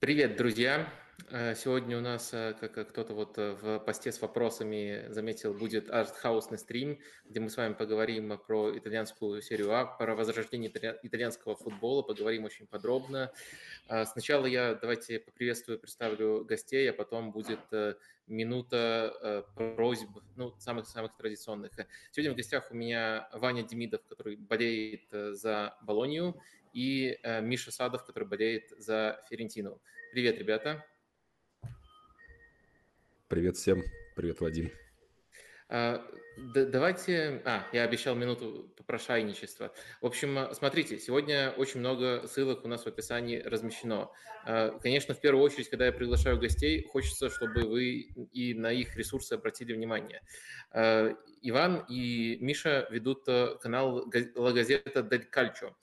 Привет, друзья! Э, сегодня у нас, э, как кто-то вот э, в посте с вопросами заметил, будет артхаусный стрим, где мы с вами поговорим про итальянскую серию А, про возрождение итальянского футбола, поговорим очень подробно. Сначала я давайте поприветствую, представлю гостей, а потом будет минута просьб, ну, самых-самых традиционных. Сегодня в гостях у меня Ваня Демидов, который болеет за Болонию, и Миша Садов, который болеет за Ферентину. Привет, ребята! Привет всем. Привет, Вадим. А, давайте... А, я обещал минуту попрошайничества. В общем, смотрите, сегодня очень много ссылок у нас в описании размещено. А, конечно, в первую очередь, когда я приглашаю гостей, хочется, чтобы вы и на их ресурсы обратили внимание. А, Иван и Миша ведут э, канал «Ла Газета Дель Кальчо».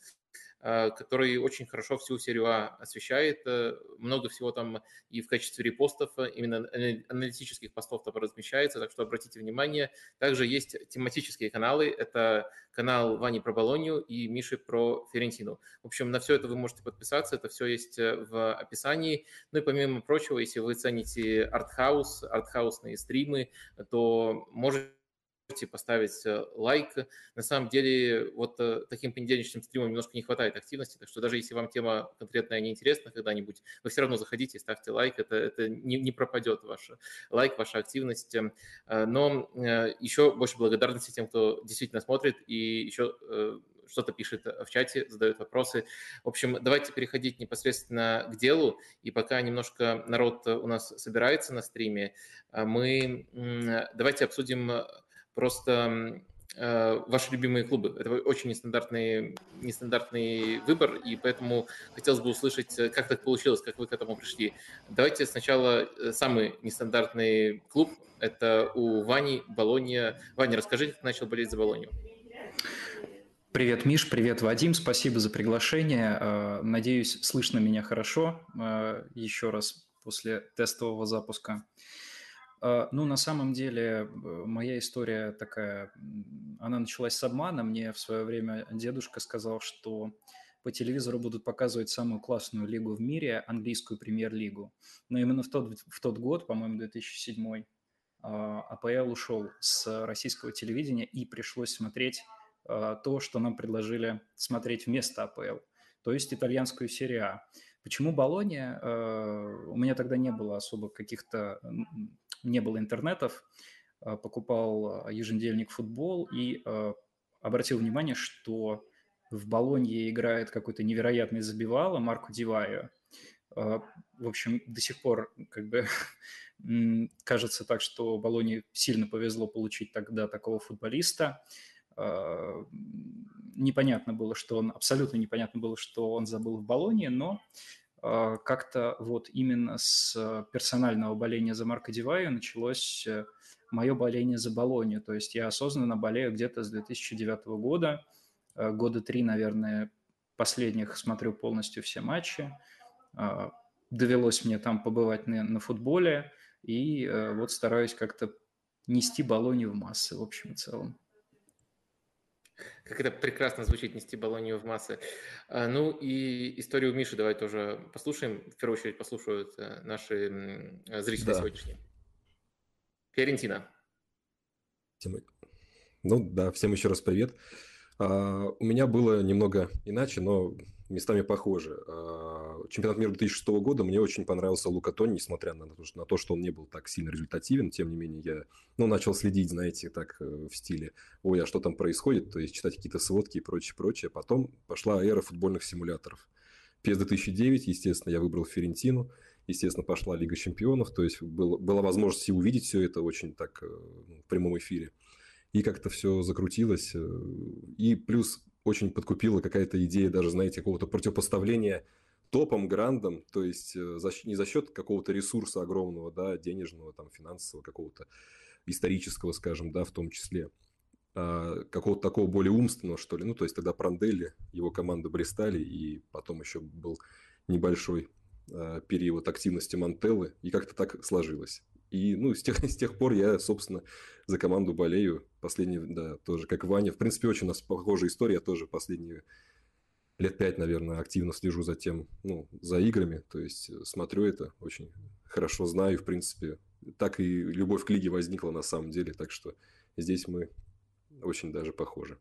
Э, который очень хорошо всю серию А освещает. Э, много всего там и в качестве репостов, э, именно аналитических постов там размещается, так что обратите внимание. Также есть тематические каналы. Это канал Вани про Болонию и Миши про Ферентину. В общем, на все это вы можете подписаться, это все есть в описании. Ну и помимо прочего, если вы цените артхаус, артхаусные стримы, то можете можете поставить э, лайк. На самом деле, вот э, таким понедельничным стримам немножко не хватает активности, так что даже если вам тема конкретная не интересна когда-нибудь, вы все равно заходите и ставьте лайк, это, это не, не пропадет ваш лайк, ваша активность. Э, но еще больше благодарности тем, кто действительно смотрит и еще что-то пишет в чате, задает вопросы. В общем, давайте переходить непосредственно к делу. И пока немножко народ у нас собирается на стриме, мы давайте обсудим просто э, ваши любимые клубы. Это очень нестандартный, нестандартный выбор, и поэтому хотелось бы услышать, э, как так получилось, как вы к этому пришли. Давайте сначала э, самый нестандартный клуб. Это у Вани Болония. Ваня, расскажите, как начал болеть за Болонию. Привет, Миш, привет, Вадим, спасибо за приглашение. Надеюсь, слышно меня хорошо еще раз после тестового запуска. А, ну, на самом деле, моя история такая, она началась с обмана. Мне в свое время дедушка сказал, что по телевизору будут показывать самую классную лигу в мире, английскую премьер-лигу. Но именно в тот, в тот год, по-моему, 2007, а, АПЛ ушел с российского телевидения и пришлось смотреть а, то, что нам предложили смотреть вместо АПЛ, то есть итальянскую серию А. Почему Болония? У меня тогда не было особо каких-то не было интернетов, э, покупал э, еженедельник футбол и э, обратил внимание, что в Болонье играет какой-то невероятный забивало Марко Дивайо. В общем, до сих пор как бы кажется так, что Болоне сильно повезло получить тогда такого футболиста. Непонятно было, что он, абсолютно непонятно было, что он забыл в Болонии, но а, как-то вот именно с персонального боления за Марко Диваю началось э, мое боление за Болонию. То есть я осознанно болею где-то с 2009 года. Э, года три, наверное, последних смотрю полностью все матчи. А, довелось мне там побывать на, на футболе. И э, вот стараюсь как-то нести Болонию в массы, в общем и целом. Как это прекрасно звучит, нести Болонию в массы. А, ну и историю Миши давай тоже послушаем. В первую очередь послушают э, наши зрители да. сегодняшние. Фиорентина. Ну да, всем еще раз привет. А, у меня было немного иначе, но местами похоже. А, чемпионат мира 2006 года мне очень понравился Лука Тони, несмотря на то, что, на то, что он не был так сильно результативен. Тем не менее, я ну, начал следить, знаете, так э, в стиле «Ой, а что там происходит?» То есть читать какие-то сводки и прочее, прочее. Потом пошла эра футбольных симуляторов. PES 2009, естественно, я выбрал Ферентину. Естественно, пошла Лига чемпионов. То есть был, была возможность увидеть все это очень так э, в прямом эфире. И как-то все закрутилось. Э, и плюс очень подкупила какая-то идея даже, знаете, какого-то противопоставления топом, грандом, то есть э, за, не за счет какого-то ресурса огромного, да, денежного, там, финансового, какого-то исторического, скажем, да, в том числе, а какого-то такого более умственного, что ли. Ну, то есть тогда Пранделли, его команда блистали, и потом еще был небольшой а, период активности Мантеллы, и как-то так сложилось. И, ну, с тех, с тех пор я, собственно, за команду болею. Последний, да, тоже как Ваня. В принципе, очень у нас похожая история. Я тоже последние лет пять, наверное, активно слежу за тем, ну, за играми, то есть смотрю это, очень хорошо знаю, в принципе, так и любовь к лиге возникла на самом деле, так что здесь мы очень даже похожи.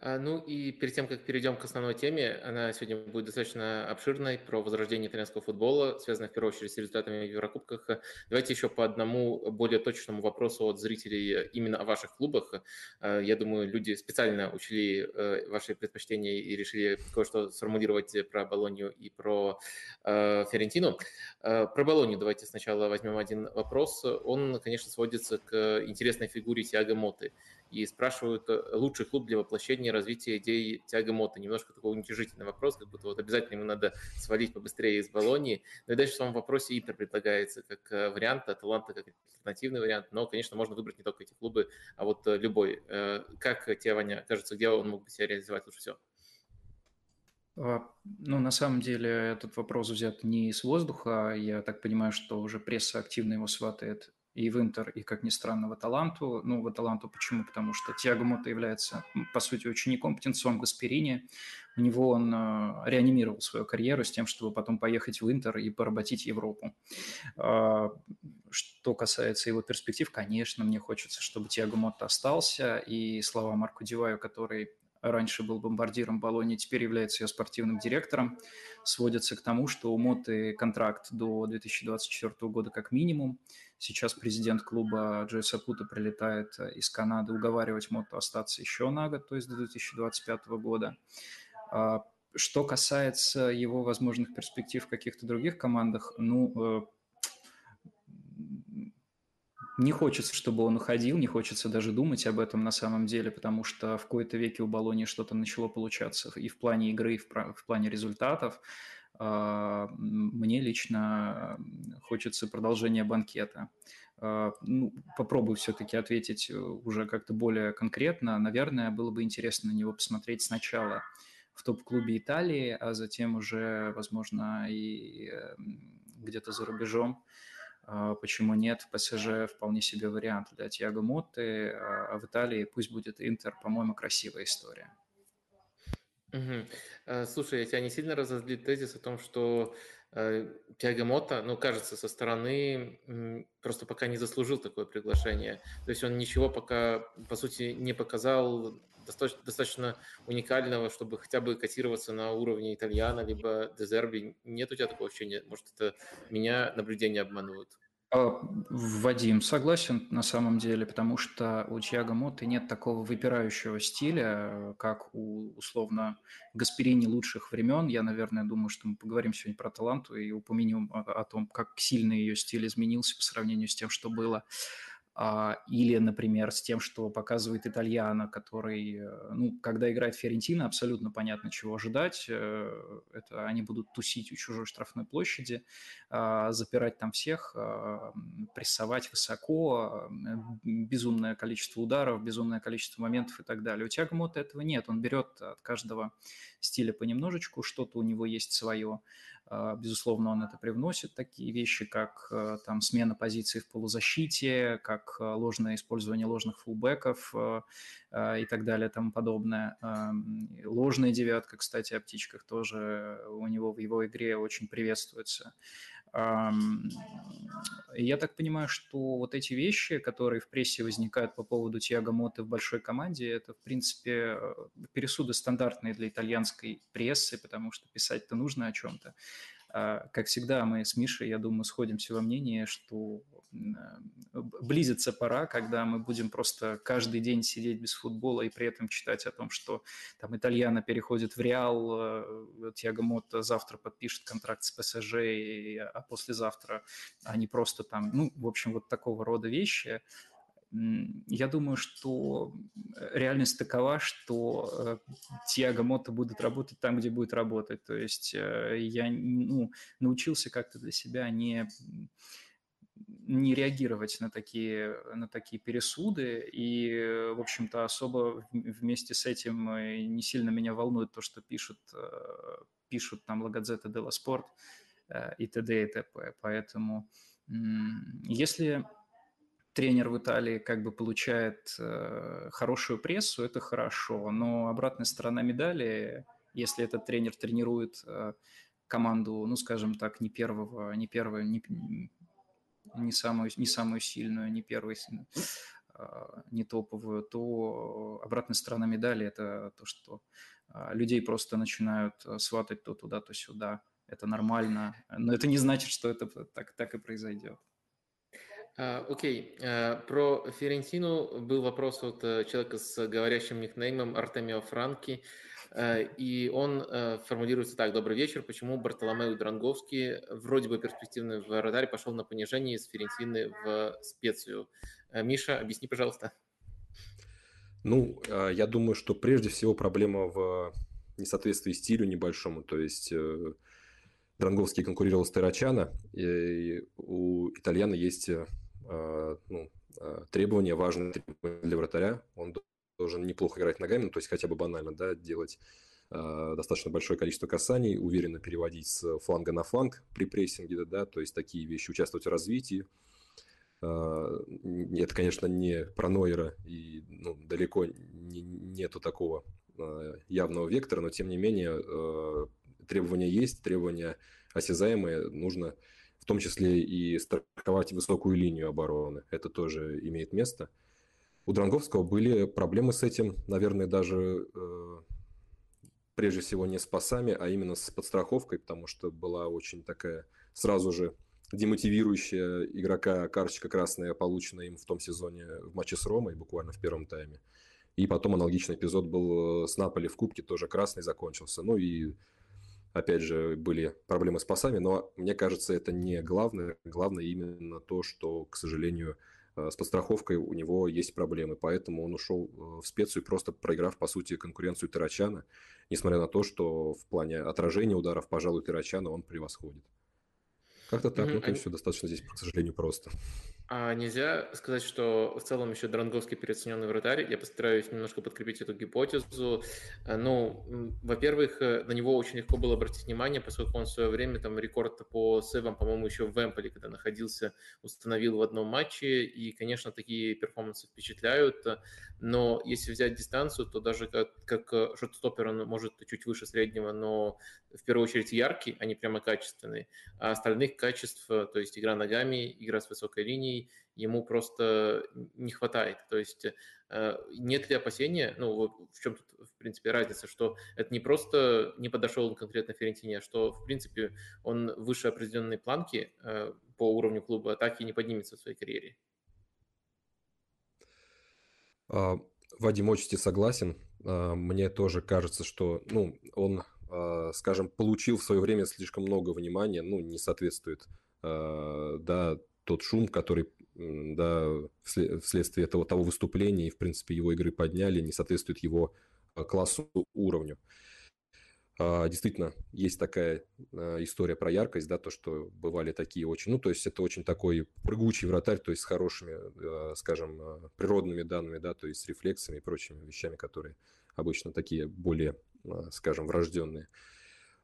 А, ну и перед тем, как перейдем к основной теме, она сегодня будет достаточно обширной, про возрождение итальянского футбола, связанной в первую очередь с результатами в Еврокубках. Давайте еще по одному более точному вопросу от зрителей именно о ваших клубах. А, я думаю, люди специально учли э, ваши предпочтения и решили кое-что сформулировать про Болонью и про э, Ферентину. А, про Болонью давайте сначала возьмем один вопрос. Он, конечно, сводится к интересной фигуре Тиаго Моты и спрашивают э, лучший клуб для воплощения развития идей тяга мото. Немножко такой уничижительный вопрос, как будто вот обязательно ему надо свалить побыстрее из Болонии. Но и дальше в своем вопросе Ипер предлагается как э, вариант, Аталанта как альтернативный вариант, но, конечно, можно выбрать не только эти клубы, а вот э, любой. Как тебе, Ваня, кажется, где он мог бы себя реализовать лучше всего? А, ну, на самом деле, этот вопрос взят не из воздуха. Я так понимаю, что уже пресса активно его сватает и в Интер, и, как ни странно, в Аталанту. Ну, в Аталанту почему? Потому что Тиаго Мота является, по сути, учеником, птенцом Гасперини. У него он э, реанимировал свою карьеру с тем, чтобы потом поехать в Интер и поработить Европу. Э, что касается его перспектив, конечно, мне хочется, чтобы Тиаго Мота остался, и слова Марку Диваю, который раньше был бомбардиром Болони, теперь является ее спортивным директором, сводятся к тому, что у Моты контракт до 2024 года как минимум. Сейчас президент клуба Джой Сапута прилетает из Канады уговаривать Моту остаться еще на год, то есть до 2025 года. А, что касается его возможных перспектив в каких-то других командах, ну, э, не хочется, чтобы он уходил, не хочется даже думать об этом на самом деле, потому что в кои-то веке у Болони что-то начало получаться и в плане игры, и в, в плане результатов. А, мне лично хочется продолжения банкета. А, ну, попробую все-таки ответить э, уже как-то более конкретно. Наверное, было бы интересно на него посмотреть сначала в топ-клубе Италии, а затем уже, возможно, и эм, где-то за рубежом. А, почему нет? ПСЖ вполне себе вариант для Тиаго Мотты, а в Италии пусть будет Интер, по-моему, красивая история. Угу. Слушай, я тебя не сильно разозлит тезис о том, что э, Тиаго Мота, ну, кажется, со стороны просто пока не заслужил такое приглашение. То есть он ничего пока, по сути, не показал достаточно, достаточно уникального, чтобы хотя бы котироваться на уровне итальяна, либо дезерби. Нет у тебя такого ощущения? Может, это меня наблюдения обманывают? А, Вадим, согласен на самом деле, потому что у Тиаго Моты нет такого выпирающего стиля, как у, условно, Гасперини лучших времен. Я, наверное, думаю, что мы поговорим сегодня про Таланту и упомянем о, о том, как сильно ее стиль изменился по сравнению с тем, что было. А, или, например, с тем, что показывает Итальяно, который, э, ну, когда играет Фиорентина, абсолютно понятно, чего ожидать. Э, это они будут тусить у чужой штрафной площади, а, запирать там всех, а, прессовать высоко, безумное количество ударов, безумное количество моментов и так далее. У Тиаго Мота этого нет. Он берет от каждого стиля понемножечку, что-то у него есть свое. А, безусловно, он это привносит, такие вещи, как э, там смена позиции в полузащите, как э, ложное использование ложных фулбеков э, и так далее тому подобное. Ложная девятка, кстати, о птичках тоже у него в его игре очень приветствуется. Я так понимаю, что вот эти вещи, которые в прессе возникают по поводу Тиаго Моты в большой команде, это, в принципе, пересуды стандартные для итальянской прессы, потому что писать-то нужно о чем-то. А, как всегда, мы с Мишей, я думаю, сходимся во мнении, что близится пора, когда мы будем просто каждый день сидеть без футбола и при этом читать о том, что там Итальяна переходит в Реал, э, Тиаго Мотто завтра подпишет контракт с ПСЖ, а послезавтра они просто там, ну, в общем, вот такого рода вещи – я думаю, что реальность такова, что э, Тиаго Мото будет работать там, где будет работать. То есть э, я ну, научился как-то для себя не не реагировать на такие, на такие пересуды, и, в общем-то, особо вместе с этим э, не сильно меня волнует то, что пишут, пишут там Лагадзета Делла Спорт и т.д. и т.п. Поэтому если тренер в Италии как бы получает э, хорошую прессу, это хорошо, но обратная сторона медали если этот тренер тренирует команду, ну, скажем так, не первого, не первого, не, не самую, не самую сильную, не первую, не топовую, то обратная сторона медали – это то, что людей просто начинают сватать то туда, то сюда. Это нормально, но это не значит, что это так, так и произойдет. А, окей, okay. uh, про Ферентину был вопрос от uh, человека с говорящим никнеймом Артемио Франки, и он формулируется так. Добрый вечер. Почему Бартоломеу Дранговский, вроде бы перспективный вратарь, пошел на понижение из Ферентины в специю? Миша, объясни, пожалуйста. Ну, я думаю, что прежде всего проблема в несоответствии стилю небольшому. То есть э, Дранговский конкурировал с Террачана, и у итальяна есть а, ну, а, требования, важные требования для вратаря. Он должен неплохо играть ногами, ну, то есть хотя бы банально, да, делать э, достаточно большое количество касаний, уверенно переводить с фланга на фланг при прессинге, да, то есть такие вещи, участвовать в развитии. Э, это, конечно, не про Нойера, и ну, далеко не, нету такого э, явного вектора, но тем не менее э, требования есть, требования осязаемые, нужно том числе и страховать высокую линию обороны. Это тоже имеет место. У Дранговского были проблемы с этим, наверное, даже э, прежде всего не с пасами, а именно с подстраховкой, потому что была очень такая сразу же демотивирующая игрока карточка красная, полученная им в том сезоне в матче с Ромой, буквально в первом тайме. И потом аналогичный эпизод был с Наполи в Кубке, тоже красный закончился. Ну и опять же, были проблемы с пасами, но мне кажется, это не главное. Главное именно то, что, к сожалению, э, с подстраховкой у него есть проблемы, поэтому он ушел э, в специю, просто проиграв, по сути, конкуренцию Тарачана, несмотря на то, что в плане отражения ударов, пожалуй, Тарачана он превосходит. Как-то так, mm-hmm. ну, то есть все достаточно здесь, к сожалению, просто. А нельзя сказать, что в целом еще Дранговский переоцененный вратарь. Я постараюсь немножко подкрепить эту гипотезу. Э, ну, во-первых, э, на него очень легко было обратить внимание, поскольку он в свое время там рекорд по сейвам, по-моему, еще в Эмполе, когда находился, установил в одном матче. И, конечно, такие перформансы впечатляют. Но если взять дистанцию, то даже как, как э, шотстопер он может чуть выше среднего, но в первую очередь яркий, а не прямо качественный. А остальных качеств, то есть игра ногами, игра с высокой линией, ему просто не хватает. То есть э, нет ли опасения, ну, в чем тут, в принципе, разница, что это не просто не подошел конкретно Ферентине, а что, в принципе, он выше определенной планки э, по уровню клуба атаки не поднимется в своей карьере? А, Вадим, очень согласен. А, мне тоже кажется, что ну, он, а, скажем, получил в свое время слишком много внимания, ну, не соответствует да, тот шум, который да, вследствие этого того выступления и, в принципе, его игры подняли, не соответствует его а, классу, уровню. А, действительно, есть такая а, история про яркость, да, то, что бывали такие очень, ну, то есть это очень такой прыгучий вратарь, то есть с хорошими, скажем, природными данными, да, то есть с рефлексами и прочими вещами, которые обычно такие более, скажем, врожденные.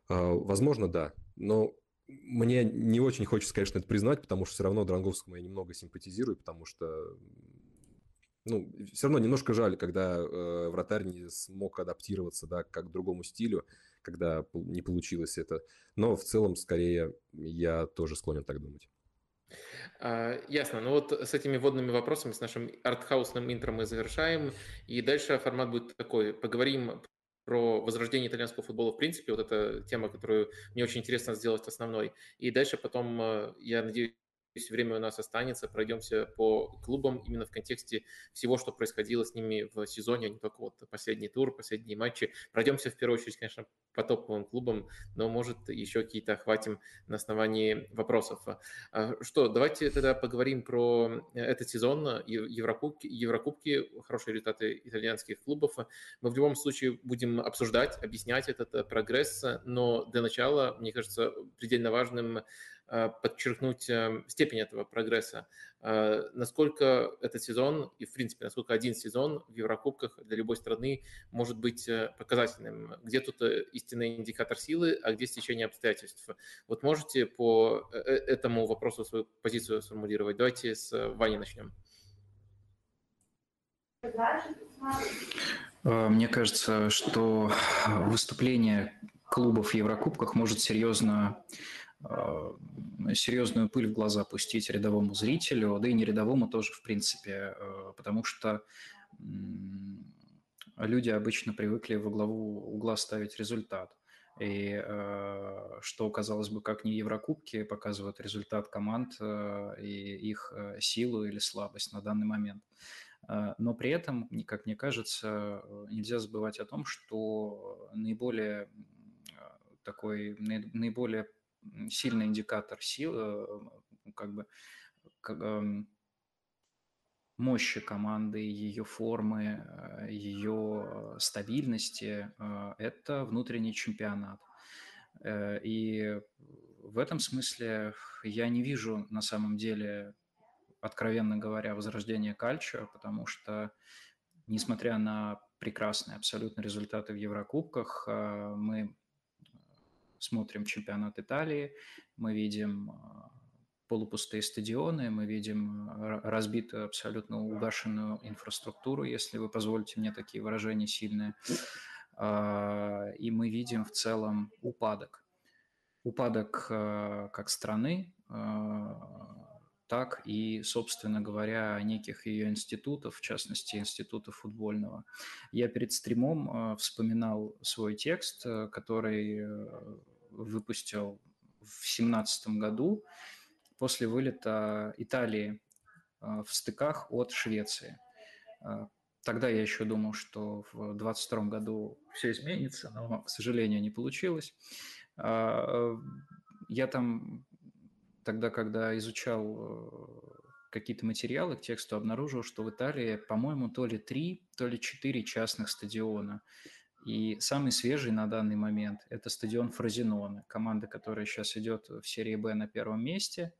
Возможно, да, но мне не очень хочется, конечно, это признать, потому что все равно Дранговскому я немного симпатизирую, потому что ну, все равно немножко жаль, когда э, вратарь не смог адаптироваться, да, как к другому стилю, когда не получилось это. Но в целом, скорее, я тоже склонен так думать. А, ясно. Ну вот с этими вводными вопросами, с нашим артхаусным интро мы завершаем. И дальше формат будет такой. Поговорим про возрождение итальянского футбола в принципе. Вот эта тема, которую мне очень интересно сделать основной. И дальше потом, э, я надеюсь, если время у нас останется, пройдемся по клубам именно в контексте всего, что происходило с ними в сезоне, а не только вот последний тур, последние матчи. Пройдемся в первую очередь, конечно, по топовым клубам, но, может, еще какие-то охватим на основании вопросов. А, что, давайте тогда поговорим про этот сезон, Еврокубки, Еврокубки хорошие результаты итальянских клубов. Мы в любом случае будем обсуждать, объяснять этот э, прогресс, но для начала, мне кажется, предельно важным Э, подчеркнуть эм, степень этого прогресса. Э, насколько этот сезон и, в принципе, насколько один сезон в Еврокубках для любой страны может быть э, показательным. Где тут истинный индикатор силы, а где стечение обстоятельств. Вот можете по этому вопросу свою позицию сформулировать? Давайте с Вани начнем. Э, мне кажется, что выступление клубов в Еврокубках может серьезно э, серьезную пыль в глаза пустить рядовому зрителю, да и не рядовому тоже, в принципе, э, потому что люди обычно привыкли во главу угла ставить результат. И что, казалось бы, как не Еврокубки показывают результат команд и их силу или слабость на данный момент. Но при этом, как мне кажется, э, нельзя забывать о том, что наиболее такой наиболее сильный индикатор сил, э, как бы как, эм, мощи команды, ее формы, э, ее стабильности – это внутренний чемпионат. И в этом смысле я не вижу на самом деле откровенно говоря, возрождение кальчо, потому что, несмотря на прекрасные абсолютно результаты в Еврокубках, э, мы смотрим чемпионат Италии, мы видим э, полупустые стадионы, мы видим э, разбитую, абсолютно угашенную инфраструктуру, если вы позволите мне такие выражения сильные, и мы видим в целом упадок. Упадок как страны, так и, собственно говоря, неких ее институтов, в частности, института футбольного. Я перед стримом э, вспоминал свой текст, э, который э, выпустил в 2017 году после вылета Италии в стыках от Швеции. Тогда я еще думал, что в 2022 году все изменится, но, к сожалению, не получилось. Я там тогда, когда изучал э, какие-то материалы к тексту, обнаружил, что в Италии, по-моему, то ли три, то ли четыре частных стадиона. И самый свежий на данный момент – это стадион Фразиноне, команда, которая сейчас идет в серии «Б» на первом месте.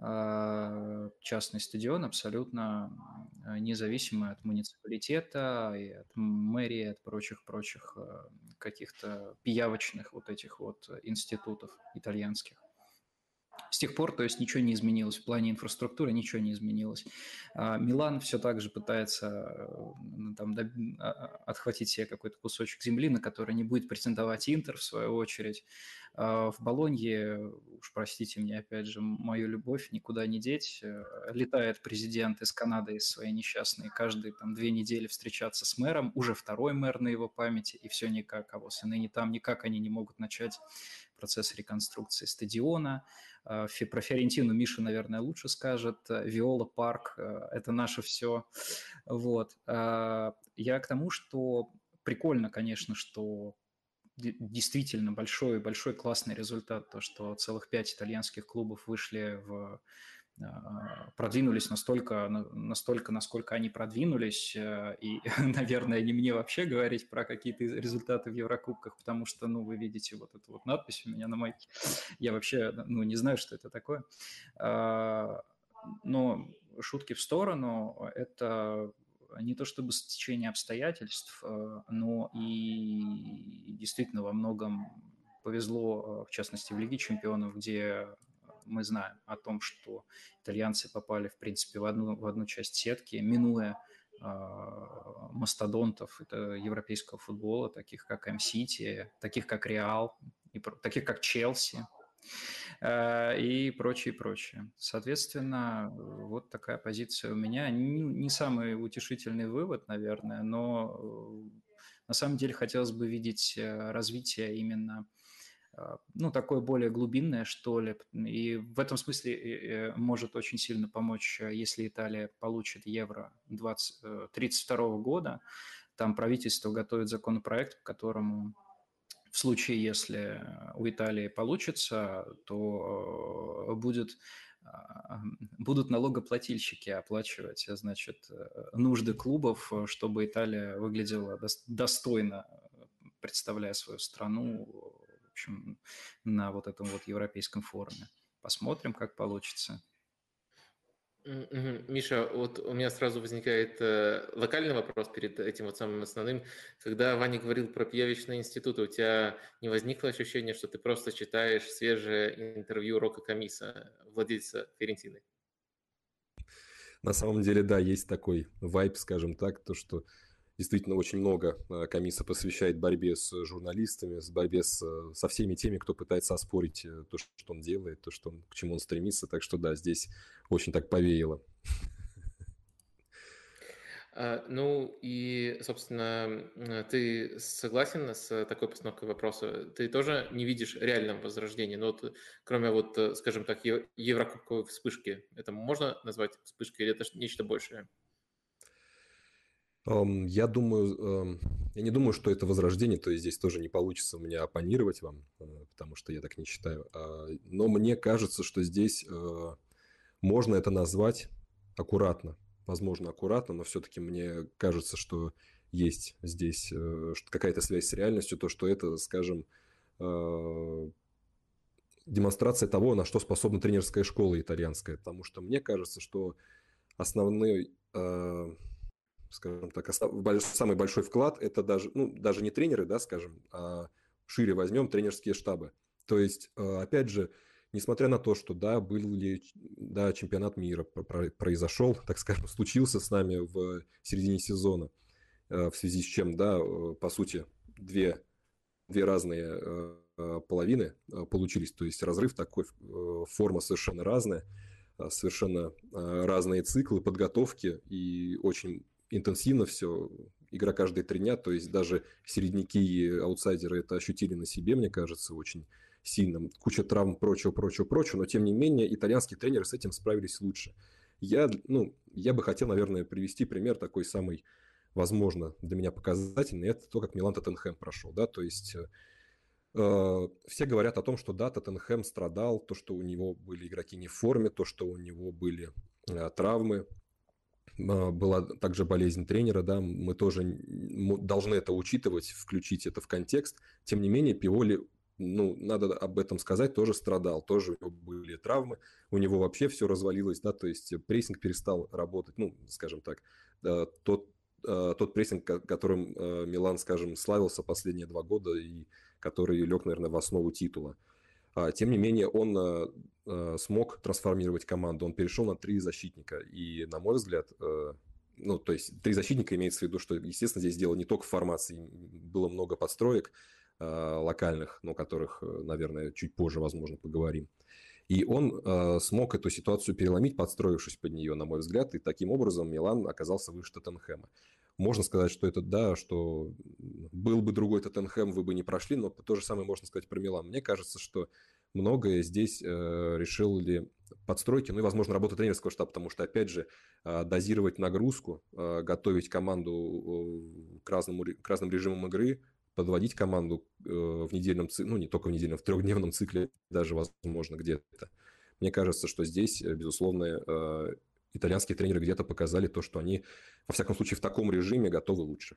А, частный стадион абсолютно э, независимый от муниципалитета и от мэрии, от прочих-прочих э, каких-то пиявочных вот этих вот институтов итальянских. С тех пор, то есть, ничего не изменилось. В плане инфраструктуры ничего не изменилось. А, Милан все так же пытается э, там, а, а, отхватить себе какой-то кусочек земли, на который не будет претендовать Интер, в свою очередь. В Болонье, уж простите мне, опять же, мою любовь никуда не деть. Э, летает президент из Канады, из своей несчастной, каждые там две недели встречаться с мэром, уже второй мэр на его памяти, и все никак, а вот ныне там никак они не могут начать процесс реконструкции стадиона. Э, про Фиорентину Миша, наверное, лучше скажет. Э, Виола Парк э, – это наше все. Вот. Я к тому, что прикольно, конечно, что действительно большой, большой классный результат, то, что целых пять итальянских клубов вышли в продвинулись настолько, настолько, насколько они продвинулись, э, и, наверное, не мне вообще говорить про какие-то результаты в Еврокубках, потому что, ну, вы видите вот эту вот надпись у меня на майке, я вообще, ну, не знаю, что это такое, а, но шутки в сторону, это не то чтобы стечение обстоятельств, э, но и действительно во многом повезло, э, в частности, в Лиге чемпионов, где мы знаем о том, что итальянцы попали, в принципе, в одну, в одну часть сетки, минуя э, мастодонтов это европейского футбола, таких как М-Сити, таких как Реал, и, таких как Челси э, и прочее, прочее. Соответственно, вот такая позиция у меня. Не, не самый утешительный вывод, наверное, но э, на самом деле хотелось бы видеть э, развитие именно а, ну, такое более глубинное, что ли. И в этом смысле э, может очень сильно помочь, э, если Италия получит евро 2032 э, года. Там правительство готовит законопроект, по которому в случае, если у Италии получится, то будет а, будут налогоплательщики оплачивать, значит, нужды клубов, чтобы Италия выглядела достойно, представляя свою страну общем, на вот этом вот европейском форуме. Посмотрим, как получится. Миша, вот у меня сразу возникает э, локальный вопрос перед этим вот самым основным. Когда Ваня говорил про пьявичные институты, у тебя не возникло ощущение, что ты просто читаешь свежее интервью Рока Камиса, владельца Ферентины? На самом деле, да, есть такой вайп, скажем так, то, что действительно очень много э, комиссия посвящает борьбе с журналистами, с борьбе с, э, со всеми теми, кто пытается оспорить э, то, что он делает, то, что он, к чему он стремится. Так что да, здесь очень так повеяло. А, ну и, собственно, ты согласен с такой постановкой вопроса? Ты тоже не видишь реального возрождения? Ну вот, кроме вот, скажем так, еврокубковой вспышки, это можно назвать вспышкой или это нечто большее? Я думаю, я не думаю, что это возрождение, то есть здесь тоже не получится у меня оппонировать вам, э, потому что я так не считаю. А, но мне кажется, что здесь э, можно это назвать аккуратно, возможно, аккуратно, но все-таки мне кажется, что есть здесь э, какая-то связь с реальностью, то, что это, скажем, демонстрация того, на что способна тренерская школа итальянская, потому что мне кажется, что основной скажем так, самый большой вклад – это даже, ну, даже не тренеры, да, скажем, а шире возьмем тренерские штабы. То есть, э, опять же, несмотря на то, что, да, был ли, да, чемпионат мира произошел, так скажем, случился с нами в середине сезона, э, в связи с чем, да, э, по сути, две, две разные половины получились, то есть разрыв такой, форма совершенно разная, совершенно разные циклы подготовки и очень интенсивно все, игра каждые три дня, то есть даже середняки и аутсайдеры это ощутили на себе, мне кажется, очень сильно. Куча травм, прочего, прочего, прочего, но тем не менее итальянские тренеры с этим справились лучше. Я, ну, я бы хотел, наверное, привести пример такой самый, возможно, для меня показательный, это то, как Милан Тоттенхэм прошел, да, то есть э, все говорят о том, что да, Тоттенхэм страдал, то, что у него были игроки не в форме, то, что у него были э, травмы, была также болезнь тренера, да, мы тоже должны это учитывать, включить это в контекст. Тем не менее, Пиоли, ну, надо об этом сказать, тоже страдал, тоже были травмы, у него вообще все развалилось, да, то есть прессинг перестал работать, ну, скажем так, тот, а, тот прессинг, которым а, Милан, скажем, славился последние два года и который лег, наверное, в основу титула. Тем не менее, он э, смог трансформировать команду. Он перешел на три защитника. И, на мой взгляд, э, ну, то есть три защитника имеется в виду, что, естественно, здесь дело не только в формации. Было много подстроек локальных, но которых, э, наверное, чуть позже, возможно, поговорим. И он э, смог эту ситуацию переломить, подстроившись под нее, на мой взгляд, и таким образом Милан оказался выше Тоттенхэма. Можно сказать, что это да, что был бы другой Тоттенхэм, вы бы не прошли, но то же самое можно сказать про Милан. Мне кажется, что многое здесь э, решил ли подстройки, ну и, возможно, работа тренерского штаба, потому что, опять же, э, дозировать нагрузку, э, готовить команду к, разному, к разным режимам игры, подводить команду э, в недельном цикле, ну не только в недельном, в трехдневном цикле даже, возможно, где-то. Мне кажется, что здесь, безусловно, э, итальянские тренеры где-то показали то, что они, во всяком случае, в таком режиме готовы лучше.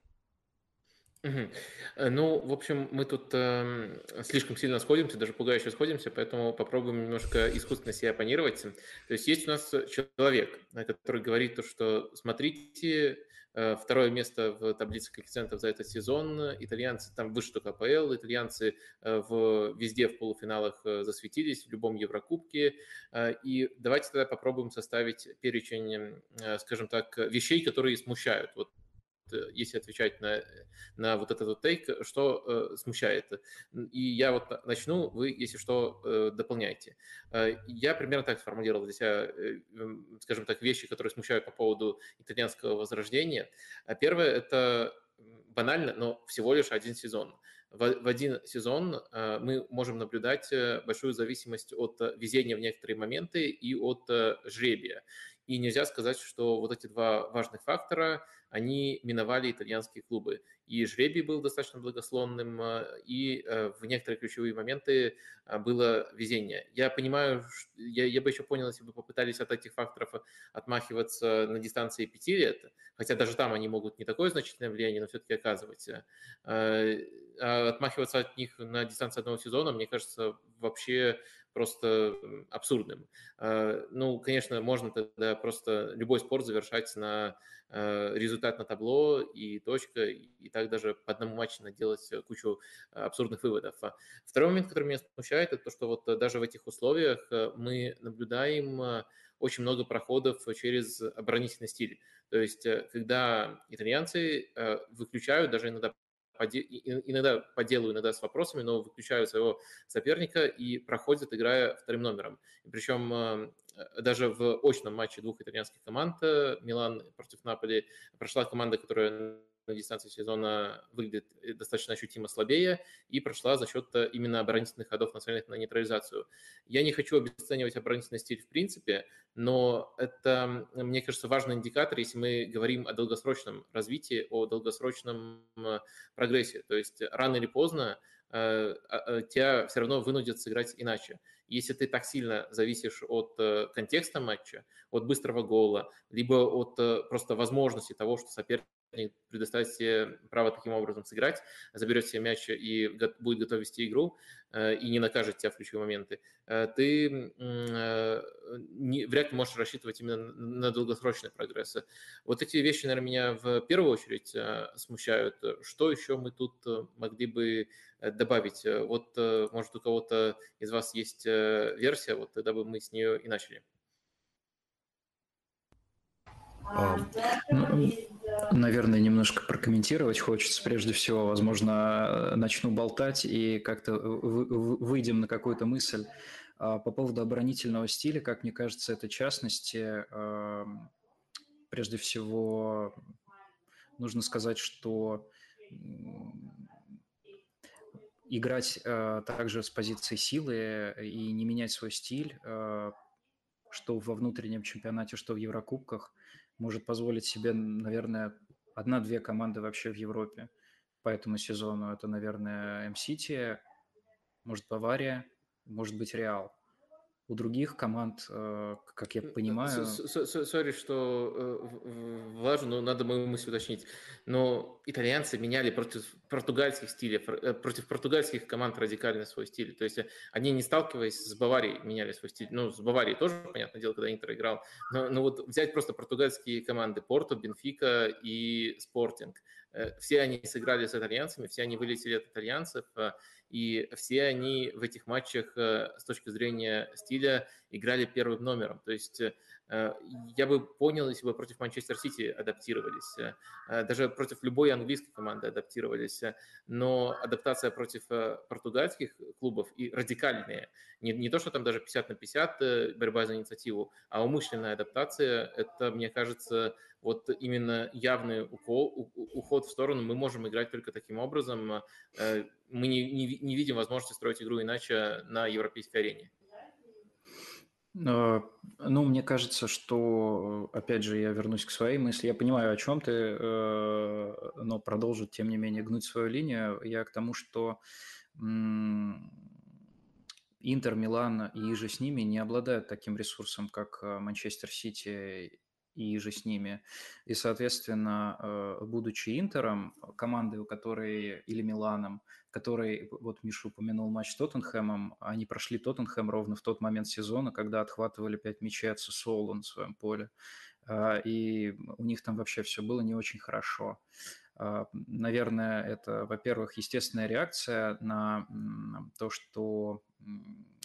Угу. Ну, в общем, мы тут э, слишком сильно сходимся, даже пугающе сходимся, поэтому попробуем немножко искусственно себя оппонировать. То есть есть у нас человек, который говорит то, что смотрите, э, второе место в таблице коэффициентов за этот сезон, итальянцы там выше только АПЛ, итальянцы э, в, везде в полуфиналах э, засветились, в любом Еврокубке. Э, и давайте тогда попробуем составить перечень, э, скажем так, вещей, которые смущают. Вот Э, если отвечать на, на вот этот вот тейк, что э, смущает. И я вот начну, вы, если что, э, дополняйте. Э, я примерно так сформулировал для себя, э, скажем так, вещи, которые смущают по поводу итальянского возрождения. А первое – это банально, но всего лишь один сезон. В, в один сезон э, мы можем наблюдать э, большую зависимость от везения в некоторые моменты и от э, жребия. И нельзя сказать, что вот эти два важных фактора, они миновали итальянские клубы. И жребий был достаточно благословным, э, и э, в некоторые ключевые моменты э, было везение. Я понимаю, я, я бы еще понял, если бы попытались от этих факторов отмахиваться на дистанции пяти лет, хотя даже там они могут не такое значительное влияние, но все-таки оказывать. А отмахиваться от них на дистанции одного сезона, мне кажется, вообще просто абсурдным. Ну, конечно, можно тогда просто любой спорт завершать на результат на табло и точка, и так даже по одному матчу наделать кучу абсурдных выводов. Второй момент, который меня смущает, это то, что вот даже в этих условиях мы наблюдаем очень много проходов через оборонительный стиль. То есть, когда итальянцы выключают даже иногда иногда по делу, иногда с вопросами, но выключают своего соперника и проходят, играя вторым номером. Причем э, даже в очном матче двух итальянских команд, э, Милан против Наполи, прошла команда, которая на дистанции сезона выглядит э, достаточно ощутимо слабее и прошла за счет э, именно оборонительных ходов, нацеленных на нейтрализацию. Я не хочу обесценивать оборонительный стиль в принципе, но это, мне кажется, важный индикатор, если мы говорим о долгосрочном развитии, о долгосрочном э, прогрессе. То есть рано или поздно тебя все равно вынудят сыграть иначе. Если ты так сильно зависишь от контекста матча, от быстрого гола, либо от просто возможности того, что соперник предоставить себе право таким образом сыграть, заберет себе мяч и будет готов вести игру, э, и не накажет тебя в ключевые моменты, э, ты э, не, вряд ли можешь рассчитывать именно на долгосрочный прогресс. Вот эти вещи, наверное, меня в первую очередь смущают. Что еще мы тут могли бы добавить? Вот, может, у кого-то из вас есть версия, вот тогда бы мы с нее и начали. А, наверное, немножко прокомментировать хочется. Прежде всего, возможно, начну болтать и как-то выйдем на какую-то мысль. А, по поводу оборонительного стиля, как мне кажется, это частности, прежде всего, нужно сказать, что играть а, также с позиции силы и не менять свой стиль, что во внутреннем чемпионате, что в еврокубках – может позволить себе, наверное, одна-две команды вообще в Европе по этому сезону. Это, наверное, Ман Сити, может, Бавария, может быть, Реал у других команд, э, как я понимаю... Sorry, что э, важно, но надо мне мысль уточнить. Но итальянцы меняли против португальских стилей, э, против португальских команд радикально свой стиль. То есть они, не сталкиваясь с Баварией, меняли свой стиль. Ну, с Баварией тоже, понятное дело, когда Интер играл. Но, но вот взять просто португальские команды Порту, Бенфика и Спортинг. Все они сыграли с итальянцами, все они вылетели от итальянцев и все они в этих матчах э, с точки зрения стиля играли первым номером. То есть э, я бы понял, если бы против Манчестер Сити адаптировались, э, даже против любой английской команды адаптировались, но адаптация против португальских клубов и радикальные, не, не то, что там даже 50 на 50 борьба за инициативу, а умышленная адаптация, это, мне кажется, вот именно явный укол, уход в сторону мы можем играть только таким образом. Мы не, не, не видим возможности строить игру иначе на европейской арене. А, ну, мне кажется, что, опять же, я вернусь к своей мысли. Я понимаю, о чем ты, э, но продолжить, тем не менее, гнуть свою линию. Я к тому, что Интер, Милан и же с ними не обладают таким ресурсом, как э, Манчестер Сити и же с ними. И, соответственно, э, будучи Интером, командой, у которой, или Миланом, который, вот Миша упомянул матч с Тоттенхэмом, они прошли Тоттенхэм ровно в тот момент сезона, когда отхватывали пять мячей от Сосоло на своем поле. А, и у них там вообще все было не очень хорошо. Наверное, это, во-первых, естественная реакция на то, что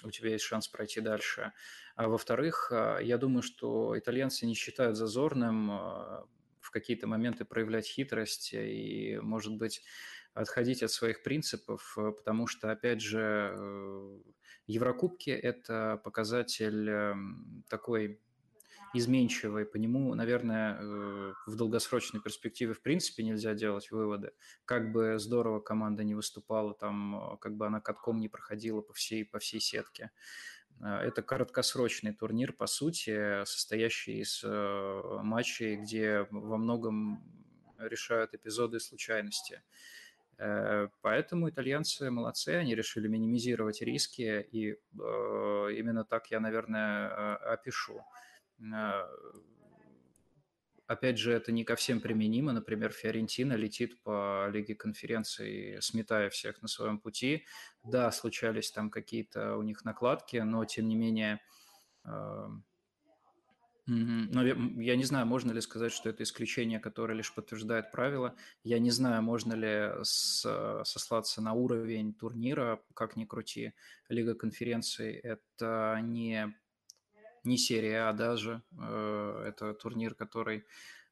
у тебя есть шанс пройти дальше. А во-вторых, а, я думаю, что итальянцы не считают зазорным в какие-то моменты проявлять хитрость и, может быть, отходить от своих принципов, э, потому что, опять же, э, Еврокубки – это показатель эм, такой изменчивый, по нему, наверное, э, в долгосрочной перспективе в принципе нельзя делать выводы. Как бы здорово команда не выступала, там, как бы она катком не проходила по всей, по всей сетке. Это краткосрочный турнир, по сути, состоящий из матчей, где во многом решают эпизоды случайности. Э, поэтому итальянцы молодцы, они решили минимизировать риски, и э, именно так я, наверное, э, опишу. Опять же, это не ко всем применимо. Например, Фиорентина летит по Лиге конференции, сметая всех на своем пути. Да, случались там какие-то у них накладки, но тем не менее но я не знаю, можно ли сказать, что это исключение, которое лишь подтверждает правила. Я не знаю, можно ли сослаться на уровень турнира, как ни крути. Лига конференций – это не не серия А даже. Э, это турнир, который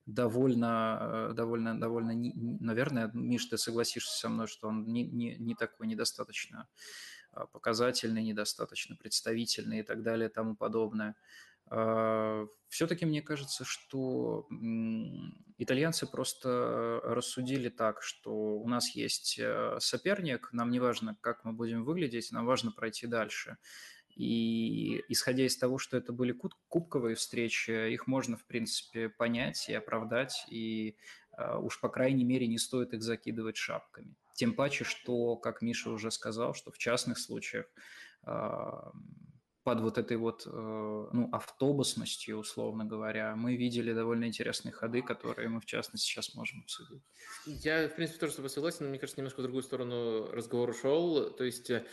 довольно, довольно, довольно, наверное, Миш, ты согласишься со мной, что он не, не, не такой недостаточно показательный, недостаточно представительный и так далее тому подобное. А, Все-таки мне кажется, что итальянцы просто рассудили так, что у нас есть э, соперник, нам не важно, как мы будем выглядеть, нам важно пройти дальше. И исходя из того, что это были кубковые встречи, их можно, в принципе, понять и оправдать, и а, уж, по крайней мере, не стоит их закидывать шапками. Тем паче, что, как Миша уже сказал, что в частных случаях под вот этой вот э, ну, автобусностью, условно говоря, мы видели довольно интересные ходы, которые мы, в частности, сейчас можем обсудить. Я, в принципе, тоже с тобой согласен, но мне кажется, немножко в другую сторону разговор ушел. То есть э,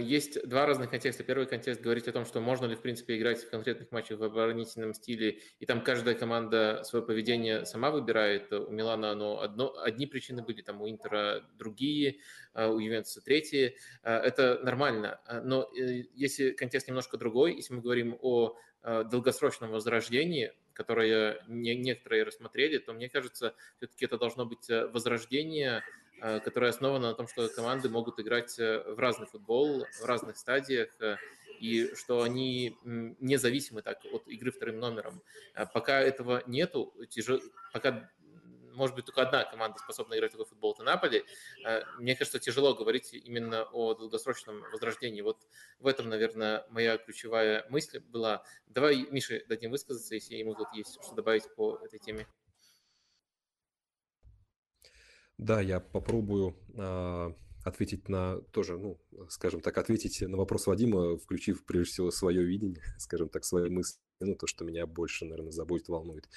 есть два разных контекста. Первый контекст говорить о том, что можно ли, в принципе, играть в конкретных матчах в оборонительном стиле, и там каждая команда свое поведение сама выбирает. У Милана оно одно, одни причины были, там у Интера другие, э, у Ювентуса третьи. Это нормально. Но если контекст немножко другой. Если мы говорим о э, долгосрочном возрождении, которое не, некоторые рассмотрели, то мне кажется, все-таки это должно быть э, возрождение, э, которое основано на том, что команды могут играть в разный футбол, в разных стадиях, и что они независимы так от игры вторым номером. Пока этого нету, тяжело, пока может быть, только одна команда способна играть такой футбол, это Наполи. Э, мне кажется, тяжело говорить именно о долгосрочном возрождении. Вот в этом, наверное, моя ключевая мысль была. Давай Мише дадим высказаться, если ему тут есть что добавить по этой теме. Да, я попробую э, ответить на тоже, ну, скажем так, ответить на вопрос Вадима, включив прежде всего свое видение, скажем так, свои мысли, ну, то, что меня больше, наверное, заботит, волнует.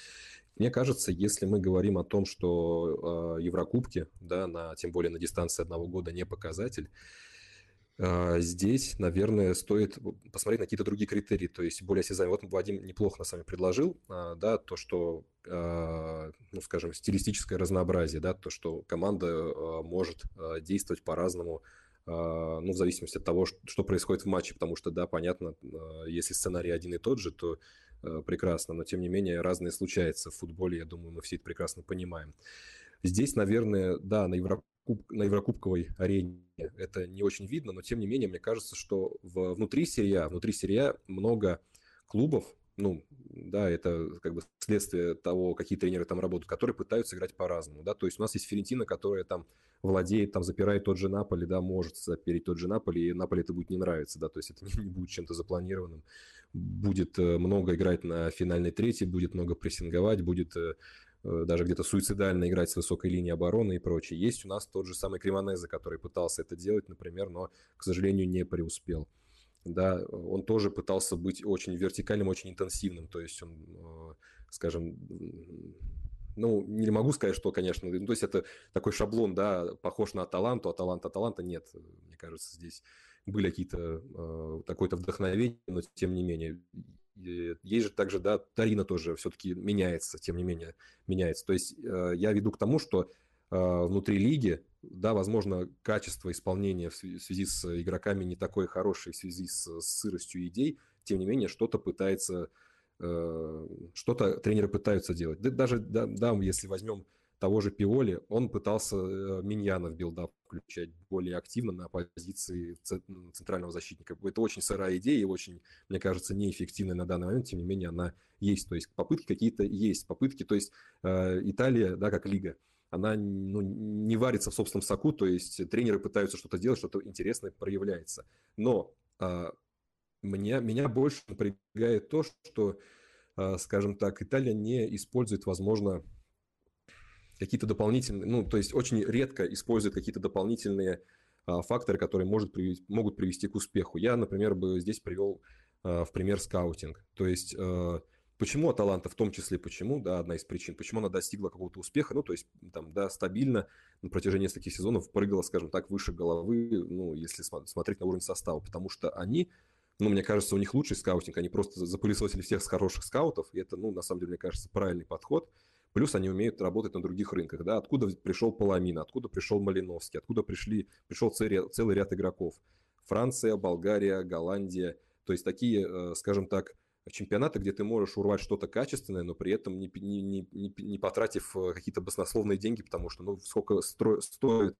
Мне кажется, если мы говорим о том, что э, Еврокубки, да, на, тем более на дистанции одного года не показатель, здесь, наверное, стоит посмотреть на какие-то другие критерии, то есть более осязаемые. Вот Вадим неплохо на самом предложил, э, да, то, что, э, ну, скажем, стилистическое разнообразие, да, то, что команда может действовать по-разному, ну, в зависимости от того, что происходит в матче, потому что, да, понятно, если сценарий один и тот же, то прекрасно, но тем не менее разные случаются в футболе, я думаю, мы все это прекрасно понимаем. Здесь, наверное, да, на, Еврокуб... на Еврокубковой арене. Это не очень видно, но тем не менее, мне кажется, что в... внутри серия, внутри серия много клубов, ну, да, это как бы следствие того, какие тренеры там работают, которые пытаются играть по-разному, да, то есть у нас есть Ферентина, которая там владеет, там запирает тот же Наполи, да, может запереть тот же Наполи, и Наполи это будет не нравиться, да, то есть это не, не будет чем-то запланированным, будет э, много играть на финальной трети, будет много прессинговать, будет э, даже где-то суицидально играть с высокой линии обороны и прочее. Есть у нас тот же самый Кремонезе, который пытался это делать, например, но, к сожалению, не преуспел. Да, он тоже пытался быть очень вертикальным, очень интенсивным, то есть он, э, скажем, ну, не могу сказать, что, конечно, ну, то есть это такой шаблон, да, похож на Аталанту, Аталанта, Аталанта нет, мне кажется, здесь были какие-то, э, такое-то вдохновение, но тем не менее, есть же также, да, Тарина тоже все-таки меняется, тем не менее, меняется. То есть э, я веду к тому, что э, внутри лиги да, возможно, качество исполнения в связи с игроками не такое хорошее в связи с, сыростью идей, тем не менее, что-то пытается, э, что-то тренеры пытаются делать. Да, даже, да, да, если возьмем того же Пиоли, он пытался э, Миньяна в build-up включать более активно на позиции центрального защитника. Это очень сырая идея и очень, мне кажется, неэффективная на данный момент, тем не менее она есть. То есть попытки какие-то есть, попытки, то есть э, Италия, да, как лига – она ну, не варится в собственном соку, то есть тренеры пытаются что-то делать, что-то интересное проявляется. Но а, меня, меня больше напрягает то, что, а, скажем так, Италия не использует, возможно, какие-то дополнительные, ну, то есть очень редко использует какие-то дополнительные а, факторы, которые может привести, могут привести к успеху. Я, например, бы здесь привел а, в пример скаутинг. То есть а, Почему Аталанта в том числе, почему, да, одна из причин, почему она достигла какого-то успеха, ну, то есть, там, да, стабильно на протяжении нескольких сезонов прыгала, скажем так, выше головы, ну, если смотреть на уровень состава, потому что они, ну, мне кажется, у них лучший скаутинг, они просто запылесосили всех с хороших скаутов, и это, ну, на самом деле, мне кажется, правильный подход, плюс они умеют работать на других рынках, да, откуда пришел Паламин, откуда пришел Малиновский, откуда пришли, пришел целый ряд игроков, Франция, Болгария, Голландия, то есть такие, э, скажем так, чемпионаты, где ты можешь урвать что-то качественное, но при этом не, не, не, не потратив э, какие-то баснословные деньги, потому что, ну, сколько стро, стоит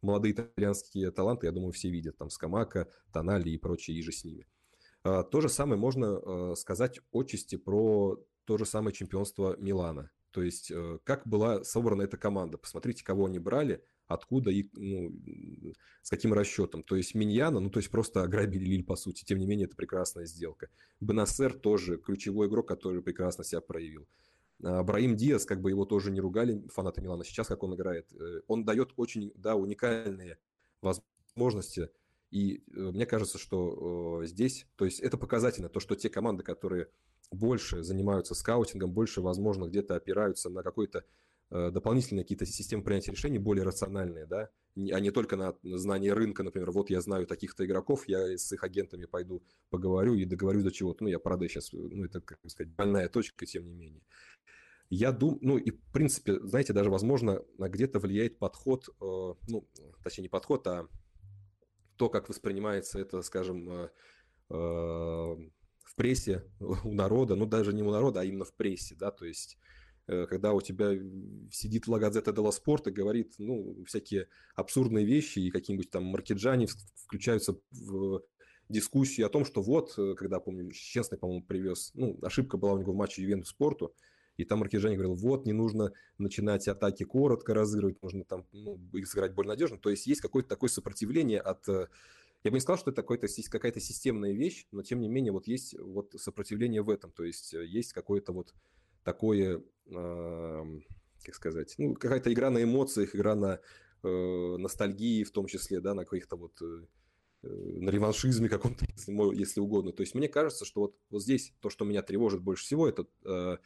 молодые итальянские таланты, я думаю, все видят, там, Скамака, Тонали и прочие, и же с ними. А, то же самое можно э, сказать отчасти про то же самое чемпионство Милана. То есть, э, как была собрана эта команда. Посмотрите, кого они брали – откуда и ну, с каким расчетом. То есть Миньяна, ну то есть просто ограбили Лиль по сути, тем не менее это прекрасная сделка. Бенасер тоже ключевой игрок, который прекрасно себя проявил. А, Браим Диас, как бы его тоже не ругали фанаты Милана, сейчас как он играет, э, он дает очень, да, уникальные возможности, и э, мне кажется, что здесь, то есть это показательно, то, что те команды, которые больше занимаются скаутингом, больше, возможно, где-то опираются на какой-то Э, дополнительные какие-то системы принятия решений более рациональные, да, а не только на знание рынка, например, вот я знаю таких-то игроков, я с их агентами пойду поговорю и договорюсь до чего-то, ну, я продаю сейчас, ну, это, как сказать, больная точка, тем не менее. Я думаю, ну и в принципе, знаете, даже возможно где-то влияет подход, э, ну, точнее не подход, а то, как воспринимается это, скажем, э, прессе у народа, ну даже не у народа, а именно в прессе, да, то есть Э, когда у тебя сидит Ла Газета Делла Спорт и говорит, ну, всякие абсурдные вещи, и какие-нибудь там маркеджане включаются в дискуссию о том, что вот, э, когда, помню, Честный, по-моему, привез, ну, ошибка была у него в матче Ювентус Спорту, и там Маркижани говорил, вот, не нужно начинать атаки коротко разыгрывать, нужно там ну, сыграть более надежно. То есть есть какое-то такое сопротивление от... Э, я бы не сказал, что это какая-то системная вещь, но тем не менее вот есть вот сопротивление в этом. То есть есть какое-то вот такое, как сказать, ну, какая-то игра на эмоциях, игра на э, ностальгии в том числе, да, на каких-то вот э, э, на реваншизме каком-то, если, если угодно. То есть мне кажется, что вот, вот здесь то, что меня тревожит больше всего, это, э,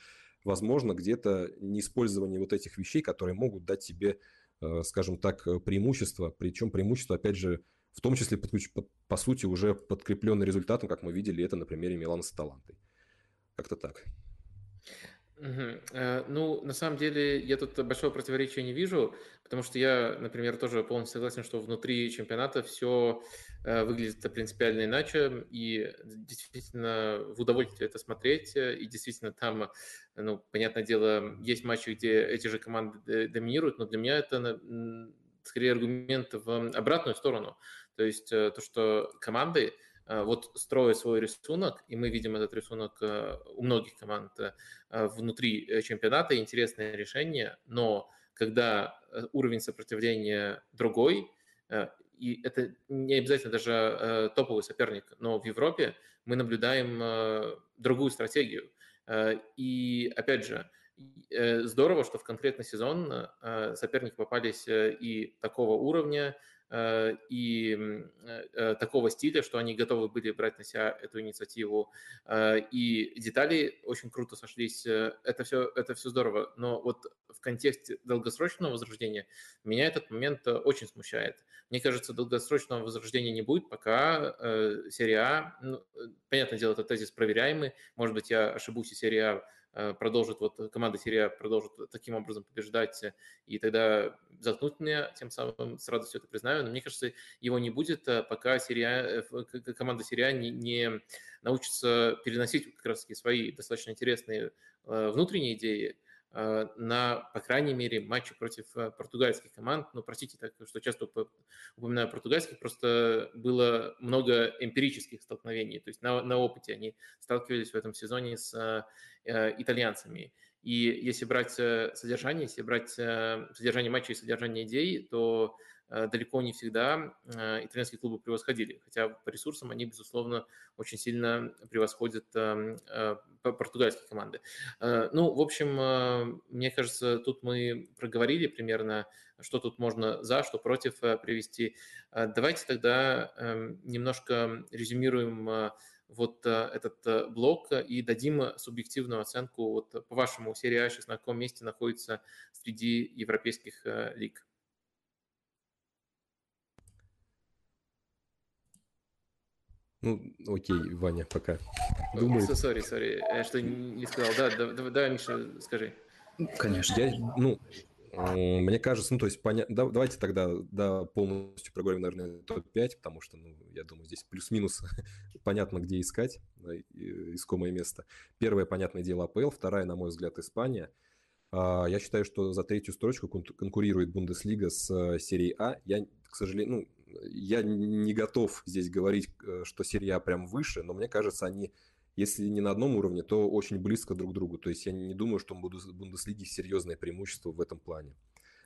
возможно, где-то неиспользование вот этих вещей, которые могут дать тебе, э, скажем так, преимущество. Причем преимущество, опять же, в том числе, по, сути, уже подкрепленное результатом, как мы видели это на примере Милана с Талантой. Как-то так. Э, ну, на самом деле, я тут большого противоречия не вижу, потому что я, например, тоже полностью согласен, что внутри чемпионата все э, выглядит принципиально иначе, и действительно в удовольствие это смотреть, и действительно там, ну, понятное дело, есть матчи, где эти же команды доминируют, но для меня это скорее аргумент в обратную сторону. То есть э, то, что команды Э, вот строя свой рисунок, и мы видим этот рисунок э, у многих команд внутри чемпионата, интересное решение, но когда уровень сопротивления другой, и это не обязательно даже топовый соперник, но в Европе мы наблюдаем другую стратегию. И опять же, здорово, что в конкретный сезон соперники попались и такого уровня, и э, э, такого стиля, что они готовы были брать на себя эту инициативу. И детали очень круто сошлись. Это все, это все здорово. Но вот в контексте долгосрочного возрождения меня этот момент очень смущает. Мне кажется, долгосрочного возрождения не будет, пока серия А, ну, понятное дело, это тезис проверяемый. Может быть, я ошибусь, и серия А Э, продолжит, вот команда серия продолжит таким образом побеждать, и тогда заткнут меня, тем самым с радостью это признаю, но мне кажется, его не будет, э, пока серия, э, команда серия не, не научится переносить как раз свои достаточно интересные внутренние идеи. Э, на, по крайней мере, матче против э, португальских команд. Ну, простите, так что часто упоминаю португальских, просто было много эмпирических столкновений, то есть на, на опыте они сталкивались в этом сезоне с э, итальянцами. И если брать содержание, если брать содержание матча и содержание идей, то Э, далеко не всегда э, итальянские клубы превосходили, хотя по ресурсам они, безусловно, очень сильно превосходят эм, э, португальские команды. Ну, в общем, мне кажется, тут мы проговорили примерно, что тут можно за, что против привести. Давайте тогда эм, немножко резюмируем вот этот блок и дадим субъективную оценку. Вот по вашему серия А сейчас на каком месте находится среди европейских лиг? Ну, окей, Ваня, пока. Думаю. Sorry, sorry, я что не сказал. Да, да, да, Миша, скажи. Конечно. Я, ну, мне кажется, ну, то есть, поня... да, давайте тогда да, полностью проговорим, наверное, топ-5, потому что, ну, я думаю, здесь плюс-минус понятно, где искать. искомое место. Первое, понятное дело, АПЛ, вторая, на мой взгляд, Испания. А, я считаю, что за третью строчку конкурирует Бундеслига с серией А. Я, к сожалению, ну, я не готов здесь говорить, что серия прям выше, но мне кажется, они если не на одном уровне, то очень близко друг к другу. То есть я не думаю, что Бундеслиги серьезное преимущество в этом плане.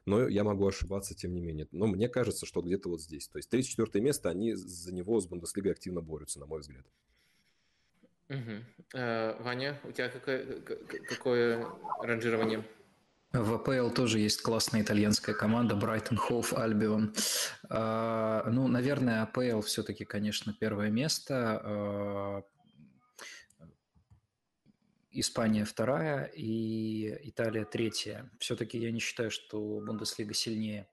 Но я могу ошибаться, тем не менее. Но мне кажется, что где-то вот здесь. То есть 34 место, они за него с Бундеслигой активно борются, на мой взгляд. Угу. А, Ваня, у тебя какое, какое ранжирование? В АПЛ тоже есть классная итальянская команда Брайтон Хоув Альбион. Ну, наверное, АПЛ все-таки, конечно, первое место. А, Испания вторая и Италия третья. Все-таки я не считаю, что Бундеслига сильнее.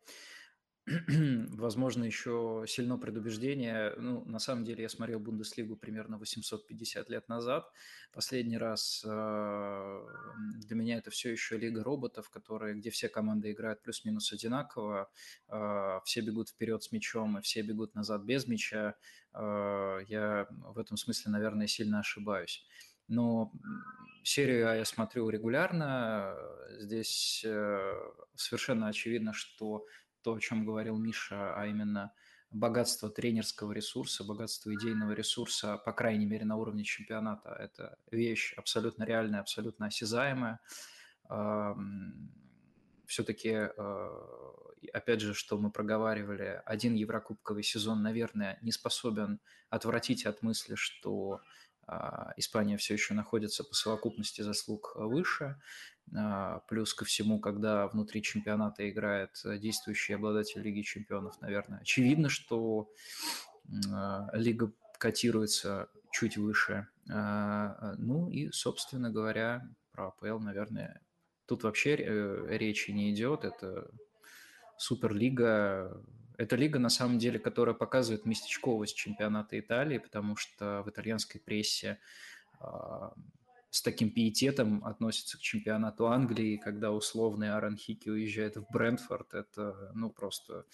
Возможно, еще сильно предубеждение. Ну, на самом деле, я смотрел Бундеслигу примерно 850 лет назад. Последний раз э, для меня это все еще лига роботов, которые, где все команды играют плюс-минус одинаково. Э, все бегут вперед с мячом, и все бегут назад без мяча. Э, я в этом смысле, наверное, сильно ошибаюсь. Но серию А я смотрю регулярно. Здесь э, совершенно очевидно, что то, о чем говорил Миша, а именно богатство тренерского ресурса, богатство идейного ресурса, по крайней мере, на уровне чемпионата, это вещь абсолютно реальная, абсолютно осязаемая. Все-таки, э, опять же, что мы проговаривали, один еврокубковый сезон, наверное, не способен отвратить от мысли, что а, Испания все еще находится по совокупности заслуг выше. А, плюс ко всему, когда внутри чемпионата играет действующий обладатель Лиги чемпионов, наверное, очевидно, что а, лига котируется чуть выше. Ну и, собственно говоря, про АПЛ, наверное, тут вообще э, речи не идет. Это Суперлига, это лига, на самом деле, которая показывает местечковость чемпионата Италии, потому что в итальянской прессе э, с таким пиететом относятся к чемпионату Англии, когда условный Аарон Хики уезжает в Брентфорд. Это, ну, просто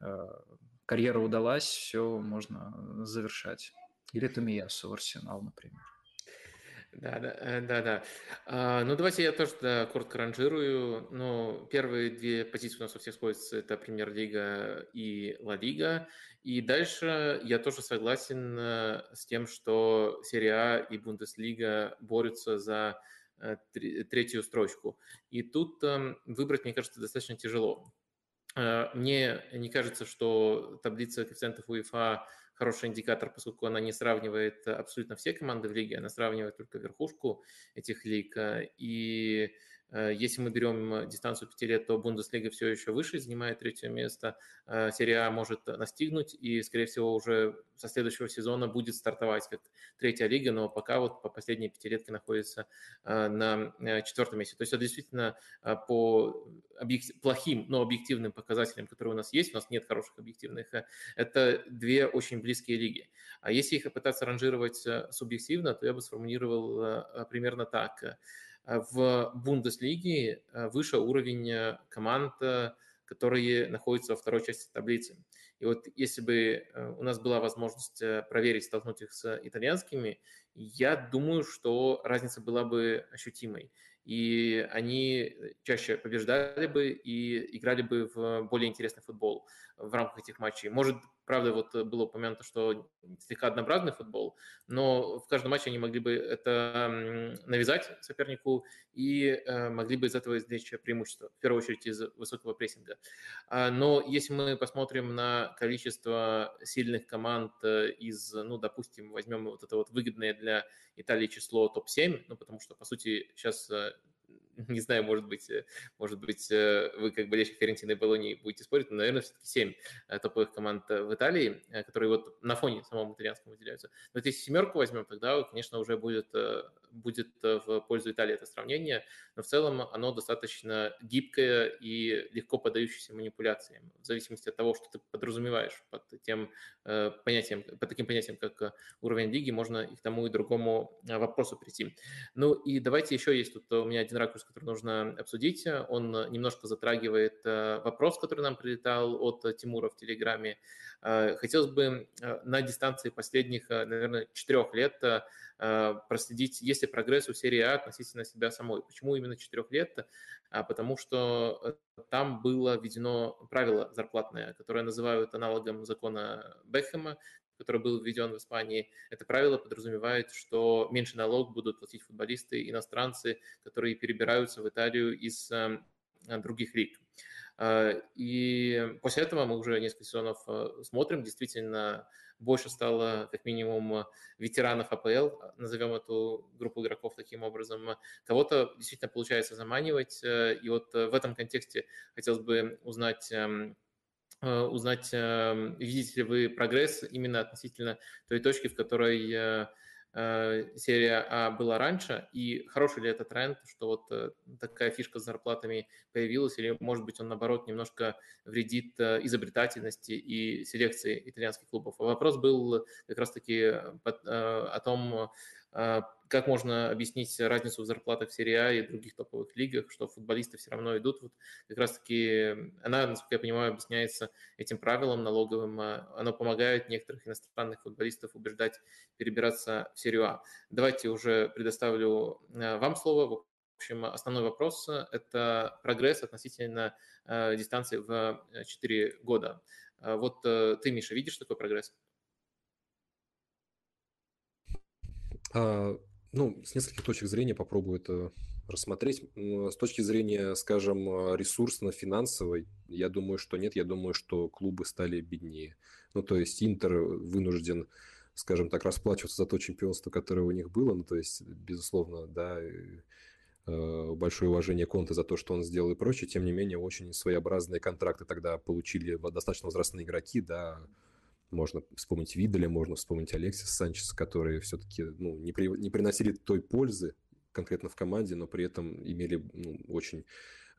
э, карьера удалась, все можно завершать. Или Томиясу в Арсенал, например. Да, да, э, да, да. А, ну, давайте я тоже да, коротко ранжирую. Ну, первые две позиции у нас у всех сходятся, это Премьер-лига и Ла Лига. И дальше я тоже согласен э, с тем, что Серия А и Бундеслига борются за э, третью строчку. И тут эм, выбрать, мне кажется, достаточно тяжело. Мне не кажется, что таблица коэффициентов УЕФА хороший индикатор, поскольку она не сравнивает абсолютно все команды в лиге, она сравнивает только верхушку этих лиг. И Э, если мы берем дистанцию 5 лет, то Бундеслига все еще выше, занимает третье место. Э, серия А может настигнуть и, скорее всего, уже со следующего сезона будет стартовать как третья лига, но пока вот по последней пятилетке находится э, на четвертом месте. То есть это действительно по объектив... плохим, но объективным показателям, которые у нас есть, у нас нет хороших объективных, это две очень близкие лиги. А если их пытаться ранжировать субъективно, то я бы сформулировал примерно так – Э, в Бундеслиге э, выше уровень э, команд, которые находятся во второй части таблицы. И вот если бы у нас была возможность проверить, столкнуть их с итальянскими, я думаю, что разница была бы ощутимой. И они чаще побеждали бы и играли бы в более интересный футбол в рамках этих матчей. Может Правда, вот э, было упомянуто, что слегка однообразный футбол, но в каждом матче они могли бы это навязать сопернику и э, могли бы из этого извлечь преимущество, в первую очередь из высокого прессинга. А, но если мы посмотрим на количество сильных команд э, из, ну, допустим, возьмем вот это вот выгодное для Италии число топ-7, ну, потому что, по сути, сейчас не знаю, может быть, э, может быть, э, вы как болельщик Ферентины и Болони будете спорить, но, наверное, все-таки 7 э, топовых команд в Италии, которые вот на фоне самого итальянского выделяются. Но вот если семерку возьмем, тогда, конечно, уже будет, будет в пользу Италии это сравнение, но в целом оно достаточно гибкое и легко поддающееся манипуляциям, в зависимости от того, что ты подразумеваешь под тем понятием, под таким понятием, как уровень лиги, можно и к тому и другому вопросу прийти. Ну и давайте еще есть тут у меня один ракурс, который нужно обсудить. Он немножко затрагивает вопрос, который нам прилетал от Тимура в Телеграме. Хотелось бы на дистанции последних, наверное, четырех лет проследить, есть ли прогресс у серии А относительно себя самой. Почему именно четырех лет? Потому что там было введено правило зарплатное, которое называют аналогом закона Бекхэма, который был введен в Испании, это правило подразумевает, что меньше налог будут платить футболисты, иностранцы, которые перебираются в Италию из эм, других лиг. Э, и после этого мы уже несколько сезонов э, смотрим, действительно больше стало как минимум ветеранов АПЛ, назовем эту группу игроков таким образом. Кого-то действительно получается заманивать, э, и вот в этом контексте хотелось бы узнать эм, узнать, эм, видите ли вы прогресс именно относительно той точки, в которой э, э, серия А была раньше, и хороший ли это тренд, что вот такая фишка с зарплатами появилась, или, может быть, он, наоборот, немножко вредит изобретательности и селекции итальянских клубов. Вопрос был как раз-таки о том, как можно объяснить разницу в зарплатах в серии А и других топовых лигах, что футболисты все равно идут? Вот как раз-таки она, насколько я понимаю, объясняется этим правилом налоговым. А, оно помогает некоторых иностранных футболистов убеждать перебираться в серию А. Давайте уже предоставлю а, вам слово. В общем, основной вопрос – это прогресс относительно дистанции в 4 года. Вот э, ты, Миша, видишь такой прогресс? Ну, с нескольких точек зрения попробую это рассмотреть. С точки зрения, скажем, ресурсно-финансовой, я думаю, что нет. Я думаю, что клубы стали беднее. Ну, то есть Интер вынужден, скажем так, расплачиваться за то чемпионство, которое у них было. Ну, то есть, безусловно, да, э, большое уважение Конте за то, что он сделал и прочее. Тем не менее, очень своеобразные контракты тогда получили достаточно возрастные игроки, да, можно вспомнить Видаля, можно вспомнить Алексиса Санчеса, которые все-таки ну, не, при, не приносили той пользы конкретно в команде, но при этом имели ну, очень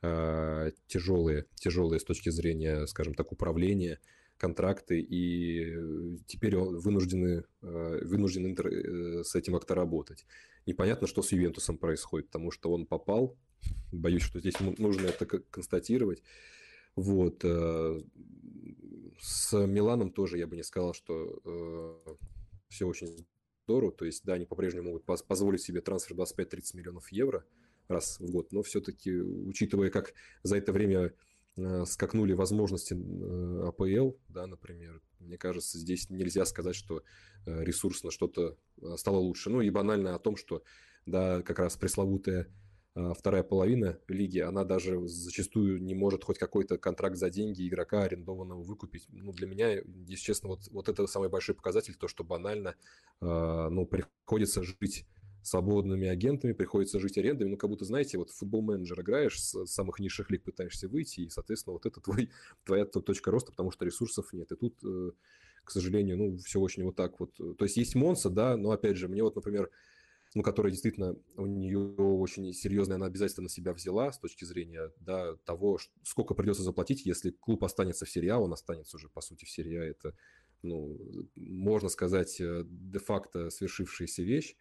э, тяжелые, тяжелые с точки зрения, скажем так, управления контракты, и теперь вынуждены, э, вынужден с этим как-то работать. Непонятно, что с Ювентусом происходит, потому что он попал, боюсь, что здесь нужно это констатировать. Вот. С Миланом тоже я бы не сказал, что э, все очень здорово. То есть, да, они по-прежнему могут позволить себе трансфер 25-30 миллионов евро раз в год, но все-таки, учитывая, как за это время э, скакнули возможности э, АПЛ, да, например, мне кажется, здесь нельзя сказать, что э, ресурсно что-то стало лучше. Ну и банально о том, что, да, как раз пресловутая вторая половина лиги, она даже зачастую не может хоть какой-то контракт за деньги игрока арендованного выкупить. Ну, для меня, если честно, вот, вот это самый большой показатель, то, что банально, э, ну, приходится жить свободными агентами, приходится жить арендами, ну, как будто, знаете, вот футбол-менеджер играешь, с самых низших лиг пытаешься выйти, и, соответственно, вот это твой, твоя точка роста, потому что ресурсов нет. И тут, э, к сожалению, ну, все очень вот так вот. То есть есть Монса, да, но, опять же, мне вот, например, ну, которая действительно у нее очень серьезная, она обязательно на себя взяла с точки зрения да, того, сколько придется заплатить, если клуб останется в серии А, он останется уже, по сути, в серии А. Это, ну, можно сказать, э, де-факто свершившаяся вещь.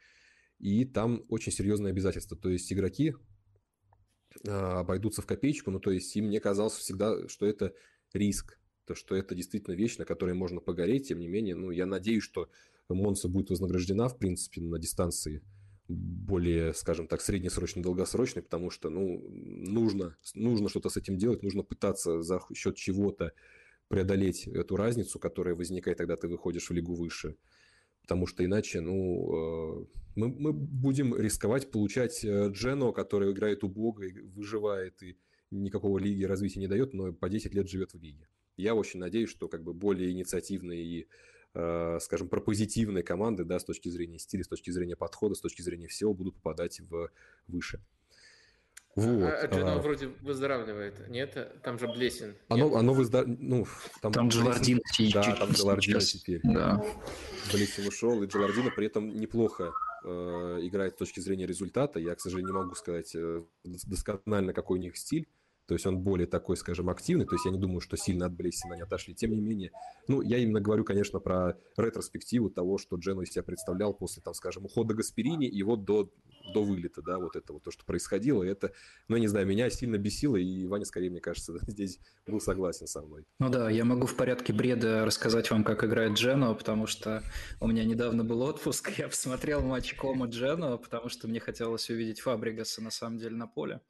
И там очень серьезные обязательства. То есть игроки а, обойдутся в копеечку, ну, то есть им мне казалось всегда, что это риск, то, что это действительно вещь, на которой можно погореть. Тем не менее, ну, я надеюсь, что Монса будет вознаграждена, в принципе, на дистанции более, скажем так, среднесрочный, долгосрочный, потому что, ну, нужно, нужно что-то с этим делать, нужно пытаться за счет чего-то преодолеть эту разницу, которая возникает, когда ты выходишь в лигу выше. Потому что иначе, ну, э, мы, мы будем рисковать получать э, Джено, который играет убого и выживает, и никакого лиги развития не дает, но по 10 лет живет в лиге. Я очень надеюсь, что как бы более инициативные и скажем, пропозитивные команды, да, с точки зрения стиля, с точки зрения подхода, с точки зрения всего, будут попадать в выше. А, вот. А, Джуно а, вроде выздоравливает, нет? Там же Блесин. Оно, оно выздоравливает, ну, там, там Джелардин Да, там Джелардин теперь. Да. Блесин ушел, и Джелардина при этом неплохо э, играет с точки зрения результата. Я, к сожалению, не могу сказать э, досконально, какой у них стиль, то есть он более такой, скажем, активный, то есть я не думаю, что сильно от Блессина не отошли. Тем не менее, ну, я именно говорю, конечно, про ретроспективу того, что Джено из себя представлял после, там, скажем, ухода Гасперини и вот до, до вылета, да, вот это вот то, что происходило, это, ну, я не знаю, меня сильно бесило, и Ваня, скорее, мне кажется, здесь был согласен со мной. Ну да, я могу в порядке бреда рассказать вам, как играет Джено, потому что у меня недавно был отпуск, я посмотрел матч Кома Джено, потому что мне хотелось увидеть Фабригаса на самом деле на поле.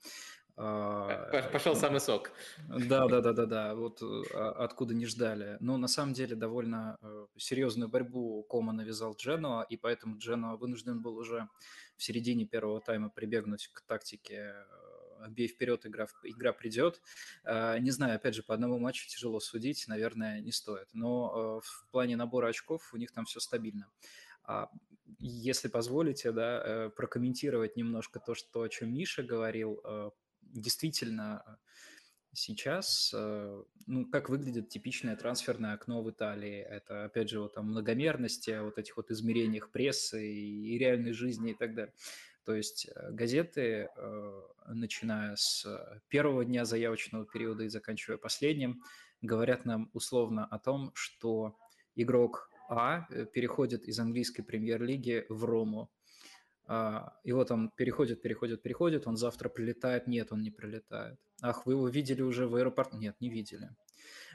А, пошел самый сок. Да, да, да, да, да. Вот а, откуда не ждали. Но на самом деле довольно э, серьезную борьбу Кома навязал Дженуа, и поэтому Дженуа вынужден был уже в середине первого тайма прибегнуть к тактике э, бей вперед, игра, игра придет. Э, не знаю, опять же, по одному матчу тяжело судить, наверное, не стоит. Но в плане набора очков у них там все стабильно. А если позволите, да, прокомментировать немножко то, что, о чем Миша говорил действительно э, сейчас, э, ну, как выглядит типичное трансферное окно в Италии. Это, опять же, вот там многомерности, вот этих вот измерениях прессы и реальной жизни и так далее. То есть э, газеты, начиная с первого дня заявочного периода и заканчивая последним, говорят нам условно о том, что игрок А переходит из английской премьер-лиги в Рому, а, и вот он переходит, переходит, переходит, он завтра прилетает, нет, он не прилетает. Ах, вы его видели уже в аэропорту? Нет, не видели.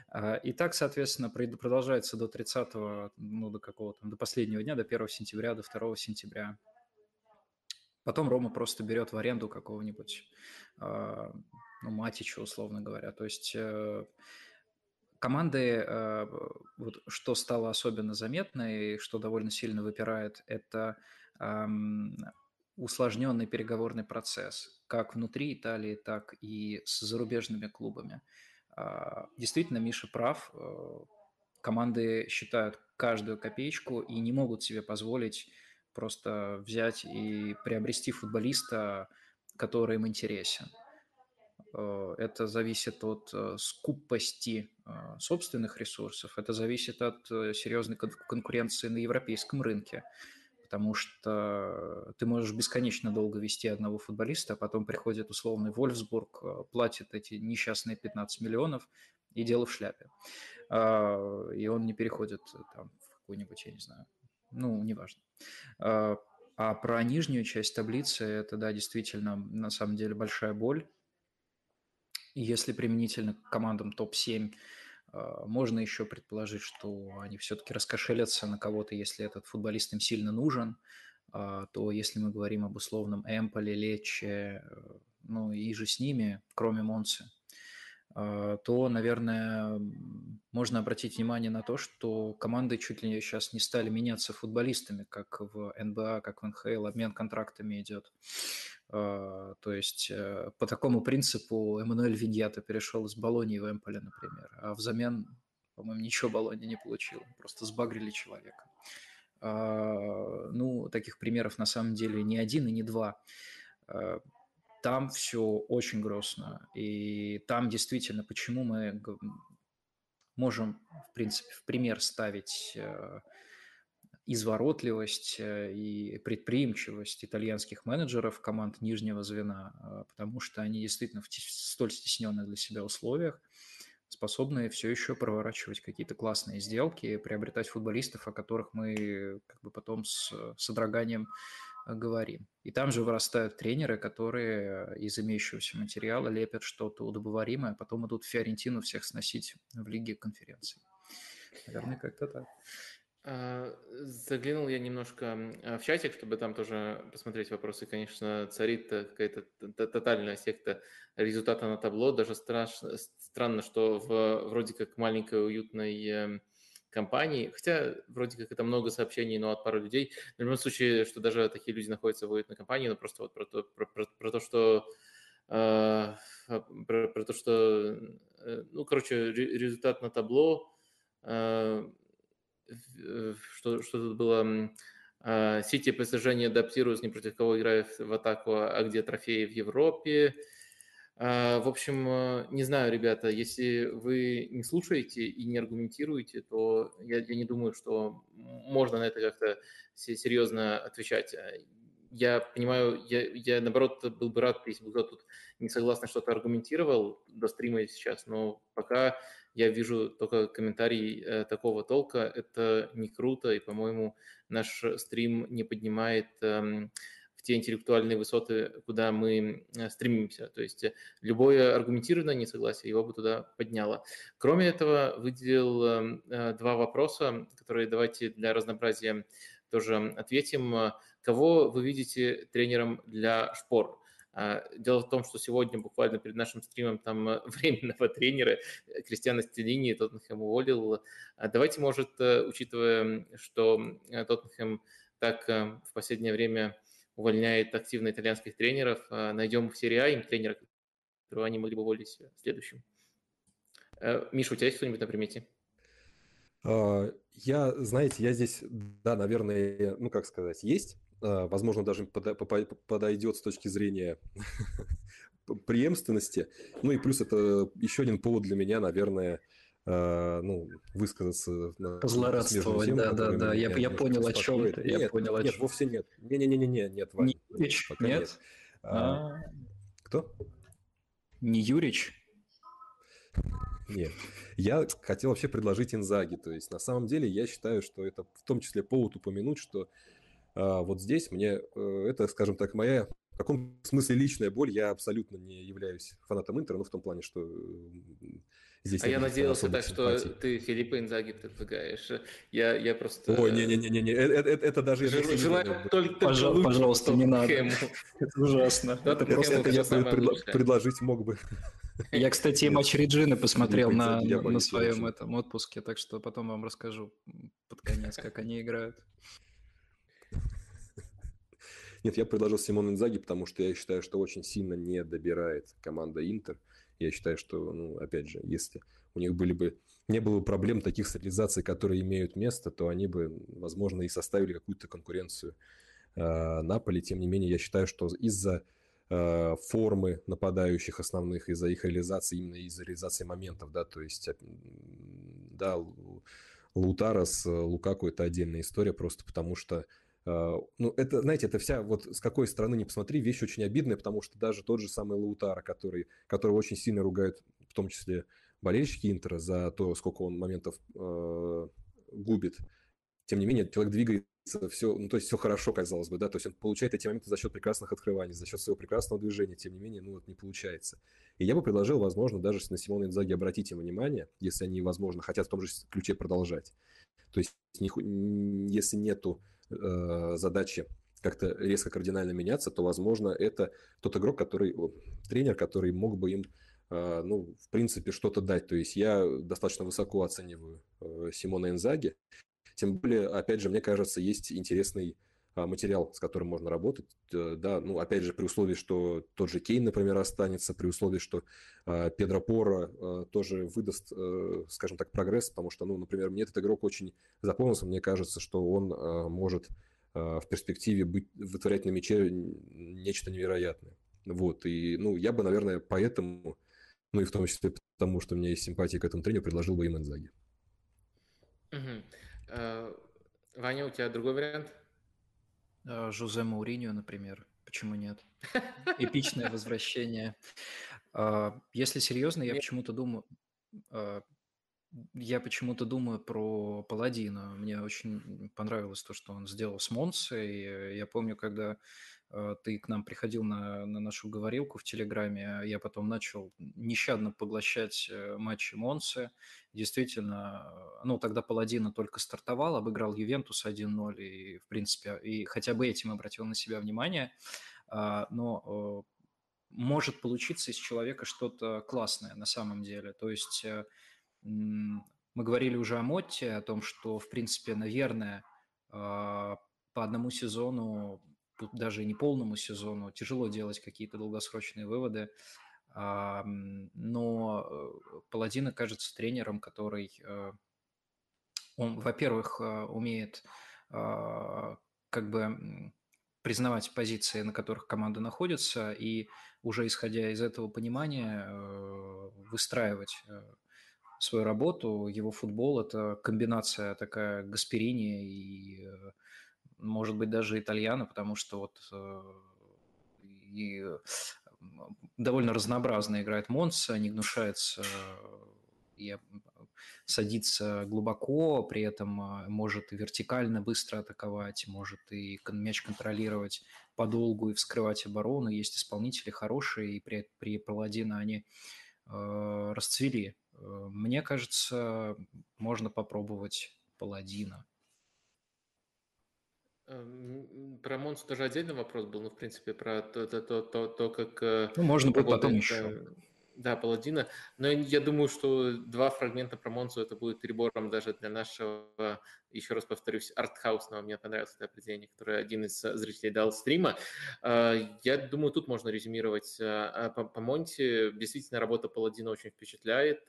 А, и так, соответственно, продолжается до 30 ну, до какого-то, до последнего дня, до 1 сентября, до 2 сентября. Потом Рома просто берет в аренду какого-нибудь, а, ну, Матича, условно говоря. То есть э, команды, э, вот, что стало особенно заметно и что довольно сильно выпирает, это усложненный переговорный процесс, как внутри Италии, так и с зарубежными клубами. А, действительно, Миша прав. Э, команды считают каждую копеечку и не могут себе позволить просто взять и приобрести футболиста, который им интересен. Э, это зависит от э, скупости собственных ресурсов, это зависит от серьезной конкуренции на европейском рынке потому что ты можешь бесконечно долго вести одного футболиста, а потом приходит условный Вольфсбург, э, платит эти несчастные 15 миллионов, и дело в шляпе. А, и он не переходит э, там в какую-нибудь, я не знаю, ну, неважно. А, а про нижнюю часть таблицы, это, да, действительно, на самом деле большая боль. Если применительно к командам топ-7, а, можно еще предположить, что они все-таки раскошелятся на кого-то, если этот футболист им сильно нужен, а, то если мы говорим об условном Эмполе, Лече, э, ну и же с ними, кроме Монцы, а, то, наверное, можно обратить внимание на то, что команды чуть ли сейчас не стали меняться футболистами, как в НБА, как в НХЛ, обмен контрактами идет. А, то есть э, по такому принципу Эммануэль Виньята перешел из Болонии в Эмполе, например, а взамен, по-моему, ничего Болония не получил, просто сбагрили человека. А, ну, таких примеров на самом деле не один и не два там все очень грустно. И там действительно, почему мы можем, в принципе, в пример ставить э, изворотливость э, и предприимчивость итальянских менеджеров команд нижнего звена, э, потому что они действительно в столь стесненных для себя условиях способны все еще проворачивать какие-то классные сделки, приобретать футболистов, о которых мы как бы потом с содроганием говорим. И там же вырастают тренеры, которые из имеющегося материала лепят что-то удобоваримое, а потом идут в Фиорентину всех сносить в Лиге конференций. Наверное, как-то так. А, заглянул я немножко а, в чатик, чтобы там тоже посмотреть вопросы. Конечно, царит какая-то тотальная секта результата на табло. Даже страшно, странно, что в вроде как маленькой уютной эм, компании, хотя вроде как это много сообщений, но от пары людей. в любом случае, что даже такие люди находятся в уютной компании, но просто вот про то, про, про, про то что э, про, про то, что, э, ну, короче, результат на табло, э, что, что тут было, Сити ПСЖ не адаптируются ни против кого играют в атаку, а где трофеи в Европе, а, в общем, э, не знаю, ребята, если вы не слушаете и не аргументируете, то я, я не думаю, что можно на это как-то серьезно отвечать. я понимаю, я, я наоборот был бы рад, если бы кто-то тут не согласно что-то аргументировал до стрима сейчас, но пока я вижу только комментарий э, такого толка, это не круто, и, по-моему, наш стрим не поднимает э, в те интеллектуальные высоты, куда мы э, стремимся. То есть любое аргументированное несогласие его бы туда подняло. Кроме этого, выделил эм, э, два вопроса, которые давайте для разнообразия тоже ответим. Кого вы видите тренером для шпор? А, дело в том, что сегодня буквально перед нашим стримом там э, временного тренера э, Кристиана Стеллини Тоттенхэм уволил. А давайте, может, э, учитывая, что Тоттенхэм так в последнее время увольняет активно итальянских тренеров, найдем в серии А им тренера, которого они могли бы уволить следующим. Миша, у тебя есть кто-нибудь на примете? А, я, знаете, я здесь, да, наверное, ну, как сказать, есть. А, возможно, даже подойдет с точки зрения преемственности. Ну и плюс это еще один повод для меня, наверное, а, ну, высказаться на Злорадствовать, тему, да, да, да, я, я понял, о чем ты, я нет, понял, о нет, чем. вовсе нет. Не-не-не-не, нет, Ваня, не Юрич, нет? нет. А, кто? Не Юрич? Нет. Я хотел вообще предложить Инзаги. То есть, на самом деле, я считаю, что это в том числе повод упомянуть, что а, вот здесь мне э, это, скажем так, моя в каком смысле личная боль. Я абсолютно не являюсь фанатом Интера, ну, в том плане, что здесь... А я надеялся так, что ты Филиппа Инзаги предлагаешь. Я, я просто... Ой, не-не-не-не, это, это, это даже... Жел, желаю только, только Пожал, Пожалуйста, не надо. Это ужасно. Это просто это я предложить мог бы. Я, кстати, матч Реджины посмотрел на, на своем этом отпуске, так что потом вам расскажу под конец, как они играют. Нет, я предложил Симон Инзаги, потому что я считаю, что очень сильно не добирает команда Интер. Я считаю, что, ну, опять же, если у них были бы не было бы проблем таких стабилизаций, которые имеют место, то они бы, возможно, и составили какую-то конкуренцию э, Наполи. Тем не менее, я считаю, что из-за э, формы нападающих основных, из-за их реализации, именно из-за реализации моментов, да, то есть, да, Лутарас, Лукаку – это отдельная история, просто потому что а, ну, это, знаете, это вся, вот с какой стороны не посмотри, вещь очень обидная, потому что даже тот же самый Лаутара, который, которого очень сильно ругают, в том числе болельщики Интера, за то, сколько он моментов э, губит, тем не менее, человек двигается, все, ну, то есть все хорошо, казалось бы, да, то есть он получает эти моменты за счет прекрасных открываний, за счет своего прекрасного движения, тем не менее, ну, вот не получается. И я бы предложил, возможно, даже на Симона Инзаги обратить им внимание, если они, возможно, хотят в том же ключе продолжать. То есть, если нету э, задачи как-то резко кардинально меняться, то, возможно, это тот игрок, который, тренер, который мог бы им, э, ну, в принципе, что-то дать. То есть я достаточно высоко оцениваю э, Симона Инзаги. Тем более, опять же, мне кажется, есть интересный материал, с которым можно работать. Э, да, ну, опять же, при условии, что тот же Кейн, например, останется, при условии, что э, Педро Пора э, тоже выдаст, э, скажем так, прогресс, потому что, ну, например, мне этот игрок очень запомнился, мне кажется, что он э, может э, в перспективе быть, вытворять на мяче нечто невероятное. Вот, и, ну, я бы, наверное, поэтому, ну, и в том числе потому, что у меня есть симпатия к этому тренеру, предложил бы им Инзаги. Угу. Ваня, у тебя другой вариант? А, Жозе Мауриньо, например. Почему нет? Эпичное возвращение. А, если серьезно, я почему-то думаю... А, я почему-то думаю про Паладина. Мне очень понравилось то, что он сделал с Монсой. Я помню, когда Э, ты к нам приходил на, на нашу говорилку в Телеграме, я потом начал нещадно поглощать э, матчи Монсы. Действительно, э, ну, тогда Паладина только стартовал, обыграл Ювентус 1-0, и, в принципе, и хотя бы этим обратил на себя внимание. А, но может получиться из человека что-то классное на самом деле. То есть мы говорили уже о Мотте, о том, что, в принципе, наверное, по одному сезону даже не полному сезону, тяжело делать какие-то долгосрочные выводы. Но э, Паладина кажется тренером, который, э, он, во-первых, э, умеет как бы признавать позиции, на которых команда находится, и уже исходя из этого понимания выстраивать свою работу. Его футбол – это комбинация такая Гасперини и может быть, даже итальяно, потому что вот и довольно разнообразно играет Монса, не гнушается и садится глубоко, при этом может и вертикально быстро атаковать, может и мяч контролировать подолгу и вскрывать оборону. Есть исполнители хорошие, и при, при Паладино они э, расцвели. Мне кажется, можно попробовать Паладина. Эм, про Монсу тоже отдельный вопрос был, ну, в принципе, про то, то, то, то, то как... Э, ну, можно будет потом еще. Да, Паладина. Но я думаю, что два фрагмента про Монсу это будет перебором даже для нашего, еще раз повторюсь, артхаусного. Мне понравилось это определение, которое один из зрителей дал стрима. Э, я думаю, тут можно резюмировать по, по Монте. Действительно, работа Паладина очень впечатляет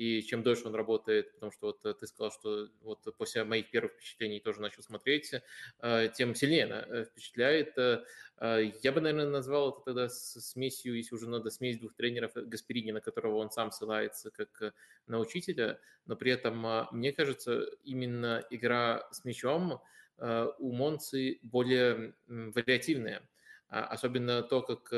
и чем дольше он работает, потому что вот э, ты сказал, что вот после моих первых впечатлений тоже начал смотреть, э, тем сильнее она э, впечатляет. Я бы, наверное, назвал это тогда смесью, если уже надо, смесь двух тренеров Гасперини, на которого он сам ссылается как на учителя, но при этом, мне кажется, именно игра с мячом у Монцы более вариативная. А особенно то, как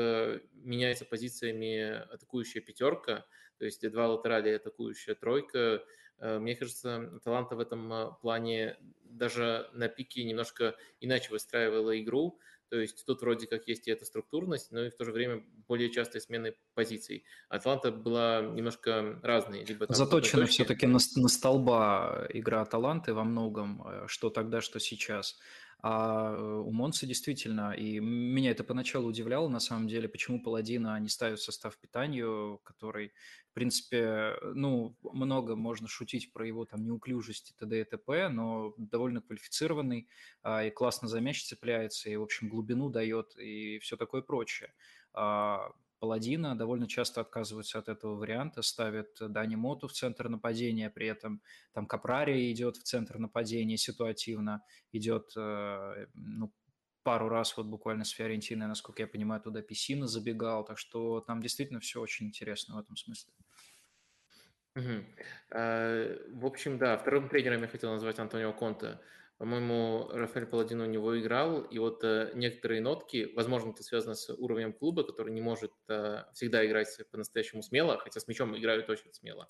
меняется позициями атакующая пятерка – то есть два латерали атакующая тройка. Э, мне кажется, Таланта в этом э, плане даже на пике немножко иначе выстраивала игру. То есть тут вроде как есть и эта структурность, но и в то же время более частые смены позиций. Атланта была немножко разной. Либо там Заточена все-таки на, на столба игра Таланты во многом, э, что тогда, что сейчас. А э, у Монса действительно, и меня это поначалу удивляло, на самом деле, почему Паладина не ставят в состав питанию, который, в принципе, ну, много можно шутить про его там неуклюжесть и т.д. и т.п., но довольно квалифицированный, а, и классно за мяч цепляется, и, в общем, глубину дает, и все такое прочее. Паладина довольно часто отказываются от этого варианта, ставят Дани Моту в центр нападения, при этом там Капрари идет в центр нападения ситуативно, идет э, ну, пару раз вот буквально с Фиорентиной, насколько я понимаю, туда Писина забегал, так что там действительно все очень интересно в этом смысле. Угу. В общем, да, вторым тренером я хотел назвать Антонио Конте. По-моему, Рафаэль Паладин у него играл, и вот э, некоторые нотки, возможно, это связано с уровнем клуба, который не может э, всегда играть по-настоящему смело, хотя с мячом играют очень смело,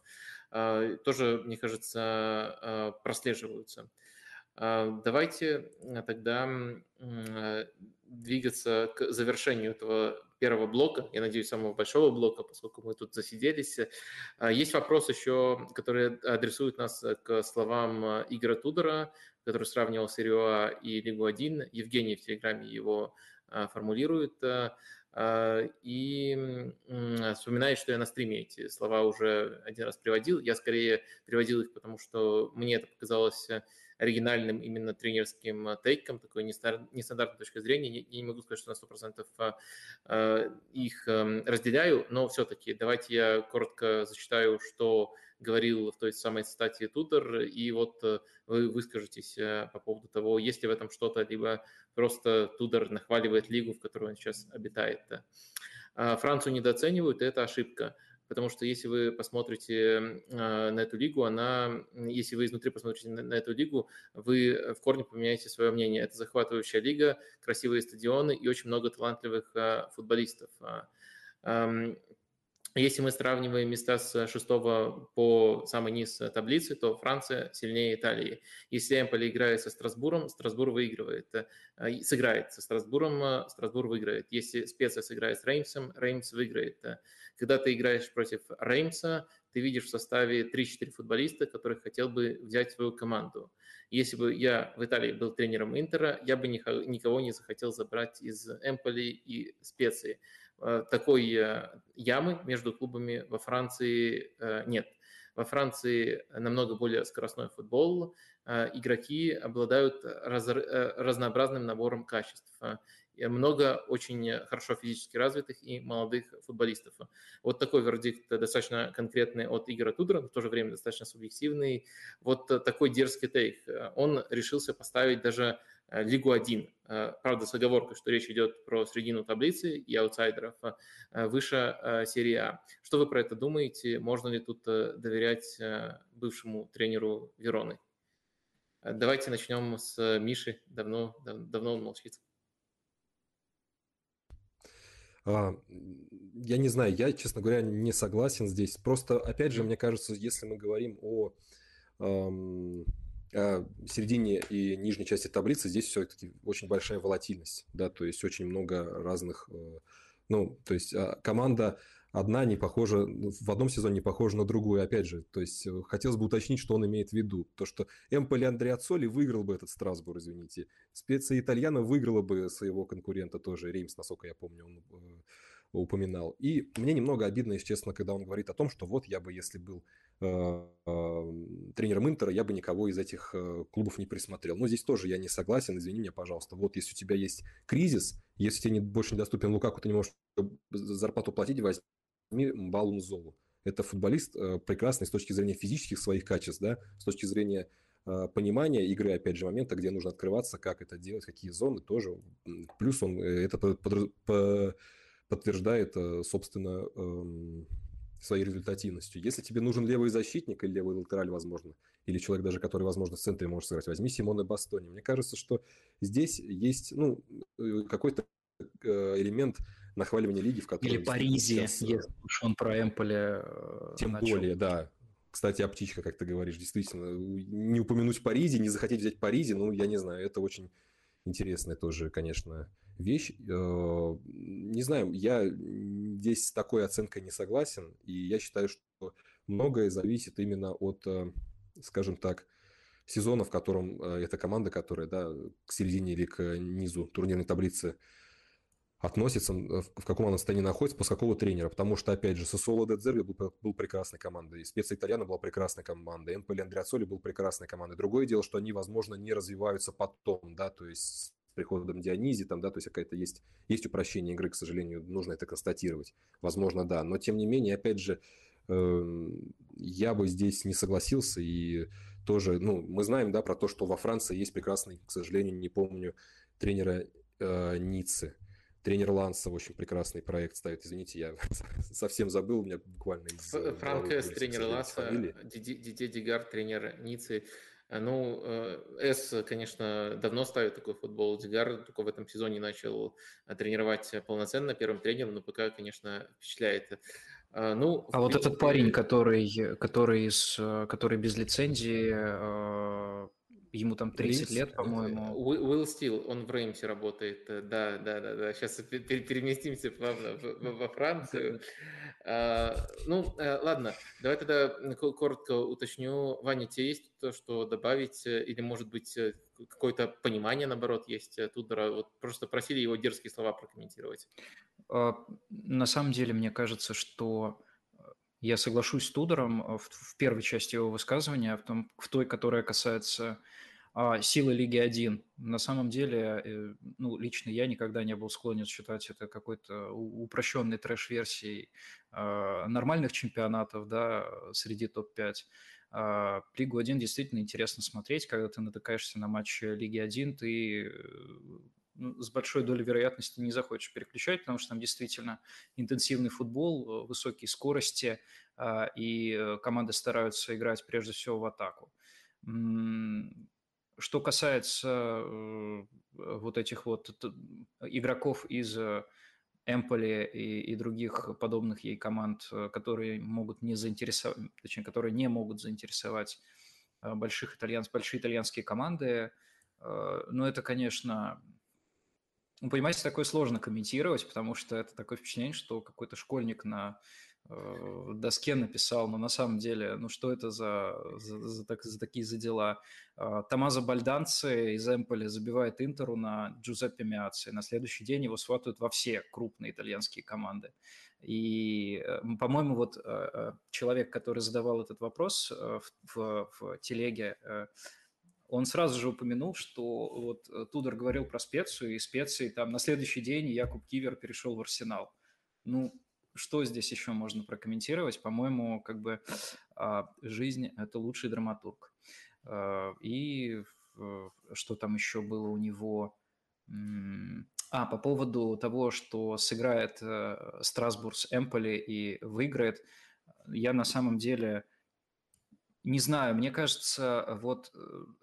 э, тоже, мне кажется, э, прослеживаются. Э, давайте тогда э, двигаться к завершению этого первого блока, я надеюсь, самого большого блока, поскольку мы тут засиделись. Э, есть вопрос еще, который адресует нас к словам э, Игоря Тудора, который сравнивал серию А и Лигу 1. Евгений в Телеграме его а, формулирует. А, а, и вспоминает, что я на стриме эти слова уже один раз приводил. Я скорее приводил их, потому что мне это показалось оригинальным именно тренерским тейком, такой нестандартной точкой зрения. Я не могу сказать, что на 100% их разделяю, но все-таки давайте я коротко зачитаю, что говорил в той самой статье Тутор, и вот э, вы выскажетесь э, по поводу того, есть ли в этом что-то, либо просто Тудор нахваливает лигу, в которой он сейчас обитает. Францию недооценивают, и это ошибка потому что если вы посмотрите а, на эту лигу, она, если вы изнутри посмотрите на, на эту лигу, вы в корне поменяете свое мнение. Это захватывающая лига, красивые стадионы и очень много талантливых а, футболистов. Если мы сравниваем места с 6 по самый низ таблицы, то Франция сильнее Италии. Если Эмполи играет со Страсбуром, Страсбур выигрывает. Э, сыграет со Страсбуром, э, Страсбур выиграет. Если Специя сыграет с Реймсом, Реймс выиграет. Когда ты играешь против Реймса, ты видишь в составе 3-4 футболиста, которых хотел бы взять в свою команду. Если бы я в Италии был тренером Интера, я бы никого не захотел забрать из Эмполи и Специи Э, такой э, ямы между клубами во Франции э, нет. Во Франции намного более скоростной футбол, игроки обладают раз, разнообразным набором качеств. Много очень хорошо физически развитых и молодых футболистов. Вот такой вердикт достаточно конкретный от Игоря Тудора, но в то же время достаточно субъективный. Вот такой дерзкий тейк. Он решился поставить даже Э, Лигу 1. Э, правда, с оговоркой, что речь идет про средину таблицы и аутсайдеров э, выше серии А. Что вы про это думаете? Можно ли тут доверять бывшему тренеру Вероны? Давайте начнем с Миши. Давно, давно он молчит. А, я не знаю, я, честно говоря, не согласен здесь. Просто, опять же, мне кажется, если мы говорим о, о середине и нижней части таблицы, здесь все-таки очень большая волатильность, да, то есть очень много разных, э, ну, то есть а, команда одна не похожа, ну, в одном сезоне не похожа на другую, опять же. То есть э, хотелось бы уточнить, что он имеет в виду. То, что Эмполи Андреацоли выиграл бы этот Страсбург, извините. Специя Итальяна выиграла бы своего конкурента тоже, Реймс, насколько я помню, он э, упоминал. И мне немного обидно, если честно, когда он говорит о том, что вот я бы, если был э, э, тренером Интера, я бы никого из этих э, клубов не присмотрел. Но здесь тоже я не согласен, извини меня, пожалуйста. Вот если у тебя есть кризис, если тебе не, больше недоступен Лукаку, ты не можешь зарплату платить, возьми Мбалун Золу. Это футболист э, прекрасный с точки зрения физических своих качеств, да, с точки зрения э, понимания игры, опять же, момента, где нужно открываться, как это делать, какие зоны тоже. Плюс он э, это подтверждает, собственно, эм, своей результативностью. Если тебе нужен левый защитник или левый латераль, возможно, или человек даже, который, возможно, в центре может сыграть, возьми Симона Бастони. Мне кажется, что здесь есть ну, какой-то элемент нахваливание лиги, в которой... Или Паризе, сейчас... если уж он про Эмполе э, Тем начал. более, да. Кстати, о птичка, как ты говоришь, действительно. Не упомянуть Паризе, не захотеть взять Паризе, ну, я не знаю, это очень интересная тоже, конечно, вещь. Э, не знаю, я здесь с такой оценкой не согласен, и я считаю, что многое зависит именно от, э, скажем так, сезона, в котором эта команда, которая да, к середине или к низу турнирной таблицы относится, в каком она состоянии находится, после какого тренера. Потому что, опять же, Сосоло Дедзерби был, был прекрасной командой, Специя Итальяна была прекрасной командой, Эмполи Андреацоли был прекрасной командой. Другое дело, что они, возможно, не развиваются потом, да, то есть с приходом Дионизи, там, да, то есть какая-то есть, есть упрощение игры, к сожалению, нужно это констатировать. Возможно, да. Но, тем не менее, опять же, э, я бы здесь не согласился и тоже, ну, мы знаем, да, про то, что во Франции есть прекрасный, к сожалению, не помню, тренера э, Ниццы, Тренер Ланса очень прекрасный проект ставит. Извините, я совсем забыл, у меня буквально из... Э, Франк С, тренер Ланса, Дидье Дигар, тренер Ниццы. Э, ну, э, С, конечно, давно ставит такой футбол. Дигар только в этом сезоне начал тренировать полноценно первым тренером, но пока, конечно, впечатляет. Ну, а вот этот парень, который, который, с, который без лицензии ему там 30 Реймс, лет, по-моему. Уилл Стил, он в Реймсе работает, да, да, да, да. Сейчас переместимся плавно во Францию. А, ну, э, ладно, давай тогда коротко уточню. Ваня, тебе есть то, что добавить, э, или, может быть, э, какое-то понимание, наоборот, есть Тудора? Вот просто просили его дерзкие слова прокомментировать. А, на самом деле, мне кажется, что я соглашусь с Тудором в, в первой части его высказывания, в, том, в той, которая касается а, силы Лиги 1. На самом деле, э, ну, лично я никогда не был склонен считать это какой-то упрощенной трэш-версией а, нормальных чемпионатов, да, среди топ-5. А, Лигу 1 действительно интересно смотреть, когда ты натыкаешься на матч Лиги 1, ты ну, с большой долей вероятности не захочешь переключать, потому что там действительно интенсивный футбол, высокие скорости, и э, команды стараются играть прежде всего в атаку. Что касается э, вот этих вот игроков из э, Эмполи и, и других подобных ей команд, э, которые могут не заинтересовать, точнее, которые не могут заинтересовать больших итальянцев, большие итальянские команды, ну, это, конечно, ну, понимаете, такое сложно комментировать, потому что это такое впечатление, что какой-то школьник на Э, доске написал, но на самом деле, ну что это за, за, за, так, за такие за дела? А, Томазо Бальданци из Эмполи забивает Интеру на Джузеппе Миаци. На следующий день его сватают во все крупные итальянские команды. И, э, по-моему, вот э, человек, который задавал этот вопрос в, в, в телеге, он сразу же упомянул, что вот Тудор говорил про специю, и специи там на следующий день Якуб Кивер перешел в Арсенал. Ну, что здесь еще можно прокомментировать? По-моему, как бы а, жизнь – это лучший драматург. А, и что там еще было у него? А, по поводу того, что сыграет э, Страсбург с Эмполи и выиграет, я на самом деле Не знаю, мне кажется, вот э,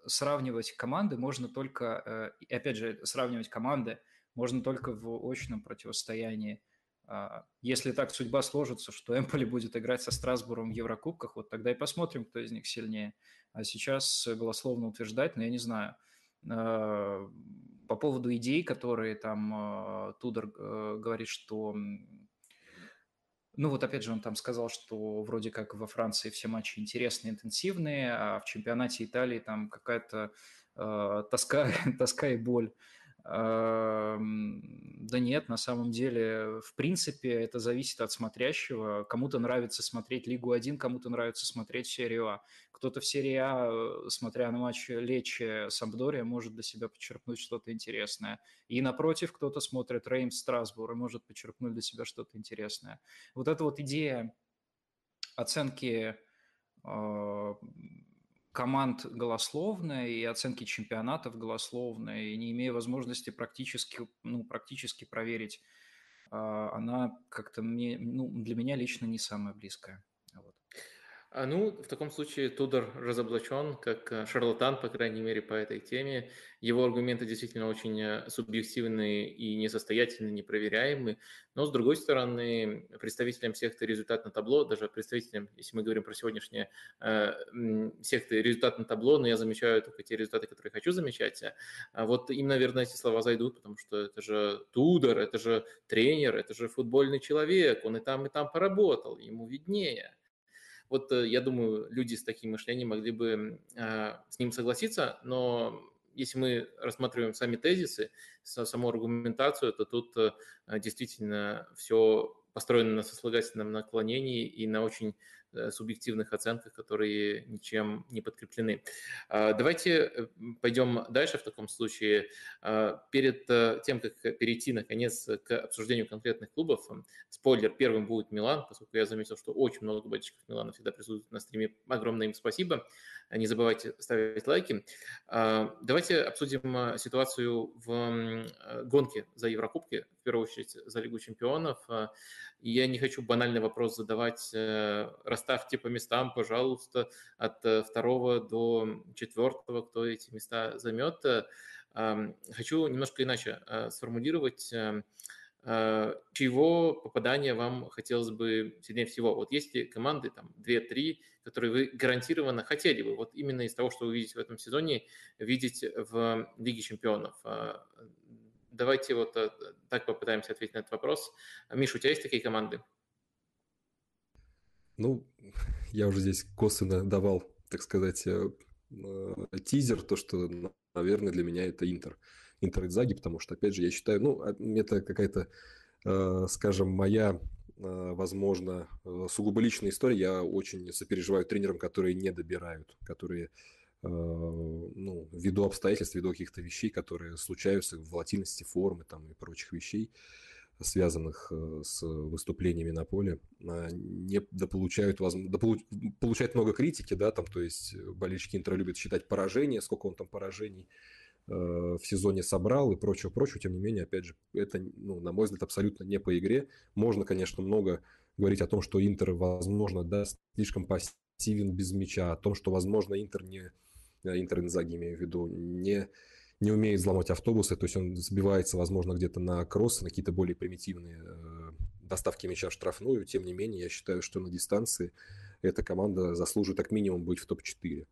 сравнивать команды можно только, э, опять же, сравнивать команды можно только в очном противостоянии. А, если так судьба сложится, что Эмполи будет играть со Страсбуром в Еврокубках, вот тогда и посмотрим, кто из них сильнее. А сейчас голословно утверждать, но я не знаю. А, по поводу идей, которые там Тудор говорит, что ну вот опять же он там сказал, что вроде как во Франции все матчи интересные, интенсивные, а в чемпионате Италии там какая-то э, тоска, тоска и боль. Да нет, на самом деле, в принципе, это зависит от смотрящего. Кому-то нравится смотреть Лигу 1, кому-то нравится смотреть серию А. Кто-то в серии А, э, смотря на матч Лечи Сампдория, может для себя почерпнуть что-то интересное. И напротив, кто-то смотрит Реймс Страсбур и может почерпнуть для себя что-то интересное. Вот эта вот идея оценки а, команд голословная и оценки чемпионатов голословная, и не имея возможности практически, ну, практически проверить, а, она как-то мне, ну, для меня лично не самая близкая. А, ну, в таком случае Тудор разоблачен как э, шарлатан, по крайней мере, по этой теме. Его аргументы действительно очень э, субъективные и несостоятельные, непроверяемые. Но, с другой стороны, представителям секты результат на табло, даже представителям, если мы говорим про сегодняшнее э, секты результат на табло, но я замечаю только те результаты, которые хочу замечать. А вот им, наверное, эти слова зайдут, потому что это же Тудор, это же тренер, это же футбольный человек, он и там, и там поработал, ему виднее. Вот э, я думаю, люди с таким мышлением могли бы а, с ним согласиться, но если мы рассматриваем сами тезисы, саму аргументацию, то тут э, действительно все построено на сослагательном наклонении и на очень Э, субъективных оценках, которые ничем не подкреплены. А, давайте э, пойдем дальше в таком случае. А, перед э, тем, как перейти, наконец, к обсуждению конкретных клубов, спойлер, первым будет Милан, поскольку я заметил, что очень много болельщиков Милана всегда присутствуют на стриме. Огромное им спасибо. Не забывайте ставить лайки. А, давайте обсудим ситуацию в гонке за Еврокубки, в первую очередь за Лигу чемпионов. Я не хочу банальный вопрос задавать, расставьте по местам, пожалуйста, от э, второго до четвертого, кто эти места займет. Э, хочу немножко иначе э, сформулировать, чьего попадания вам хотелось бы сильнее всего. Вот есть ли команды, там, 2-3, которые вы гарантированно хотели бы, вот именно из того, что вы видите в этом сезоне, видеть в Лиге чемпионов? Давайте вот так попытаемся ответить на этот вопрос. Миша, у тебя есть такие команды? Ну, я уже здесь косвенно давал, так сказать, э, э, тизер, то, что, наверное, для меня это Интер. Интер Идзаги, потому что, опять же, я считаю, ну, а, это какая-то, э, скажем, моя, возможно, сугубо личная история. Я очень сопереживаю тренерам, которые не добирают, которые ну, ввиду обстоятельств, ввиду каких-то вещей, которые случаются, волатильности формы там и прочих вещей, связанных э, с выступлениями на поле, а, не дополучают, дополу, получают много критики, да, там, то есть болельщики Интера любят считать поражение, сколько он там поражений э, в сезоне собрал и прочего, прочего. Тем не менее, опять же, это, ну, на мой взгляд, абсолютно не по игре. Можно, конечно, много говорить о том, что Интер, возможно, да, слишком пассивен без мяча, о том, что, возможно, Интер не, э, Интер Инзаги, имею в виду, не не умеет взломать автобусы, то есть он сбивается, возможно, где-то на кроссы, на какие-то более примитивные э, доставки мяча в штрафную. Тем не менее, я считаю, что на дистанции эта команда заслуживает как минимум быть в топ-4.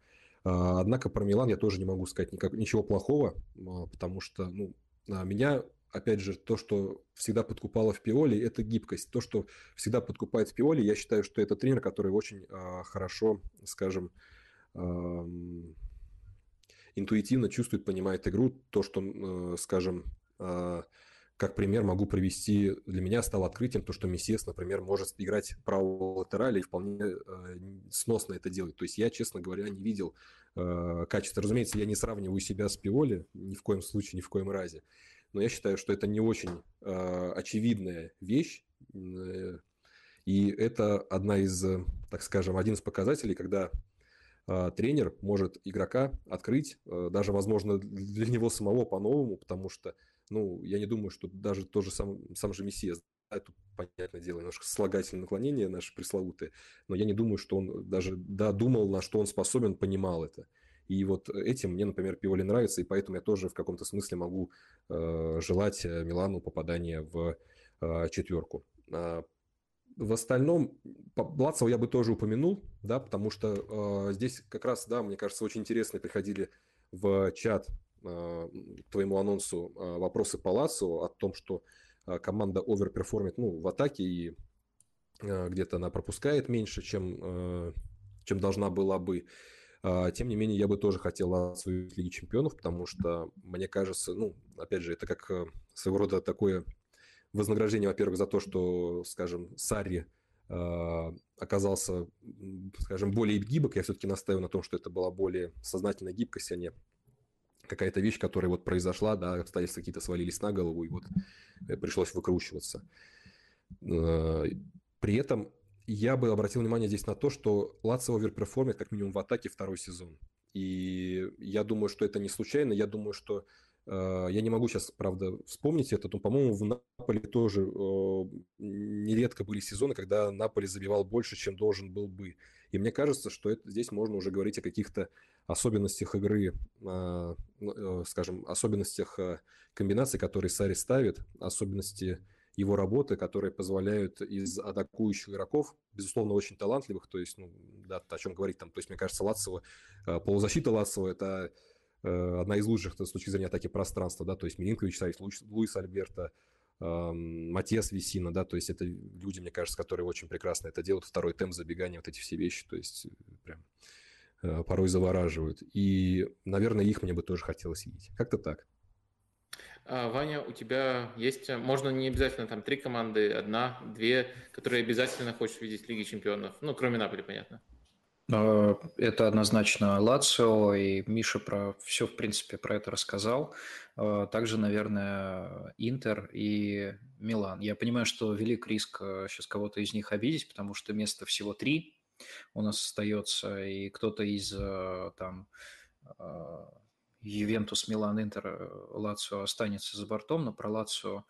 А, однако про Милан я тоже не могу сказать никак, ничего плохого, а, потому что ну, а, меня, опять же, то, что всегда подкупало в Пиоле, это гибкость. То, что всегда подкупает в Пиоле, я считаю, что это тренер, который очень хорошо, скажем, интуитивно чувствует, понимает игру. То, что, э, скажем, э, как пример могу привести, для меня стало открытием то, что Мессиес, например, может играть правого латераля и вполне э, сносно это делать. То есть я, честно говоря, не видел качества. Разумеется, я не сравниваю себя с Пиоли, ни в коем случае, ни в коем разе. Но я считаю, что это не очень очевидная вещь. И это одна из, так скажем, один из показателей, когда тренер может игрока открыть, а, даже, возможно, для него самого по-новому, потому что, ну, я не думаю, что даже тот же сам, сам же Мессия эту понятное дело, немножко слагательное наклонение наши пресловутые, но я не думаю, что он даже додумал, на что он способен, понимал это. И вот этим мне, например, Пиоли нравится, и поэтому я тоже в каком-то смысле могу э, желать э, Милану попадания в э, четверку. В остальном, Лацо я бы тоже упомянул, да, потому что э, здесь как раз, да, мне кажется, очень интересно приходили в чат э, твоему анонсу э, вопросы по Лацо о том, что э, команда overperform ит ну, в атаке и э, где-то она пропускает меньше, чем, э, чем должна была бы. А, тем не менее, я бы тоже хотел освоить Лиги Чемпионов, потому что, мне кажется, ну, опять же, это как э, своего рода такое вознаграждение, во-первых, за то, что, скажем, Сарри а, оказался, скажем, более гибок. Я все-таки настаиваю на том, что это была более сознательная гибкость, а не какая-то вещь, которая вот произошла, да, обстоятельства какие-то свалились на голову, и вот э, пришлось выкручиваться. А, при этом я бы обратил внимание здесь на то, что Лацио overperform ит как минимум в атаке второй сезон. И я думаю, что это не случайно. Я думаю, что я не могу сейчас, правда, вспомнить это, но, по-моему, в Наполи тоже э, нередко были сезоны, когда Наполи забивал больше, чем должен был бы. И мне кажется, что это, здесь можно уже говорить о каких-то особенностях игры, э, э, скажем, особенностях э, комбинаций, которые Сари ставит, особенности его работы, которые позволяют из атакующих игроков, безусловно, очень талантливых, то есть, ну, да, о чем говорить там, то есть, мне кажется, Лацева, э, полузащита Лацева – это э, одна из лучших с точки зрения атаки пространства, да, то есть Милинкович Луис Альберто, эм, Матиас Висина, да, то есть это люди, мне кажется, которые очень прекрасно это делают, второй темп забегания, вот эти все вещи, то есть прям порой завораживают. И, наверное, их мне бы тоже хотелось видеть. Как-то так. А, Ваня, у тебя есть, можно не обязательно там три команды, одна, две, которые обязательно хочешь видеть в Лиге Чемпионов, ну, кроме Наполи, понятно. А, это однозначно Лацио, и Миша про все, в принципе, про это рассказал. А, также, наверное, Интер и Милан. Я понимаю, что велик риск сейчас кого-то из них обидеть, потому что место всего три у нас остается, и кто-то из там Ювентус, Милан, Интер, э, Лацио останется за бортом, но про Лацио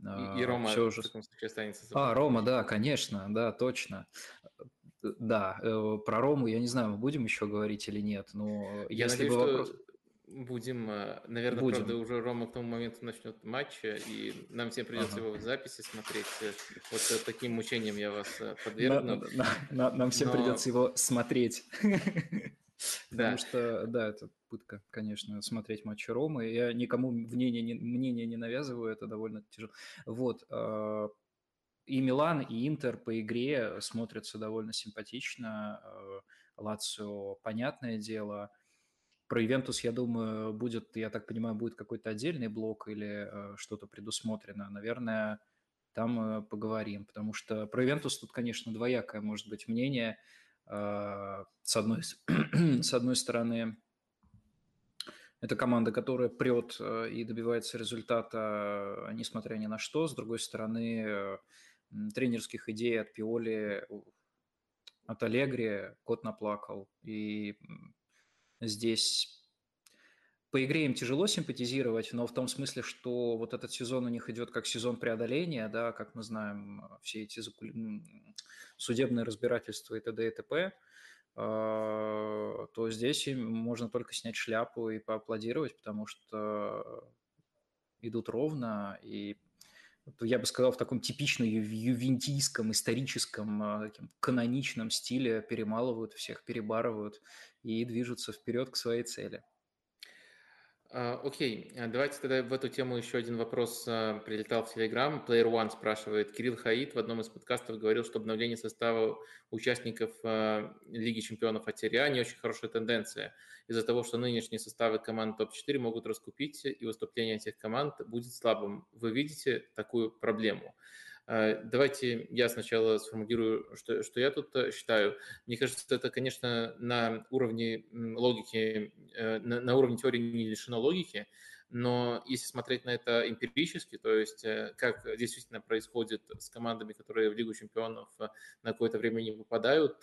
и, и Рома все уже... в таком случае останется за. А, Рома, да, конечно, да, точно. Да, э, про Рому, я не знаю, мы будем еще говорить или нет, но я если надеюсь, бы вопрос... Будем, э, наверное, будем. правда, уже Рома к тому моменту начнет матч, и нам всем придется ага. его в записи смотреть. Вот таким мучением я вас подвергну. На, на, на, нам всем но... придется его смотреть. Потому что, да, это пытка, конечно, смотреть матчи Ромы. Я никому мнение не, мнение не навязываю, это довольно тяжело. Вот. И Милан, и Интер по игре смотрятся довольно симпатично. А, Лацио, понятное дело. Про Ивентус, я думаю, будет, я так понимаю, будет какой-то отдельный блок или а, что-то предусмотрено. Наверное, там поговорим, потому что про Ивентус тут, конечно, двоякое может быть мнение – Э, с одной, с одной стороны, это команда, которая прет э, и добивается результата, э, несмотря ни на что. С другой стороны, тренерских идей от Пиоли, от Аллегри кот наплакал. И здесь по игре им тяжело симпатизировать, но в том смысле, что вот этот сезон у них идет как сезон преодоления, да, как мы знаем, все эти судебные разбирательства и т.д. и т.п., а, то здесь им можно только снять шляпу и поаплодировать, потому что идут ровно, и я бы сказал, в таком типично ювентийском, историческом, а, каноничном стиле перемалывают всех, перебарывают и движутся вперед к своей цели. А, окей, а, давайте тогда в эту тему еще один вопрос а, прилетал в Telegram. Player One спрашивает. Кирилл Хаид в одном из подкастов говорил, что обновление состава участников Лиги чемпионов от серии не очень хорошая тенденция. Из-за того, что нынешние составы команд топ-4 могут раскупить, и выступление этих команд будет слабым. Вы видите такую проблему? А, давайте я сначала сформулирую, что, что я тут э, считаю. Мне кажется, это, конечно, на уровне логики, э, на, на уровне теории не лишено логики, но если смотреть на это эмпирически, то есть э, как действительно происходит с командами, которые в Лигу чемпионов на какое-то время не попадают,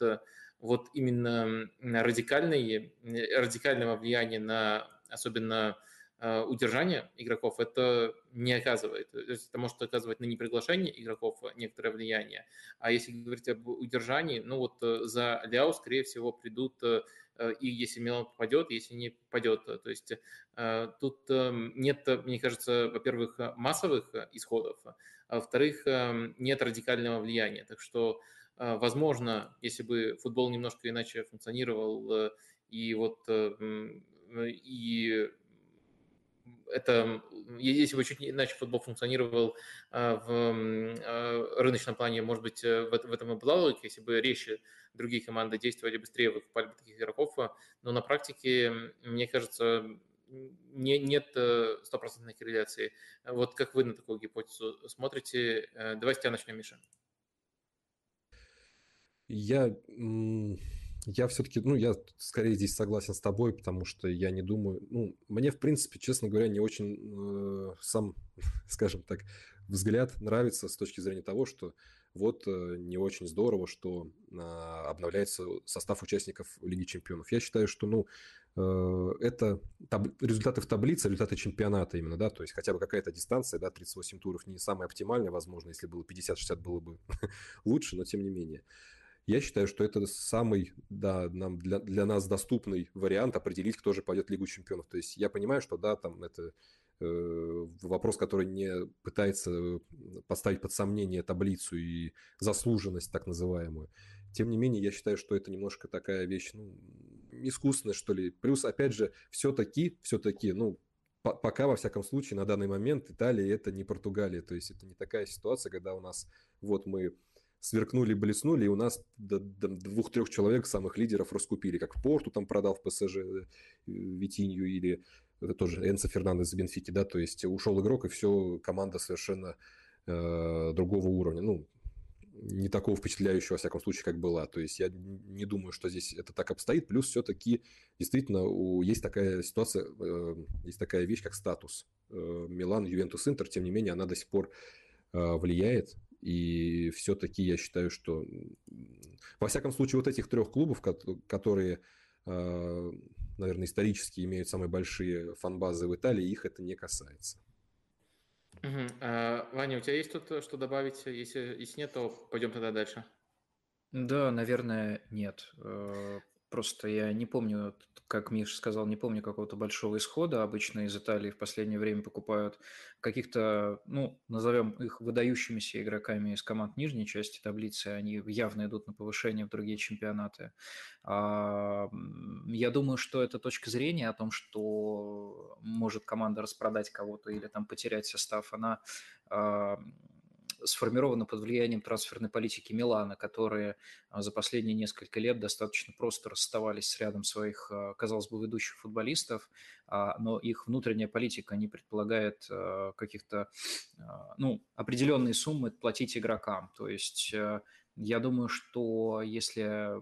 вот именно радикальное, радикального влияния на особенно удержания игроков это не оказывает. То есть это может оказывать на неприглашение игроков некоторое влияние. А если говорить об удержании, ну вот за Ляо, скорее всего, придут и если Милан попадет, если не попадет. То есть тут нет, мне кажется, во-первых, массовых исходов, а во-вторых, нет радикального влияния. Так что возможно, если бы футбол немножко иначе функционировал, э, и вот э, и это, если бы чуть иначе футбол функционировал а, в а, рыночном плане, может быть, э, в этом и была логика, если бы резче другие команды действовали быстрее, выкупали бы таких игроков, но на практике, мне кажется, не, нет стопроцентной корреляции. Вот как вы на такую гипотезу смотрите? Давайте с тебя начнем, Миша. Я, я все-таки, ну, я скорее здесь согласен с тобой, потому что я не думаю, ну, мне, в принципе, честно говоря, не очень э, сам, скажем так, взгляд нравится с точки зрения того, что вот э, не очень здорово, что э, обновляется состав участников Лиги Чемпионов. Я считаю, что, ну, э, это таб- результаты в таблице, результаты чемпионата именно, да, то есть хотя бы какая-то дистанция, да, 38 туров не самая оптимальная, возможно, если было 50-60 было бы лучше, но тем не менее. Я считаю, что это самый да, нам, для, для нас доступный вариант определить, кто же пойдет в Лигу чемпионов. То есть я понимаю, что да, там это э, вопрос, который не пытается поставить под сомнение таблицу и заслуженность так называемую. Тем не менее, я считаю, что это немножко такая вещь, ну, искусственная, что ли. Плюс, опять же, все-таки, все-таки, ну, пока, во всяком случае, на данный момент Италия это не Португалия. То есть это не такая ситуация, когда у нас вот мы сверкнули, блеснули, и у нас двух-трех человек самых лидеров раскупили, как Порту там продал в ПСЖ э, Витинью или это тоже Энсо Фернандес из Бенфики, да, то есть ушел игрок, и все, команда совершенно э, другого уровня, ну, не такого впечатляющего, во всяком случае, как была. То есть я не думаю, что здесь это так обстоит. Плюс все-таки действительно у, есть такая ситуация, э, есть такая вещь, как статус. Э, Милан, Ювентус, Интер, тем не менее, она до сих пор э, влияет. И все-таки я считаю, что, во всяком случае, вот этих трех клубов, которые, а, наверное, исторически имеют самые большие фанбазы в Италии, их это не касается. Угу. А, Ваня, у тебя есть тут что добавить? Если, если нет, то пойдем тогда дальше. Да, наверное, нет. Э, просто я не помню как Миша сказал, не помню какого-то большого исхода. Обычно из Италии в последнее время покупают каких-то, ну, назовем их выдающимися игроками из команд нижней части таблицы. Они явно идут на повышение в другие чемпионаты. А, я думаю, что это точка зрения о том, что может команда распродать кого-то или там потерять состав, она сформировано под влиянием трансферной политики Милана, которые а, за последние несколько лет достаточно просто расставались с рядом своих, а, казалось бы, ведущих футболистов, а, но их внутренняя политика не предполагает каких-то, ну, определенные суммы платить игрокам. То есть я думаю, что если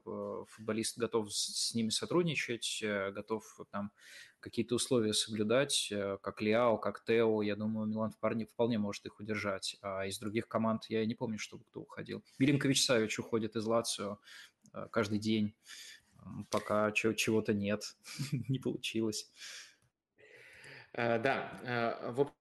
футболист готов с ними сотрудничать, э, готов там какие-то условия соблюдать, э, как Лиао, как Тео, я думаю, Милан вполне, вполне может их удержать. А из других команд я не помню, чтобы кто уходил. Милинкович Савич уходит из Лацио э, каждый день, пока чего-то нет, не получилось. Да, в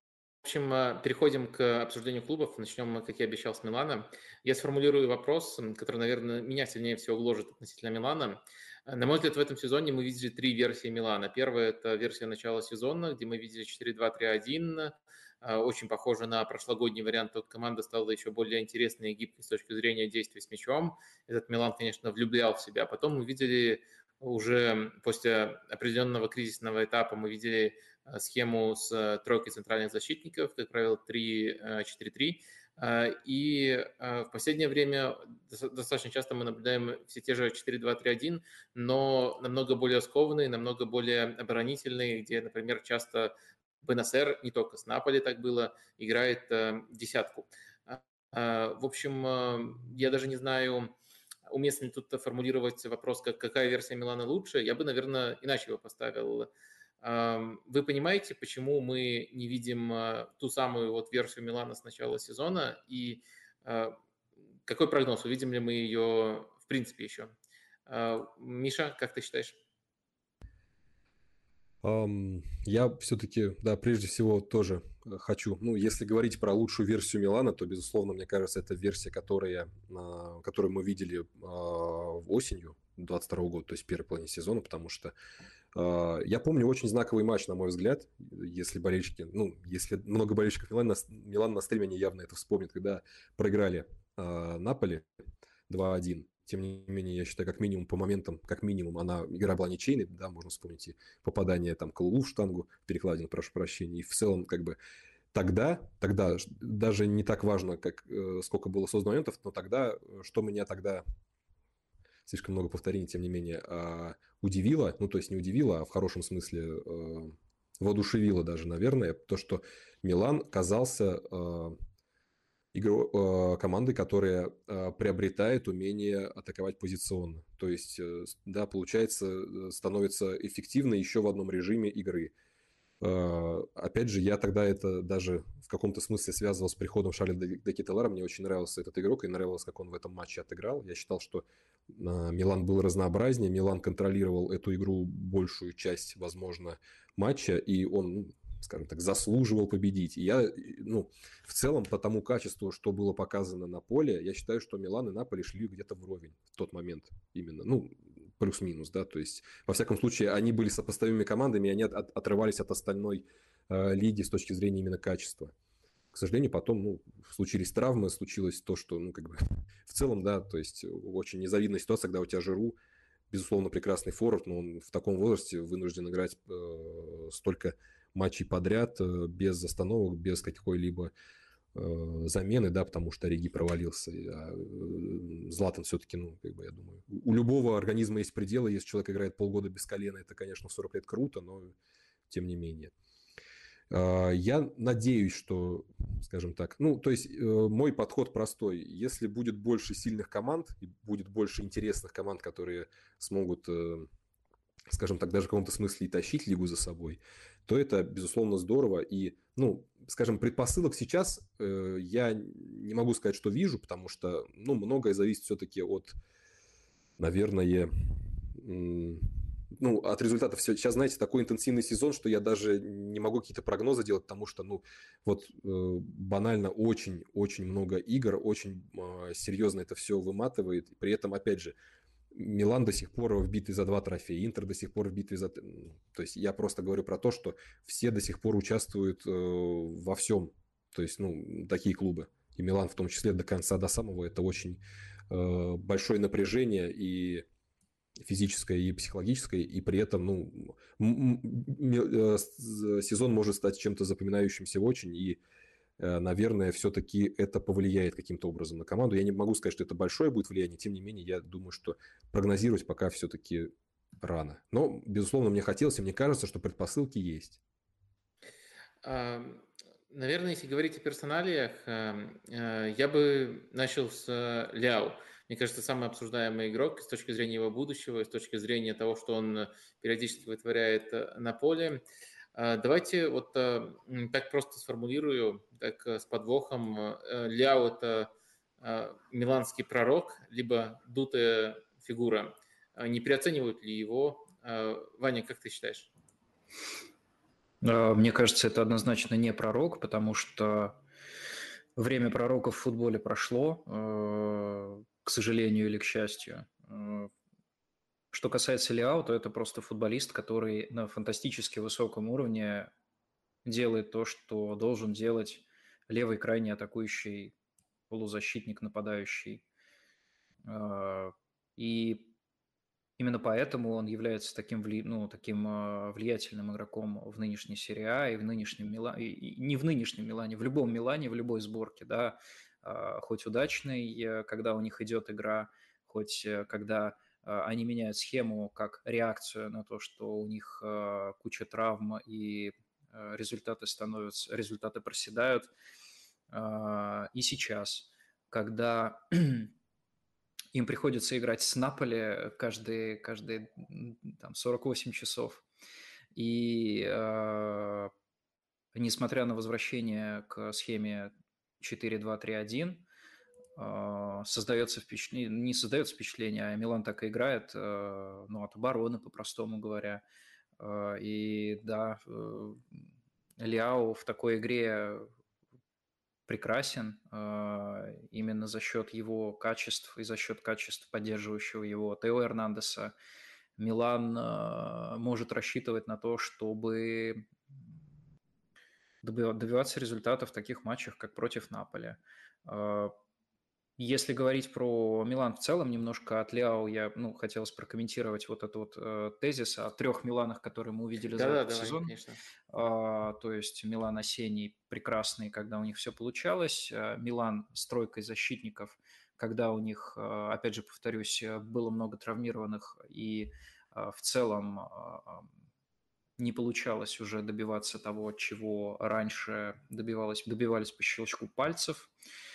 общем, переходим к обсуждению клубов. Начнем, как я обещал, с Милана. Я сформулирую вопрос, который, наверное, меня сильнее всего гложет относительно Милана. На мой взгляд, в этом сезоне мы видели три версии Милана. Первая – это версия начала сезона, где мы видели 4-2-3-1, а, очень похоже на прошлогодний вариант. Тут команда стала еще более интересной и гибкой с точки зрения действий с мячом. Этот Милан, конечно, влюблял в себя. Потом мы видели уже после определенного кризисного этапа, мы видели а, схему с тройкой центральных защитников, как правило, 3-4-3, а, и а, в последнее время достаточно часто мы наблюдаем все те же 4-2-3-1, но намного более скованные, намного более оборонительные, где, например, часто БНСР, не только с Наполи так было, играет а, десятку. В общем, я даже не знаю, уместно ли тут формулировать вопрос, какая версия Милана лучше. Я бы, наверное, иначе его поставил вы понимаете, почему мы не видим а, ту самую вот версию Милана с начала сезона? И а, какой прогноз? Увидим ли мы ее в принципе еще? А, Миша, как ты считаешь? Я все-таки, да, прежде всего тоже э, хочу, ну, если говорить про лучшую версию Милана, то, безусловно, мне кажется, это версия, которая, которую мы видели осенью 22 года, то есть первой половине сезона, потому что а, я помню очень знаковый матч, на мой взгляд, если болельщики, ну, если много болельщиков Милана, Милан на стриме, они явно это вспомнят, когда проиграли Наполи 2-1 тем не менее, я считаю, как минимум по моментам, как минимум, она, игра была ничейной, да, можно вспомнить и попадание там Колулу в штангу, перекладину, прошу прощения, и в целом, как бы, тогда, тогда даже не так важно, как, э, сколько было создано моментов, но тогда, э, что меня тогда, слишком много повторений, тем не менее, э, удивило, ну, то есть не удивило, а в хорошем смысле э, воодушевило даже, наверное, то, что Милан казался э, игру, э, команды, которая э, приобретает умение атаковать позиционно. То есть, э, да, получается, становится эффективно еще в одном режиме игры. Опять же, я тогда это даже в каком-то смысле связывал с приходом Шарли Декителара. Мне очень нравился этот игрок и нравилось, как он в этом матче отыграл. Я считал, что Милан был разнообразнее, Милан контролировал эту игру большую часть, возможно, матча, и он ну, скажем так, заслуживал победить. И я, ну, в целом, по тому качеству, что было показано на поле, я считаю, что Милан и Наполи шли где-то вровень в тот момент именно. Ну, плюс-минус, да, то есть, во всяком случае, они были сопоставимыми командами, и они от, отрывались от остальной э, лиги с точки зрения именно качества. К сожалению, потом, ну, случились травмы, случилось то, что, ну, как бы, в целом, да, то есть, очень незавидная ситуация, когда у тебя Жиру, безусловно, прекрасный форвард, но он в таком возрасте вынужден играть э, столько матчей подряд, э, без остановок, без какой-либо э, замены, да, потому что Риги провалился. А э, Златан все-таки, ну, как бы, я думаю, у любого организма есть пределы. Если человек играет полгода без колена, это, конечно, в 40 лет круто, но тем не менее. А, я надеюсь, что, скажем так, ну, то есть мой подход простой. Если будет больше сильных команд и будет больше интересных команд, которые смогут, скажем так, даже в каком-то смысле и тащить лигу за собой, то это, безусловно, здорово. И, ну, скажем, предпосылок сейчас э, я не могу сказать, что вижу, потому что, ну, многое зависит все-таки от, наверное, ну, от результатов. Сейчас, знаете, такой интенсивный сезон, что я даже не могу какие-то прогнозы делать, потому что, ну, вот э, банально очень-очень много игр, очень э, серьезно это все выматывает. При этом, опять же, Милан до сих пор в битве за два трофея, Интер до сих пор в битве за... То есть я просто говорю про то, что все до сих пор участвуют э, во всем. То есть, ну, такие клубы. И Милан в том числе до конца, до самого. Это очень э, большое напряжение и физическое, и психологическое. И при этом, ну, э, сезон может стать чем-то запоминающимся очень. И наверное, все-таки это повлияет каким-то образом на команду. Я не могу сказать, что это большое будет влияние, тем не менее, я думаю, что прогнозировать пока все-таки рано. Но, безусловно, мне хотелось, и мне кажется, что предпосылки есть. Наверное, если говорить о персоналиях, эм, э, я бы начал с э, Ляо. Мне кажется, самый обсуждаемый игрок с точки зрения его будущего, с точки зрения того, что он периодически вытворяет на поле. А, давайте вот э, так просто сформулирую, так э, с подвохом. Э, Ляо – это миланский пророк, либо дутая фигура. А не переоценивают ли его? Ваня, как ты считаешь? Мне кажется, это однозначно не пророк, потому что время пророков в футболе прошло, к сожалению или к счастью. Что касается Лиао, то это просто футболист, который на фантастически высоком уровне делает то, что должен делать левый крайне атакующий полузащитник, нападающий. А, и именно поэтому он является таким, вли... ну, таким а, влиятельным игроком в нынешней серии А и в нынешнем Милане, не в нынешнем Милане, в любом Милане, в любой сборке, да, а, хоть удачный, э, когда у них идет игра, хоть э, когда они меняют схему как реакцию на то, что у них а, куча травм и а, результаты становятся, результаты проседают. И сейчас, когда им приходится играть с Наполи каждые, каждые там, 48 часов, и несмотря на возвращение к схеме 4-2-3-1, а, создается впечатление, не создается впечатление, а Милан так и играет, э, ну, от обороны, по-простому говоря. И да, Ляо в такой игре прекрасен именно за счет его качеств и за счет качеств поддерживающего его Тео Эрнандеса. Милан может рассчитывать на то, чтобы добиваться результатов в таких матчах, как против Наполя. А, если говорить про Милан в целом, немножко от Ляо я ну, хотелось прокомментировать вот этот вот э, тезис о трех Миланах, которые мы увидели да, за этот давай, сезон. Конечно. А, то есть Милан осенний прекрасный, когда у них все получалось, а Милан с тройкой защитников, когда у них, а, опять же повторюсь, было много травмированных и а, в целом не получалось уже добиваться того, чего раньше добивалось, добивались по щелчку пальцев. А,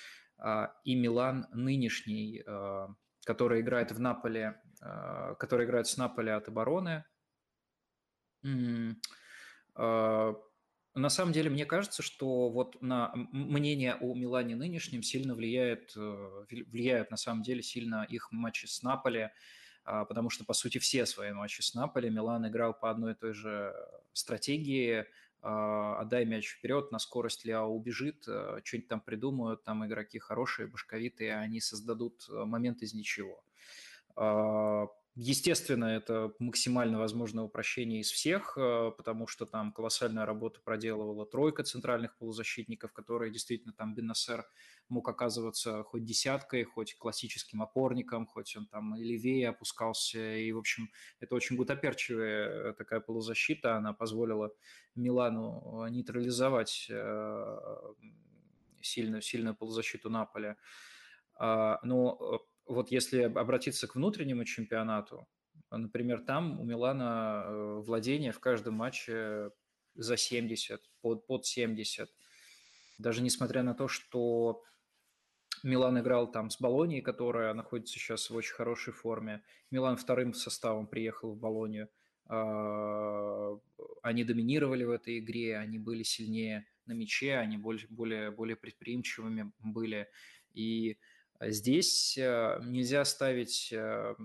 и Милан нынешний, а, который играет в Наполе, а, который играет с Наполе от обороны. На самом деле, мне кажется, что вот на мнение о Милане нынешнем сильно влияет, э, влияют на самом деле сильно их матчи с Наполе, а, потому что, по сути, все свои матчи с Наполи Милан играл по одной и той же стратегии, а, отдай мяч вперед, на скорость Ляо убежит, а, что-нибудь там придумают, там игроки хорошие, башковитые, они создадут момент из ничего. Естественно, это максимально возможное упрощение из всех, э, потому что там колоссальная работа проделывала тройка центральных полузащитников, которые действительно там Беннасер мог оказываться хоть десяткой, хоть классическим опорником, хоть он там и левее опускался. И, в общем, это очень гутоперчивая э, такая полузащита. Она позволила Милану э, нейтрализовать сильную, сильную полузащиту Наполя. А, но вот если обратиться к внутреннему чемпионату, например, там у Милана э, владение в каждом матче за 70, под, под 70. Даже несмотря на то, что Милан играл там с Болонией, которая находится сейчас в очень хорошей форме. Милан вторым составом приехал в Болонию. А, они доминировали в этой игре, они были сильнее на мяче, они более, более, более предприимчивыми были. И Здесь э, нельзя ставить э,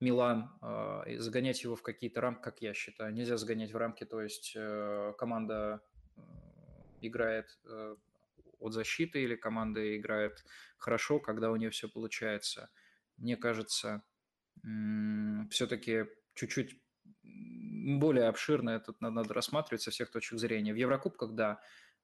Милан, э, загонять его в какие-то рамки, как я считаю. Нельзя загонять в рамки, то есть команда играет от защиты или команда играет хорошо, когда у нее все получается. Мне кажется, все-таки чуть-чуть более обширно это надо рассматривать со всех точек зрения. В Еврокубках, да,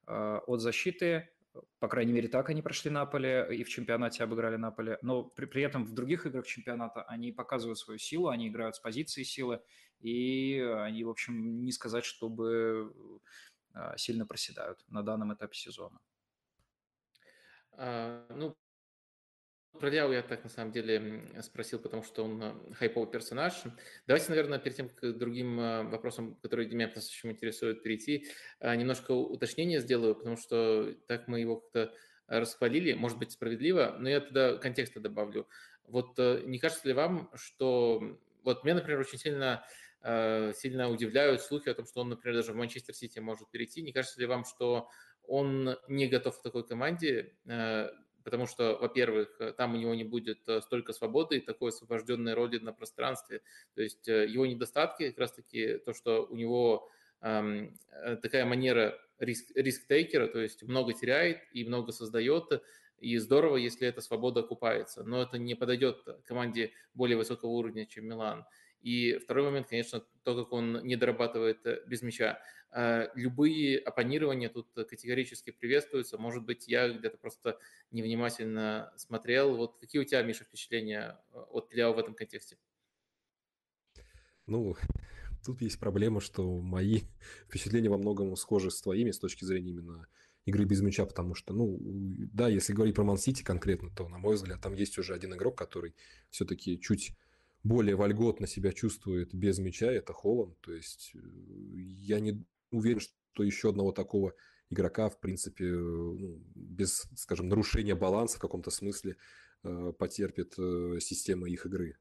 от защиты по крайней мере, так они прошли Наполе и в чемпионате обыграли Наполе. Но при, при этом в других играх чемпионата они показывают свою силу, они играют с позиции силы, и они, в общем, не сказать, чтобы а, сильно проседают на данном этапе сезона. А, ну, про Ляо я так на самом деле спросил, потому что он э, хайповый персонаж. Давайте, наверное, перед тем, к другим э, вопросам, которые меня по-настоящему интересуют, перейти, э, немножко уточнения сделаю, потому что так мы его как-то расхвалили, может быть, справедливо, но я туда контекста добавлю. Вот не кажется ли вам, что... Вот меня, например, очень сильно, сильно удивляют слухи о том, что он, например, даже в Манчестер Сити может перейти. Не кажется ли вам, что он не готов к такой команде, потому что, во-первых, э, там у него не будет э, столько свободы и такой освобожденной роли на пространстве. То есть э, его недостатки как раз-таки то, что у него эм, такая манера риск, риск-тейкера, то есть много теряет и много создает, и здорово, если эта свобода окупается. Но это не подойдет команде более высокого уровня, чем Милан. И второй момент, конечно, то, как он не дорабатывает э, без мяча. А, любые оппонирования тут категорически приветствуются. Может быть, я где-то просто невнимательно смотрел. Вот какие у тебя, Миша, впечатления э, от Ляо в этом контексте? Ну, тут есть проблема, что мои впечатления во многом схожи с твоими с точки зрения именно игры без мяча, потому что, ну, да, если говорить про Ман-Сити конкретно, то, на мой взгляд, там есть уже один игрок, который все-таки чуть более вольготно себя чувствует без мяча, это Холланд. То есть э, я не уверен, что еще одного такого игрока, в принципе, ну, без, скажем, нарушения баланса в каком-то смысле э, потерпит э, система их игры.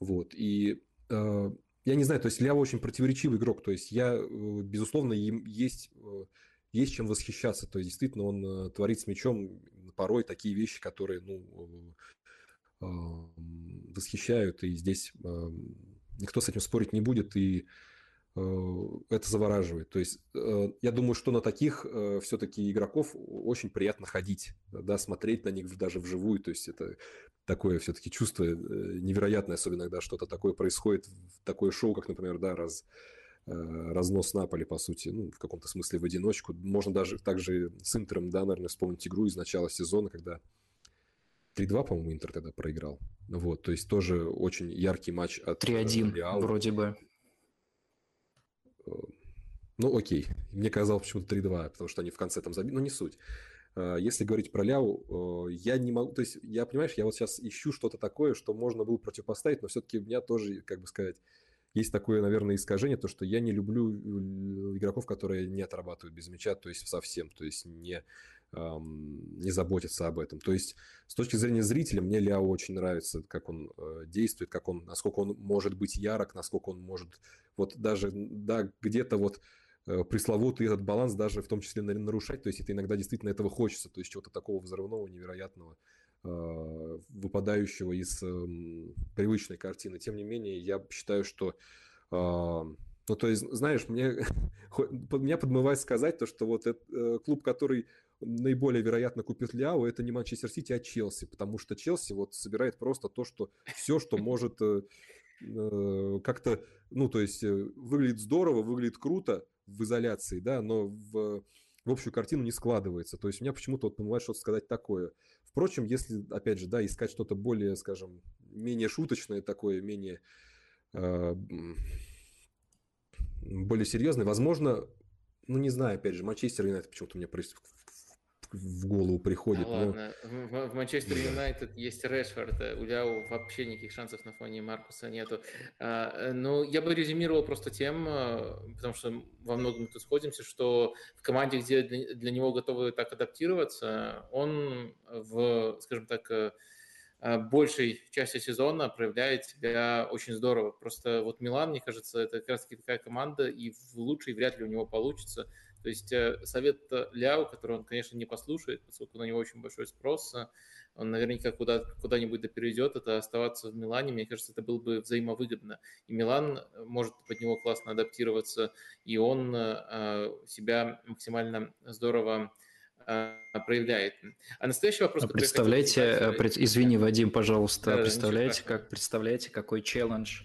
Вот. И э, я не знаю, то есть Лява очень противоречивый игрок. То есть я, э, безусловно, им есть, э, есть чем восхищаться. То есть действительно он творит с мячом порой такие вещи, которые, ну, восхищают, и здесь никто с этим спорить не будет. И это завораживает. То есть я думаю, что на таких все-таки игроков очень приятно ходить, да, смотреть на них даже вживую. То есть это такое все-таки чувство невероятное, особенно когда что-то такое происходит, такое шоу, как, например, да, раз Э, разнос Наполи, по сути, ну, в каком-то смысле в одиночку. Можно даже также с Интером, да, наверное, вспомнить игру из начала сезона, когда 3-2, по-моему, Интер тогда проиграл. Вот, то есть тоже очень яркий матч от 3-1 Реала. вроде бы. Э, ну, окей. Мне казалось почему-то 3-2, потому что они в конце там забили. Но не суть. Э, если говорить про Ляу, я не могу... То есть, я, понимаешь, я вот сейчас ищу что-то такое, что можно было противопоставить, но все-таки у меня тоже, как бы сказать, есть такое, наверное, искажение, то, что я не люблю э, игроков, которые не отрабатывают без мяча, то есть совсем, то есть не, не заботятся об этом. То есть с точки зрения зрителя мне Ляо очень нравится, как он э, действует, как он, насколько он может быть ярок, насколько он может вот даже, да, где-то вот э, пресловутый этот баланс даже в том числе нарушать, то есть это иногда действительно этого хочется, то есть чего-то такого взрывного, невероятного, Э, выпадающего из эм, привычной картины. Тем не менее, я считаю, что а, ну, то есть, знаешь, мне, меня подмывает сказать то, что вот этот клуб, который наиболее вероятно купит Ляо, это не Манчестер Сити, а Челси, потому что Челси вот собирает просто то, что все, что может э, как-то, ну, то есть, выглядит здорово, выглядит круто в изоляции, да, но в, в общую картину не складывается. То есть, у меня почему-то вот подмывает что-то сказать такое. Впрочем, если, опять же, да, искать что-то более, скажем, менее шуточное такое, менее э, более серьезное, возможно, ну, не знаю, опять же, Манчестер Юнайтед почему-то мне в голову приходит. Да но... ладно, в, в Манчестер Юнайтед есть Решфорд, у Ляу вообще никаких шансов на фоне Маркуса нету. А, э, но я бы резюмировал просто тем, а, потому что во многом тут сходимся, что в команде, где для, для него готовы так адаптироваться, он в, скажем так, э, большей части сезона проявляет себя очень здорово. Просто вот Милан, мне кажется, это как раз таки такая команда, и в лучшей вряд ли у него получится – то есть э, совет Ляо, который он, конечно, не послушает, поскольку на него очень большой спрос, э, он наверняка куда, куда-нибудь да перейдет, это оставаться в Милане, мне кажется, это было бы взаимовыгодно. И Милан может под него классно адаптироваться, и он э, себя максимально здорово проявляет. А настоящий вопрос... А представляете, задать, извини, Вадим, пожалуйста, да, представляете, как, представляете, какой челлендж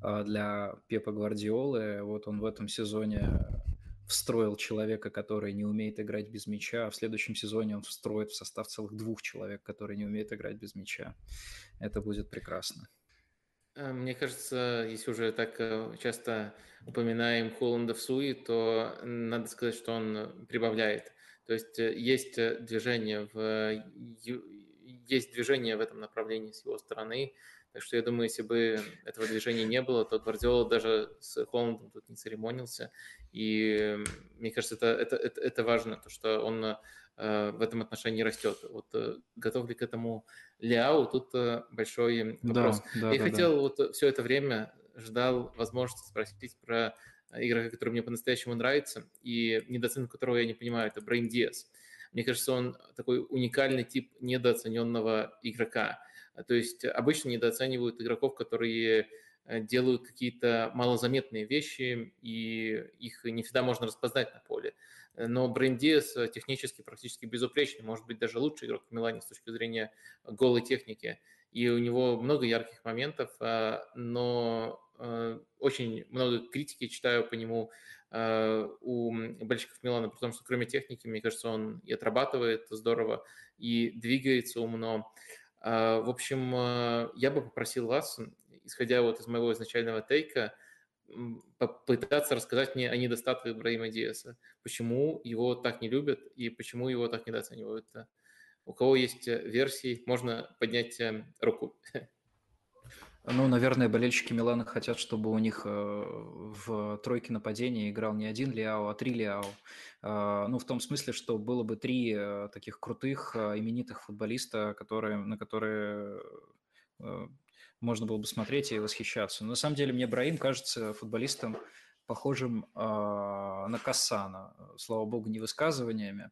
для Пепа Гвардиолы, вот он в этом сезоне встроил человека, который не умеет играть без мяча, а в следующем сезоне он встроит в состав целых двух человек, которые не умеют играть без мяча. Это будет прекрасно. Э, мне кажется, если уже так э, часто упоминаем Холланда в Суи, то надо сказать, что он прибавляет. То есть э, есть движение в есть движение в этом направлении с его стороны. Так что я думаю, если бы этого движения не было, то Гвардиола даже с Холландом тут не церемонился. И мне кажется, это, это, это, это важно, то, что он э, в этом отношении растет. Вот э, готов ли к этому Ляо, тут э, большой вопрос. Да, да, я да, хотел да. вот все это время ждал возможности спросить про игрока, который мне по-настоящему нравится, и недооценку которого я не понимаю, это Брейн Диас. Мне кажется, он такой уникальный тип недооцененного игрока. То есть обычно недооценивают игроков, которые Э, делают какие-то малозаметные вещи, и их не всегда можно распознать на поле. Э, но Брендиас технически практически безупречный, может быть, даже лучший игрок в Милане с точки зрения голой техники. И у него много ярких моментов, э, но очень много критики читаю по нему у болельщиков Милана, потому что кроме техники, мне кажется, он и отрабатывает здорово, и двигается умно. В общем, я бы попросил вас исходя вот из моего изначального тейка, попытаться рассказать мне о недостатках Ибраима Диаса, почему его так не любят и почему его так недооценивают. У кого есть э, версии, можно поднять э, руку. Ну, наверное, болельщики Милана хотят, чтобы у них э, в тройке нападения играл не один Лиао, а три Лиао. А, ну, в том смысле, что было бы три таких крутых, именитых футболиста, которые, на которые можно было бы смотреть и восхищаться. Но на самом деле мне Браим кажется футболистом, похожим э, на Кассана. Слава богу, не высказываниями,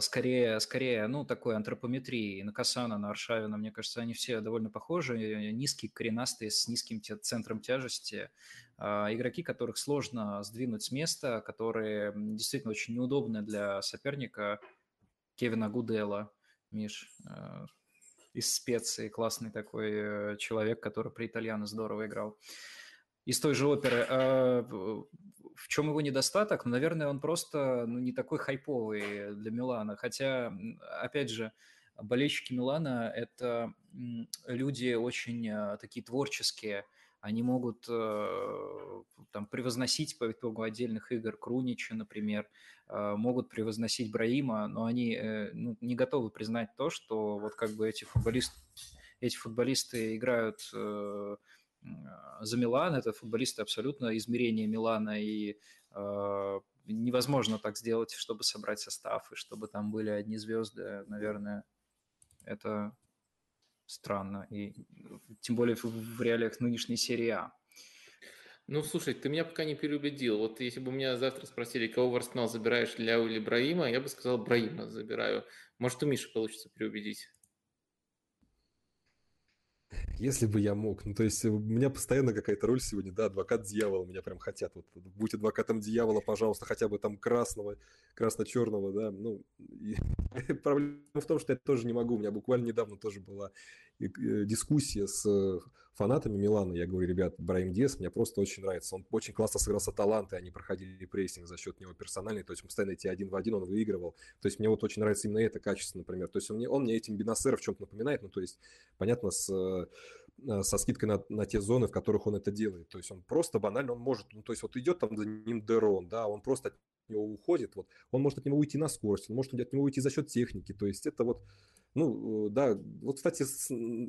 скорее, скорее, ну, такой антропометрии. На Касана, на Аршавина, мне кажется, они все довольно похожи. Низкие, коренастые, с низким центром тяжести. А, игроки, которых сложно сдвинуть с места, которые действительно очень неудобны для соперника. Кевина Гудела, Миш, а, из специи, классный такой э, человек, который при итальяно здорово играл. Из той же оперы в чем его недостаток? Ну, наверное, он просто ну, не такой хайповый для Милана. Хотя, опять же, болельщики Милана – это люди очень а, такие творческие. Они могут э, там, превозносить по итогу отдельных игр Крунича, например, э, могут превозносить Браима, но они э, ну, не готовы признать то, что вот как бы эти футболисты, эти футболисты играют за Милан. Это футболисты абсолютно измерение Милана, и э, невозможно так сделать, чтобы собрать состав, и чтобы там были одни звезды. Наверное, это странно, и тем более в, реалиях нынешней серии А. Ну, слушай, ты меня пока не переубедил. Вот если бы меня завтра спросили, кого в Арсенал забираешь, Ляу или Браима, я бы сказал, Браима забираю. Может, у Миши получится переубедить. Если бы я мог. Ну, то есть у меня постоянно какая-то роль сегодня, да, адвокат дьявола, меня прям хотят. Вот, будь адвокатом дьявола, пожалуйста, хотя бы там красного, красно-черного, да. Ну, и... проблема в том, что я тоже не могу. У меня буквально недавно тоже была э, дискуссия с э, фанатами Милана. Я говорю, ребят, Брайм Дес мне просто очень нравится. Он очень классно сыграл с Аталантой, они проходили прессинг за счет него персональный, то есть постоянно эти один в один он выигрывал. То есть мне вот очень нравится именно это качество, например. То есть он мне, он мне этим Бенасера в чем-то напоминает, ну, то есть, понятно, с э, со скидкой на, на те зоны, в которых он это делает. То есть он просто банально, он может, ну, то есть вот идет там за ним Дерон, да, он просто от него уходит, вот, он может от него уйти на скорость, он может от него уйти за счет техники, то есть это вот, ну, да, вот, кстати,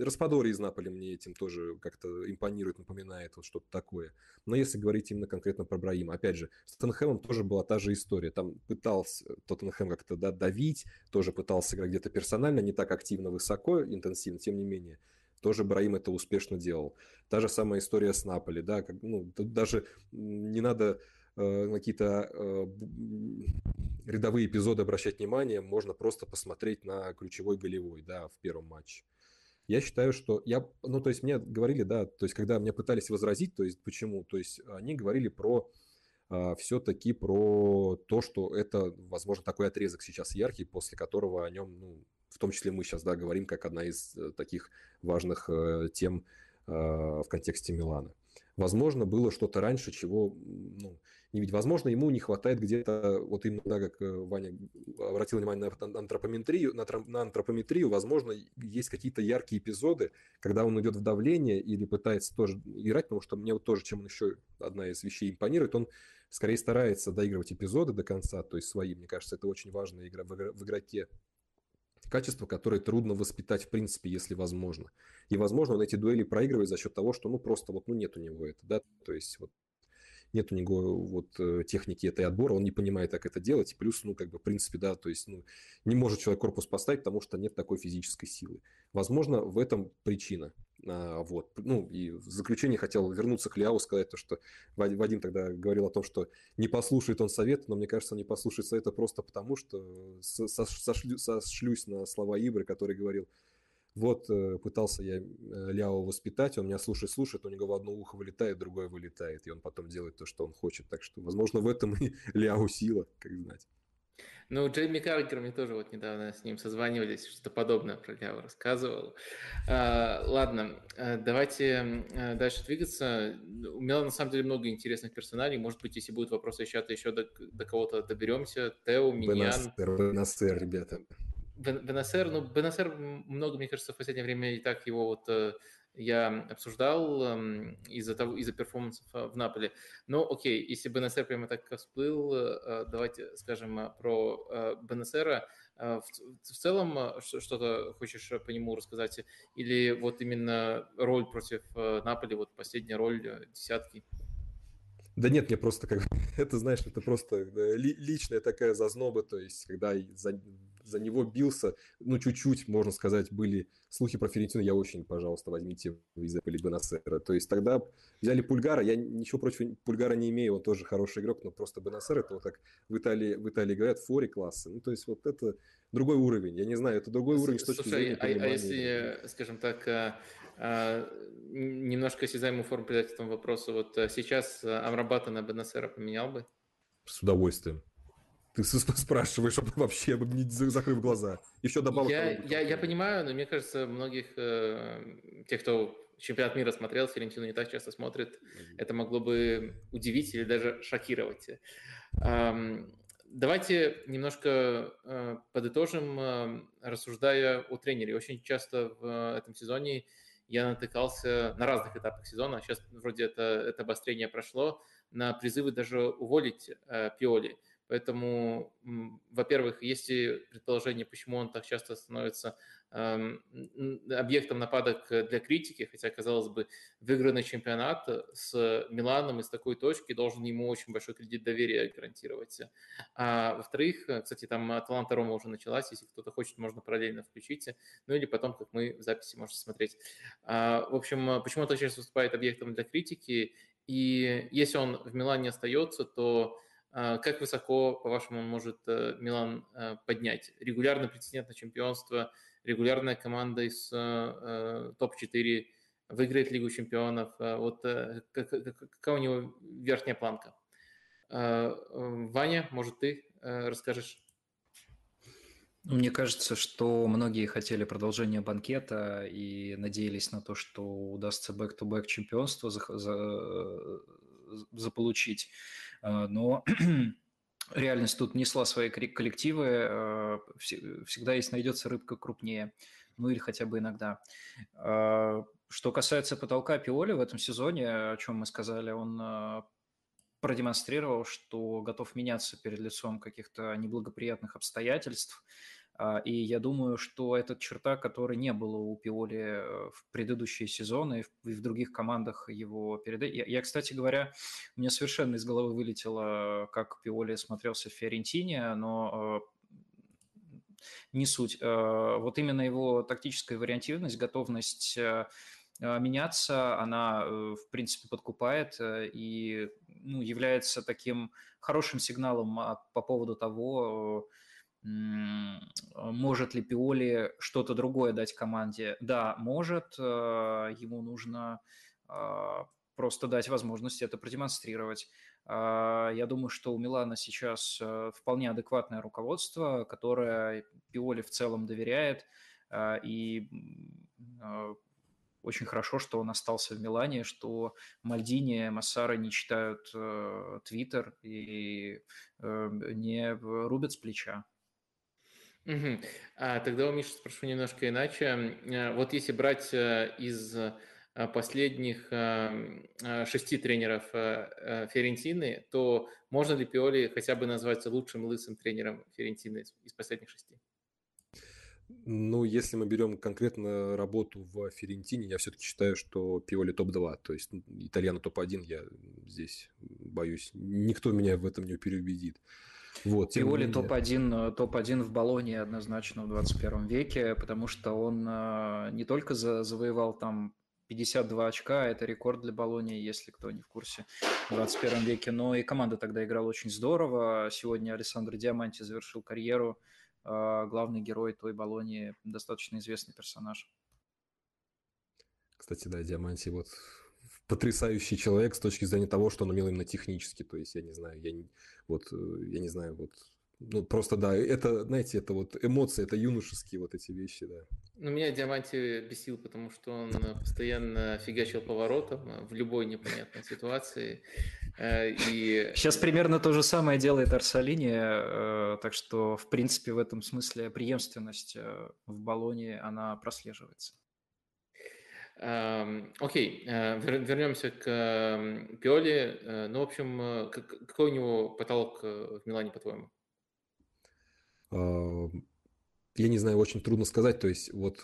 Распадори из Наполи мне этим тоже как-то импонирует, напоминает вот что-то такое. Но если говорить именно конкретно про Браима, опять же, с Тоттенхэмом тоже была та же история. Там пытался Тоттенхэм как-то да, давить, тоже пытался играть где-то персонально, не так активно, высоко, интенсивно, тем не менее тоже Браим это успешно делал. Та же самая история с Наполи, да, как, ну, тут даже не надо э, какие-то э, рядовые эпизоды обращать внимание, можно просто посмотреть на ключевой голевой, да, в первом матче. Я считаю, что я, ну, то есть мне говорили, да, то есть когда мне пытались возразить, то есть почему, то есть они говорили про а, все-таки про то, что это, возможно, такой отрезок сейчас яркий, после которого о нем, ну, в том числе мы сейчас, да, говорим как одна из э, таких важных э, тем э, в контексте Милана. Возможно, было что-то раньше, чего, ну, не ведь, возможно, ему не хватает где-то, вот именно, да, как Ваня обратил внимание на антропометрию, на, на антропометрию, возможно, есть какие-то яркие эпизоды, когда он идет в давление или пытается тоже играть, потому что мне вот тоже, чем он еще одна из вещей импонирует, он скорее старается доигрывать эпизоды до конца, то есть свои. Мне кажется, это очень важная игра в игроке. Качество, которое трудно воспитать в принципе, если возможно. И, возможно, он эти дуэли проигрывает за счет того, что, ну, просто вот, ну, нет у него это, да, то есть вот нет у него вот э, техники этой отбора, он не понимает, как это делать, и плюс, ну, как бы, в принципе, да, то есть, ну, не может человек корпус поставить, потому что нет такой физической силы. Возможно, в этом причина. А, вот. Ну, и в заключение хотел вернуться к Ляу, сказать то, что Вадим тогда говорил о том, что не послушает он совет, но мне кажется, он не послушает совета просто потому, что сошлю, сошлюсь на слова Ибры, который говорил, вот э, пытался я э, Ляо воспитать, он меня слушает, слушает, у него одно ухо вылетает, другое вылетает, и он потом делает то, что он хочет. Так что, возможно, в этом и Ляо сила, как знать. Ну, Джейми Каргер, мне тоже вот недавно с ним созванивались, что-то подобное про Ляо рассказывал. А, ладно, э, давайте дальше двигаться. У меня на самом деле много интересных персоналей. Может быть, если будут вопросы еще, то еще до, до кого-то доберемся. Тео, Миньян. Бенасер, Бенасер, ребята. БНСР, ну, БНСР много, мне кажется, в последнее время и так его вот э, я обсуждал эм, из-за того, из-за перформансов э, в Наполе. Но окей, если БНСР прямо так всплыл, э, давайте скажем про БНСР. В, в целом что-то хочешь по нему рассказать? Или вот именно роль против Наполи, вот последняя роль десятки? Да нет, мне просто как это, знаешь, это просто личная такая зазноба, то есть когда за, за него бился, ну, чуть-чуть, можно сказать, были слухи про Ферентину, я очень, пожалуйста, возьмите из или Бенасера. То есть тогда взяли Пульгара, я ничего против Пульгара не имею, он тоже хороший игрок, но просто Бенасер, это вот как в Италии, в Италии говорят, фори классы. Ну, то есть вот это другой уровень, я не знаю, это другой уровень с точки Слушай, зрения а, а если, скажем так, а, а, немножко осязаемую форму придать этому вопросу, вот сейчас Амрабата на Бенасера поменял бы? С удовольствием. Ты спрашиваешь вообще, закрыв глаза. Еще добавок. Я, я, я понимаю, но мне кажется, многих э, тех, кто чемпионат мира смотрел, Ферентину не так часто смотрит, это могло бы удивить или даже шокировать. Эм, давайте немножко э, подытожим, э, рассуждая о тренере. Очень часто в этом сезоне я натыкался на разных этапах сезона, сейчас вроде это, это обострение прошло, на призывы даже уволить э, Пиоли. Поэтому, во-первых, есть предположение, почему он так часто становится эм, объектом нападок для критики, хотя, казалось бы, выигранный чемпионат с Миланом из такой точки должен ему очень большой кредит доверия гарантировать. А во-вторых, кстати, там Таланта Рома уже началась, если кто-то хочет, можно параллельно включить, ну или потом, как мы в записи можете смотреть. А, в общем, почему он так часто выступает объектом для критики, и если он в Милане остается, то как высоко, по-вашему, может э, Милан э, поднять? Регулярный претендент на чемпионство, регулярная команда из э, топ-4 выиграет Лигу чемпионов. Вот какая у него верхняя планка? Ваня, может, ты расскажешь? Мне кажется, что многие хотели продолжения банкета и надеялись на то, что удастся back-to-back чемпионство за, за, заполучить. А, но реальность тут внесла свои коррективы, а, всегда есть найдется рыбка крупнее, ну или хотя бы иногда. А, что касается потолка Пиоли в этом сезоне, о чем мы сказали, он продемонстрировал, что готов меняться перед лицом каких-то неблагоприятных обстоятельств. А, и я думаю, что это черта, которой не было у Пиоли э, в предыдущие сезоны и в других командах его перед... Я, кстати говоря, у меня совершенно из головы вылетело, как Пиоли смотрелся в Фиорентине, но э, не суть. Э, вот именно его тактическая вариантивность, готовность меняться, она, в принципе, подкупает и ну, является таким хорошим сигналом а, по поводу того, может ли Пиоли что-то другое дать команде? Да, может. Э, ему нужно а, просто дать возможность это продемонстрировать. А, я думаю, что у Милана сейчас э, вполне адекватное руководство, которое Пиоли в целом доверяет. А, и очень хорошо, что он остался в Милане, что Мальдини, Массара не читают э, Твиттер и не рубят с плеча. Угу. А, тогда у Миши спрошу немножко иначе. Э, вот если брать э, из э, последних шести тренеров Ферентины, то можно ли Пиоли хотя бы назвать лучшим лысым тренером Ферентины из последних шести? Ну, если мы берем конкретно работу в Ферентине, я все-таки считаю, что Пиоли топ-2, то есть итальяна топ-1, я здесь боюсь, никто меня в этом не переубедит. Вот, Пиоли топ-1 топ -1 в Болоне однозначно в 21 веке, потому что он э, не только за, завоевал там 52 очка, это рекорд для Болонии, если кто не в курсе, в 21 веке, но и команда тогда играла очень здорово. Сегодня Александр Диаманти завершил карьеру, э, главный герой той Болонии, достаточно известный персонаж. Кстати, да, Диаманти вот потрясающий человек с точки зрения того, что он умел именно технически. То есть, я не знаю, я не, вот, э, я не знаю, вот ну, просто, да, это, знаете, это вот эмоции, это юношеские вот эти вещи, да. Ну, меня Диаманти бесил, потому что он постоянно фигачил поворотом в любой непонятной ситуации. Э, и... Сейчас примерно то же самое делает Арсалини, э, так что, в принципе, в этом смысле преемственность в баллоне, она прослеживается. Окей, э, вернемся к Пиоли. Э, ну, в общем, э, какой у него потолок в Милане, по-твоему? Я не знаю, очень трудно сказать. То есть, вот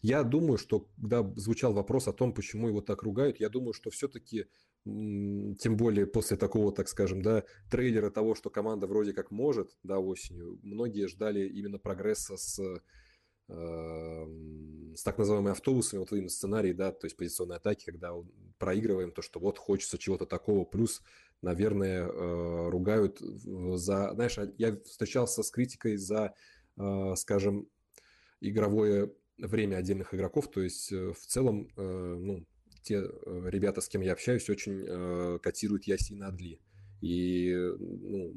я думаю, что когда звучал вопрос о том, почему его так ругают, я думаю, что все-таки тем более после такого, так скажем, да, трейлера того, что команда вроде как может, да, осенью, многие ждали именно прогресса с, с так называемыми автобусами, вот именно сценарий, да, то есть позиционной атаки, когда проигрываем, то, что вот хочется чего-то такого, плюс, наверное, э, ругают за, знаешь, а я встречался с критикой за, э, скажем, игровое время отдельных игроков, то есть э, в целом, ну, те ребята, с кем я общаюсь, очень котируют Ясина Адли. И ну,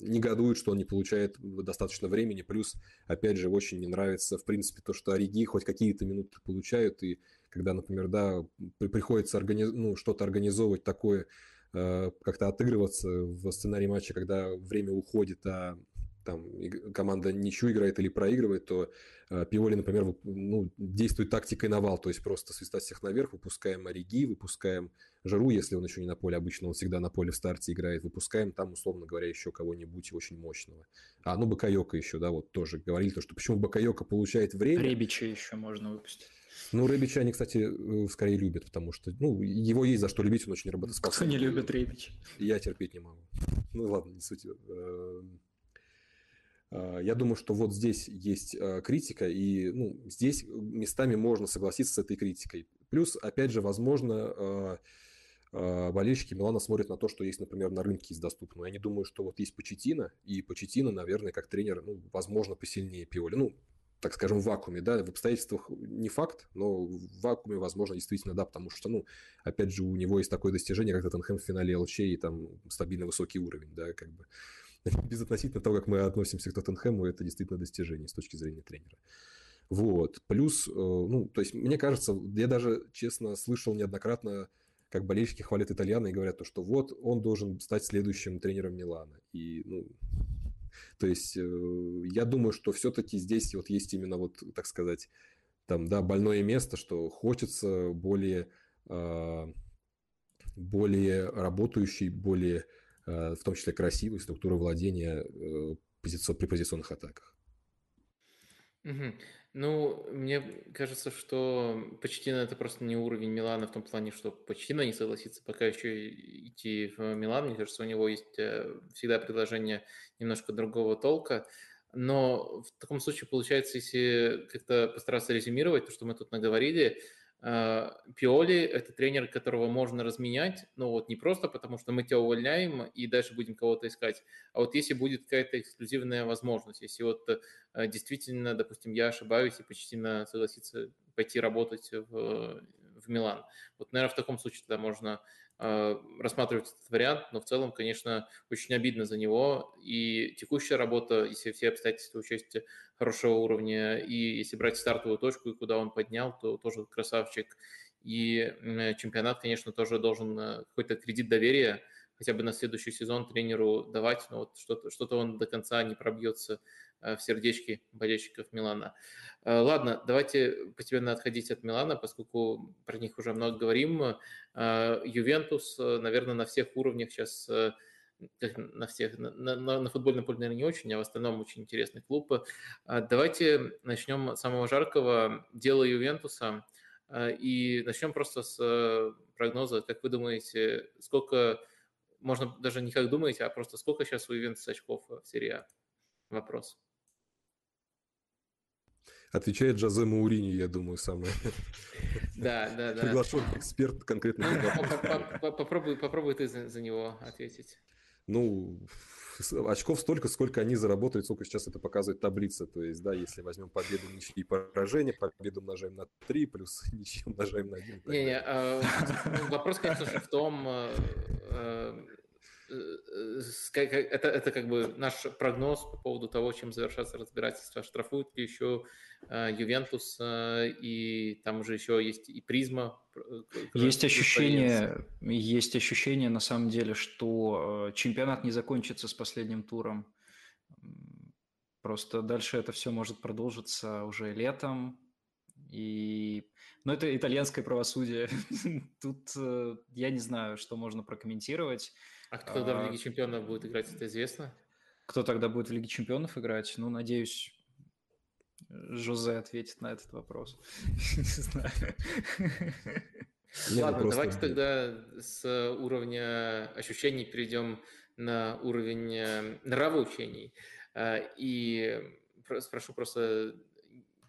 негодуют, что он не получает достаточно времени. Плюс, опять же, очень не нравится, в принципе, то, что Ориги хоть какие-то минуты получают. И когда, например, да, приходится организ... ну, что-то организовывать такое, э, как-то отыгрываться в сценарии матча, когда время уходит, а там команда ничью играет или проигрывает, то э, Пиоли, например, ну, действует тактикой навал, то есть просто свистать всех наверх, выпускаем Ориги, выпускаем Жару, если он еще не на поле, обычно он всегда на поле в старте играет, выпускаем там, условно говоря, еще кого-нибудь очень мощного. А, ну, Бакайока еще, да, вот тоже говорили, то, что почему Бакайока получает время. Ребича еще можно выпустить. Ну, Ребича они, кстати, э, скорее любят, потому что, ну, его есть за что любить, он очень работоспособный. Кто не любит Ребича? Я терпеть не могу. Ну, ладно, не суть. А, я думаю, что вот здесь есть а, критика, и ну, здесь местами можно согласиться с этой критикой. Плюс, опять же, возможно, а, болельщики Милана смотрят на то, что есть, например, на рынке из доступного. Я не думаю, что вот есть Почетина, и Почетина, наверное, как тренер, ну, возможно, посильнее Пиоли. Ну, так скажем, в вакууме, да, в обстоятельствах не факт, но в вакууме, возможно, действительно, да, потому что, ну, опять же, у него есть такое достижение, как Тоттенхэм в финале ЛЧ и там стабильно высокий уровень, да, как бы. безотносительно того, как мы относимся к Тоттенхэму, это действительно достижение с точки зрения тренера. Вот. Плюс, э, ну, то есть, мне кажется, я даже, честно, слышал неоднократно, как болельщики хвалят итальяна и говорят, то, что вот он должен стать следующим тренером Милана. И, ну, то есть, э, я думаю, что все-таки здесь вот есть именно вот, так сказать, там, да, больное место, что хочется более, а, более работающий, более Э, в том числе красивой структуры владения э, при позиционных атаках. Угу. Ну, мне кажется, что Почтина это просто не уровень Милана в том плане, что Почтина не согласится пока еще идти в Милан. Мне кажется, у него есть э, всегда предложение немножко другого толка. Но в таком случае получается, если как-то постараться резюмировать то, что мы тут наговорили, Пиоли – это тренер, которого можно разменять, но вот не просто потому, что мы тебя увольняем и дальше будем кого-то искать, а вот если будет какая-то эксклюзивная возможность, если вот э, действительно, допустим, я ошибаюсь и почти на согласиться пойти работать в, в Милан. Вот, наверное, в таком случае тогда можно э, рассматривать этот вариант, но в целом, конечно, очень обидно за него. И текущая работа, если все обстоятельства учесть хорошего уровня, и если брать стартовую точку, и куда он поднял, то тоже красавчик. И чемпионат, конечно, тоже должен э, какой-то кредит доверия хотя бы на следующий сезон тренеру давать, но вот что-то, что-то он до конца не пробьется Э, в сердечке болельщиков Милана. Э, ладно, давайте постепенно отходить от Милана, поскольку про них уже много говорим. Э, Ювентус, наверное, на всех уровнях сейчас на всех, на, на, на футбольном поле, наверное, не очень, а в остальном очень интересный клуб. Давайте начнем с самого жаркого дела Ювентуса. И начнем просто с прогноза. Как вы думаете, сколько, можно даже не как думаете, а просто сколько сейчас у Ювентуса очков в серии А? Вопрос. Отвечает Джозе Маурини, я думаю, самый да, да, да. приглашенный эксперт конкретно. Попробуй, попробуй ты за него ответить. Ну, очков столько, сколько они заработают, сколько сейчас это показывает таблица. То есть, да, если возьмем победу, ничьи и поражение, победу умножаем на 3, плюс ничьи умножаем на 1. Не-не, а, вопрос, конечно же, в том, э, Э, это, это как бы наш прогноз по поводу того, чем завершатся разбирательства. Штрафуют ли еще э, Ювентус, э, и там уже еще есть и призма. Есть ощущение, есть ощущение на самом деле, что чемпионат не закончится с последним туром. Просто дальше это все может продолжиться уже летом. И... Но это итальянское правосудие. Тут я не знаю, что можно прокомментировать. А кто тогда в Лиге Чемпионов будет играть, это известно? Кто тогда будет в Лиге Чемпионов играть? Ну, надеюсь, Жозе ответит на этот вопрос. Не знаю. Нет, Ладно, просто... давайте тогда с уровня ощущений перейдем на уровень э, нравоучений. Э, и спрошу просто,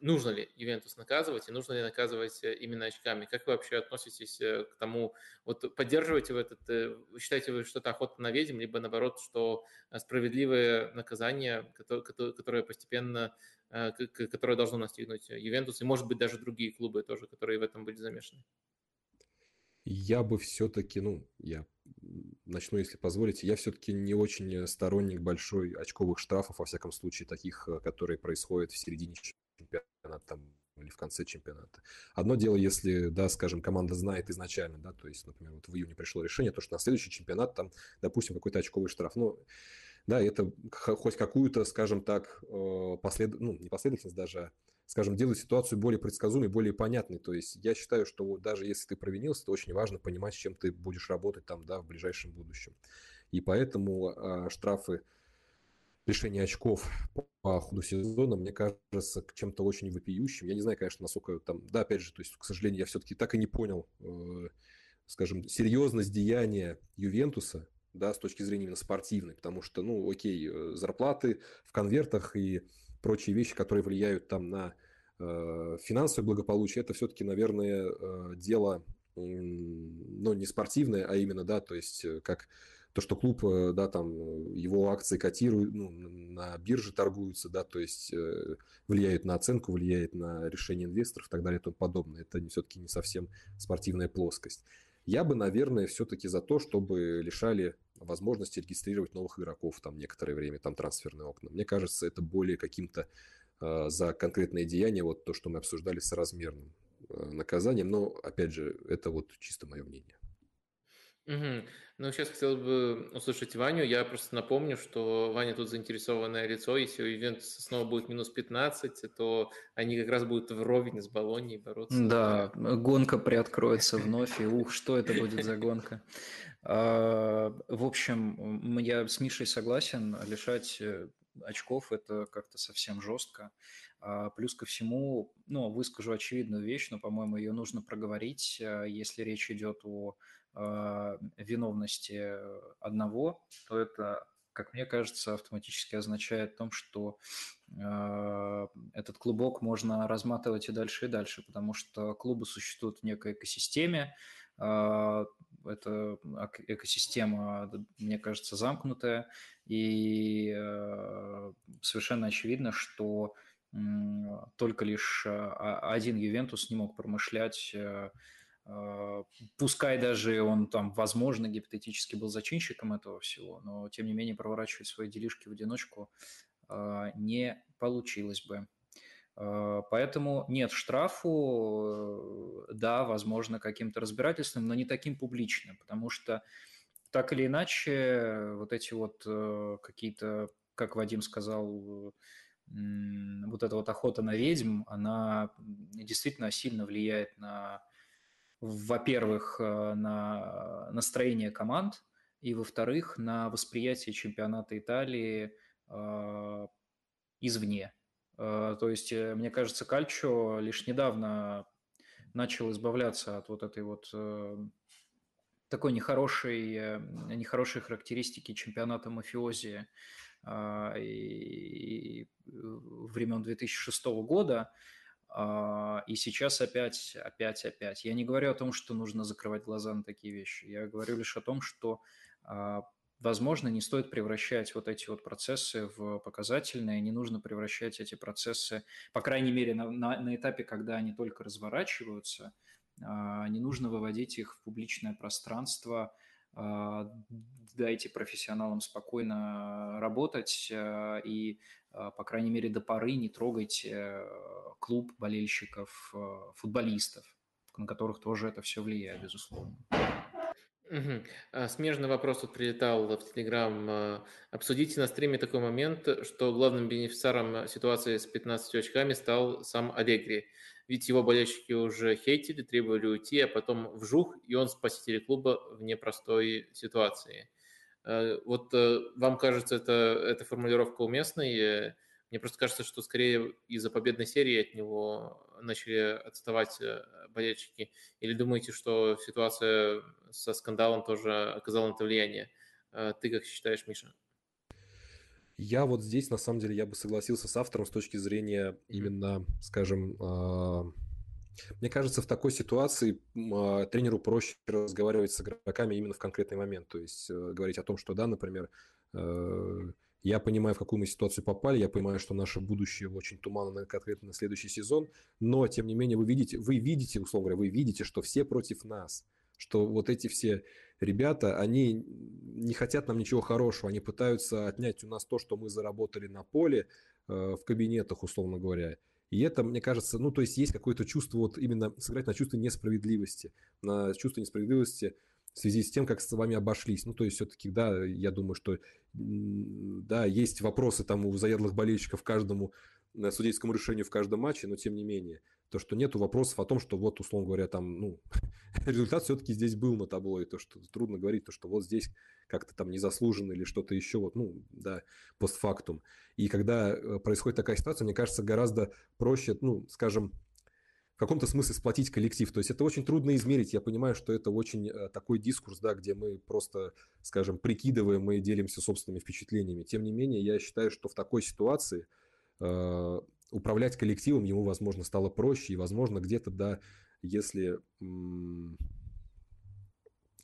нужно ли Ювентус наказывать и нужно ли наказывать э, именно очками? Как вы вообще относитесь к тому, вот поддерживаете вы этот, вы считаете вы, что это охота на ведьм, либо наоборот, что справедливое наказание, которое постепенно, которое должно настигнуть Ювентус и, может быть, даже другие клубы тоже, которые в этом были замешаны? Я бы все-таки, ну, я начну, если позволите, я все-таки не очень сторонник большой очковых штрафов, во всяком случае, таких, э, которые происходят в середине чемпионата там, или в конце чемпионата. Одно дело, если, да, скажем, команда знает изначально, да, то есть, например, вот в июне пришло решение, то, что на следующий чемпионат там, допустим, какой-то очковый штраф. Ну, да, это хоть какую-то, скажем так, э, послед... ну, не последовательность даже, а скажем, делает ситуацию более предсказуемой, более понятной. То есть я считаю, что вот даже если ты провинился, то очень важно понимать, с чем ты будешь работать там, да, в ближайшем будущем. И поэтому а, штрафы лишение очков по ходу сезона, мне кажется, чем-то очень вопиющим. Я не знаю, конечно, насколько там... Да, опять же, то есть, к сожалению, я все-таки так и не понял, э, скажем, серьезность деяния Ювентуса, да, с точки зрения именно спортивной, потому что, ну, окей, э, зарплаты в конвертах и прочие вещи, которые влияют там на э, финансовое благополучие, это все-таки, наверное, э, дело, ну, не спортивное, а именно, да, то есть э, как то, что клуб, э, да, там его акции котируют, ну, на бирже торгуются, да, то есть э, влияют на оценку, влияет на решение инвесторов и так далее и тому подобное. Это все-таки не совсем спортивная плоскость. Я бы, наверное, все-таки за то, чтобы лишали возможности регистрировать новых игроков там некоторое время, там трансферные окна. Мне кажется, это более каким-то э, за конкретные деяния, вот то, что мы обсуждали с размерным э, наказанием. Но, опять же, это вот чисто мое мнение. Угу. Ну, сейчас хотел бы услышать Ваню. Я просто напомню, что Ваня тут заинтересованное лицо. Если у Ювентуса снова будет минус 15, то они как раз будут вровень с Болонией бороться. Да, гонка приоткроется вновь, и ух, что это будет за гонка. А, в общем, я с Мишей согласен, лишать э, очков это как-то совсем жестко. А, плюс ко всему, ну, выскажу очевидную вещь, но, по-моему, ее нужно проговорить, а, если речь идет о виновности одного, то это, как мне кажется, автоматически означает том, что а, этот клубок можно разматывать и дальше, и дальше, потому что клубы существуют в некой экосистеме, а, эта экосистема, мне кажется, замкнутая, и совершенно очевидно, что только лишь один Ювентус не мог промышлять а, пускай даже он там, возможно, гипотетически был зачинщиком этого всего, но тем не менее проворачивать свои делишки в одиночку а, не получилось бы. А, поэтому нет штрафу, э, да, возможно, каким-то разбирательством, но не таким публичным, потому что так или иначе вот эти вот э, какие-то, как Вадим сказал, вот эта вот охота на ведьм, она действительно сильно влияет на во-первых, э, на настроение команд, и, во-вторых, на восприятие чемпионата Италии э, извне. Э, то есть, мне кажется, Кальчо лишь недавно начал избавляться от вот этой вот такой нехорошей, нехорошей характеристики чемпионата мафиози и, времен 2006 года, и сейчас опять, опять, опять. Я не говорю о том, что нужно закрывать глаза на такие вещи. Я говорю лишь о том, что, а, возможно, не стоит превращать вот эти вот процессы в показательные, не нужно превращать эти процессы, по крайней мере, на, на, на этапе, когда они только разворачиваются, а, не нужно выводить их в публичное пространство, дайте профессионалам спокойно работать и а, по крайней мере, до поры не трогайте э, клуб болельщиков, э, футболистов, на которых тоже это все влияет, безусловно. Угу. Смежный вопрос тут прилетал в Телеграм. А, обсудите на стриме такой момент, что главным бенефициаром ситуации с 15 очками стал сам Алегри. Ведь его болельщики уже хейтили, требовали уйти, а потом вжух, и он спаситель клуба в непростой ситуации. Э, вот э, вам кажется это, эта формулировка уместной? Мне просто кажется, что скорее из-за победной серии от него начали отставать болельщики? Или думаете, что ситуация со скандалом тоже оказала на это влияние? Ты как считаешь, Миша? Я вот здесь, на самом деле, я бы согласился с автором с точки зрения именно, скажем, мне кажется, в такой ситуации а, тренеру проще разговаривать с игроками именно в конкретный момент. То есть э, говорить о том, что да, например, э, я понимаю, в какую мы ситуацию попали, я понимаю, что наше будущее очень туманно конкретно на следующий сезон, но, тем не менее, вы видите, вы видите, условно говоря, вы видите, что все против нас, что вот эти все ребята, они не хотят нам ничего хорошего, они пытаются отнять у нас то, что мы заработали на поле, э, в кабинетах, условно говоря, и это, мне кажется, ну, то есть есть какое-то чувство, вот именно сыграть на чувство несправедливости, на чувство несправедливости в связи с тем, как с вами обошлись. Ну, то есть все-таки, да, я думаю, что, да, есть вопросы там у заядлых болельщиков каждому судейскому решению в каждом матче, но тем не менее то, что нету вопросов о том, что вот, условно говоря, там, ну, результат все-таки здесь был на табло, и то, что трудно говорить, то, что вот здесь как-то там незаслуженно или что-то еще, вот, ну, да, постфактум. И когда э, происходит такая ситуация, мне кажется, гораздо проще, ну, скажем, в каком-то смысле сплотить коллектив. То есть это очень трудно измерить. Я понимаю, что это очень э, такой дискурс, да, где мы просто, скажем, прикидываем, мы делимся собственными впечатлениями. Тем не менее, я считаю, что в такой ситуации управлять коллективом ему, возможно, стало проще, и, возможно, где-то, да, если,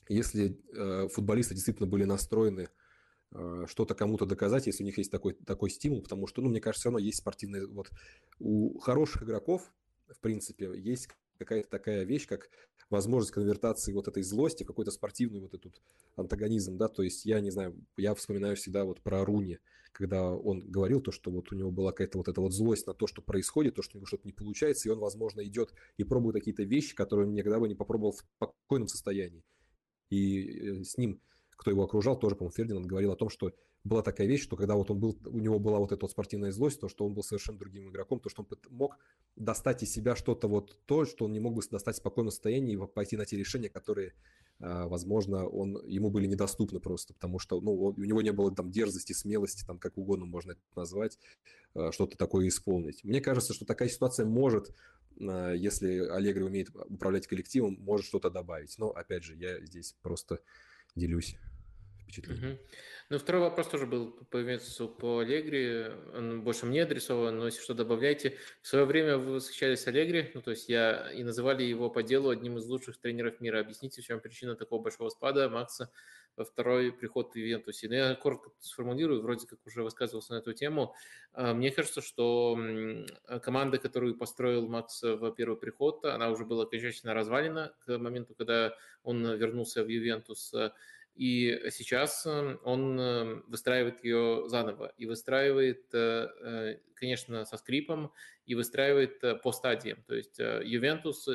если э, футболисты действительно были настроены э, что-то кому-то доказать, если у них есть такой, такой стимул, потому что, ну, мне кажется, все равно есть спортивные... Вот у хороших игроков, в принципе, есть какая-то такая вещь, как возможность конвертации вот этой злости в какой-то спортивный вот этот антагонизм, да, то есть я не знаю, я вспоминаю всегда вот про Руни, когда он говорил то, что вот у него была какая-то вот эта вот злость на то, что происходит, то, что у него что-то не получается, и он, возможно, идет и пробует какие-то вещи, которые он никогда бы не попробовал в спокойном состоянии. И э, с ним, кто его окружал, тоже, по-моему, Фердинанд говорил о том, что была такая вещь, что когда вот он был, у него была вот эта вот спортивная злость, то, что он был совершенно другим игроком, то, что он мог достать из себя что-то вот то, что он не мог бы достать в спокойном состоянии и пойти на те решения, которые, а, возможно, он, ему были недоступны просто, потому что, ну, у него не было там дерзости, смелости, там, как угодно можно это назвать, а, что-то такое исполнить. Мне кажется, что такая ситуация может а, если Аллегри умеет управлять коллективом, может что-то добавить. Но, опять же, я здесь просто делюсь впечатлением. Угу. Ну, второй вопрос тоже был по Ювентусу по Аллегри. Он больше мне адресован, но если что, добавляйте. В свое время вы восхищались Аллегри, ну, то есть я и называли его по делу одним из лучших тренеров мира. Объясните, в чем причина такого большого спада Макса во второй приход в Ювентусе. Ну, я коротко сформулирую, вроде как уже высказывался на эту тему. А, мне кажется, что команда, которую построил Макс в первый приход, она уже была окончательно развалена к моменту, когда он вернулся в Ювентус. И сейчас эм, он эм, выстраивает ее заново и выстраивает, э, э, конечно, со скрипом и выстраивает э, по стадиям. То есть Ювентус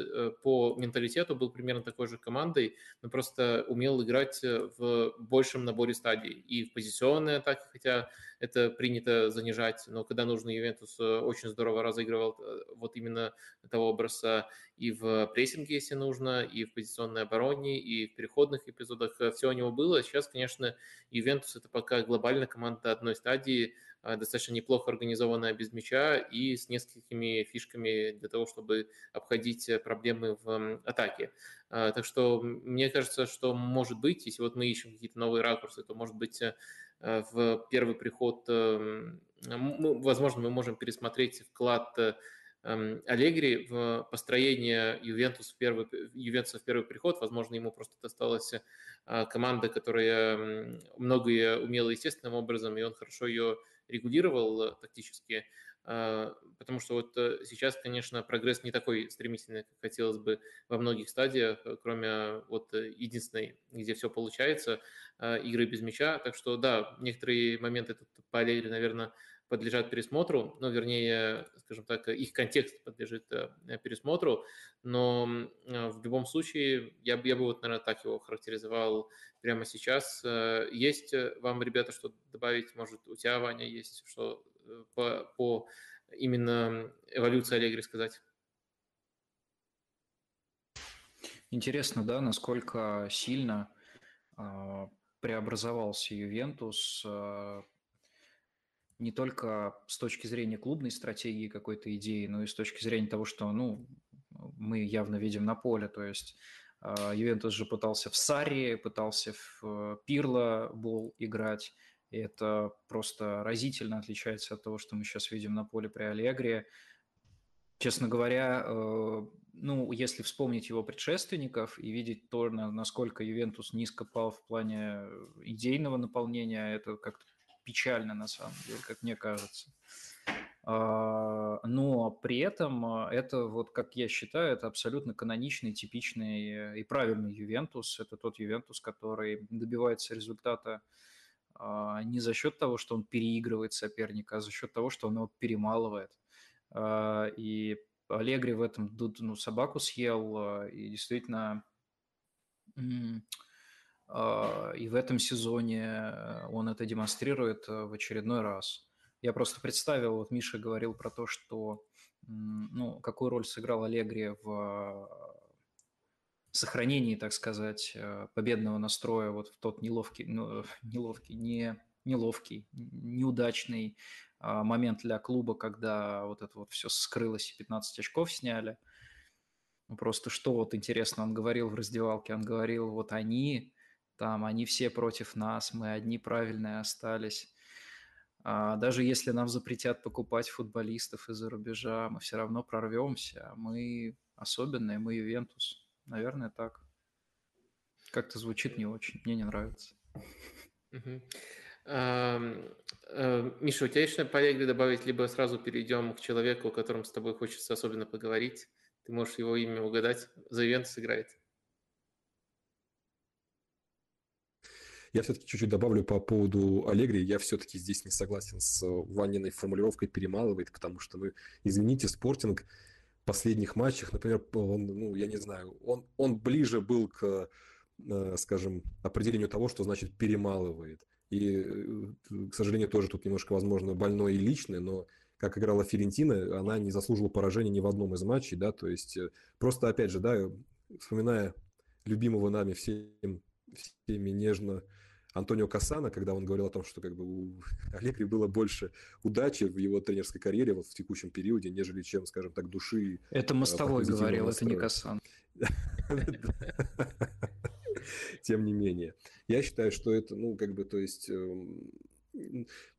по менталитету был примерно такой же командой, но просто умел играть в большем наборе стадий. И в позиционной атаке, хотя это принято занижать, но когда нужно, Ювентус очень здорово разыгрывал вот именно этого образа и в прессинге, если нужно, и в позиционной обороне, и в переходных эпизодах. Все у него было. Сейчас, конечно, Ювентус – это пока глобальная команда одной стадии, достаточно неплохо организованная без мяча и с несколькими фишками для того, чтобы обходить проблемы в атаке. А, так что мне кажется, что может быть, если вот мы ищем какие-то новые ракурсы, то может быть э, в первый приход, эм, возможно, мы можем пересмотреть вклад э, Эм, Аллегри в построение Ювентус в первый, Ювентуса в первый приход. Возможно, ему просто досталась а, команда, которая многое умела естественным образом, и он хорошо ее регулировал э, тактически. А, потому что вот э, сейчас, конечно, прогресс не такой стремительный, как хотелось бы во многих стадиях, э, кроме вот единственной, где все получается, игры без мяча. Так что, да, некоторые моменты тут по Аллегри, наверное, подлежат пересмотру, ну, вернее, скажем так, их контекст подлежит э, пересмотру, но э, в любом случае я, я бы вот, наверное, так его характеризовал прямо сейчас. Э, есть вам, ребята, что добавить? Может, у тебя, Ваня, есть что по, по именно эволюции Аллегри сказать? Интересно, да, насколько сильно э, преобразовался Ювентус не только с точки зрения клубной стратегии какой-то идеи, но и с точки зрения того, что ну, мы явно видим на поле. То есть а, Ювентус же пытался в Сарри, пытался в э, Пирло бол играть. И это просто разительно отличается от того, что мы сейчас видим на поле при Аллегре. Честно говоря, э, ну, если вспомнить его предшественников и видеть то, насколько Ювентус низко пал в плане идейного наполнения, это как-то печально на самом деле, как мне кажется. А, но при этом а, это, вот как я считаю, это абсолютно каноничный, типичный и правильный Ювентус. Это тот Ювентус, который добивается результата а, не за счет того, что он переигрывает соперника, а за счет того, что он его перемалывает. И Аллегри в этом ну, собаку съел, и действительно и в этом сезоне он это демонстрирует в очередной раз. Я просто представил, вот Миша говорил про то, что, ну, какую роль сыграл Аллегри в сохранении, так сказать, э, победного настроя вот в тот неловкий, ну, неловкий, не неловкий, неудачный а, момент для клуба, когда вот это вот все скрылось и 15 очков сняли. Ну, просто что вот интересно он говорил в раздевалке, он говорил, вот они там, они все против нас, мы одни правильные остались. А даже если нам запретят покупать футболистов из-за рубежа, мы все равно прорвемся. Мы особенные, мы Ювентус. Наверное, так. Как-то звучит не очень, мне не нравится. Э, Миша, у тебя есть по Аллегри добавить, либо сразу перейдем к человеку, о котором с тобой хочется особенно поговорить? Ты можешь его имя угадать? За Ювентус играет. Я все-таки чуть-чуть добавлю по поводу Аллегри. Я все-таки здесь не согласен с Ваниной формулировкой «перемалывает», потому что, ну, извините, спортинг последних матчах, например, он, ну, я не знаю, он, он ближе был к, э, скажем, определению того, что значит «перемалывает». И, э, к сожалению, тоже тут немножко, возможно, больное и личное, но как играла Ферентина, она не заслужила поражения ни в одном из матчей, да, то есть э, просто, опять же, да, вспоминая любимого нами всем, всеми нежно Антонио Касана, когда он говорил о том, что как бы у Аллегри было больше удачи в его тренерской карьере вот в текущем периоде, нежели чем, скажем так, души. Это Мостовой говорил, это не Касан. Тем не менее. Я считаю, что это, ну, как бы, то есть... Эм,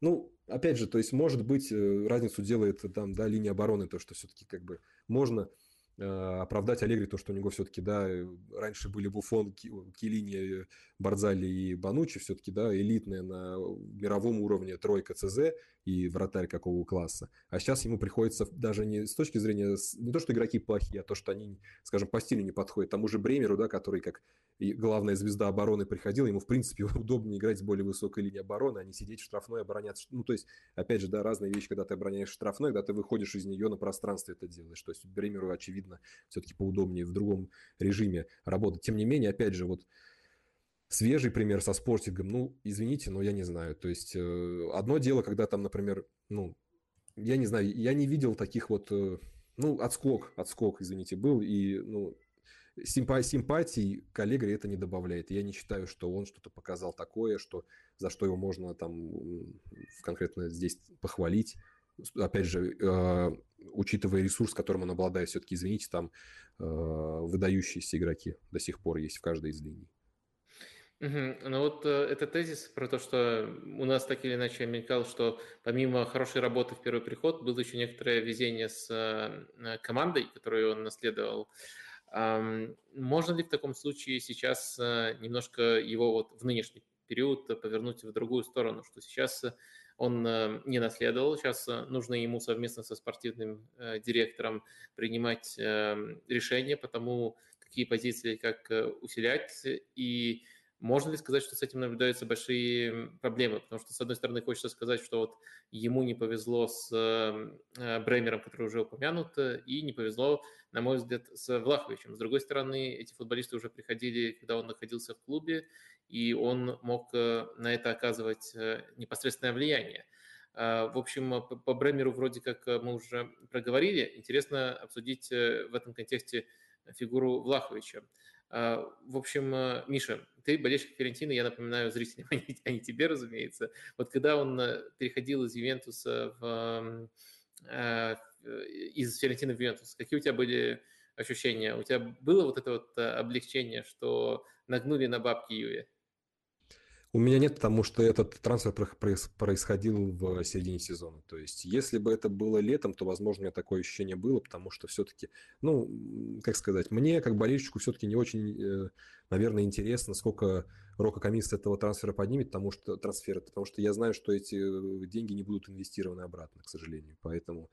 ну, опять же, то есть, может быть, э, разницу делает там, да, линия обороны, то, что все-таки как бы можно оправдать Аллегри то, что у него все-таки, да, э, раньше были Буфон, Килини, Барзали и Банучи, все-таки, да, элитные на мировом уровне тройка ЦЗ и вратарь какого класса. А сейчас ему приходится даже не с точки зрения, не то, что игроки плохие, а то, что они, скажем, по стилю не подходят. Тому же Бремеру, да, который как главная звезда обороны приходил, ему, в принципе, удобнее играть с более высокой линией обороны, а не сидеть в штрафной, обороняться. Ну, то есть, опять же, да, разные вещи, когда ты обороняешь штрафной, когда ты выходишь из нее на пространстве это делаешь. То есть, Бремеру, очевидно, все-таки поудобнее в другом режиме работать. Тем не менее, опять же, вот свежий пример со спортингом, ну, извините, но я не знаю. То есть э, одно дело, когда там, например, ну, я не знаю, я не видел таких вот, э, ну, отскок, отскок, извините, был, и, ну, симпа симпатий коллега это не добавляет. Я не считаю, что он что-то показал такое, что, за что его можно там конкретно здесь похвалить опять же, э, учитывая ресурс, которым он обладает, все-таки, извините, там э, выдающиеся игроки до сих пор есть в каждой из линий. Угу. Ну вот э, это тезис про то, что у нас так или иначе мелькал, что помимо хорошей работы в первый приход, было еще некоторое везение с э, командой, которую он наследовал. Эм, можно ли в таком случае сейчас э, немножко его вот в нынешний период повернуть в другую сторону, что сейчас он э, не наследовал. Сейчас э, нужно ему совместно со спортивным э, директором принимать решения по тому, какие позиции как усилять и можно ли сказать, что с этим наблюдаются большие проблемы? Потому что, с одной стороны, хочется сказать, что вот ему не повезло с э, Бремером, который уже упомянут, и не повезло, на мой взгляд, с Влаховичем. С другой стороны, эти футболисты уже приходили, когда он находился в клубе, и он мог э, на это оказывать э, непосредственное влияние. В общем, по Бремеру вроде как мы уже проговорили. Интересно обсудить в этом контексте фигуру Влаховича. В общем, Миша, ты болельщик Ферентины, я напоминаю зрителям, а не тебе, разумеется. Вот когда он переходил из Ювентуса в из Ферентины в Ювентус, какие у тебя были ощущения? У тебя было вот это вот облегчение, что нагнули на бабки Юве? У меня нет, потому что этот трансфер происходил в середине сезона. То есть, если бы это было летом, то, возможно, у меня такое ощущение было, потому что все-таки, ну, как сказать, мне, как болельщику, все-таки не очень, э, наверное, интересно, сколько Рока Камис этого трансфера поднимет, потому что трансфера, потому что я знаю, что эти э, деньги не будут инвестированы обратно, к сожалению. Поэтому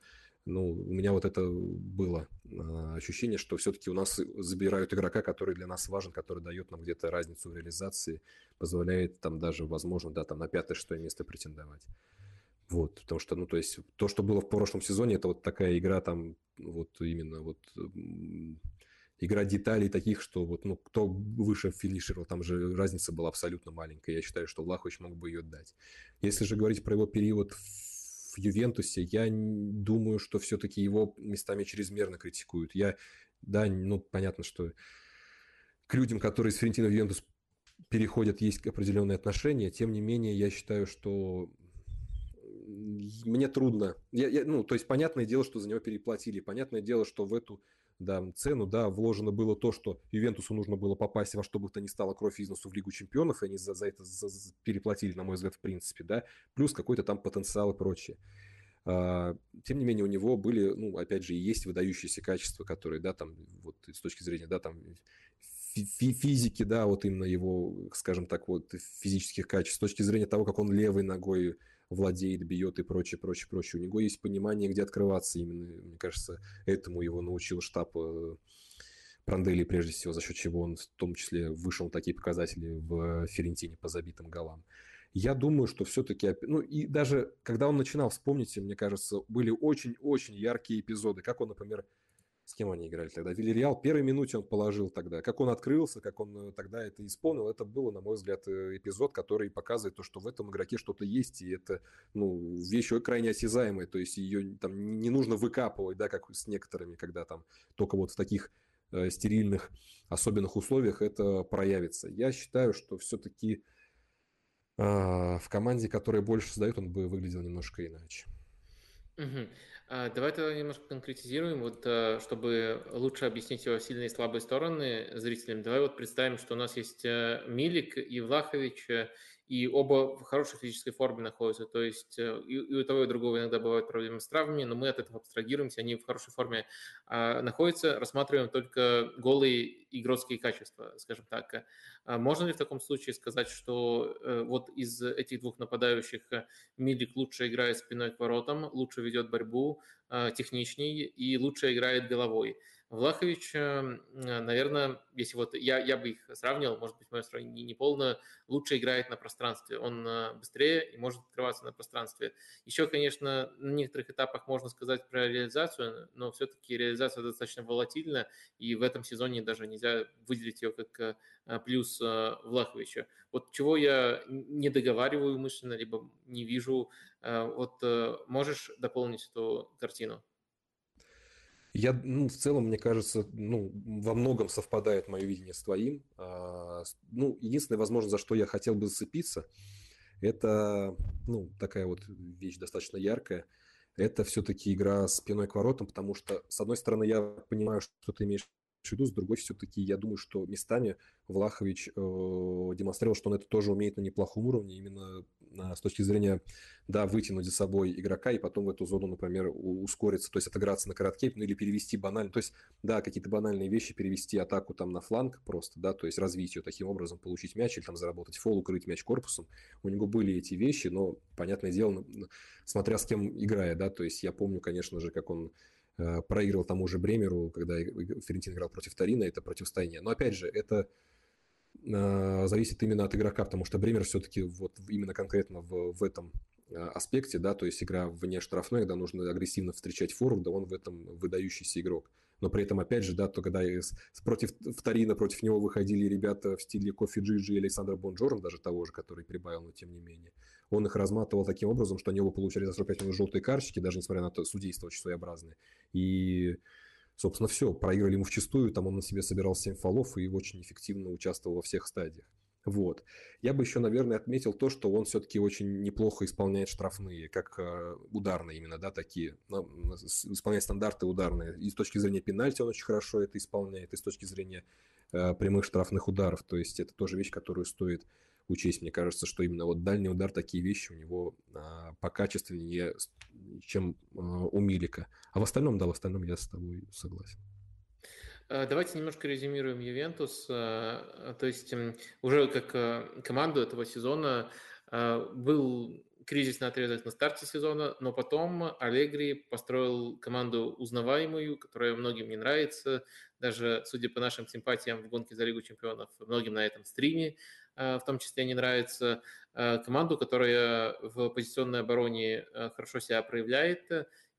ну, у меня вот это было а, ощущение, что все-таки у нас забирают игрока, который для нас важен, который дает нам где-то разницу в реализации, позволяет там даже, возможно, да, там на пятое-шестое место претендовать. Вот, потому что, ну, то есть, то, что было в прошлом сезоне, это вот такая игра там, вот именно вот игра деталей таких, что вот, ну, кто выше финишировал, там же разница была абсолютно маленькая. Я считаю, что Влахович мог бы ее дать. Если же говорить про его период в Ювентусе, я думаю, что все-таки его местами чрезмерно критикуют. Я, да, ну, понятно, что к людям, которые из Ферентина в Ювентус переходят, есть определенные отношения. Тем не менее, я считаю, что мне трудно. Я, я, ну, то есть, понятное дело, что за него переплатили. Понятное дело, что в эту да, цену, да, вложено было то, что Ювентусу нужно было попасть во что бы то ни стало кровь износу в Лигу Чемпионов, и они за, за это за, за, переплатили, на мой взгляд, в принципе, да, плюс какой-то там потенциал и прочее. А, тем не менее, у него были, ну, опять же, и есть выдающиеся качества, которые, да, там, вот с точки зрения, да, там, фи физики, да, вот именно его, скажем так, вот физических качеств, с точки зрения того, как он левой ногой владеет, бьет и прочее, прочее, прочее. У него есть понимание, где открываться именно. Мне кажется, этому его научил штаб э, Пранделли, прежде всего, за счет чего он в том числе вышел такие показатели в Ферентине по забитым голам. Я думаю, что все-таки, ну и даже когда он начинал, вспомните, мне кажется, были очень-очень яркие эпизоды, как он, например, с кем они играли тогда? Вильяреал первой минуте он положил тогда. Как он открылся, как он э, тогда это исполнил, это было, на мой взгляд, э, эпизод, который показывает то, что в этом игроке что-то есть, и это, ну, вещь крайне осязаемая, то есть ее там не нужно выкапывать, да, как с некоторыми, когда там только вот в таких э, стерильных, особенных условиях это проявится. Я считаю, что все-таки э, в команде, которая больше создает, он бы выглядел немножко иначе. Угу. А, давай тогда немножко конкретизируем, вот, э, чтобы лучше объяснить его сильные и слабые стороны зрителям. Давай вот представим, что у нас есть э, Милик и Влахович, э, и оба в хорошей физической форме находятся. То есть и, и у того, и у другого иногда бывают проблемы с травмами, но мы от этого абстрагируемся, они в хорошей форме а, находятся, рассматриваем только голые игротские качества, скажем так. А можно ли в таком случае сказать, что э, вот из этих двух нападающих Милик лучше играет спиной к воротам, лучше ведет борьбу, э, техничней и лучше играет головой? Влахович, эм, э, наверное, если вот я, я бы их сравнивал, может быть, мое сравнение не полное, лучше играет на пространстве. Он э, быстрее и может открываться на пространстве. Еще, конечно, на некоторых этапах можно сказать про реализацию, но все-таки реализация достаточно волатильна, и в этом сезоне даже нельзя выделить ее как э, плюс Влаховича. Вот чего я не договариваю мысленно, либо не вижу, вот можешь дополнить эту картину? Я, ну, в целом, мне кажется, ну, во многом совпадает мое видение с твоим. А, ну, единственное, возможно, за что я хотел бы зацепиться, это, ну, такая вот вещь достаточно яркая. Это все-таки игра спиной к воротам, потому что, с одной стороны, я понимаю, что ты имеешь в виду, с другой все-таки я думаю, что местами Влахович э, демонстрировал, что он это тоже умеет на неплохом уровне, именно с точки зрения, да, вытянуть за собой игрока и потом в эту зону, например, ускориться, то есть отыграться на коротке, ну или перевести банально, то есть, да, какие-то банальные вещи, перевести атаку там на фланг просто, да, то есть развить ее таким образом, получить мяч или там заработать фол, укрыть мяч корпусом. У него были эти вещи, но, понятное дело, смотря с кем играя, да, то есть я помню, конечно же, как он э, проиграл тому же Бремеру, когда Ферентин играл против Тарина, это противостояние. Но опять же, это зависит именно от игрока, потому что Бремер все-таки вот именно конкретно в, в этом а, аспекте, да, то есть игра вне штрафной, когда нужно агрессивно встречать фору, да, он в этом выдающийся игрок. Но при этом, опять же, да, то когда против Вторина, против него выходили ребята в стиле Кофи Джиджи и Александр Бонжорн, даже того же, который прибавил, но тем не менее, он их разматывал таким образом, что они оба получали за 45 минут желтые карточки, даже несмотря на то судейство очень своеобразное. И Собственно, все, проиграли ему в чистую, там он на себе собирал 7 фолов и очень эффективно участвовал во всех стадиях. Вот. Я бы еще, наверное, отметил то, что он все-таки очень неплохо исполняет штрафные, как э, ударные именно, да, такие, ну, исполняет стандарты ударные. И с точки зрения пенальти он очень хорошо это исполняет, и с точки зрения э, прямых штрафных ударов. То есть это тоже вещь, которую стоит учесть. Мне кажется, что именно вот дальний удар, такие вещи у него а, покачественнее, чем а, у Милика. А в остальном, да, в остальном я с тобой согласен. Э, давайте немножко резюмируем Ювентус. Э, то есть уже как э, команду этого сезона был кризисный отрезок на старте сезона, но потом Алегри построил команду узнаваемую, которая многим не нравится, даже судя по нашим симпатиям в гонке за Лигу чемпионов, многим на этом стриме в том числе не нравится, команду, которая в позиционной обороне хорошо себя проявляет,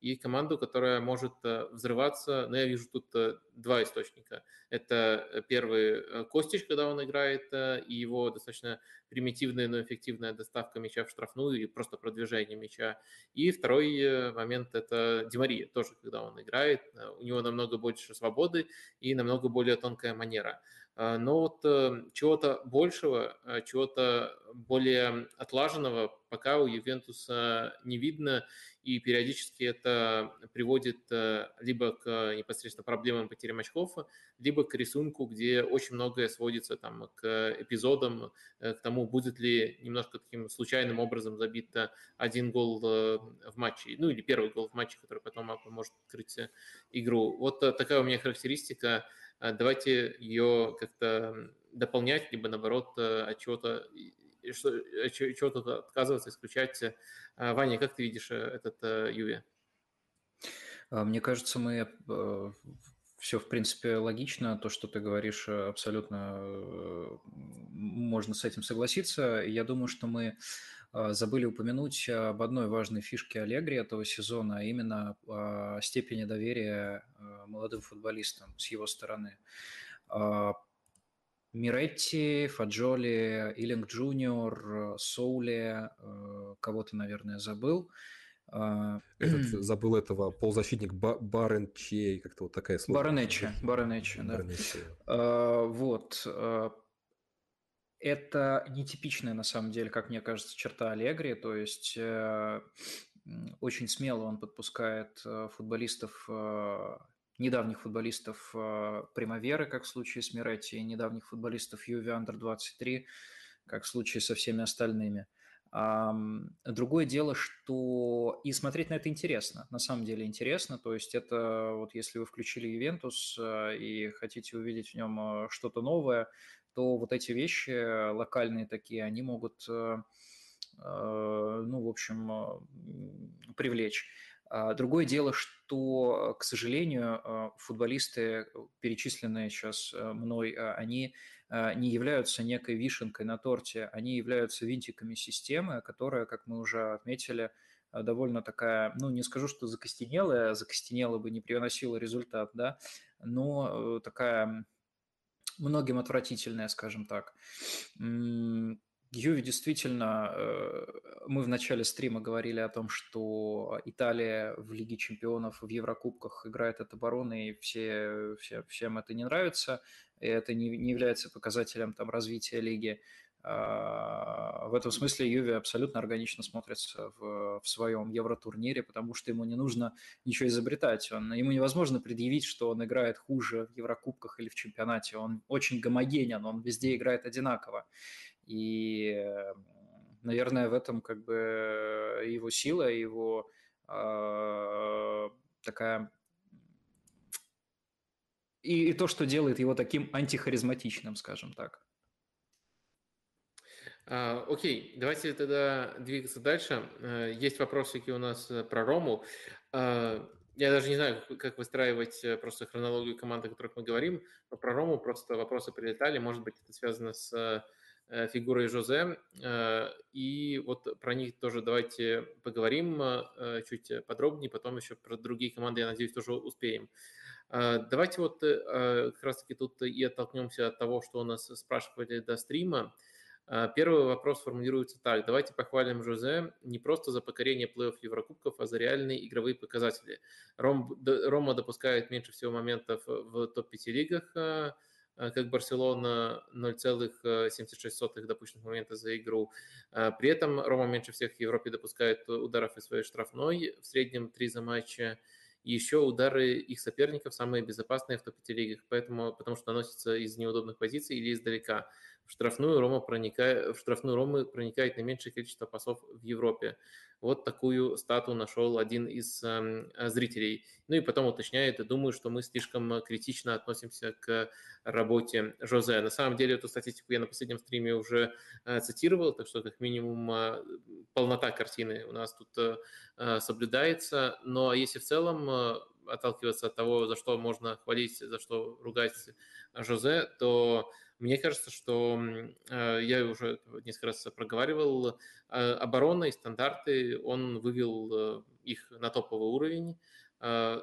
и команду, которая может э, взрываться. Но я вижу тут э, два источника. Это э, первый Костич, когда он играет, и его достаточно примитивная, но эффективная доставка мяча в штрафную и просто продвижение мяча. И второй момент – это Димария, тоже когда он играет. У него намного больше свободы и намного более тонкая манера. Но вот чего-то большего, чего-то более отлаженного пока у Ювентуса не видно, и периодически это приводит э, либо к непосредственно проблемам потери очков, либо к рисунку, где очень многое сводится там, к эпизодам, э, к тому, будет ли немножко таким случайным образом забит один гол э, в матче, ну или первый гол в матче, который потом может открыть игру. Вот такая у меня характеристика. Давайте ее как-то дополнять, либо наоборот от чего-то э, чего-то отказываться, исключать. А, Ваня, как ты видишь э, этот э, Юве? А, мне кажется, мы все, в принципе, логично. То, что ты говоришь, абсолютно можно с этим согласиться. Я думаю, что мы забыли упомянуть об одной важной фишке Аллегри этого сезона, а именно степени доверия молодым футболистам с его стороны. Миретти, Фаджоли, Илинг Джуниор, Соули, кого-то, наверное, забыл. А, Этот, забыл этого полузащитник Баренчей, как-то вот такая сложная. Баренечи, Баренечи, да. А, вот. Это нетипичная, на самом деле, как мне кажется, черта Аллегри, то есть э, очень смело он подпускает э, футболистов недавних футболистов э, Примаверы, как в случае с Миретти, и недавних футболистов Юви Андер-23, как в случае со всеми остальными. Другое дело, что и смотреть на это интересно, на самом деле интересно, то есть это вот если вы включили Ювентус э, и хотите увидеть в нем э, что-то новое, то вот эти вещи локальные такие, они могут, ну, в общем, привлечь. А, другое дело, что, к сожалению, футболисты, перечисленные сейчас э, мной, они не являются некой вишенкой на торте, они являются винтиками системы, которая, как мы уже отметили, довольно такая, ну, не скажу, что закостенелая, закостенела бы не приносила результат, да, но э, такая многим отвратительная, скажем так. Юви действительно, э, мы в начале стрима говорили о том, что Италия в Лиге чемпионов, в Еврокубках играет от обороны, и все, все, всем это не нравится, и это не, не является показателем там, развития лиги. А, в этом смысле Юви абсолютно органично смотрится в, в своем евротурнире, потому что ему не нужно ничего изобретать. Он, ему невозможно предъявить, что он играет хуже в Еврокубках или в чемпионате. Он очень гомогенен, он везде играет одинаково. И, наверное, в этом как бы его сила, его э, такая и, и то, что делает его таким антихаризматичным, скажем так. А, окей, давайте тогда двигаться дальше. Э, есть вопросики у нас э, про Рому. А, я даже не знаю, как выстраивать э, просто хронологию команд, о которых мы говорим, но про Рому просто вопросы прилетали. Может быть, это связано с фигурой Жозе. И вот про них тоже давайте поговорим чуть подробнее, потом еще про другие команды, я надеюсь, тоже успеем. Давайте вот как раз-таки тут и оттолкнемся от того, что у нас спрашивали до стрима. Первый вопрос формулируется так. Давайте похвалим Жозе не просто за покорение плей-офф Еврокубков, а за реальные игровые показатели. Ром, Рома допускает меньше всего моментов в топ-5 лигах, как Барселона 0,76 допущенных момента за игру. При этом Рома меньше всех в Европе допускает ударов из своей штрафной, в среднем 3 за матча. И еще удары их соперников самые безопасные в топ-5 лигах, поэтому, потому что наносятся из неудобных позиций или издалека. В штрафную, Рома проникает, в штрафную Ромы проникает наименьшее количество пасов в Европе. Вот такую стату нашел один из э, зрителей. Ну и потом уточняет, думаю, что мы слишком критично относимся к работе Жозе. На самом деле эту статистику я на последнем стриме уже э, цитировал, так что как минимум э, полнота картины у нас тут э, соблюдается. Но если в целом э, отталкиваться от того, за что можно хвалить, за что ругать Жозе, то мне кажется, что э, я уже несколько раз проговаривал, э, оборона и стандарты, он вывел э, их на топовый уровень.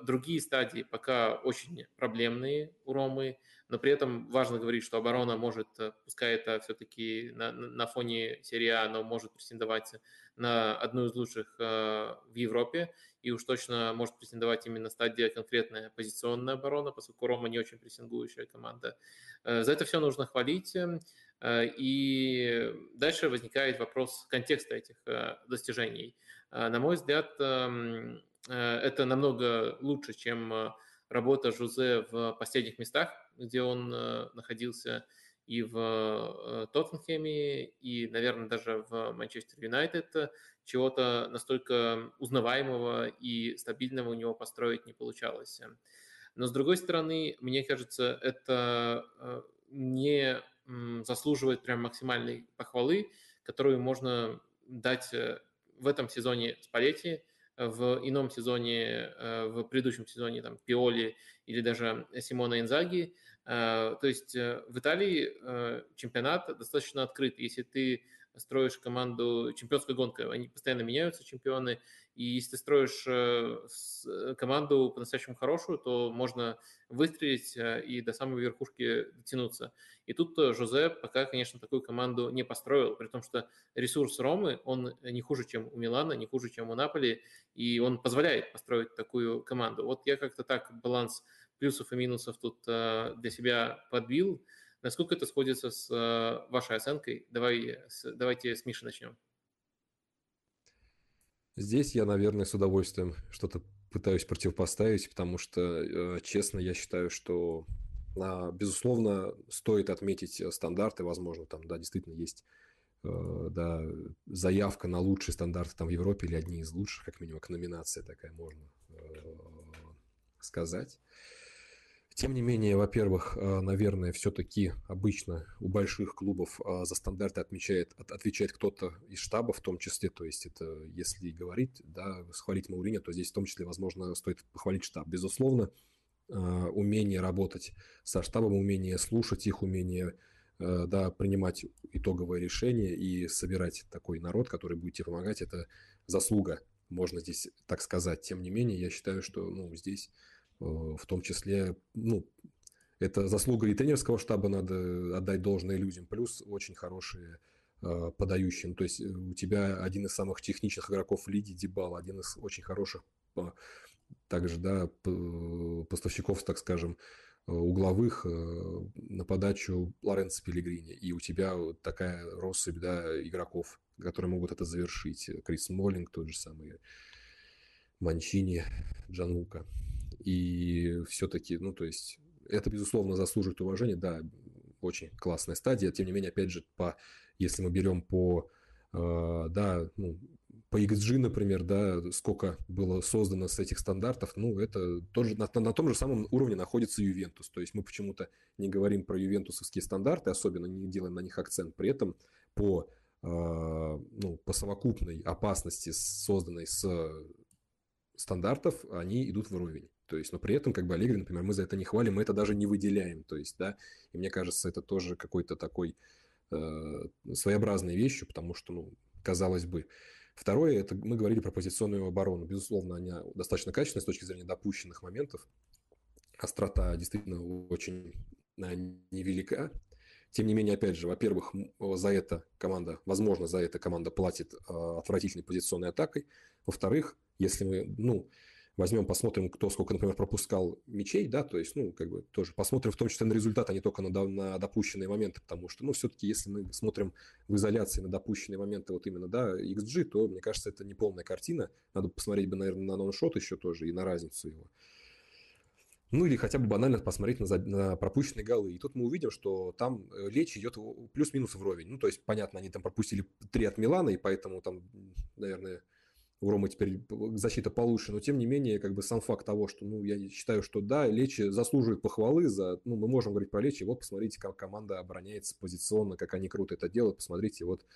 Другие стадии пока очень проблемные у Ромы, но при этом важно говорить, что оборона может, пускай это все-таки на, на фоне серии А, но может претендовать на одну из лучших в Европе, и уж точно может претендовать именно стадия конкретная позиционная оборона, поскольку Рома не очень прессингующая команда. Э, за это все нужно хвалить. Эм, э, и дальше возникает вопрос контекста этих э, достижений. На мой взгляд, эм, это намного лучше, чем работа Жузе в последних местах, где он находился и в Тоттенхеме, и, наверное, даже в Манчестер Юнайтед. Чего-то настолько узнаваемого и стабильного у него построить не получалось. Но с другой стороны, мне кажется, это э, не заслуживает прям максимальной похвалы, которую можно дать э, в этом сезоне Спалетти, в ином сезоне, э, в предыдущем сезоне там Пиоли или даже Симона Инзаги. То есть в Италии чемпионат достаточно открыт. Если ты строишь команду, чемпионская гонка, они постоянно меняются, чемпионы, и если ты строишь э, э, команду по-настоящему хорошую, то можно выстрелить э, и до самой верхушки дотянуться. И тут Жозе пока, конечно, такую команду не построил, при том, что ресурс Ромы, он не хуже, чем у Милана, не хуже, чем у Наполи, и он позволяет построить такую команду. Вот я как-то так баланс плюсов и минусов тут для себя подбил, Насколько это сходится с э, вашей оценкой? Давай, давайте с Миши начнем. Здесь я, наверное, с удовольствием что-то пытаюсь противопоставить, потому что, э, честно, я считаю, что, безусловно, стоит отметить стандарты, возможно, там, да, действительно есть э, да, заявка на лучшие стандарты там в Европе или одни из лучших, как минимум, как номинация такая можно сказать. Тем не менее, во-первых, э, наверное, все-таки обычно у больших клубов э, за стандарты отмечает, отвечает кто-то из штаба в том числе. То есть это, если говорить, да, схвалить Мауриньо, то здесь в том числе, возможно, стоит похвалить штаб. Безусловно, э, умение работать со штабом, умение слушать их, умение да, принимать итоговое решение и собирать такой народ, который будет тебе помогать, это заслуга, можно здесь так сказать. Тем не менее, я считаю, что ну, здесь в том числе, ну, это заслуга и тренерского штаба, надо отдать должное людям, плюс очень хорошие э, подающие. Ну, то есть э, у тебя один из самых техничных игроков в лиге Дебал, один из очень хороших также, да, поставщиков, так скажем, угловых на подачу Лоренцо Пелигрини. И у тебя такая россыпь, да, игроков, которые могут это завершить. Крис Моллинг, тот же самый Манчини, Джанлука. И все-таки, ну, то есть, это, безусловно, заслуживает уважения. Да, очень классная стадия. Тем не менее, опять же, по, если мы берем по, э, да, ну, по XG, например, да, сколько было создано с этих стандартов, ну, это тоже, на, на том же самом уровне находится Ювентус. То есть мы почему-то не говорим про ювентусовские стандарты, особенно не делаем на них акцент. При этом по, э, ну, по совокупной опасности, созданной с стандартов, они идут в уровень. То есть, но при этом, как бы Аллегри, например, мы за это не хвалим, мы это даже не выделяем. То есть, да, и мне кажется, это тоже какой-то такой э, своеобразной вещью, потому что, ну, казалось бы. Второе, это мы говорили про позиционную оборону. Безусловно, она достаточно качественная с точки зрения допущенных моментов. Острота действительно очень невелика. Тем не менее, опять же, во-первых, за это команда, возможно, за это команда платит отвратительной позиционной атакой. Во-вторых, если мы, ну, возьмем, посмотрим, кто сколько, например, пропускал мячей, да, то есть, ну, как бы тоже посмотрим в том числе на результат, а не только на, на допущенные моменты, потому что, ну, все-таки, если мы смотрим в изоляции на допущенные моменты, вот именно, да, XG, то, мне кажется, это не полная картина. Надо посмотреть бы, наверное, на ноншот еще тоже и на разницу его. Ну или хотя бы банально посмотреть на, на пропущенные голы. И тут мы увидим, что там э, Лечь идет плюс-минус вровень. Ну, то есть, понятно, они там пропустили три от Милана, и поэтому там, наверное, у Ромы теперь защита получше, но тем не менее, как бы сам факт того, что, ну, я считаю, что да, Лечи заслуживает похвалы за, ну, мы можем говорить про Лечи, вот посмотрите, как команда обороняется позиционно, как они круто это делают, посмотрите вот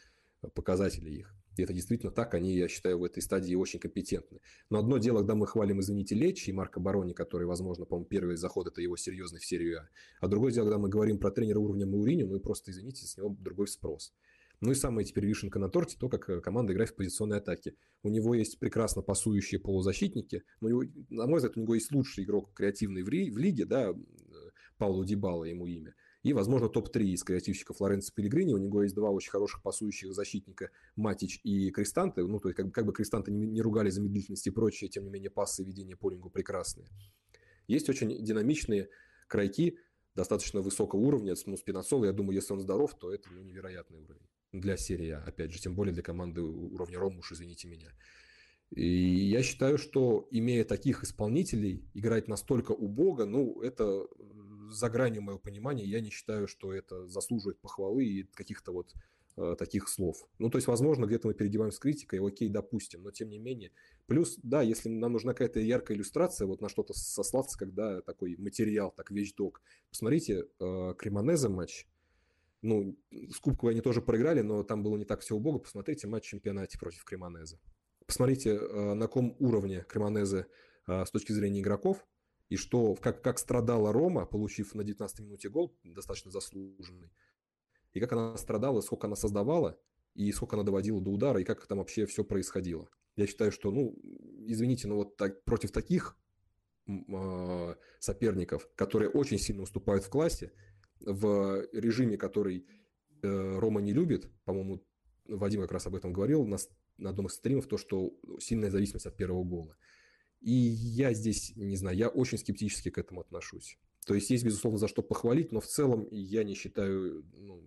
э, показатели их. И это действительно так, они, я считаю, в этой стадии очень компетентны. Но одно дело, когда мы хвалим, извините, Лечи и Марка Барони, который, возможно, по-моему, первый заход, это его серьезный в серию А. А другое дело, когда мы говорим про тренера уровня Мауриню, ну и просто, извините, с него другой спрос. Ну и самая теперь вишенка на торте, то, как э, команда играет в позиционной атаке. У него есть прекрасно пасующие полузащитники, но, него, на мой взгляд, у него есть лучший игрок креативный в, ри, в лиге, да, Пауло Дибала ему имя. И, возможно, топ-3 из креативщиков Лоренцо Пелигрини. У него есть два очень хороших пасующих защитника Матич и Кристанте. Ну, то есть, как, как бы Кристанте не, не ругали за медлительность и прочее, тем не менее, пасы и ведение полингу прекрасные. Есть очень динамичные крайки, достаточно высокого уровня. Ну, Спинацол, я думаю, если он здоров, то это ну, невероятный уровень для серии А, опять же, тем более для команды уровня Ром, уж извините меня. И я считаю, что имея таких исполнителей, играть настолько убого, ну, это за гранью моего понимания, я не считаю, что это заслуживает похвалы и каких-то вот э, таких слов. Ну, то есть, возможно, где-то мы переодеваем с критикой, окей, допустим, но тем не менее. Плюс, да, если нам нужна какая-то яркая иллюстрация, вот на что-то сослаться, когда такой материал, так вещдок. Посмотрите, э, Кремонезе матч – ну, с Кубковой они тоже проиграли, но там было не так все убого. Посмотрите матч чемпионате против Кремонеза. Посмотрите, э, на каком уровне Кремонеза э, с точки зрения игроков, и что, как, как страдала Рома, получив на 19 минуте гол, достаточно заслуженный, и как она страдала, сколько она создавала, и сколько она доводила до удара, и как там вообще все происходило. Я считаю, что, ну, извините, но вот так, против таких э, соперников, которые очень сильно уступают в классе, в режиме, который э, Рома не любит, по-моему, Вадим как раз об этом говорил на, на одном из стримов, то, что сильная зависимость от первого гола. И я здесь, не знаю, я очень скептически к этому отношусь. То есть есть, безусловно, за что похвалить, но в целом я не считаю, ну,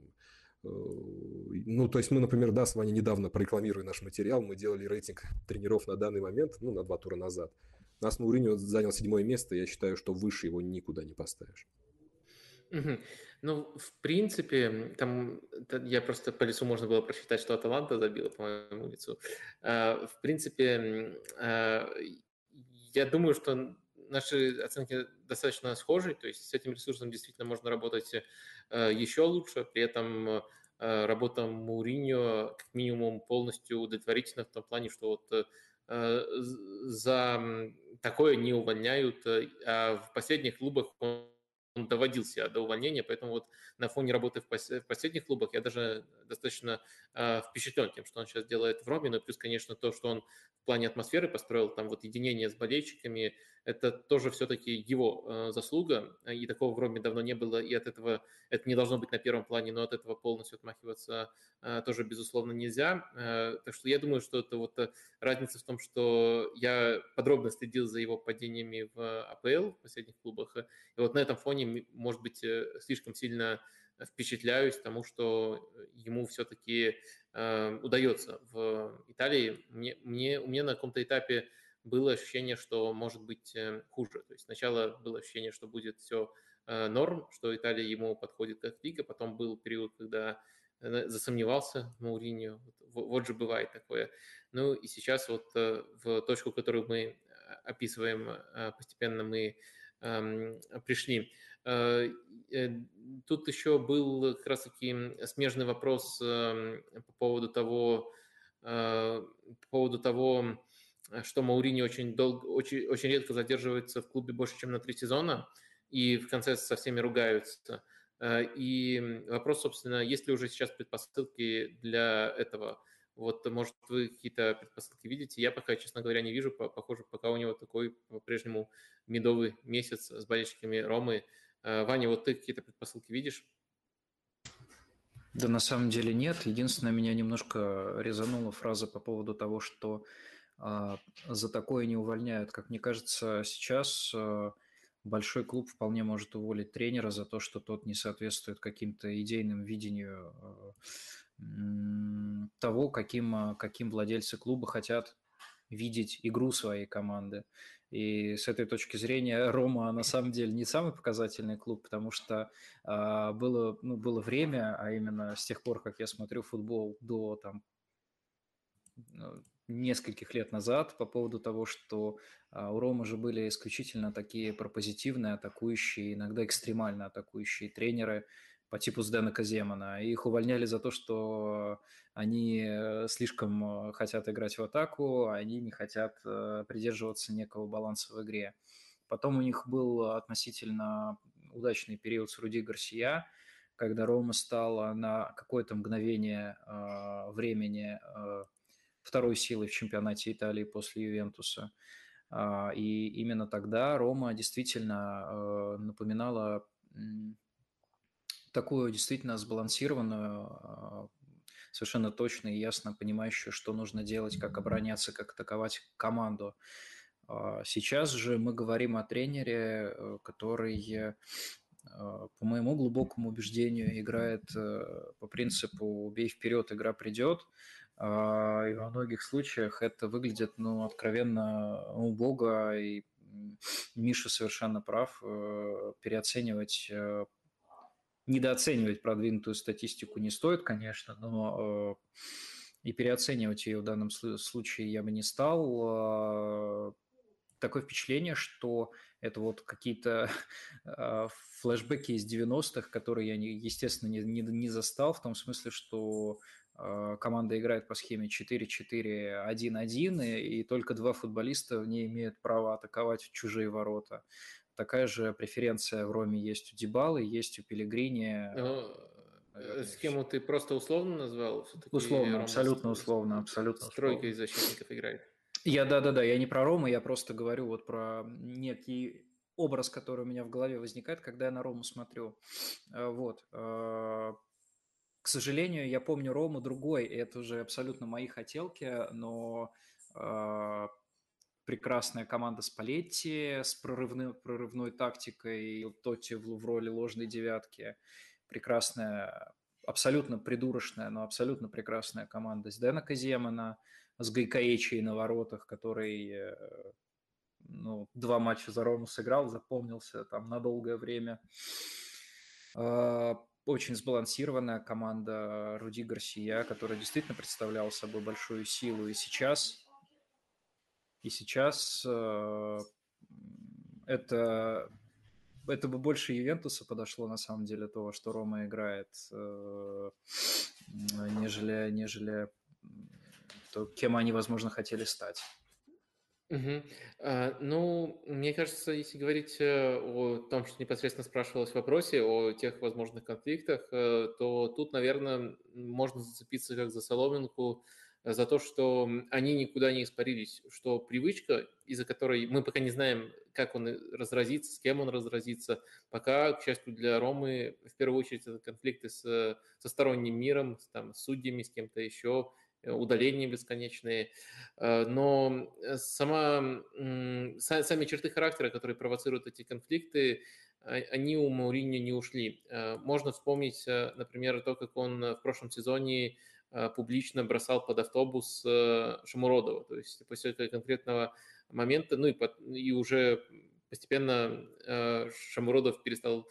э, ну, то есть мы, например, да, с вами недавно прорекламируя наш материал, мы делали рейтинг тренеров на данный момент, ну, на два тура назад. Нас Мауриньо занял седьмое место, я считаю, что выше его никуда не поставишь. Ну, в принципе, там я просто по лицу можно было прочитать, что Аталанта забила по моему лицу. А, в принципе, а, я думаю, что наши оценки достаточно схожи, то есть с этим ресурсом действительно можно работать а, еще лучше, при этом работа Муриньо как минимум полностью удовлетворительна в том плане, что вот за такое не увольняют, а в последних клубах он он доводил себя до увольнения, поэтому вот на фоне работы в, пос- в последних клубах я даже достаточно э, впечатлен тем, что он сейчас делает в Роме, ну плюс, конечно, то, что он в плане атмосферы построил, там вот единение с болельщиками, это тоже все-таки его э, заслуга, и такого в Роме давно не было, и от этого это не должно быть на первом плане, но от этого полностью отмахиваться э, тоже, безусловно, нельзя. Э, так что я думаю, что это вот э, разница в том, что я подробно следил за его падениями в АПЛ в последних клубах, и вот на этом фоне, может быть, э, слишком сильно впечатляюсь тому, что ему все-таки э, удается в Италии. Мне, мне, у меня на каком-то этапе было ощущение, что может быть э, хуже. То есть сначала было ощущение, что будет все э, норм, что Италия ему подходит как лига, потом был период, когда засомневался Мауриньо. Вот, вот же бывает такое. Ну и сейчас вот в точку, которую мы описываем постепенно, мы эм, пришли. Тут еще был как раз-таки смежный вопрос эм, по поводу того, по поводу того, Э, что Маурини очень, долго, очень, очень редко задерживается в клубе больше, чем на три сезона, и в конце со всеми ругаются. Э, и вопрос, собственно, есть ли уже сейчас предпосылки для этого? Вот, может, вы какие-то предпосылки видите? Я пока, честно говоря, не вижу. Похоже, пока у него такой по-прежнему медовый месяц с болельщиками Ромы. Э, Ваня, вот ты какие-то предпосылки видишь? Да, на самом деле нет. Единственное, меня немножко резанула фраза по поводу того, что а, за такое не увольняют. Как мне кажется, сейчас а, большой клуб вполне может уволить тренера за то, что тот не соответствует каким-то идейным видению а, того, каким, каким владельцы клуба хотят видеть игру своей команды. И с этой точки зрения Рома на самом деле не самый показательный клуб, потому что э, было, ну, было время, а именно с тех пор, как я смотрю футбол до там, ну, нескольких лет назад по поводу того, что э, у Ромы же были исключительно такие пропозитивные, атакующие, иногда экстремально атакующие тренеры, по типу Сдэна Каземана. Их увольняли за то, что они э, слишком э, хотят играть в атаку, а они не хотят э, придерживаться некого баланса в игре. Потом у них был относительно удачный период с Руди Гарсия, когда Рома стала на какое-то мгновение времени второй силой в чемпионате Италии после Ювентуса. А, и именно тогда Рома действительно напоминала такую действительно сбалансированную, а, совершенно точно и ясно понимающую, что нужно делать, как обороняться, как атаковать команду. А, сейчас же мы говорим о тренере, э, который, э, по моему глубокому убеждению, играет э, по принципу «бей вперед, игра придет», а, и во многих случаях это выглядит, ну, откровенно убого, и Миша совершенно прав, переоценивать недооценивать продвинутую статистику не стоит, конечно, но э, и переоценивать ее в данном случае я бы не стал. Э, такое впечатление, что это вот какие-то э, флешбеки из 90-х, которые я, естественно, не, не, не застал, в том смысле, что команда играет по схеме 4-4-1-1, и, и только два футболиста в ней имеют право атаковать в чужие ворота. Такая же преференция в Роме есть у Дебалы, есть у Пелегрини. Но э, схему ты просто условно назвал? Условно, Рома абсолютно условно, абсолютно. Стройка из защитников играет. Я, да-да-да, я не про Рому, я просто говорю вот про некий образ, который у меня в голове возникает, когда я на Рому смотрю. Э, вот. Э, к сожалению, я помню Рому другой, и это уже абсолютно мои хотелки, но прекрасная команда Спалетти с прорывной, прорывной тактикой, Тотти в, роли ложной девятки, прекрасная, абсолютно придурочная, но абсолютно прекрасная команда с Дэна Каземана, с Гайкаечей на воротах, который э, ну, два матча за Рому сыграл, запомнился там на долгое время. А, очень сбалансированная команда Руди Гарсия, которая действительно представляла собой большую силу. И сейчас и сейчас э, это, это бы больше Ювентуса подошло, на самом деле, того, что Рома играет, э, нежели, нежели то, кем они, возможно, хотели стать. Угу. Ну, мне кажется, если говорить э, о том, что непосредственно спрашивалось в вопросе, о тех возможных конфликтах, то тут, наверное, можно зацепиться как за соломинку за то, что они никуда не испарились, что привычка, из-за которой мы пока не знаем, как он разразится, с кем он разразится, пока, к счастью для Ромы, в первую очередь это конфликты с, со сторонним миром, с, там, с судьями, с кем-то еще, э, удаления бесконечные, э, но сама, сами черты характера, которые провоцируют эти конфликты, а, они у Мауриньо не ушли. Э, можно вспомнить, например, то, как он в прошлом сезоне Э, публично бросал под автобус э, Шамуродова. То есть после этого конкретного момента, ну и, и уже постепенно э, Шамуродов перестал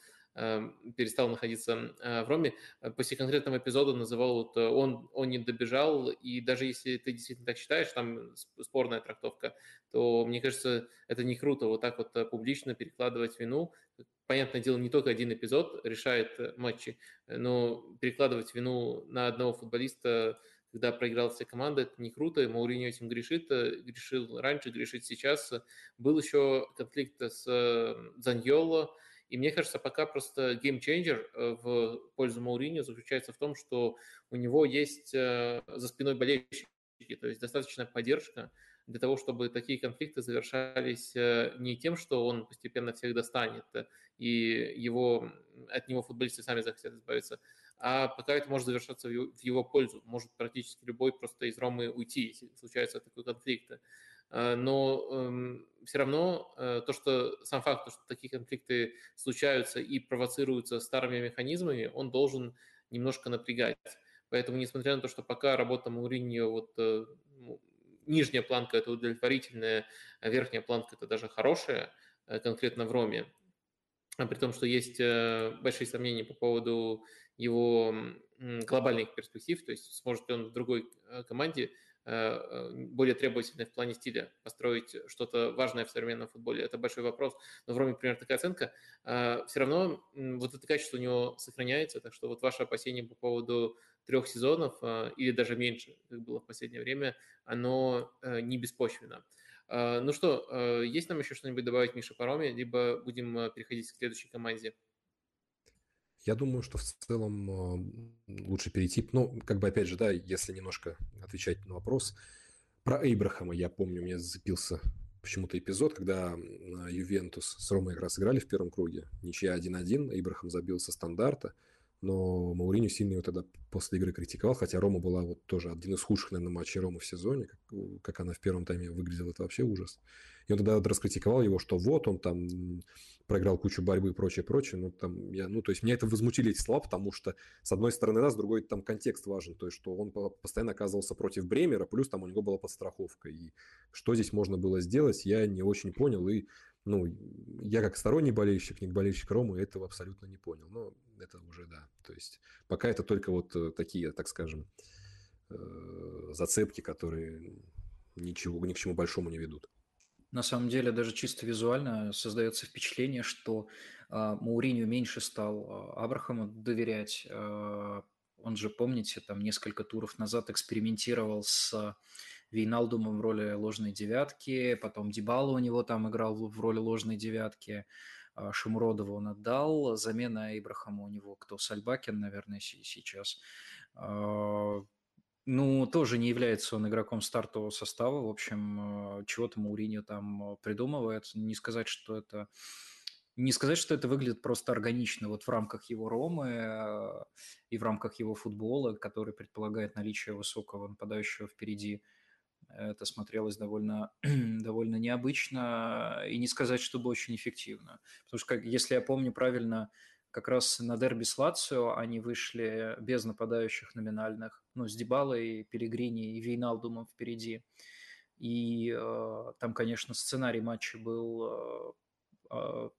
перестал находиться в Роме. После конкретного эпизода называл, вот он, он не добежал, и даже если ты действительно так считаешь, там спорная трактовка, то, мне кажется, это не круто вот так вот публично перекладывать вину понятное дело, не только один эпизод решает э, матчи, но перекладывать вину на одного футболиста, когда проиграл вся команда, это не круто. Мауриньо этим грешит, э, грешил раньше, грешит сейчас. Был еще конфликт с э, Заньоло, и мне кажется, пока просто gamechanger в пользу Мауриньо заключается в том, что у него есть за спиной болельщики, то есть достаточная поддержка, для того, чтобы такие конфликты завершались э, не тем, что он постепенно всех достанет, э, и его, от него футболисты сами захотят избавиться, а пока это может завершаться в его пользу. Может практически любой просто из Ромы уйти, если случается такой конфликт. Но эм, все равно то, что сам факт, что такие конфликты случаются и провоцируются старыми механизмами, он должен немножко напрягать. Поэтому, несмотря на то, что пока работа Мауриньо, вот ну, нижняя планка это удовлетворительная, а верхняя планка это даже хорошая, конкретно в Роме, а при том, что есть э, большие сомнения по поводу его глобальных перспектив, то есть сможет ли он в другой э, команде э, более требовательной в плане стиля построить что-то важное в современном футболе. Это большой вопрос. Но в Роме примерно такая оценка. Все равно вот это качество у него сохраняется, так что вот ваше опасение по поводу трех сезонов или даже меньше, как было в последнее время, оно не беспочвенно. А, ну что, а, есть нам еще что-нибудь добавить, Миша, по Роме, либо будем а, переходить к следующей команде? Я думаю, что в целом лучше перейти, ну, как бы опять же, да, если немножко отвечать на вопрос, про Эйбрахама я помню, у меня зацепился почему-то эпизод, когда Ювентус с Ромой как раз играли в первом круге, ничья 1-1, Эйбрахам забил со стандарта, но Мауриню сильно его тогда после игры критиковал, хотя Рома была вот тоже один из худших, наверное, матчей Ромы в сезоне, как, как она в первом тайме выглядела, это вообще ужас. И он тогда вот раскритиковал его, что вот он там проиграл кучу борьбы и прочее, прочее. Ну, там, я, ну, то есть меня это возмутили эти слова, потому что, с одной стороны, да, с другой там контекст важен, то есть, что он постоянно оказывался против Бремера, плюс там у него была подстраховка. И что здесь можно было сделать, я не очень понял. И ну, я как сторонний болельщик, не болельщик Ромы, этого абсолютно не понял. Но это уже да. То есть пока это только вот э, такие, так скажем, э, зацепки, которые ничего, ни к чему большому не ведут. На самом деле, даже чисто визуально создается впечатление, что э, Мауриню меньше стал Абрахаму доверять. Э, он же, помните, там несколько туров назад экспериментировал с Вейналдумом в роли ложной девятки, потом Дебала у него там играл в роли ложной девятки, а, Шумродова он отдал, замена Ибрахама у него кто, Сальбакин, наверное, сейчас. А, ну, тоже не является он игроком стартового состава. В общем, а, чего-то Мауриньо там придумывает. Не сказать, что это не сказать, что это выглядит просто органично вот в рамках его Ромы и в рамках его футбола, который предполагает наличие высокого нападающего впереди это смотрелось довольно, довольно необычно и не сказать, чтобы очень эффективно. Потому что, как, если я помню правильно, как раз на дерби с Лацио они вышли без нападающих номинальных, ну, с Дебалой, Пелегрини и Вейналдумом впереди. И э, там, конечно, сценарий матча был э, э,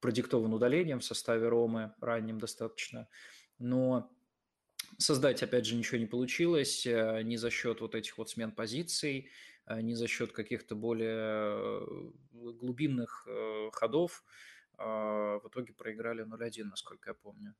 продиктован удалением в составе Ромы, ранним достаточно. Но Создать, опять же, ничего не получилось э, ни за счет вот этих вот смен позиций, э, ни за счет каких-то более э, глубинных ходов. А, в итоге проиграли 0-1, насколько я помню.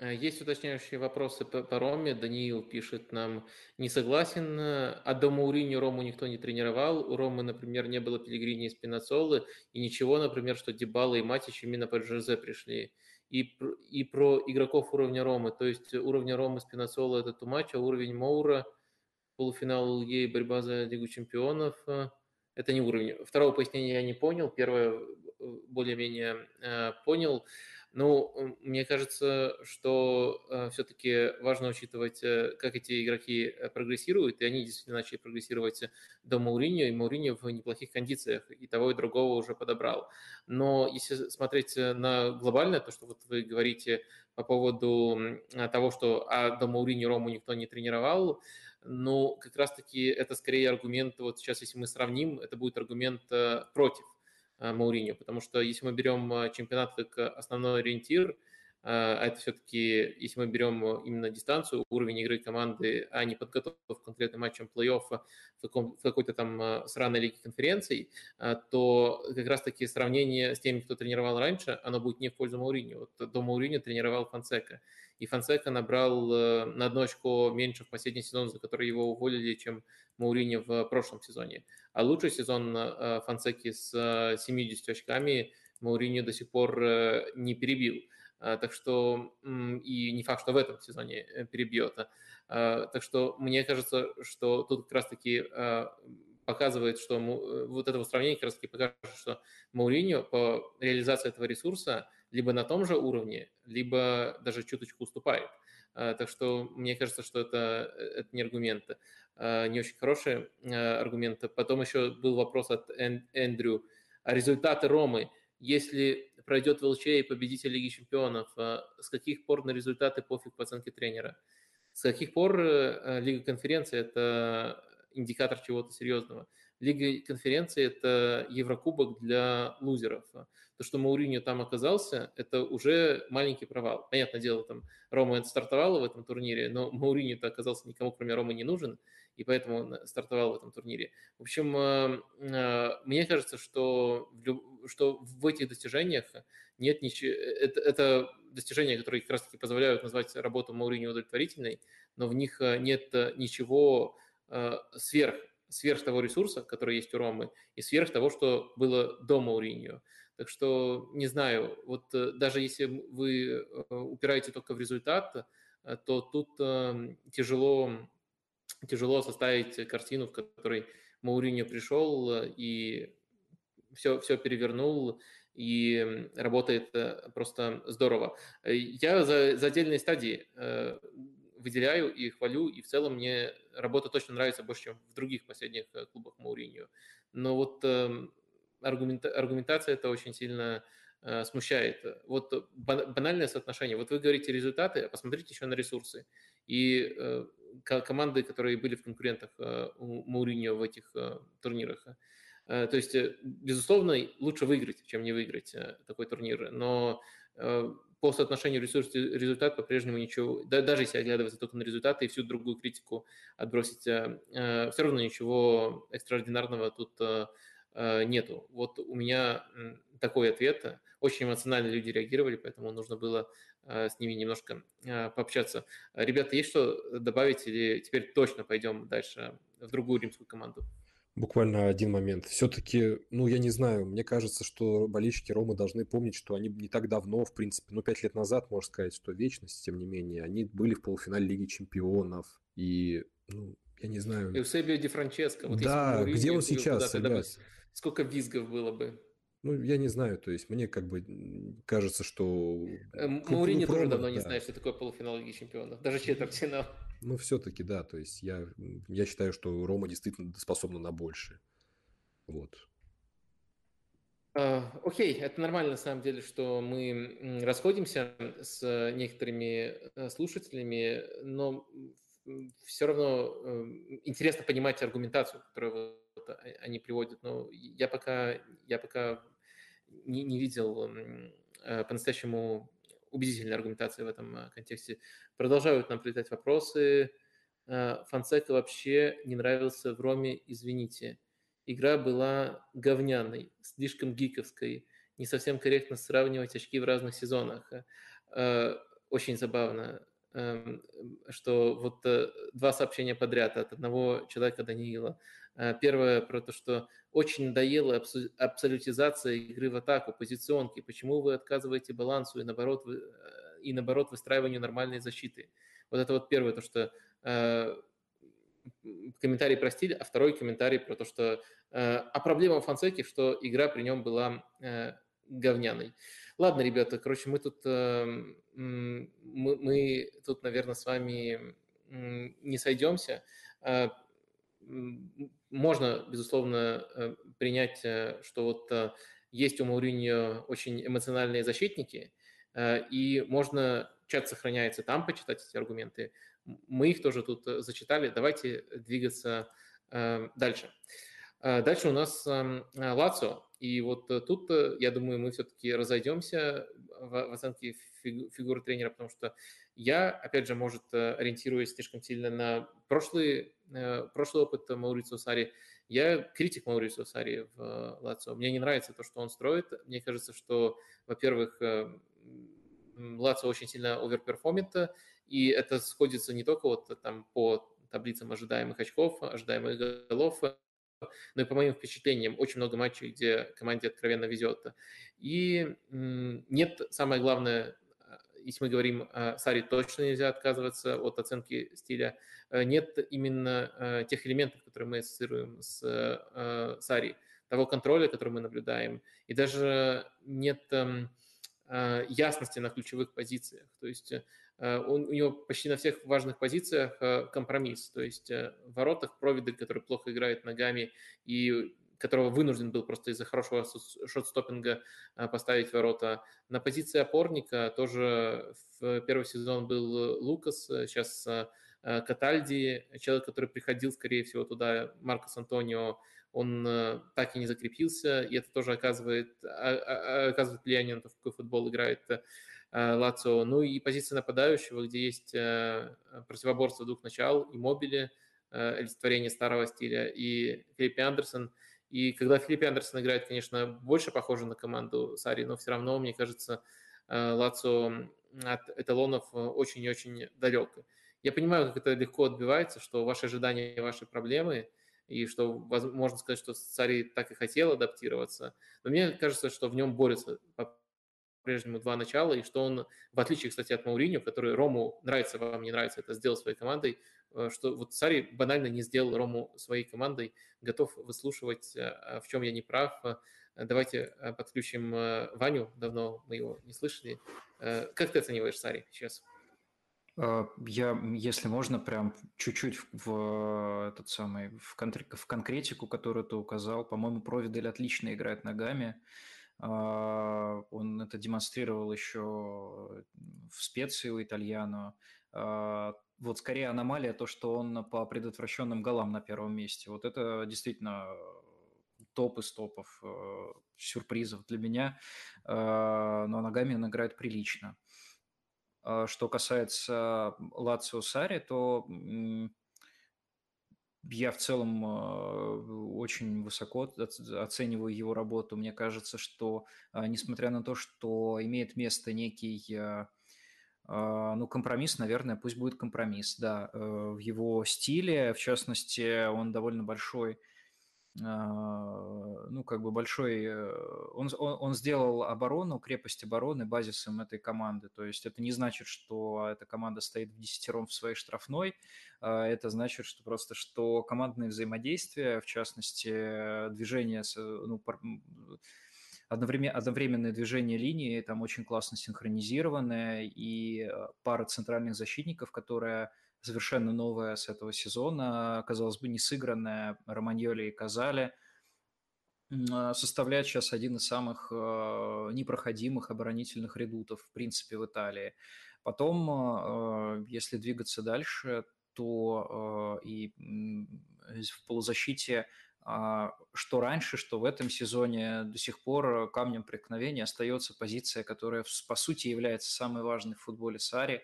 Есть уточняющие вопросы по, по Роме. Даниил пишет нам, не согласен, а до Мауриньо Рому никто не тренировал. У Ромы, например, не было Пелигрини и Спинацолы, и ничего, например, что Дебала и Матич именно под Жозе пришли и, и про игроков уровня Ромы. То есть уровня Ромы Спинацола – это Тумач, а уровень Моура, полуфинал и борьба за Лигу чемпионов э, – это не уровень. Второго пояснения я не понял, первое э, более-менее э, понял. Ну, мне кажется, что э, все-таки важно учитывать, э, как эти игроки э, прогрессируют, и они действительно начали прогрессировать до Мауриньо, и Мауриньо в неплохих кондициях, и того, и другого уже подобрал. Но если смотреть на глобальное, то, что вот вы говорите по поводу того, что а до Мауриньо Рому никто не тренировал, ну, как раз-таки это скорее аргумент, вот сейчас, если мы сравним, это будет аргумент против Мауриньо, потому что если мы берем э, чемпионат как основной ориентир, это все-таки, если мы берем именно дистанцию, уровень игры команды, а не подготовку к конкретным матчам плей-офф в, каком, в какой-то там сраной лиге конференций, то как раз-таки сравнение с теми, кто тренировал раньше, оно будет не в пользу Мауриньо. Вот до Мауриньо тренировал Фонсека, и Фонсека набрал на одно очко меньше в последний сезон, за который его уволили, чем Мауриньо в прошлом сезоне. А лучший сезон Фонсеки с 70 очками Мауриньо до сих пор не перебил. А, так что и не факт, что в этом сезоне э, перебьет. А, так что мне кажется, что тут как раз-таки а, показывает, что вот это сравнение как раз таки покажет, что Мауриньо по реализации этого ресурса либо на том же уровне, либо даже чуточку уступает. Так что мне кажется, что это, это не аргументы, не очень хорошие аргументы. Потом еще был вопрос от Эндрю. А результаты Ромы, если пройдет ВЛЧ и победитель Лиги Чемпионов, с каких пор на результаты пофиг по оценке тренера? С каких пор э, Лига конференции – это индикатор чего-то серьезного? Лига конференции – это Еврокубок для лузеров. То, что Мауриньо там оказался, это уже маленький провал. Понятное дело, там Рома стартовала в этом турнире, но Мауриньо-то оказался никому, кроме Ромы, не нужен, и поэтому он стартовал в этом турнире. В общем, э, э, мне кажется, что в, что в этих достижениях нет ничего... Это, это достижения, которые как раз-таки позволяют назвать работу Мауриньо удовлетворительной, но в них нет ничего сверх сверх того ресурса, который есть у Ромы, и сверх того, что было до Мауриньо. Так что, не знаю, вот э, даже если вы э, упираете только в результат, э, то тут тяжело, тяжело составить картину, в которой Мауриньо пришел и все, все перевернул, и работает просто здорово. Я за, за отдельные стадии выделяю и хвалю, и в целом мне работа точно нравится больше, чем в других последних э, клубах Мауриньо. Но вот эм, аргумента, аргументация это очень сильно э, смущает. Вот банальное соотношение. Вот вы говорите результаты, а посмотрите еще на ресурсы. И э, команды, которые были в конкурентах у Мауриньо в этих турнирах. То есть, безусловно, лучше выиграть, чем не выиграть такой турнир. Но по соотношению ресурс-результат по-прежнему ничего, да, даже если оглядываться только на результаты и всю другую критику отбросить, э, э все равно ничего экстраординарного тут э, э, нету. Вот у меня такой ответ. Очень эмоционально люди реагировали, поэтому нужно было э, с ними немножко э, пообщаться. Ребята, есть что добавить или теперь точно пойдем дальше в другую римскую команду? Буквально один момент. Все-таки, ну, я не знаю, мне кажется, что болельщики Ромы должны помнить, что они не так давно, в принципе, ну, пять лет назад, можно сказать, что вечность, тем не менее, они были в полуфинале Лиги Чемпионов, и, ну, я не знаю. Эусебио Ди Франческо. Вот да, где он сейчас, ребят? Сколько визгов было бы? Ну, я не знаю, то есть мне как бы кажется, что... Э, Маурини тоже давно да. не знает, что такое полуфинал Лиги Чемпионов, даже четвертьфинал. Ну, все-таки, да, то есть я, я считаю, что Рома действительно способна на большее. Вот. Uh, окей, okay. это нормально на самом деле, что мы расходимся с некоторыми э, слушателями, но все равно интересно понимать аргументацию, которую вот они приводят. Но я пока, я пока не, не видел э, по-настоящему убедительной аргументации в этом э, контексте. Продолжают нам прилетать вопросы. Э, Фонсека вообще не нравился в Роме, извините. Игра была говняной, слишком гиковской. Не совсем корректно сравнивать очки в разных сезонах. Очень забавно. Эм, что вот два сообщения подряд от одного человека Даниила. Э, первое про то, что очень надоела абсолютизация игры в атаку, позиционки. Почему вы отказываете балансу и наоборот, э, и наоборот выстраиванию нормальной защиты? Вот это вот первое, то, что комментарий про стиль, а второй комментарий про то, что... А проблема в Фонсеке, что игра при нем была говняной. Ладно, ребята, короче, мы тут, эм, мы, мы тут, наверное, с вами не сойдемся. Э, можно, безусловно, э, принять, э, что вот есть у Мауриньо очень эмоциональные защитники, и можно, чат сохраняется там, почитать эти аргументы. Мы их тоже тут зачитали. Давайте двигаться дальше. Дальше у нас эм, Лацио. И вот э, тут, э, я думаю, мы все-таки разойдемся в, оценке фигуры тренера, потому что я, опять же, может, э, ориентируясь слишком сильно на прошлый, прошлый опыт Маурицио Сари, я критик Маурицио Сари в Лацио. Мне не нравится то, что он строит. Мне кажется, что, во-первых, Лацио очень сильно overperform ит, и это сходится не только вот там по таблицам ожидаемых очков, ожидаемых голов, но и по моим впечатлениям очень много матчей, где команде откровенно везет. И нет, самое главное, если мы говорим о Саре, точно нельзя отказываться от оценки стиля. Нет именно тех элементов, которые мы ассоциируем с Сари, того контроля, который мы наблюдаем, и даже нет эм, ясности на ключевых позициях. То есть у него почти на всех важных позициях компромисс. То есть в воротах Провидель, который плохо играет ногами и которого вынужден был просто из-за хорошего шотстоппинга а, поставить ворота. На позиции опорника тоже в первый сезон был Лукас, сейчас а, а, Катальди, человек, который приходил, скорее всего, туда, Маркос Антонио, он так и не закрепился, и это тоже оказывает, оказывает влияние на то, в какой футбол играет Лацио. Ну и позиция нападающего, где есть противоборство двух начал, и Мобили, олицетворение старого стиля, и Филипп Андерсон – и когда Филипп Андерсон играет, конечно, больше похоже на команду Сари, но все равно, мне кажется, э, Лацо от эталонов э, очень и очень далек. Я понимаю, как это легко отбивается, что ваши ожидания, ваши проблемы, и что можно сказать, что Сари так и хотел адаптироваться. Но мне кажется, что в нем борются по-прежнему два начала, и что он, в отличие, кстати, от Мауриньо, который Рому нравится вам, не нравится, это сделал своей командой, Э, что вот Сари банально не сделал Рому своей командой, готов выслушивать, э, а в чем я не прав. Э, давайте подключим Ваню, давно мы его не слышали. Как ты оцениваешь Сари сейчас? Я, если можно, прям чуть-чуть в этот самый в, в конкретику, которую ты указал. По-моему, Провидель отлично играет ногами. Он это демонстрировал еще в специи у Итальяно вот скорее аномалия то, что он по предотвращенным голам на первом месте. Вот это действительно топ из топов, э, сюрпризов для меня, э, но ногами он играет прилично. А что касается Лацио Сари, то я в целом э, очень высоко оцениваю его работу. Мне кажется, что несмотря на то, что имеет место некий а, ну, компромисс, наверное, пусть будет компромисс, да. Э, в его стиле, в частности, он довольно большой, а, ну, как бы большой... Э, он, он, он сделал оборону, крепость обороны базисом этой команды. То есть это не значит, что эта команда стоит в десятером в своей штрафной. А это значит, что просто, что командное взаимодействие, в частности, движение, ну, одновременно, одновременное движение линии там очень классно синхронизированное, и э, пара центральных защитников, которая совершенно новая с этого сезона, казалось бы, не сыгранная Романьоли и Казали, а, составляет сейчас один из самых э, непроходимых оборонительных редутов, в принципе, в Италии. Потом, э, если двигаться дальше, то и в полузащите а, что раньше, что в этом сезоне до сих пор камнем преткновения остается позиция, которая, по сути, является самой важной в футболе Сари.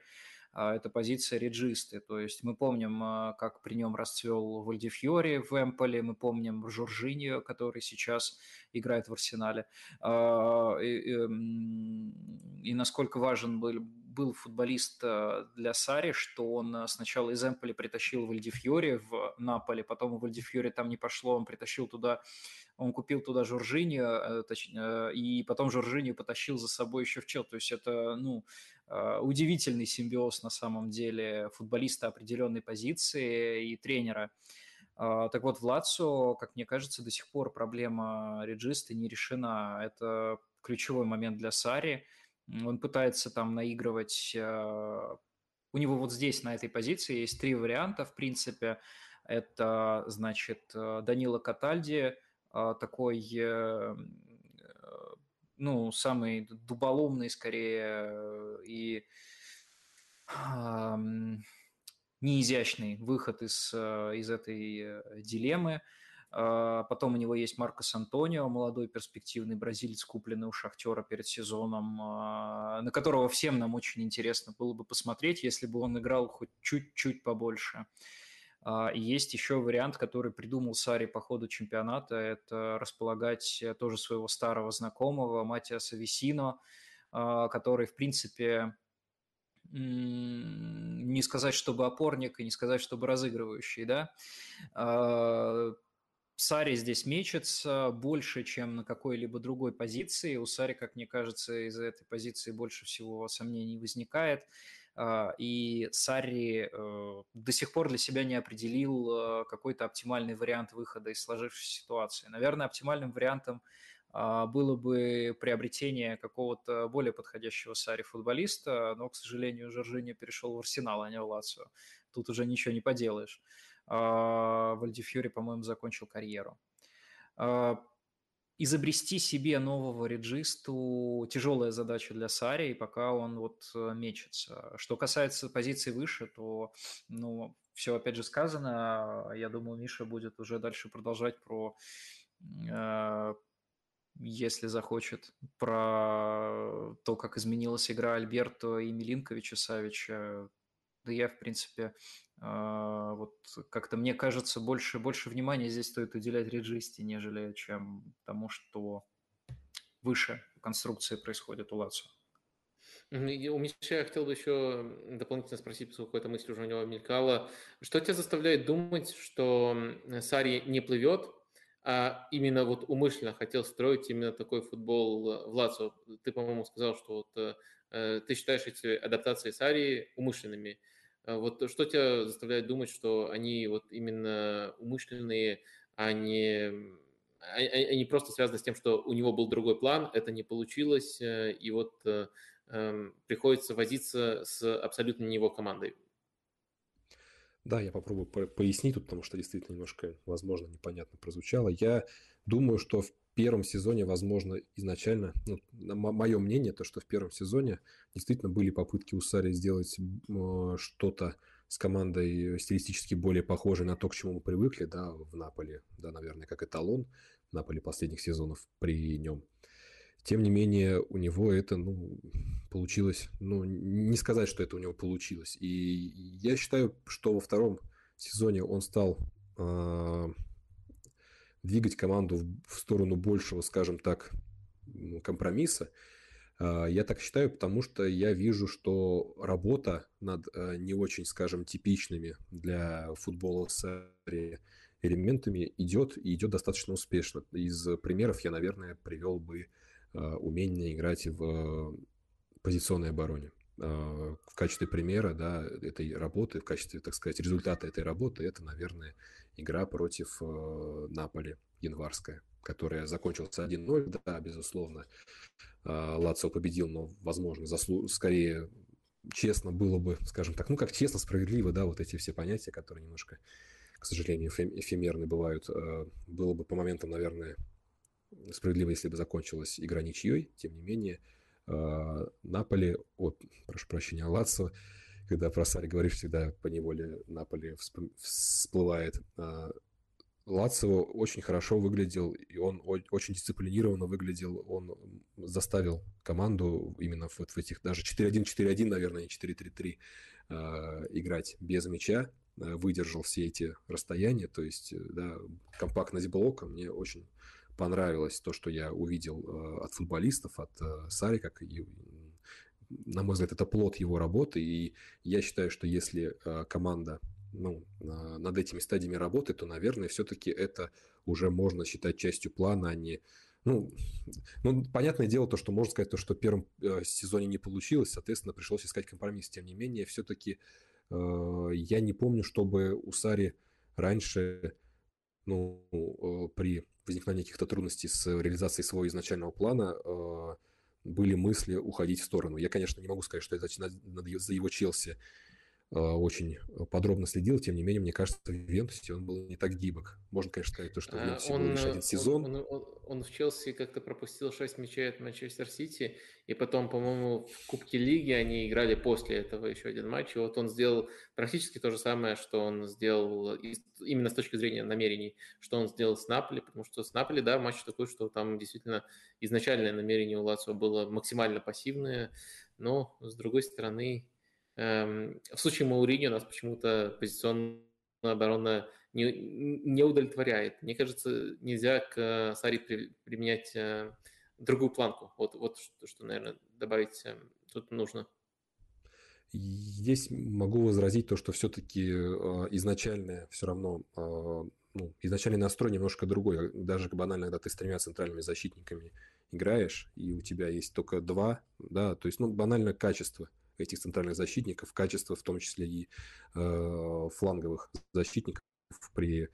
А, это позиция реджисты. То есть мы помним, а, как при нем расцвел Вальдифьори в Эмполе, мы помним Жоржиньо, который сейчас играет в Арсенале. И, и, и насколько важен был, был футболист для Сари, что он сначала из Эмполи притащил Вальдифьори в Наполе, потом у Вальдифьори там не пошло, он притащил туда, он купил туда Жоржиньо, э, и потом Жоржиньо потащил за собой еще в Чел. То есть это, ну, удивительный симбиоз на самом деле футболиста определенной позиции и тренера. Так вот, в Лацо, как мне кажется, до сих пор проблема реджиста не решена. Это ключевой момент для Сари – он пытается там наигрывать... А, у него вот здесь, на этой позиции, есть три варианта, в принципе. Это, значит, э, Данила Катальди, а, такой, э, ну, самый дуболомный, скорее, и неизящный выход из, э, из этой дилеммы – а, потом у него есть Маркос Антонио, молодой перспективный бразилец, купленный у Шахтера перед сезоном, а, на которого всем нам очень интересно было бы посмотреть, если бы он играл хоть чуть-чуть побольше. А, и есть еще вариант, который придумал Сари по ходу чемпионата, это располагать тоже своего старого знакомого Матиаса Висино, который, в принципе, не сказать, чтобы опорник, и не сказать, чтобы разыгрывающий, да, Сари здесь мечется больше, чем на какой-либо другой позиции. У Сари, как мне кажется, из-за этой позиции больше всего сомнений возникает. А, и Сарри э, до сих пор для себя не определил э, какой-то оптимальный вариант выхода из сложившейся ситуации. Наверное, оптимальным вариантом а, было бы приобретение какого-то более подходящего Сари футболиста, но, к сожалению, Жоржиньо перешел в Арсенал, а не в Лацио. Тут уже ничего не поделаешь. А, Вальдифьюри, по-моему, закончил карьеру изобрести себе нового реджисту тяжелая задача для Сари, и пока он вот э, мечется. Что касается позиции выше, то, ну, все опять же сказано. Я думаю, Миша будет уже дальше продолжать про, э, если захочет, про то, как изменилась игра Альберто и Милинковича Савича. Да я, в принципе, вот как-то мне кажется, больше, больше внимания здесь стоит уделять реджисте, нежели чем тому, что выше конструкции происходит у Лацио. У Миши я хотел бы еще дополнительно спросить, поскольку эта мысль уже у него мелькала. Что тебя заставляет думать, что Сари не плывет, а именно вот умышленно хотел строить именно такой футбол в Лацо? Ты, по-моему, сказал, что вот, э, ты считаешь эти адаптации Сари умышленными. А вот что тебя заставляет думать, что они вот именно умышленные, а не, а, а, они просто связаны с тем, что у него был другой план, это не получилось, э, и вот э, эм, приходится возиться с абсолютно не его командой? Да, я попробую пояснить тут, потому что действительно немножко, возможно, непонятно прозвучало. Я думаю, что в первом сезоне, возможно, изначально, ну, мое мнение, то, что в первом сезоне действительно были попытки у Сари сделать э, что-то с командой стилистически более похожей на то, к чему мы привыкли, да, в Наполе, да, наверное, как эталон Наполе последних сезонов при нем. Тем не менее, у него это, ну, получилось, ну, не сказать, что это у него получилось. И я считаю, что во втором сезоне он стал э, двигать команду в сторону большего, скажем так, компромисса. А, я так считаю, потому что я вижу, что работа над э, не очень, скажем, типичными для футбола серии элементами идет и идет достаточно успешно. Из примеров я, наверное, привел бы а, умение играть в позиционной обороне. А, в качестве примера да, этой работы, в качестве, так сказать, результата этой работы, это, наверное, игра против э, Наполи январская, которая закончилась 1-0, да, безусловно. Э, Лацио победил, но, возможно, заслу... скорее честно было бы, скажем так, ну, как честно, справедливо, да, вот эти все понятия, которые немножко, к сожалению, эфемерны бывают, э, было бы по моментам, наверное, справедливо, если бы закончилась игра ничьей, тем не менее, Наполи, о, прошу прощения, Лацо, когда про Сари говоришь, всегда по неволе Наполи всплывает. Э, Лацио очень хорошо выглядел, и он очень дисциплинированно выглядел. Он заставил команду именно вот в этих даже 4-1, 4-1, наверное, не 4-3-3 э, играть без мяча, выдержал все эти расстояния, то есть да, компактность блока мне очень понравилось то, что я увидел от футболистов, от Сари, как и, на мой взгляд, это плод его работы, и я считаю, что если э, команда ну, над этими стадиями работы, то, наверное, все-таки это уже можно считать частью плана, а не ну, ну, понятное дело, то, что можно сказать, то, что в первом сезоне не получилось, соответственно, пришлось искать компромисс. Тем не менее, все-таки э, я не помню, чтобы у Сари раньше, ну, э, при возникновения каких-то трудностей с реализацией своего изначального плана э, были мысли уходить в сторону. Я, конечно, не могу сказать, что я за его Челси очень подробно следил, тем не менее, мне кажется, в Ювентусе он был не так гибок. Можно, конечно, сказать, то, что в Ювентусе он, был лишь один сезон. Он, он, он, он в Челси как-то пропустил 6 мячей от Манчестер Сити, и потом, по-моему, в Кубке Лиги они играли после этого еще один матч, и вот он сделал практически то же самое, что он сделал именно с точки зрения намерений, что он сделал с Наполи, потому что с Наполи, да, матч такой, что там действительно изначальное намерение у Лацио было максимально пассивное, но, с другой стороны, в случае Маурини у нас почему-то позиционная оборона не, не удовлетворяет. Мне кажется, нельзя к Сари применять э, другую планку. Вот, вот что, что, наверное, добавить э, тут нужно. Здесь могу возразить то, что все-таки э, изначальное все равно ну, изначальный настрой немножко другой. Даже банально, когда ты с тремя центральными защитниками играешь, и у тебя есть только два, да, то есть, ну, банально качество этих центральных защитников, качество в том числе и э, фланговых защитников при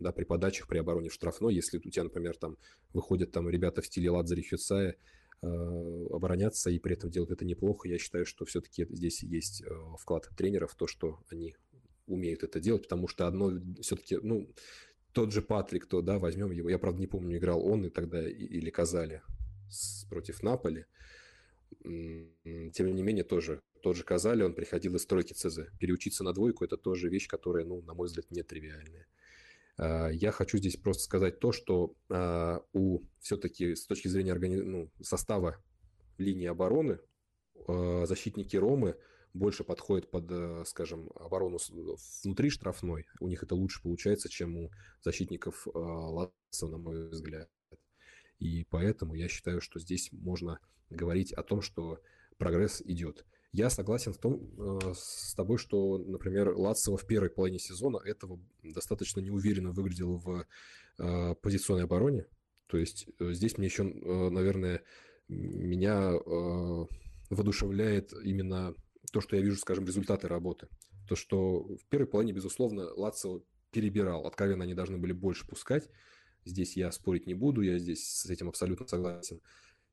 да, при подачах, при обороне в штрафной, если у тебя, например, там выходят там ребята в стиле Ладзари Хюцая, э, обороняться и при этом делать это неплохо, я считаю, что все-таки здесь есть э, вклад тренеров, то, что они умеют это делать, потому что одно все-таки, ну, тот же Патрик, то, да, возьмем его, я, правда, не помню, играл он и тогда или Казали с, против Наполи, тем не менее, тоже тот же Казали, он приходил из стройки ЦЗ. Переучиться на двойку – это тоже вещь, которая, ну, на мой взгляд, нетривиальная. А, я хочу здесь просто сказать то, что а, у все-таки с точки зрения органи... ну, состава линии обороны а, защитники Ромы больше подходят под, э, скажем, оборону внутри штрафной. У них это лучше получается, чем у защитников э, Латца, на мой взгляд. И поэтому я считаю, что здесь можно говорить о том, что прогресс идет. Я согласен в том, э, с тобой, что, например, Лацева в первой половине сезона этого достаточно неуверенно выглядел в позиционной обороне. То есть здесь мне еще, наверное, меня воодушевляет именно то, что я вижу, скажем, результаты работы. То, что в первой половине, безусловно, Лацио перебирал. Откровенно они должны были больше пускать. Здесь я спорить не буду, я здесь с этим абсолютно согласен.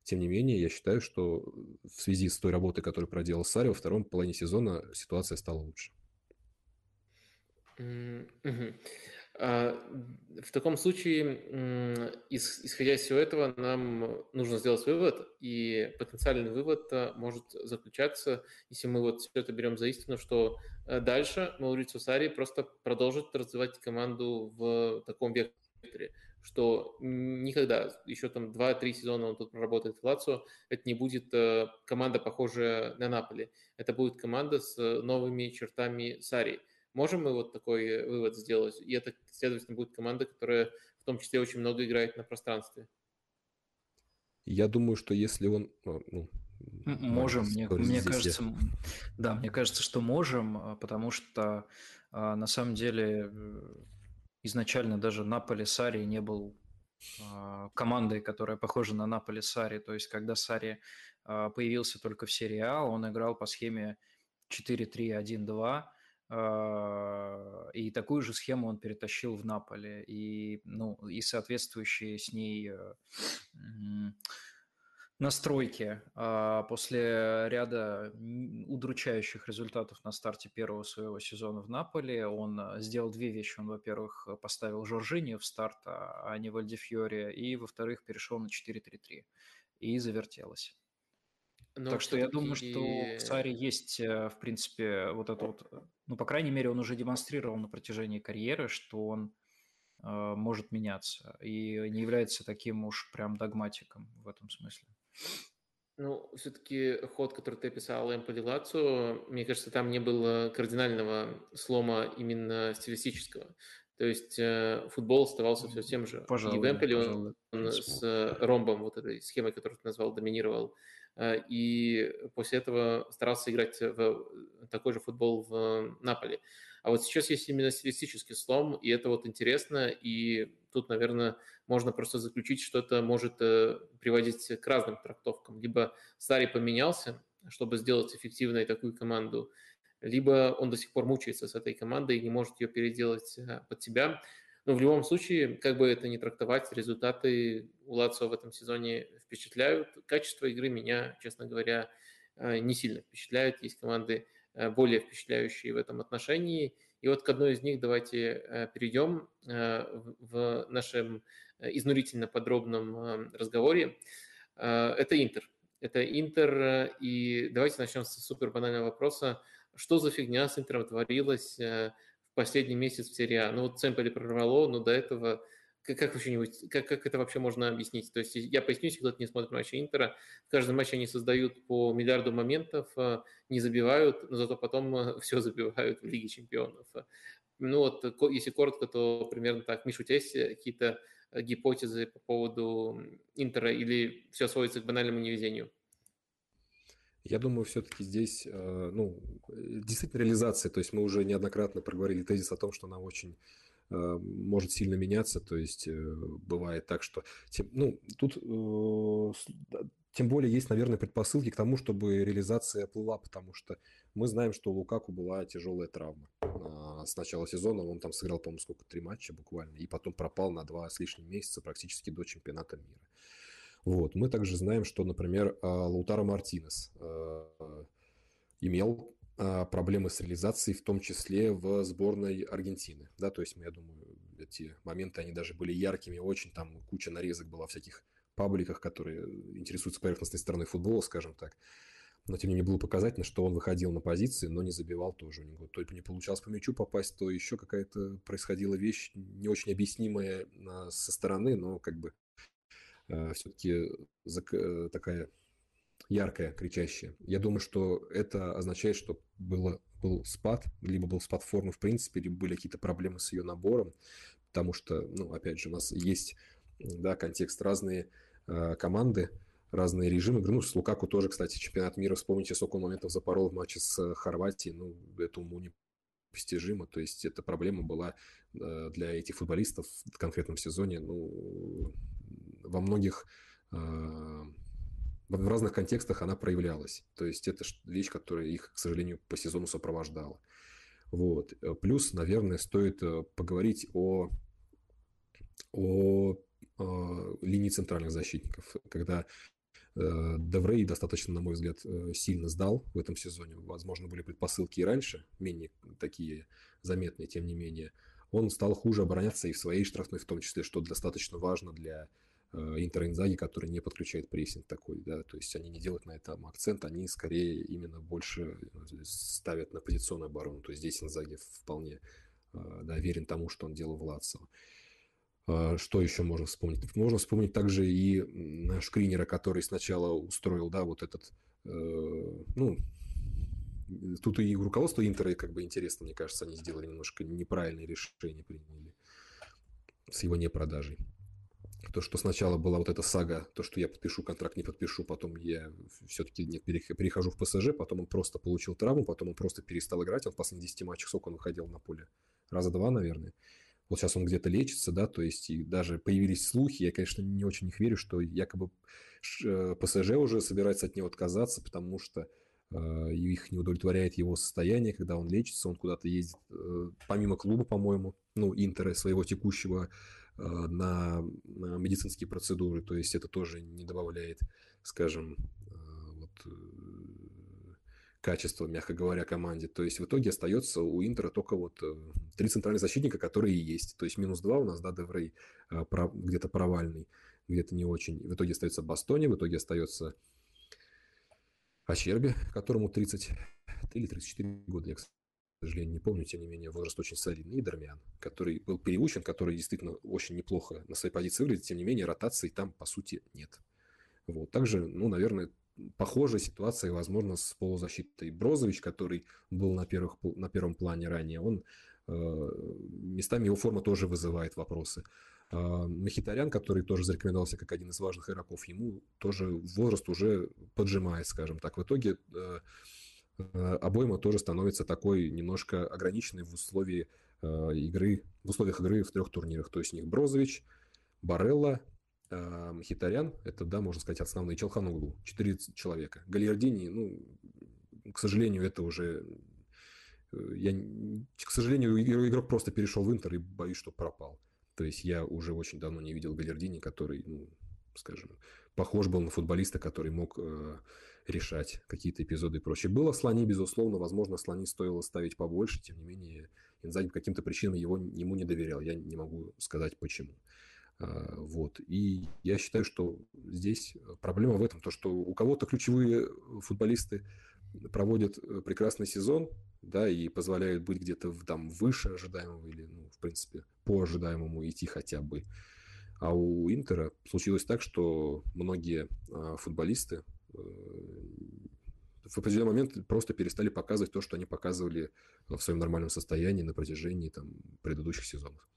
Тем не менее, я считаю, что в связи с той работой, которую проделал Сари, во втором половине сезона ситуация стала лучше. А, в таком случае, исходя из всего этого, нам нужно сделать вывод, и потенциальный вывод а, может заключаться, если мы вот все это берем за истину, что а, дальше Маурицио Сари просто продолжит развивать команду в таком векторе, что никогда, еще там 2-3 сезона он тут проработает в Лацио, это не будет команда, похожая на Наполи. Это будет команда с новыми чертами Сари – Можем мы вот такой э, вывод сделать? И это, следовательно, будет команда, которая в том числе очень много играет на пространстве. Я думаю, что если он... А, ну, можем, мне, мне кажется, да, мне кажется, что можем, а, потому что а, на самом деле э, изначально даже Наполи Сари не был командой, которая похожа на Наполи Сари. То есть, когда Сари появился только в серии А, он играл по схеме 4-3-1-2, а, и такую же схему он перетащил в Наполе. И, ну, и соответствующие с ней настройки. А после ряда удручающих результатов на старте первого своего сезона в Наполе он э, сделал две вещи. Он, во-первых, поставил Жоржини в старт, а, а не Вальдифьоре, и, во-вторых, перешел на 4-3-3 и завертелось. Но так что я думаю, что в Саре есть, э, в принципе, вот это вот, э, ну, по крайней мере, он уже демонстрировал на протяжении карьеры, что он э, может меняться и не является таким уж прям догматиком в этом смысле. Ну, все-таки ход, который ты описал, Эмполи Лацо, мне кажется, там не было кардинального слома именно стилистического. То есть э, футбол оставался все тем же. Пожалуй, и в Эмполи он, он с ромбом, вот этой схемой, которую ты назвал, доминировал Э, и после этого старался играть в такой же футбол в Наполе. А вот сейчас есть именно стилистический слом, и это вот интересно, и тут, наверное, можно просто заключить, что это может э, приводить к разным трактовкам. Либо Сари поменялся, чтобы сделать эффективной такую команду, либо он до сих пор мучается с этой командой и не может ее переделать э, под себя. Но в любом случае, как бы это ни трактовать, результаты у Лацио в этом сезоне впечатляют. Качество игры меня, честно говоря, э, не сильно впечатляет. Есть команды более впечатляющие в этом отношении. И вот к одной из них давайте э, перейдем в нашем изнурительно подробном разговоре. Это Интер. Это Интер, и давайте начнем с супер банального вопроса. Что за фигня с Интером творилась последний месяц в серии А. Ну вот Цемполи прорвало, но до этого как, как, вообще как, как это вообще можно объяснить? То есть я поясню, если кто-то не смотрит матчи Интера, в каждом матче они создают по миллиарду моментов, э, не забивают, но зато потом э, все забивают в Лиге чемпионов. Ну вот, если коротко, то примерно так. Миша, у тебя есть какие-то гипотезы по поводу Интера или все сводится к банальному невезению? Я думаю, все-таки здесь, э, ну, действительно реализация, то есть мы уже неоднократно проговорили тезис о том, что нам очень может сильно меняться, то есть бывает так, что... Ну, тут тем более есть, наверное, предпосылки к тому, чтобы реализация плыла, потому что мы знаем, что у Лукаку была тяжелая травма. А, с начала сезона он там сыграл, по-моему, сколько, три матча буквально, и потом пропал на два с лишним месяца практически до чемпионата мира. Вот. Мы также знаем, что, например, Лаутаро Мартинес имел проблемы с реализацией, в том числе в сборной Аргентины. Да, то есть, я думаю, эти моменты, они даже были яркими очень, там куча нарезок была всяких пабликах, которые интересуются поверхностной стороной футбола, скажем так. Но тем не менее было показательно, что он выходил на позиции, но не забивал тоже. У него только не получалось по мячу попасть, то еще какая-то происходила вещь не очень объяснимая а, со стороны, но как бы э, все-таки э, такая яркая, кричащая. Я думаю, что это означает, что было, был спад, либо был спад формы в принципе, либо были какие-то проблемы с ее набором, потому что, ну, опять же, у нас есть да, контекст разные Э, команды, разные режимы. Ну, с Лукаку тоже, кстати, чемпионат мира, вспомните, сколько моментов запорол в матче с Хорватией. Ну, это уму непостижимо. То есть, эта проблема была э, для этих футболистов в конкретном сезоне, ну, во многих э, в разных контекстах она проявлялась. То есть это вещь, которая их, к сожалению, по сезону сопровождала. Вот. Плюс, наверное, стоит поговорить о, о а, линии центральных защитников, когда э, Деврей достаточно, на мой взгляд, э, сильно сдал в этом сезоне. Возможно, были предпосылки и раньше, менее такие заметные, тем не менее. Он стал хуже обороняться и в своей штрафной в том числе, что достаточно важно для э, Интер Инзаги, который не подключает прессинг такой, да, то есть они не делают на этом акцент, они скорее именно больше ставят на позиционную оборону, то есть здесь Инзаги вполне да, верен тому, что он делал в Лацио. А, что еще можно вспомнить? Можно вспомнить также и Шкринера, который сначала устроил, да, вот этот, э, ну, тут и руководство Интера, как бы интересно, мне кажется, они сделали немножко неправильное решение, приняли с его непродажей. То, что сначала была вот эта сага, то, что я подпишу контракт, не подпишу, потом я все-таки нет, перехожу в ПСЖ, потом он просто получил травму, потом он просто перестал играть, он в последних 10 матчах, сколько он выходил на поле? Раза два, наверное вот сейчас он где-то лечится, да, то есть и даже появились слухи, я, конечно, не очень их верю, что якобы э, ПСЖ уже собирается от него отказаться, потому что э, их не удовлетворяет его состояние, когда он лечится, он куда-то ездит, э, помимо клуба, по-моему, ну, Интера своего текущего на, на медицинские процедуры, то есть это тоже не добавляет, скажем, э, вот качество, мягко говоря, команде. То есть в итоге остается у Интера только вот э, три центральных защитника, которые и есть. То есть минус два у нас, да, Деврей э, где-то провальный, где-то не очень. В итоге остается Бастони, в итоге остается Ачерби, которому 30 или 34 года, я, к сожалению, не помню, тем не менее, возраст очень солидный, и Дармиан, который был переучен, который действительно очень неплохо на своей позиции выглядит, тем не менее, ротации там, по сути, нет. Вот. Также, ну, наверное, похожая ситуация, возможно, с полузащитой Брозович, который был на, первых, на первом плане ранее. Он э, местами его форма тоже вызывает вопросы. Э, Махитарян, который тоже зарекомендовался как один из важных игроков, ему тоже возраст уже поджимает, скажем так. В итоге э, обойма тоже становится такой немножко ограниченной в условии игры, в условиях игры в трех турнирах. То есть у них Брозович, Барелла э, Хитарян, это, да, можно сказать, основные, Челхануглу, 4 человека. Галиардини, ну, к сожалению, это уже... Э, я, к сожалению, игрок просто перешел в Интер и боюсь, что пропал. То есть я уже очень давно не видел Галиардини, который, ну, скажем, похож был на футболиста, который мог э, решать какие-то эпизоды и прочее. Было Слони, безусловно, возможно, Слони стоило ставить побольше, тем не менее, Инзаги по каким-то причинам его, ему не доверял. Я не могу сказать, почему. А, вот. И я считаю, что здесь проблема в этом, то, что у кого-то ключевые футболисты проводят э, прекрасный сезон, да, и позволяют быть где-то там выше ожидаемого или, ну, в принципе, по ожидаемому идти хотя бы. А у Интера случилось так, что многие а, футболисты э, в определенный момент просто перестали показывать то, что они показывали в своем нормальном состоянии на протяжении там, предыдущих сезонов.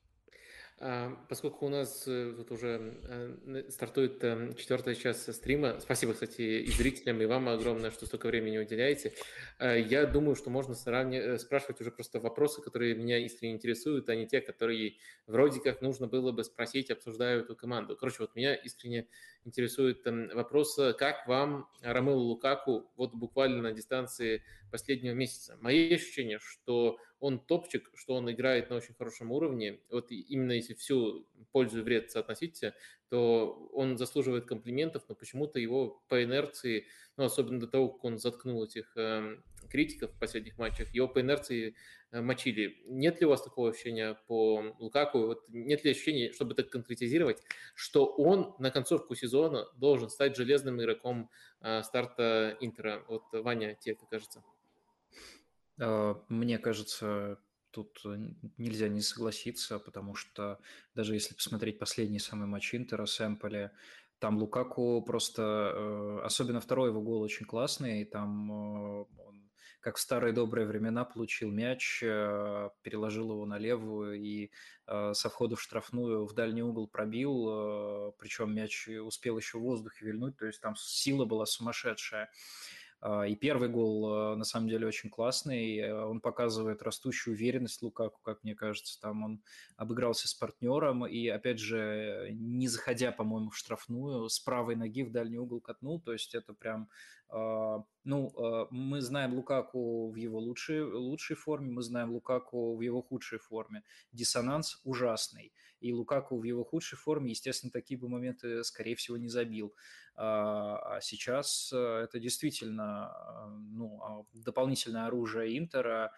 А, поскольку у нас э, тут уже э, стартует эм, четвертая часть стрима, спасибо, кстати, и зрителям, и вам огромное, что столько времени уделяете. Я думаю, что можно э, спрашивать уже просто вопросы, которые меня искренне интересуют, а не те, которые вроде как нужно было бы спросить, обсуждая эту команду. Короче, вот меня искренне интересует эм, вопрос, как вам Ромео Лукаку вот буквально на дистанции последнего месяца? Мои ощущения, что он топчик, что он играет на очень хорошем уровне. Вот именно если всю пользу и вред соотносить, то он заслуживает комплиментов, но почему-то его по инерции, ну, особенно до того, как он заткнул этих э, критиков в последних матчах, его по инерции э, мочили. Нет ли у вас такого ощущения по Лукаку? Вот нет ли ощущения, чтобы так конкретизировать, что он на концовку сезона должен стать железным игроком э, старта Интера? Вот, Ваня, тебе как кажется? А, мне кажется, тут э, нельзя не согласиться, потому что даже если посмотреть последний самый матч Интера с Эмполи, там Лукаку просто, э, особенно второй его гол очень классный, там э, он как в старые добрые времена получил мяч, переложил его на левую и со входа в штрафную в дальний угол пробил, причем мяч успел еще в воздухе вильнуть, то есть там сила была сумасшедшая. А, и первый гол, а, на самом деле, очень классный. Э, он показывает растущую уверенность Лукаку, как мне кажется. Там он обыгрался с партнером и, опять же, не заходя, по-моему, в штрафную, с правой ноги в дальний угол катнул. То есть это прям ну, мы знаем Лукаку в его лучшей, лучшей форме, мы знаем Лукаку в его худшей форме. Диссонанс ужасный. И Лукаку в его худшей форме, естественно, такие бы моменты, скорее всего, не забил. А, а сейчас э, это действительно ну, дополнительное оружие Интера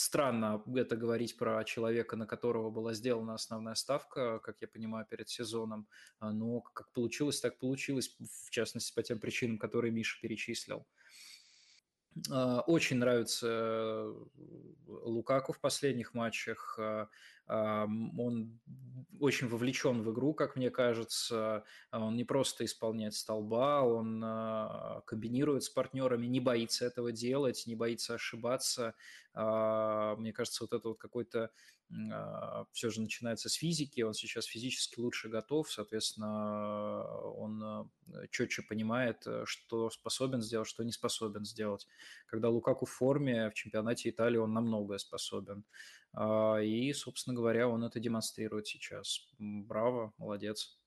странно это говорить про человека, на которого была сделана основная ставка, как я понимаю, перед сезоном. А, но как получилось, так получилось, в частности, по тем причинам, которые Миша перечислил. А, очень нравится э, Лукаку в последних матчах. А, он очень вовлечен в игру, как мне кажется. Он не просто исполняет столба, он комбинирует с партнерами, не боится этого делать, не боится ошибаться. Мне кажется, вот это вот какой-то а, все же начинается с физики, он сейчас физически лучше готов, соответственно, он четче понимает, что способен сделать, что не способен сделать. Когда Лукаку в форме в чемпионате Италии, он на многое способен. А, и, собственно говоря, он это демонстрирует сейчас. Браво, молодец.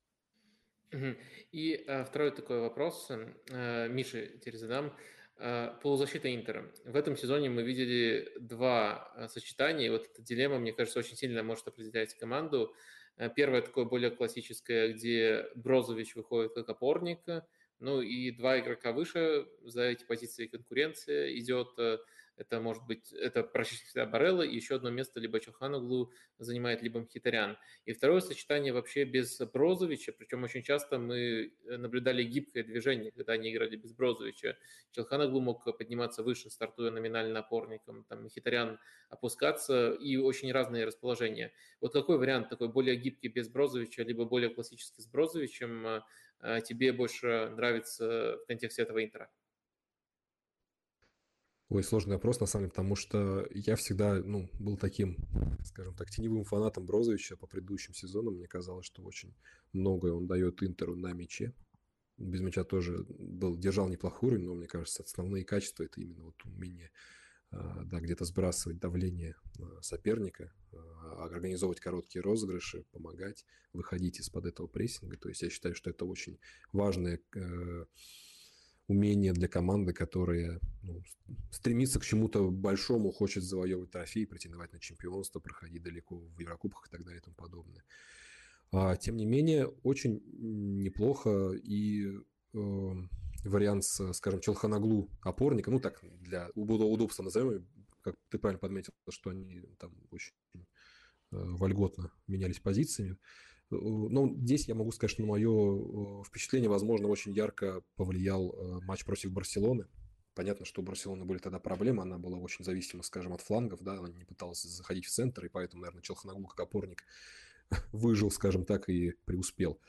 И а, второй такой вопрос, э, Миша, теперь задам. Э, полузащита Интера. В этом сезоне мы видели два э, сочетания, и вот эта дилемма, мне кажется, очень сильно может определять команду. Э, первое такое более классическое, где Брозович выходит как опорник, ну и два игрока выше, за эти позиции конкуренция идет это может быть, это практически всегда Барелла, и еще одно место либо Чоханоглу занимает, либо Мхитарян. И второе сочетание вообще без Брозовича, причем очень часто мы наблюдали гибкое движение, когда они играли без Брозовича. Челханоглу мог подниматься выше, стартуя номинально опорником, там Мхитарян опускаться, и очень разные расположения. Вот какой вариант такой более гибкий без Брозовича, либо более классический с Брозовичем э, тебе больше нравится в контексте этого интера? Ой, сложный вопрос, на самом деле, потому что я всегда, ну, был таким, скажем так, теневым фанатом Брозовича по предыдущим сезонам. Мне казалось, что очень многое он дает Интеру на мяче. Без мяча тоже был, держал неплохой уровень, но, мне кажется, основные качества – это именно вот умение да, где-то сбрасывать давление соперника, а, организовывать короткие розыгрыши, помогать, выходить из-под этого прессинга. То есть я считаю, что это очень важная э, умение для команды, которая ну, стремится к чему-то большому, хочет завоевывать трофеи, претендовать на чемпионство, проходить далеко в Еврокубках и так далее и тому подобное. А, тем не менее, очень неплохо и э, вариант с, скажем, Челханаглу опорника, ну так, для удобства назовем, как ты правильно подметил, что они там очень э, вольготно менялись позициями. Но здесь я могу сказать, что на мое впечатление, возможно, очень ярко повлиял э, матч против Барселоны. Понятно, что у Барселоны были тогда проблемы, она была очень зависима, скажем, от флангов, да, она не пыталась заходить в центр, и поэтому, наверное, Челханаглу как опорник выжил, скажем так, и преуспел.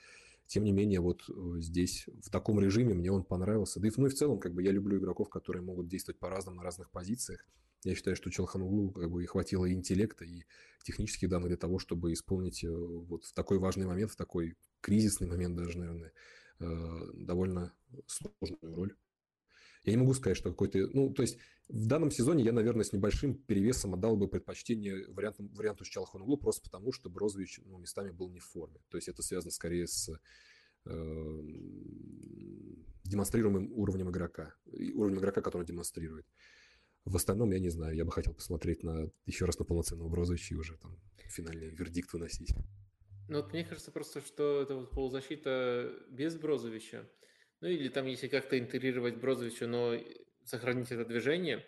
Тем не менее, вот э, здесь в таком режиме мне он понравился. Да и, ну и в целом, как бы я люблю игроков, которые могут действовать по-разному на разных позициях. Я считаю, что Челханулу как бы и хватило и интеллекта, и технических данных для того, чтобы исполнить э, вот в такой важный момент, в такой кризисный момент даже, наверное, э, довольно сложную роль. Я не могу сказать, что какой-то... Ну, то есть в данном сезоне я, наверное, с небольшим перевесом отдал бы предпочтение варианту, варианту с Чалханулу просто потому, что Брозович ну, местами был не в форме. То есть это связано скорее с э, демонстрируемым уровнем игрока. Уровнем игрока, который демонстрирует. В остальном, я не знаю, я бы хотел посмотреть на еще раз на полноценного Брозовича и уже там финальный вердикт выносить. Ну вот мне кажется просто, что это вот полузащита без Брозовича, ну или там если как-то интегрировать Брозовича, но сохранить это движение,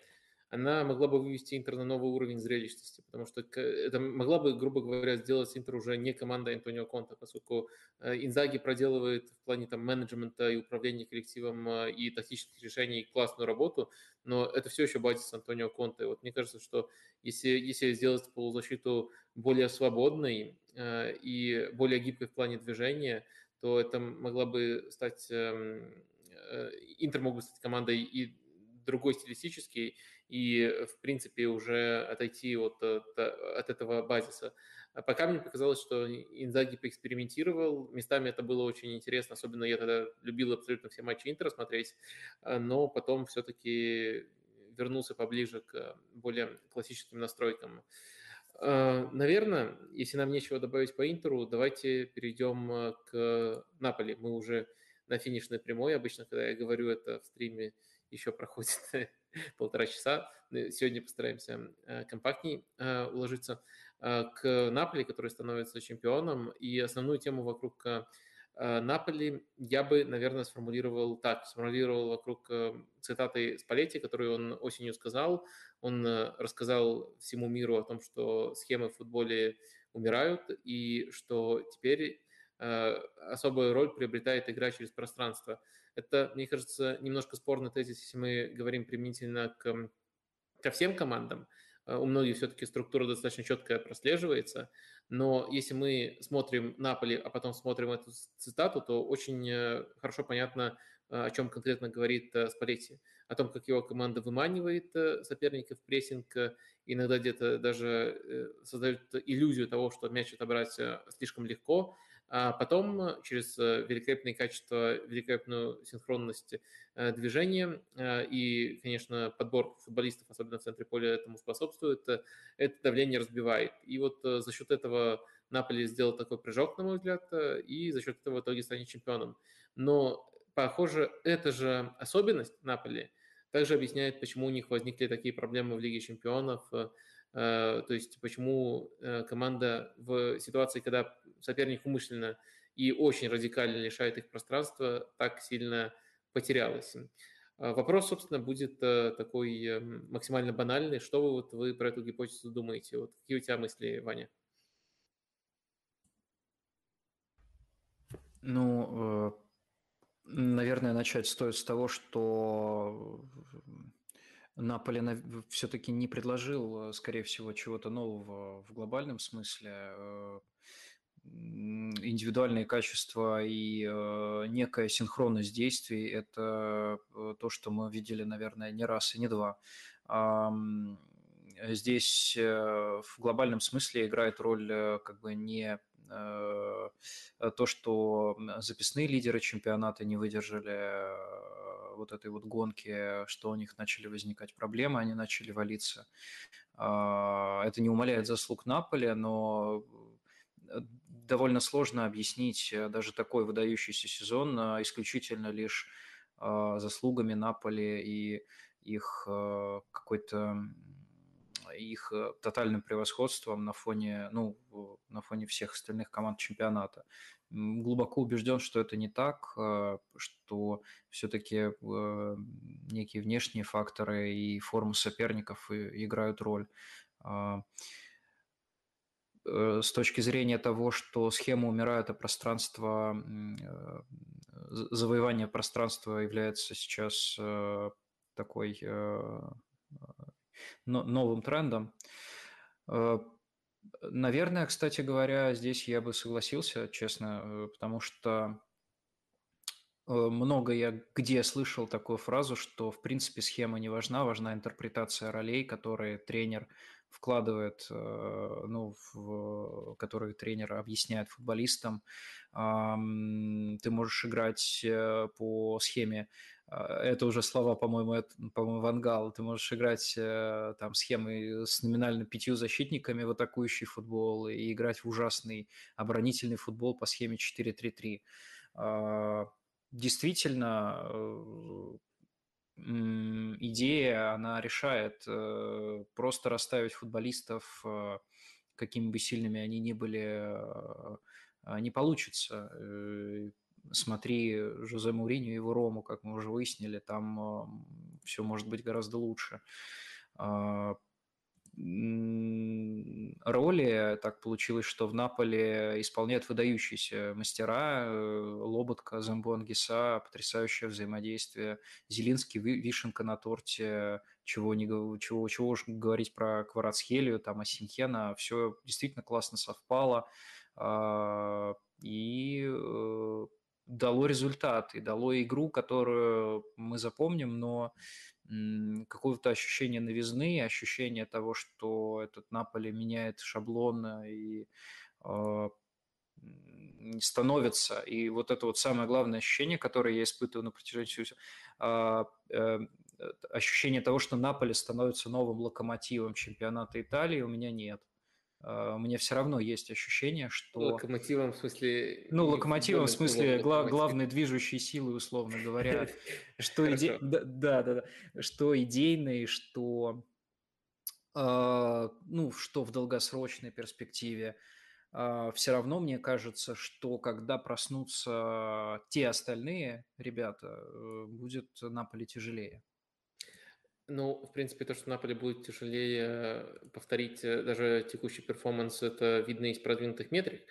она могла бы вывести Интер на новый уровень зрелищности, потому что это могла бы, грубо говоря, сделать Интер уже не команда Антонио Конта, поскольку э, Инзаги проделывает в плане там, менеджмента и управления коллективом э, и тактических решений классную работу, но это все еще базис Антонио Конта. И вот мне кажется, что если, если сделать полузащиту более свободной э, и более гибкой в плане движения, то это могла бы стать... Эм, Интер мог бы стать командой и другой стилистический и, в принципе, уже отойти от, от, от этого базиса. А пока мне показалось, что Инзаги поэкспериментировал, местами это было очень интересно, особенно я тогда любил абсолютно все матчи Интера смотреть, а, но потом все-таки вернулся поближе к более классическим настройкам. А, наверное, если нам нечего добавить по Интеру, давайте перейдем к Наполи. Мы уже на финишной прямой. Обычно, когда я говорю это в стриме, еще проходит полтора часа. Сегодня постараемся э, компактней э, уложиться э, к Наполи, который становится чемпионом. И основную тему вокруг Наполи я бы, наверное, сформулировал так. Сформулировал вокруг цитаты Спалетти, которую он осенью сказал. Он рассказал всему миру о том, что схемы в футболе умирают, и что теперь особую роль приобретает игра через пространство – это, мне кажется, немножко спорный тезис, если мы говорим применительно к, ко всем командам. Э, у многих все-таки структура достаточно четкая прослеживается, но если мы смотрим Наполи, а потом смотрим эту цитату, то очень э, хорошо понятно, э, о чем конкретно говорит Спалетти. О том, как его команда выманивает соперников в прессинг, иногда где-то даже создает иллюзию того, что мяч отобрать слишком легко, а потом э, через э, великолепные качества, великолепную синхронность э, движения и, конечно, подбор футболистов, особенно в центре поля, этому способствует, это давление разбивает. И вот за счет этого Наполи сделал такой прыжок, на мой взгляд, и за счет этого в итоге станет чемпионом. Но, похоже, эта же особенность Наполи также объясняет, почему у них возникли такие проблемы в Лиге чемпионов, то есть почему э, команда в ситуации, когда соперник умышленно и очень радикально лишает их пространства, так сильно потерялась. А вопрос, собственно, будет э, такой максимально банальный. Что вы, вот, вы про эту гипотезу думаете? Вот какие у тебя мысли, Ваня? Ну, наверное, начать стоит с того, что Наполе все-таки не предложил, э, скорее всего, чего-то нового в глобальном смысле. Э, индивидуальные качества и э, некая синхронность действий – это то, что мы видели, наверное, не раз и не два. Здесь в глобальном смысле играет роль как бы не то, что записные лидеры чемпионата не выдержали вот этой вот гонки, что у них начали возникать проблемы, они начали валиться. А, это не умаляет заслуг Наполи, но э, довольно сложно объяснить э, даже такой выдающийся сезон а, исключительно лишь заслугами Наполи и их э, какой-то их тотальным превосходством на фоне, ну, на фоне всех остальных команд чемпионата глубоко убежден, что это не так, а, что все-таки э, некие внешние факторы и формы соперников играют роль. А, э, с точки зрения того, что схема умирает, а пространство, завоевание пространства является сейчас такой новым трендом, Наверное, кстати говоря, здесь я бы согласился, честно, э, потому что Э, много я где слышал такую фразу, что в принципе схема не важна, важна интерпретация ролей, которые тренер вкладывает, э, ну, в, которые тренер объясняет футболистам. Ты можешь играть э, по схеме, это уже слова, по-моему, по-моему, Вангал, ты можешь играть там схемой с номинально пятью защитниками в атакующий футбол и играть в ужасный оборонительный футбол по схеме 4-3-3 действительно э, идея, она решает э, просто расставить футболистов, э, какими бы сильными они ни были, не получится. Смотри Жозе Мауриню и его Рому, как мы уже выяснили, там все может быть гораздо лучше. Роли. Так получилось, что в Наполе исполняют выдающиеся мастера. Э, Лоботка, Замбон, Гиса, потрясающее взаимодействие. Зелинский, вишенка на торте, чего, не, чего, чего уж говорить про Кварацхелию, там, Асимхена. Все действительно классно совпало. А, и э, дало результат, и дало игру, которую мы запомним, но какого-то ощущения новизны, ощущения того, что этот Наполе меняет шаблон и э, становится. И вот это вот самое главное ощущение, которое я испытываю на протяжении всего, э, э, ощущение того, что Наполе становится новым локомотивом чемпионата Италии, у меня нет. У меня все равно есть ощущение, что... Локомотивом в смысле... Ну, локомотивом в смысле гла- главной движущей силы, условно говоря, что иде... да, да, да, что идейный, что а, ну, что в долгосрочной перспективе. А, все равно мне кажется, что когда проснутся те остальные ребята, э, будет Наполе тяжелее. Ну, в принципе, то, что Наполе будет тяжелее повторить э, даже текущий перформанс, это видно из продвинутых метрик.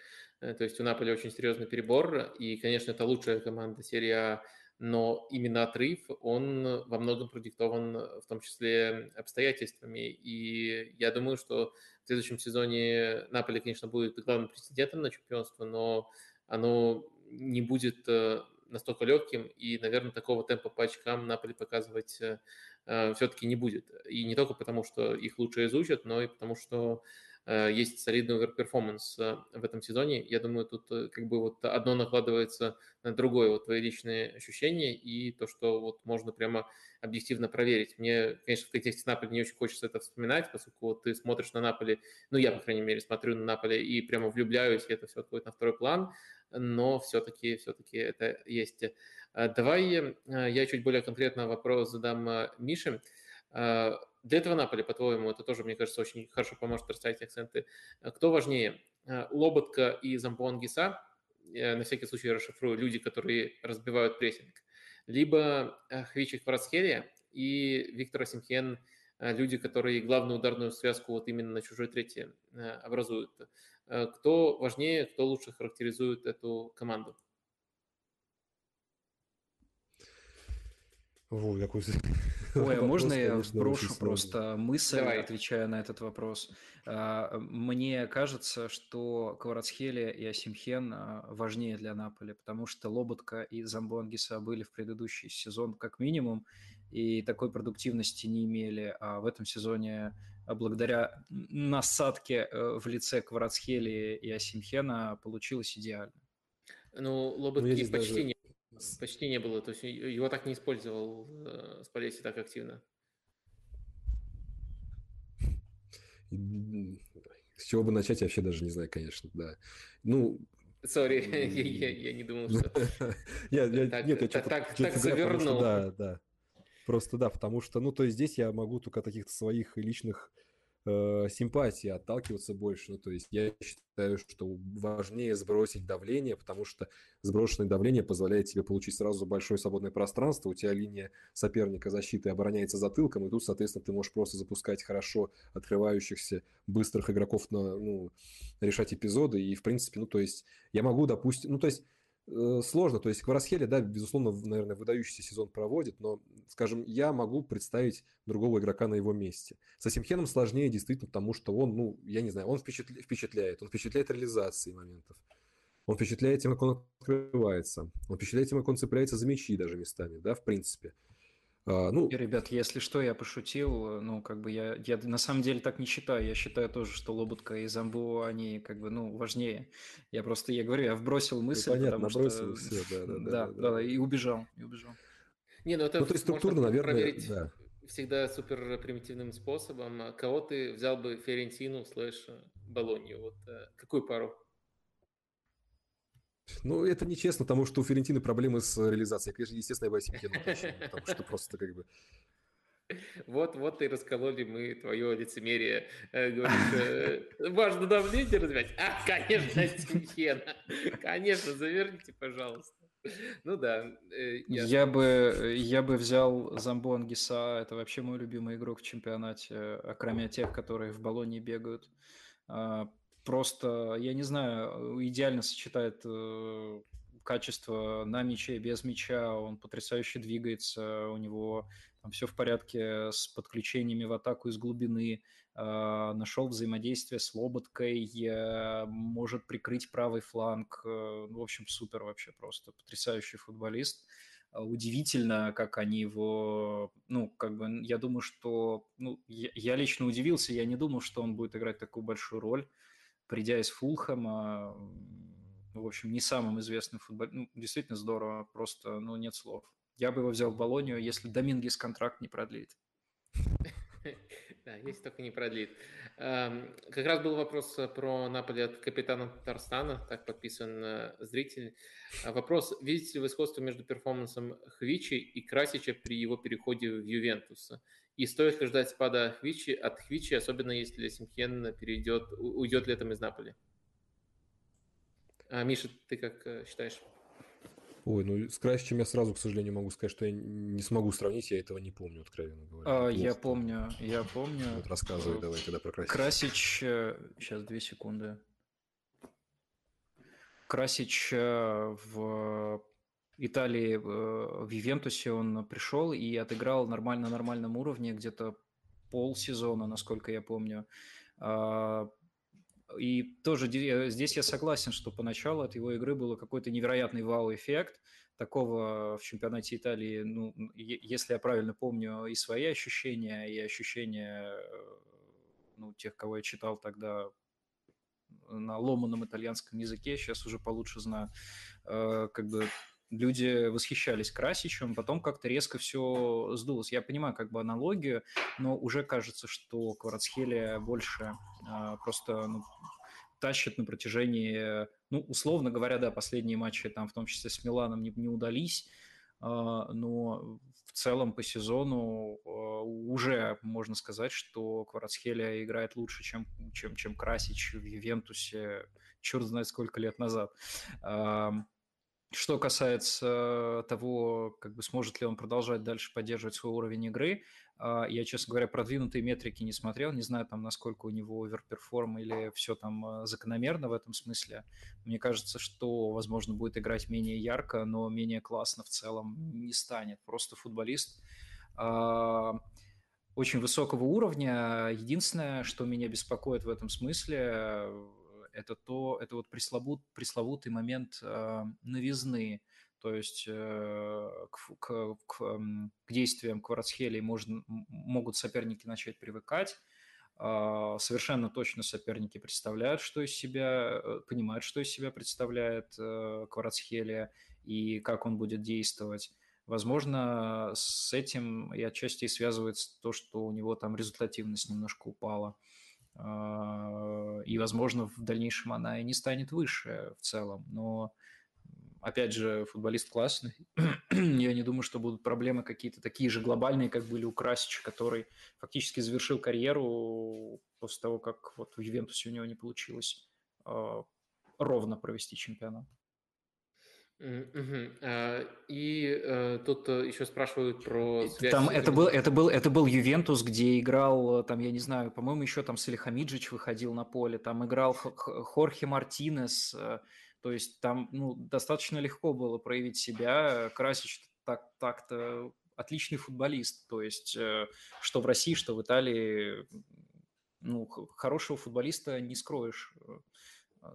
Э, то есть у Наполи очень серьезный перебор, и, конечно, это лучшая команда серии А, но именно отрыв, он во многом продиктован в том числе обстоятельствами. И я думаю, что в следующем сезоне Наполе, конечно, будет главным претендентом на чемпионство, но оно не будет э, настолько легким, и, наверное, такого темпа по очкам Наполи показывать Э, все-таки не будет. И не только потому, что их лучше изучат, но и потому, что э, есть солидный overperformance э, в этом сезоне. Я думаю, тут как бы вот одно накладывается на другое, вот твои личные ощущения и то, что вот можно прямо объективно проверить. Мне, конечно, в контексте Наполи не очень хочется это вспоминать, поскольку вот ты смотришь на Наполи, ну, я, по крайней мере, смотрю на Наполи и прямо влюбляюсь, и это все отходит на второй план, но все-таки, все-таки это есть. А, давай э, я чуть более конкретно вопрос задам э, Мише. Для этого Наполи, по-твоему, это тоже, мне кажется, очень хорошо поможет расставить акценты. Кто важнее, Лоботка и Зампуан Гиса, на всякий случай расшифрую, люди, которые разбивают прессинг, либо Хвичик Кварацхелия и Виктор Асимхен, люди, которые главную ударную связку вот именно на чужой трети образуют. Кто важнее, кто лучше характеризует эту команду? Ой, какой... Ой, а можно я брошу просто мысль, Давай. отвечая на этот вопрос? А, мне кажется, что Кварацхелия и Асимхен а, важнее для Наполи, потому что Лоботка и Замбонгиса были в предыдущий сезон как минимум, и такой продуктивности не имели. А в этом сезоне благодаря насадке э, в лице Кварацхелии и Асимхена получилось идеально. Ну, Лоботки ну, почти даже... не Почти не было, то есть его так не использовал э, Спалетти так активно. С чего бы начать, я вообще даже не знаю, конечно, да. Ну, Сори, я, я, не думал, что... я, я, так, нет, я так, так, так завернул. да, да. Просто да, потому что, ну, то есть здесь я могу только от каких-то своих личных э, симпатии отталкиваться больше. Ну, то есть я считаю, что важнее сбросить давление, потому что сброшенное давление позволяет тебе получить сразу большое свободное пространство, у тебя линия соперника защиты обороняется затылком, и тут, соответственно, ты можешь просто запускать хорошо открывающихся быстрых игроков на, ну, решать эпизоды, и, в принципе, ну, то есть я могу, допустим, ну, то есть сложно. То есть Кварасхели, да, безусловно, наверное, выдающийся сезон проводит, но, скажем, я могу представить другого игрока на его месте. С Асимхеном сложнее действительно, потому что он, ну, я не знаю, он впечатляет, он впечатляет реализацией моментов. Он впечатляет тем, как он открывается. Он впечатляет тем, как он цепляется за мячи даже местами, да, в принципе. А, ну, ребят, если что, я пошутил, ну, как бы я, я на самом деле так не считаю, я считаю тоже, что Лоботка и Замбу, они как бы, ну, важнее. Я просто, я говорю, я вбросил ну, мысль, ну, понятно, потому что... все, да, да, да, да, да, да, и убежал, и убежал. Не, ну это ну, то есть структурно, наверное, проверить да. всегда супер примитивным способом. Кого ты взял бы Ферентину слэш Болонью? Вот э, какую пару? Ну, это нечестно, потому что у Ферентины проблемы с реализацией. Конечно, естественно, я бы Осипкину потому что просто как бы... Вот, вот и раскололи мы твое лицемерие. Э, говоришь, э, важно давление развивать? А, конечно, Симхена. Конечно, заверните, пожалуйста. Ну да. Э, я бы, я бы взял Замбо Ангиса. Это вообще мой любимый игрок в чемпионате, кроме тех, которые в баллоне бегают. Просто, я не знаю, идеально сочетает э, качество на мяче, без мяча, он потрясающе двигается, у него там все в порядке с подключениями в атаку из глубины, э, нашел взаимодействие с Лоботкой, э, может прикрыть правый фланг, э, в общем, супер вообще просто, потрясающий футболист. Удивительно, как они его, ну, как бы, я думаю, что, ну, я, я лично удивился, я не думал, что он будет играть такую большую роль придя из Фулхэма, в общем, не самым известным футболистом. Ну, действительно здорово, просто, ну, нет слов. Я бы его взял в Болонию, если Домингес контракт не продлит. Да, если только не продлит. Как раз был вопрос про Наполе от капитана Татарстана, так подписан э, зритель. А вопрос, видите ли вы сходство между перформансом Хвичи и Красича при его переходе в Ювентус? И стоит ли ждать спада Хвичи от Хвичи, особенно если Симхен перейдет, уйдет летом из Наполи? Миша, ты как э, считаешь? Ой, ну с Красичем я сразу, к сожалению, могу сказать, что я не смогу сравнить, я этого не помню, откровенно говоря. А, я помню, я помню. Вот рассказывай давай тогда про Красича. Красич, сейчас две секунды. Красич э, в Италии, э, в Ювентусе он пришел и отыграл нормально на нормальном уровне, где-то полсезона, насколько я помню. И тоже здесь я согласен, что поначалу от его игры было какой-то невероятный вау-эффект. Такого в чемпионате Италии, ну, если я правильно помню, и свои ощущения, и ощущения э, ну, тех, кого я читал тогда на ломаном итальянском языке, сейчас уже получше знаю, э, как бы люди восхищались Красичем, потом как-то резко все сдулось. Я понимаю как бы аналогию, но уже кажется, что Кварацхелия больше а, просто ну, тащит на протяжении, ну, условно говоря, да, последние матчи там в том числе с Миланом не, не удались, а, но в целом по сезону а, уже можно сказать, что Кварацхелия играет лучше, чем, чем, чем Красич в Ювентусе, черт знает сколько лет назад. Что касается того, как бы сможет ли он продолжать дальше поддерживать свой уровень игры, а, я, честно говоря, продвинутые метрики не смотрел, не знаю, там, насколько у него оверперформ или все там а, закономерно в этом смысле. Мне кажется, что, возможно, будет играть менее ярко, но менее классно в целом не станет. Просто футболист а, очень высокого уровня. Единственное, что меня беспокоит в этом смысле, это то, это вот пресловут, пресловутый момент э, новизны, то есть э, к, к, к, к действиям Кварцхелии можно, могут соперники начать привыкать, э, совершенно точно соперники представляют, что из себя, э, понимают, что из себя представляет э, Кварцхелия и как он будет действовать. Возможно, с этим и отчасти связывается то, что у него там результативность немножко упала. А, и, возможно, в дальнейшем она и не станет выше в целом. Но, опять же, футболист классный. Я не думаю, что будут проблемы какие-то такие же глобальные, как были у Красича, который фактически завершил карьеру после того, как вот в Ювентусе у него не получилось а, ровно провести чемпионат. А, и э, тут э, еще спрашивают про связь. Там это был, это был, это был Ювентус, где играл, там я не знаю, по-моему, еще там Салихамиджич выходил на поле, там играл Хорхе Мартинес, э, то есть там ну достаточно легко было проявить себя. Красич так так-то отличный футболист, то есть что в России, что в Италии, ну хорошего футболиста не скроешь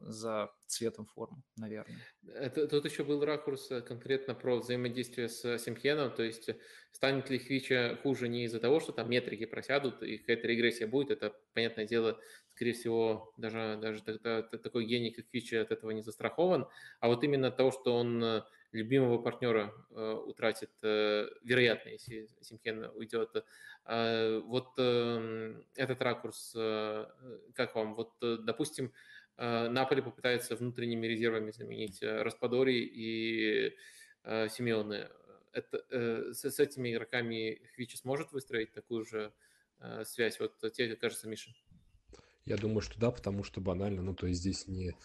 за цветом формы, наверное. Это, тут еще был ракурс конкретно про взаимодействие с Симхеном, то есть станет ли Хвича хуже не из-за того, что там метрики просядут и какая-то регрессия будет, это, понятное дело, скорее всего, даже, даже такой гений, как Хвича, от этого не застрахован, а вот именно того, что он любимого партнера э, утратит, э, вероятно, если Симхен уйдет. Э, вот э, этот ракурс, э, как вам? Вот, э, допустим, э, Наполи попытается внутренними резервами заменить э, Распадори и э, Симеоне. Это, э, с, с этими игроками Хвичи сможет выстроить такую же э, связь? Вот тебе как кажется, Миша? Я думаю, что да, потому что банально, ну, то есть здесь не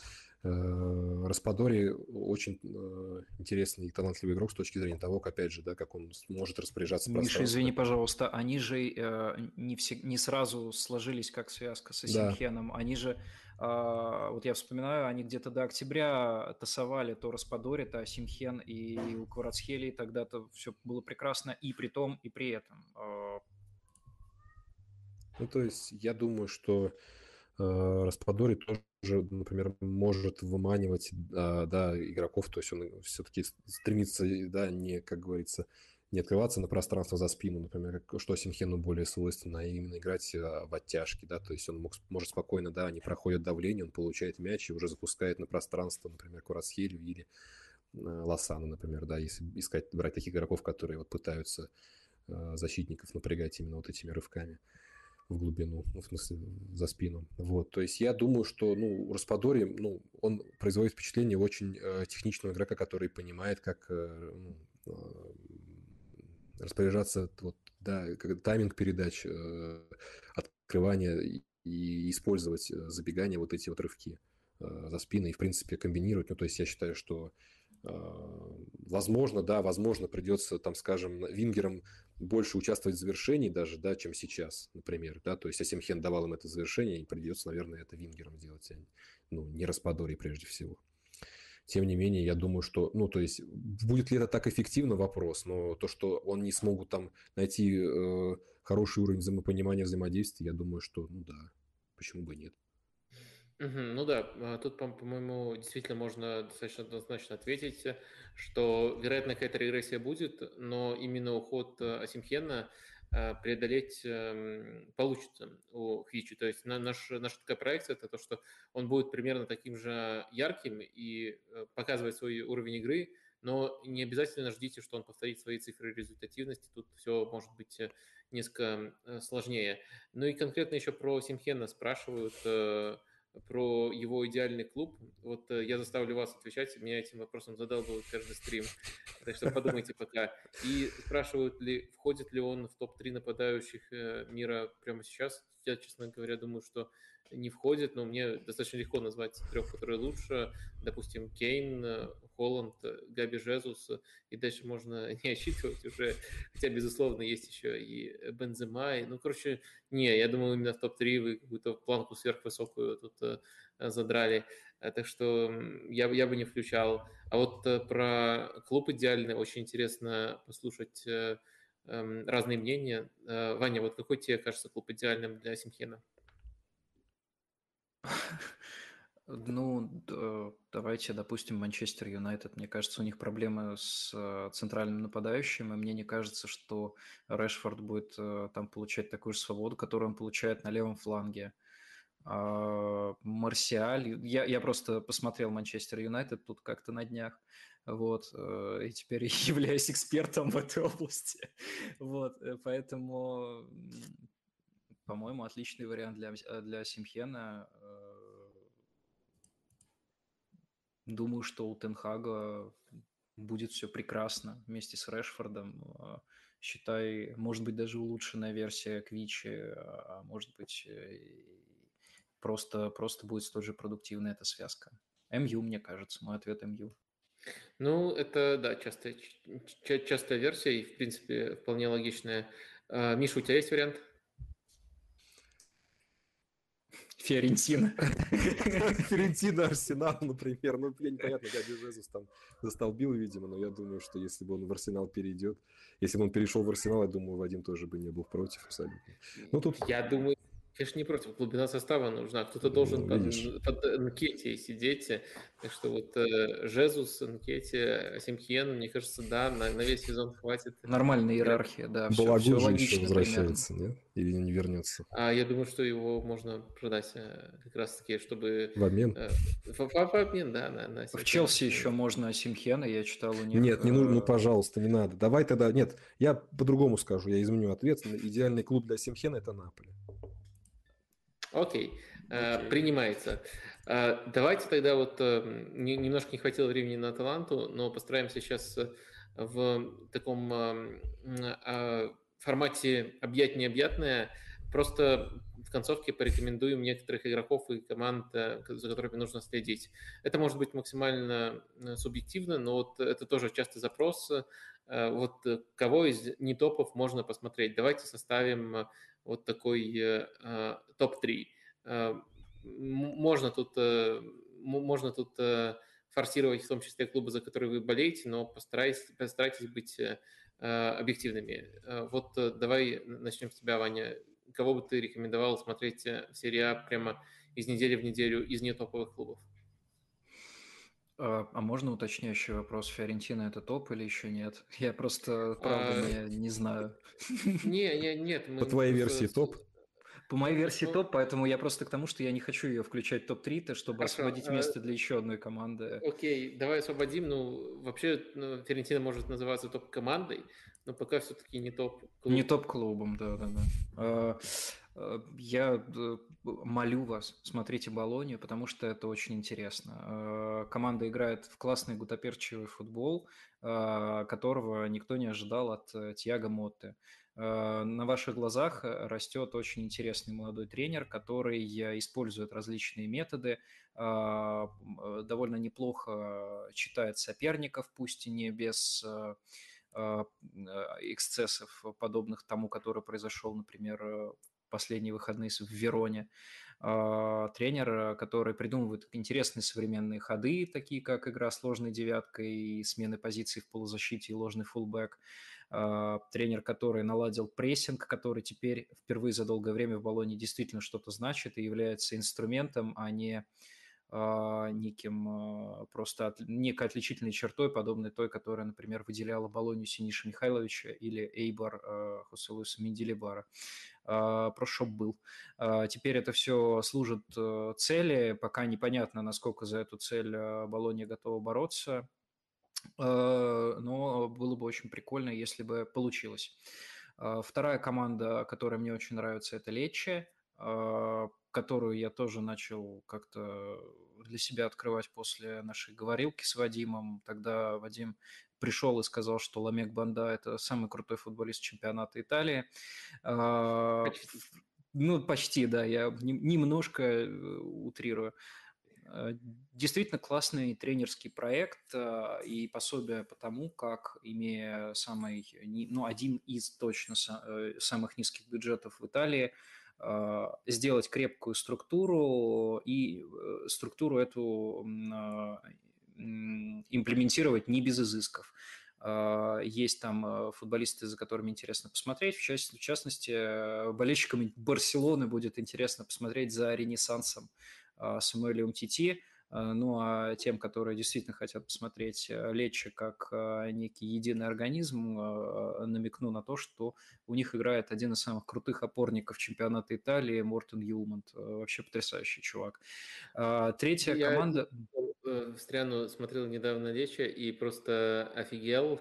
Э, Распадори очень э, интересный и талантливый игрок с точки зрения того, как, опять же, да, как он может распоряжаться Миша, извини, пожалуйста, они же э, не, все, не сразу сложились как связка с Асимхеном. Да. Они же, э, вот я вспоминаю, они где-то до октября тасовали то Распадори, то Асимхен и у Кварацхели тогда-то все было прекрасно и при том, и при этом. Э... Ну, то есть я думаю, что э, Распадори тоже же, например, может выманивать а, да, игроков, то есть он все-таки стремится, да, не, как говорится, не открываться на пространство за спину, например, что Синхену более свойственно, а именно играть а, в оттяжки, да, то есть он мог, может спокойно, да, они проходят давление, он получает мяч и уже запускает на пространство, например, Курасхелю или Лосану, например, да, если искать, брать таких игроков, которые вот пытаются защитников напрягать именно вот этими рывками в глубину, ну, в смысле, за спину. Вот, то есть я думаю, что, ну, Распадори, ну, он производит впечатление очень э, техничного игрока, который понимает, как э, ну, распоряжаться, вот, да, тайминг передач, э, открывания и, использовать э, забегания, вот эти вот рывки э, за спиной и, в принципе, комбинировать. Ну, то есть я считаю, что э, Возможно, да, возможно, придется, там, скажем, вингерам больше участвовать в завершении даже, да, чем сейчас, например, да, то есть Асимхен давал им это завершение, и придется, наверное, это вингером делать, а ну, не Распадори прежде всего. Тем не менее, я думаю, что, ну, то есть, будет ли это так эффективно, вопрос, но то, что он не смогут там найти э, хороший уровень взаимопонимания, взаимодействия, я думаю, что, ну да, почему бы нет. Ну да, а, тут, по- по-моему, действительно можно достаточно однозначно ответить, что, вероятно, какая-то регрессия будет, но именно уход э, Асимхена преодолеть эм, получится у Хвичи. То есть на- наш, наша такая проекция– это то, что он будет примерно таким же ярким и э, показывать свой уровень игры, но не обязательно ждите, что он повторит свои цифры результативности. Тут все может быть э, несколько сложнее. Ну и конкретно еще про Симхена спрашивают про его идеальный клуб. Вот э, я заставлю вас отвечать, меня этим вопросом задалбывают каждый стрим, так что подумайте пока. И спрашивают ли, входит ли он в топ-3 нападающих э, мира прямо сейчас. Я, честно говоря, думаю, что не входит, но мне достаточно легко назвать трех, которые лучше. Допустим, Кейн, Холланд, Габи Жезус, и дальше можно не отсчитывать уже, хотя, безусловно, есть еще и Бензема. И, ну, короче, не, я думаю, именно в топ-3 вы какую-то планку сверхвысокую тут э, задрали. Э, так что я, я бы не включал. А вот э, про клуб идеальный очень интересно послушать разные мнения. Ваня, вот какой тебе кажется клуб идеальным для Симхена? Ну, давайте, допустим, Манчестер Юнайтед. Мне кажется, у них проблемы с э, центральным нападающим, и мне не кажется, что Решфорд будет э, там получать такую же свободу, которую он получает на левом фланге. А, Марсиаль, я, я просто посмотрел Манчестер Юнайтед тут как-то на днях, вот, э, и теперь являюсь экспертом в этой области, вот, поэтому, по-моему, отличный вариант для, для Симхена, Думаю, что у Тенхага будет все прекрасно вместе с Решфордом. А, считай, может быть, даже улучшенная версия Квичи, а может быть, э, просто, просто будет столь же продуктивная эта связка. МЮ, мне кажется, мой ответ МЮ. Ну, это, да, частая, частая версия и, в принципе, вполне логичная. А, Миша, у тебя есть вариант? Фиорентина. Фиорентина, Арсенал, например. Ну, я непонятно, Габи Жезус там застолбил, видимо, но я думаю, что если бы он в Арсенал перейдет, если бы он перешел в Арсенал, я думаю, Вадим тоже бы не был против абсолютно. Ну, тут... Я думаю, Конечно, не против. Глубина состава нужна. Кто-то должен ну, под, под Нкете сидеть. Так что вот э, Жезус, Нкете, Асимхиен, мне кажется, да, на, на весь сезон хватит. Нормальная иерархия, да. Балагур же еще возвращается, примерно. нет? Или не вернется? А я думаю, что его можно продать э, как раз-таки, чтобы... В обмен? Э, в, в, в обмен, да. На, на в Челси еще можно Асимхена, я читал у них. Нет, не нужно, ну, пожалуйста, не надо. Давай тогда... Нет, я по-другому скажу, я изменю ответ. Идеальный клуб для Асимхена – это Наполе. Окей, okay. Э, принимается. Э, давайте тогда вот э, немножко не хватило времени на Таланту, но постараемся сейчас в таком формате объять-необъятное. Просто в концовке порекомендуем некоторых игроков и команд, за которыми нужно следить. Это может быть максимально субъективно, но вот это тоже частый запрос. Вот кого из не топов можно посмотреть? Давайте составим вот такой э, э, топ-3. Э, можно тут, можно тут форсировать в том числе клубы, за которые вы болеете, но постарайтесь, постарайтесь быть объективными. Вот давай начнем с тебя, Ваня. Кого бы ты рекомендовал смотреть в серии А прямо из недели в неделю из нетоповых клубов? А, а можно уточняющий вопрос? Фиорентина это топ или еще нет? Я просто, правда, а... не, не знаю. Не, не, нет. Мы, По твоей версии топ? По моей версии топ, поэтому я просто к тому, что я не хочу ее включать в топ-3, чтобы Хорошо. освободить место для еще одной команды. Окей, давай освободим. Ну, вообще, ну, Ферентина может называться топ-командой, но пока все-таки не топ-клубом. Не топ-клубом, да-да-да. А, я молю вас, смотрите Болонию, потому что это очень интересно. Команда играет в классный гутоперчивый футбол, которого никто не ожидал от э, Тиаго Мотты. Э, на ваших глазах э, растет очень интересный молодой тренер, который использует различные методы, э, довольно неплохо читает соперников, пусть и не без эксцессов, подобных тому, который произошел, например, последние выходные в Вероне. А, тренер, который придумывает интересные современные ходы, такие как игра сложной девяткой и смены позиций в полузащите и ложный фулбэк. А, тренер, который наладил прессинг, который теперь впервые за долгое время в Болоне действительно что-то значит и является инструментом, а не неким а, просто от, некой отличительной чертой, подобной той, которая, например, выделяла Болонию Синиша Михайловича или Эйбар Хосе Луиса Менделебара. Прошоп был. Теперь это все служит э, цели, пока непонятно, насколько за эту цель Болония готова бороться. Э, но было бы очень прикольно, если бы получилось. Э, вторая команда, которая мне очень нравится, это Лечи, э, которую я тоже начал как-то для себя открывать после нашей говорилки с Вадимом. Тогда Вадим пришел и сказал, что Ламек Банда – это самый крутой футболист чемпионата Италии. Почти. Ну, почти, да, я немножко утрирую. Э, действительно классный тренерский проект э, и пособие по тому, как, имея самый, ну, один из точно э, самых низких бюджетов в Италии, сделать крепкую структуру и структуру эту имплементировать не без изысков. Есть там футболисты, за которыми интересно посмотреть. В частности, болельщикам Барселоны будет интересно посмотреть за ренессансом а, Самуэлем Тити, а, ну а тем, которые действительно хотят посмотреть э, Лечи как а, некий единый организм, намекну на то, что у них играет один из самых крутых опорников чемпионата Италии Мортен Юлмант. Э, вообще потрясающий чувак. Третья Я команда... Э, встряну смотрел недавно Лечи и просто офигел.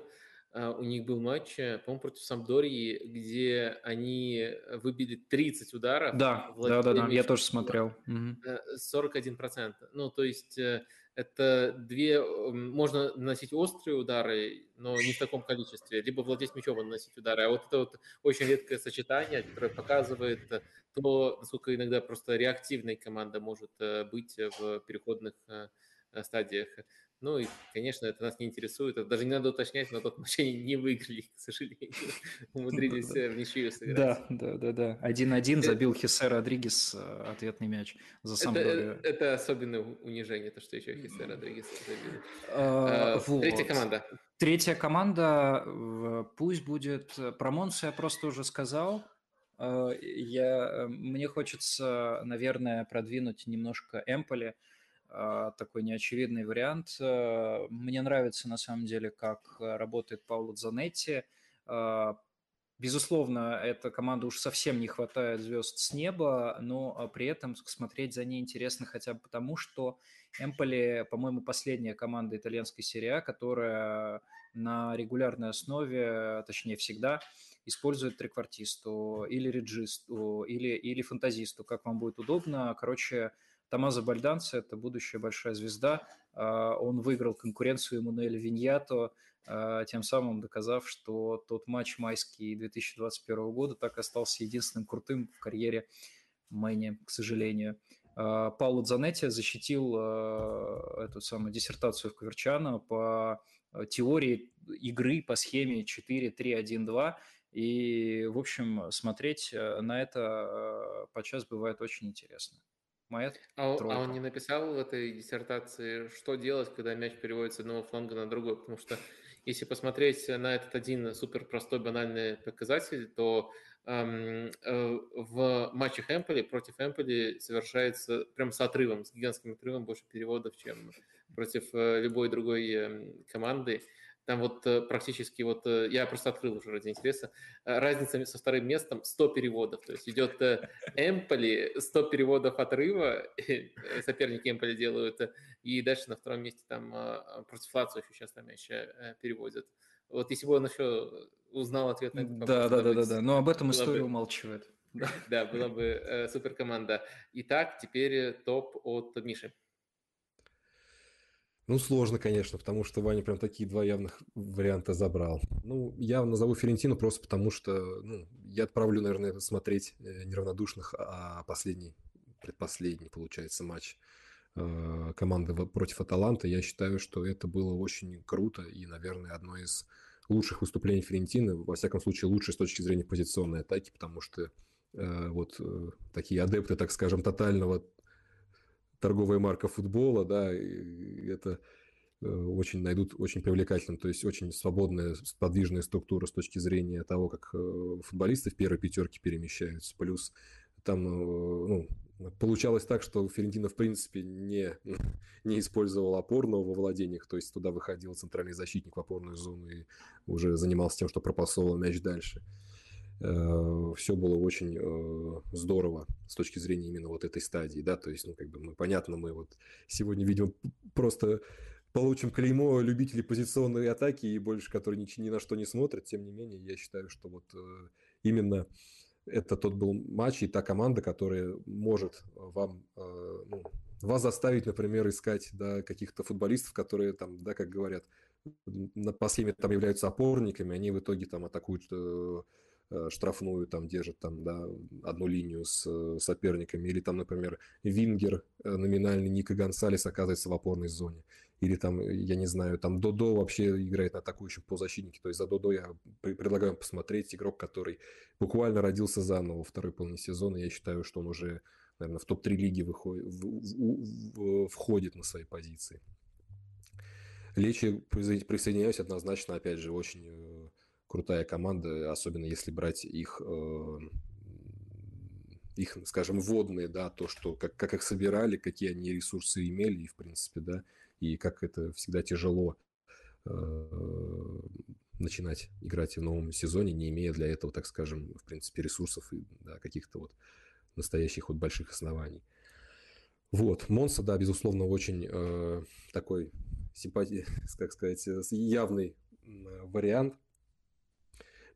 У них был матч, по-моему, против Самдории, где они выбили 30 ударов. Да, да, да, да, я тоже смотрел. 41%. Ну, то есть э, это две... Можно наносить острые удары, но не в таком количестве. Либо владеть мячом наносить удары. А вот это вот очень редкое сочетание, которое показывает то, насколько иногда просто реактивной команда может э, быть в переходных э, стадиях. Ну и, конечно, это нас не интересует. Это даже не надо уточнять, но тот матч они не выиграли, к сожалению. Умудрились э, в ничью сыграть. Да, да, да, да. Один-один э, забил Хиссе Родригес э, ответный мяч за сам это, это особенное унижение, то, что еще Хиссе Родригес забил. А. Третья команда. Третья команда, пусть будет... Про Монсу я просто уже сказал. Я, мне хочется, наверное, продвинуть немножко Эмполи, такой неочевидный вариант. Мне нравится, на самом деле, как работает Пауло Дзанетти. Безусловно, эта команда уж совсем не хватает звезд с неба, но а, при этом смотреть за ней интересно хотя бы потому, что Эмполи, по-моему, последняя команда итальянской серии А, которая на регулярной основе, точнее всегда, использует триквартисту или реджисту, или, или фантазисту, как вам будет удобно. Короче, Томазо Бальданце – это будущая большая звезда. А, он выиграл конкуренцию Эммануэля Виньято, а, тем самым доказав, что тот матч майский 2021 года так остался единственным крутым в карьере Мэни, к сожалению. А, Пауло Дзанетти защитил эту самую диссертацию в Каверчано по теории игры по схеме 4-3-1-2. И, в общем, смотреть на это подчас бывает очень интересно. Моя а, а он не написал в этой диссертации, что делать, когда мяч переводится с одного фланга на другой? Потому что если посмотреть на этот один супер простой банальный показатель, то эм, э, в матчах Эмполи против Эмполи совершается прям с отрывом, с гигантским отрывом больше переводов, чем против э, любой другой э, команды. Там вот э, практически вот, э, я просто открыл уже ради интереса, э, разница со вторым местом 100 переводов. То есть идет Эмполи, 100 переводов отрыва, соперники Эмполи делают, и дальше на втором месте там против Лацио еще сейчас там еще переводят. Вот если бы он еще узнал ответ на этот. Да, да, да, да, да, но об этом история бы... умалчивает. Да, была бы э, супер команда. Итак, теперь топ от Миши. Ну, сложно, конечно, потому что Ваня прям такие два явных варианта забрал. Ну, я назову Ферентину просто потому, что ну, я отправлю, наверное, смотреть э, неравнодушных, а последний, предпоследний, получается, матч э, команды против Аталанта. Я считаю, что это было очень круто и, наверное, одно из лучших выступлений Ферентины, во всяком случае, лучше с точки зрения позиционной атаки, потому что э, вот такие адепты, так скажем, тотального торговая марка футбола, да, и это э, очень найдут очень привлекательным, то есть очень свободная, подвижная структура с точки зрения того, как э, футболисты в первой пятерке перемещаются, плюс там э, ну, получалось так, что Ферентино в принципе не, не использовал опорного во владениях, то есть туда выходил центральный защитник в опорную зону и уже занимался тем, что пропасовывал мяч дальше. Все было очень э, здорово с точки зрения именно вот этой стадии, да, то есть, ну, как бы мы, понятно, мы вот сегодня, видимо, просто получим клеймо любителей позиционной атаки и больше, которые ни, ни на что не смотрят, тем не менее, я считаю, что вот э, именно это тот был матч и та команда, которая может вам, ну, вас заставить, например, искать, да, каких-то футболистов, которые там, да, как говорят, по схеме там являются опорниками, они в итоге там атакуют Э, штрафную там держит там, да, одну линию с э, соперниками, или там, например, Вингер, э, номинальный Ника Гонсалес оказывается в опорной зоне, или там, я не знаю, там Додо вообще играет на атакующем полузащитнике, то есть за Додо я предлагаю посмотреть, игрок, который буквально родился заново во второй половине сезона, я считаю, что он уже, наверное, в топ-3 лиги выходит, в, в, в, входит на свои позиции. Лечи присоединяюсь однозначно, опять же, очень крутая команда, особенно если брать их, э, их, скажем, водные, да, то, что, как, как их собирали, какие они ресурсы имели, и, в принципе, да, и как это всегда тяжело э, начинать играть в новом сезоне, не имея для этого, так скажем, в принципе, ресурсов и да, каких-то вот настоящих вот больших оснований. Вот, Монса, да, безусловно, очень э, такой симпатий, как сказать, явный вариант.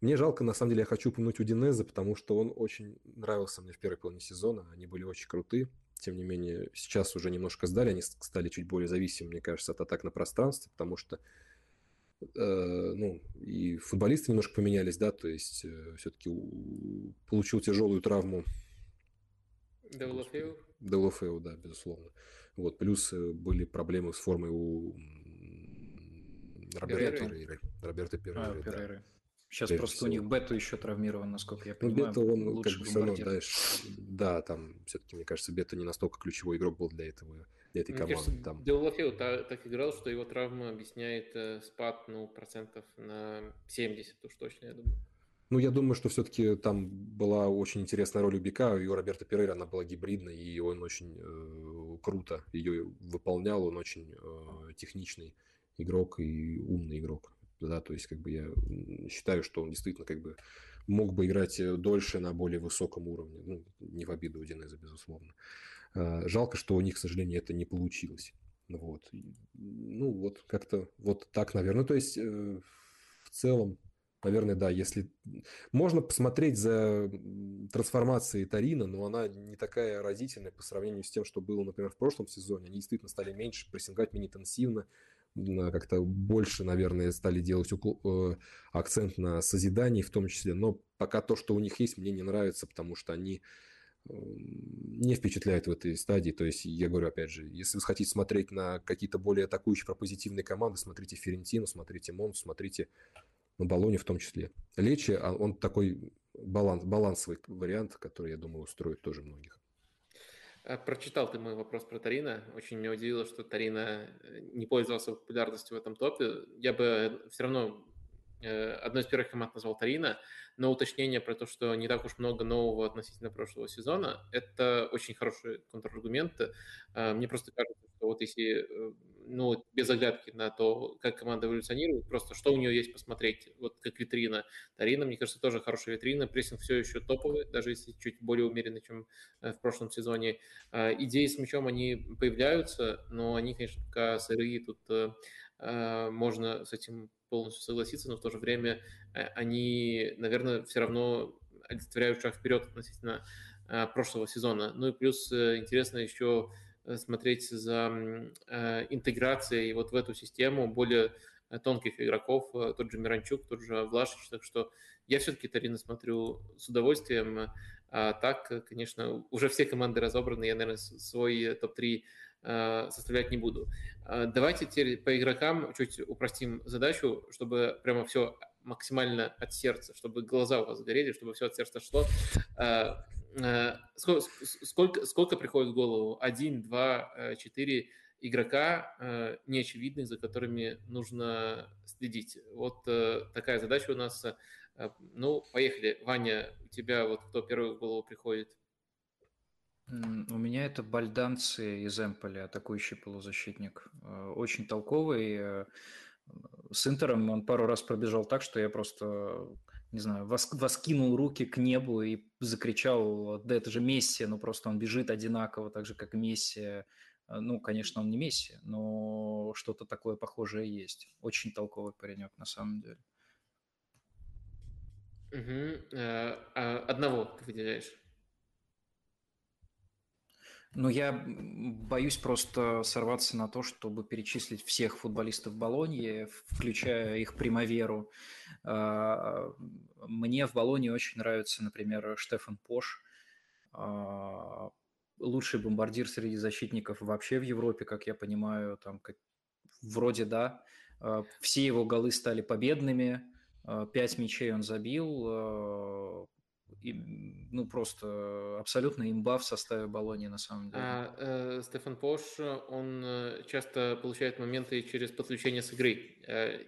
Мне жалко, на самом деле, я хочу упомянуть Удинеза, потому что он очень нравился мне в первой половине сезона. Они были очень круты. Тем не менее, сейчас уже немножко сдали. Они стали чуть более зависимы, мне кажется, от атак на пространстве, потому что э, ну, и футболисты немножко поменялись, да, то есть э, все-таки у... получил тяжелую травму. Деулофеу? Деулофеу, да, безусловно. Вот, плюс э, были проблемы с формой у Роберта Перейры. Роберта Перейры, а, да. Сейчас просто всего. у них Бету еще травмирован, насколько я ну, понимаю. Ну, Бета, он лучше как бы все равно, да, да, там все-таки, мне кажется, Бета не настолько ключевой игрок был для этого, для этой мне команды. Кажется, там. Делафеу так, так играл, что его травма объясняет э, спад, ну, процентов на 70, уж точно, я думаю. Ну, я думаю, что все-таки там была очень интересная роль у Бика, и у Роберта Перейра она была гибридной, и он очень э, круто ее выполнял, он очень э, техничный игрок и умный игрок. Да, то есть, как бы я считаю, что он действительно как бы мог бы играть э, дольше на более высоком уровне. Ну, не в обиду Удинеза, безусловно. Э, жалко, что у них, к сожалению, это не получилось. Вот. Ну, вот как-то вот так, наверное. Ну, то есть, э, в целом, Наверное, да, если... Можно посмотреть за трансформацией Тарина, но она не такая разительная по сравнению с тем, что было, например, в прошлом сезоне. Они действительно стали меньше прессинговать, менее интенсивно, как-то больше, наверное, стали делать э, акцент на созидании в том числе. Но пока то, что у них есть, мне не нравится, потому что они не впечатляют в этой стадии. То есть, я говорю, опять же, если вы хотите смотреть на какие-то более атакующие, пропозитивные команды, смотрите Ферентину, смотрите Мон, смотрите на баллоне в том числе. Лечи, а он такой баланс, балансовый вариант, который, я думаю, устроит тоже многих. А, прочитал ты мой вопрос про Тарина. Очень меня удивило, что Тарина э, не пользовался популярностью в этом топе. Я бы все равно э, одной из первых команд назвал Тарина, но уточнение про то, что не так уж много нового относительно прошлого сезона, это очень хороший контраргумент. А, мне просто кажется, что вот если э, ну, без оглядки на то, как команда эволюционирует, просто что у нее есть посмотреть, вот как витрина. Тарина, мне кажется, тоже хорошая витрина, прессинг все еще топовый, даже если чуть более умеренный, чем э, в прошлом сезоне. Идеи с мячом, они появляются, но они, конечно, пока сырые, тут э, можно с этим полностью согласиться, но в то же время э, они, наверное, все равно олицетворяют шаг вперед относительно прошлого сезона. Ну и плюс интересно еще Э, смотреть за э, интеграцией вот в эту систему более э, тонких игроков, тот же Миранчук, тот же Влашич, так что я все-таки Тарина смотрю с удовольствием, а так, конечно, уже все команды разобраны, я, наверное, свой топ-3 составлять не буду. Давайте теперь по игрокам чуть упростим задачу, чтобы прямо все максимально от сердца, чтобы глаза у вас горели, чтобы все от сердца шло. Э, сколько, сколько, сколько приходит в голову? Один, два, э, четыре игрока э, неочевидных, за которыми нужно следить. Вот такая задача у нас. Ну, поехали. Ваня, у тебя вот кто первый в голову приходит? У меня это бальданцы из Эмполи, атакующий полузащитник. Очень толковый. С Интером он пару раз пробежал так, что я просто не знаю, вос, воскинул руки к небу и закричал, да это же Месси, ну просто он бежит одинаково, так же, как Месси. Ну, конечно, он не Месси, но что-то такое похожее есть. Очень толковый паренек, на самом деле. Угу. А одного ты выделяешь? Ну, я боюсь просто сорваться на то, чтобы перечислить всех футболистов Болоньи, включая их примаверу. А, мне в Болонье очень нравится, например, Штефан Пош, а, лучший бомбардир среди защитников вообще в Европе, как я понимаю, там как, вроде да. А, все его голы стали победными, пять мячей он забил, ну, просто абсолютно имба в составе Болонии на самом деле. А, э, Стефан Пош, он э, часто получает моменты через подключение с игры. Э,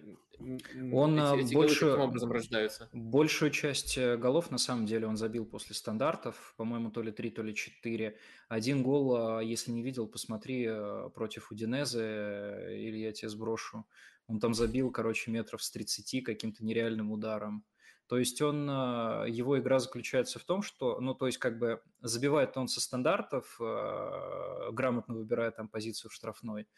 он эти, эти больше, голы образом рождаются? Большую часть э, голов, на самом деле, он забил после стандартов, по-моему, то ли три, то ли четыре. Один гол, а, если не видел, посмотри, э, против Удинезе, или я тебе сброшу. Он там забил, короче, метров с 30 каким-то нереальным ударом. То есть он, а, его игра заключается в том, что, ну, то есть как бы забивает он со стандартов, а, грамотно выбирая там позицию в штрафной,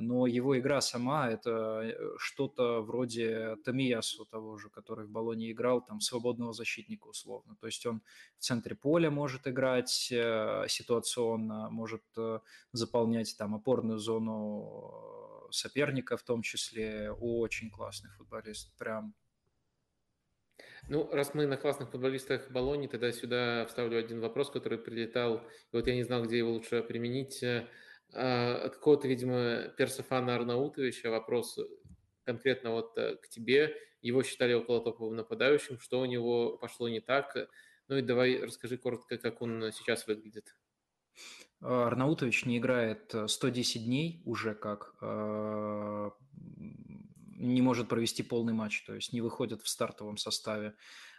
но его игра сама – это э, что-то вроде Тамиясу того же, который в Болоне играл, там, свободного защитника условно. То есть он в центре поля может играть э, ситуационно, может э, заполнять там опорную зону соперника в том числе. Очень классный футболист, прям ну, раз мы на классных футболистах Болони, тогда сюда вставлю один вопрос, который прилетал, и вот я не знал, где его лучше применить. Э, а, от какого-то, видимо, Персофана Арнаутовича вопрос конкретно вот э, к тебе. Его считали около топовым нападающим. Что у него пошло не так? Ну и давай расскажи коротко, как он сейчас выглядит. Арнаутович не играет 110 дней уже как не может провести полный матч, то есть не выходит в стартовом составе.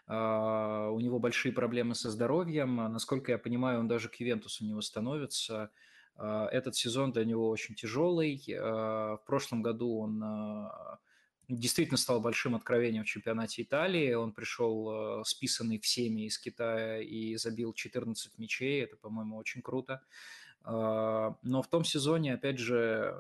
А, у него большие проблемы со здоровьем. Насколько я понимаю, он даже к Ювентусу не восстановится. А, этот сезон для него очень тяжелый. В прошлом году он действительно стал большим откровением в чемпионате Италии. Он пришел списанный всеми из Китая и забил 14 мячей. Это, по-моему, очень круто. Но в том сезоне, опять же,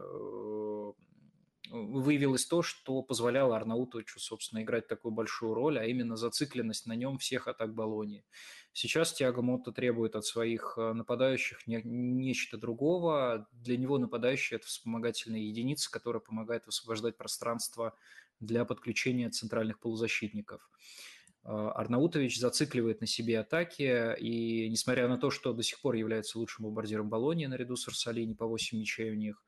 выявилось то, что позволяло Арнаутовичу, собственно, играть такую большую роль, а именно зацикленность на нем всех атак Болонии. Сейчас Тиаго Мотто требует от своих э, нападающих не, нечто другого. Для него нападающий – это вспомогательная единица, которая помогает высвобождать пространство для подключения центральных полузащитников. Э, Арнаутович зацикливает на себе атаки, и несмотря на то, что до сих пор является лучшим бомбардиром Болонии наряду с Арсалини, по 8 мячей у них,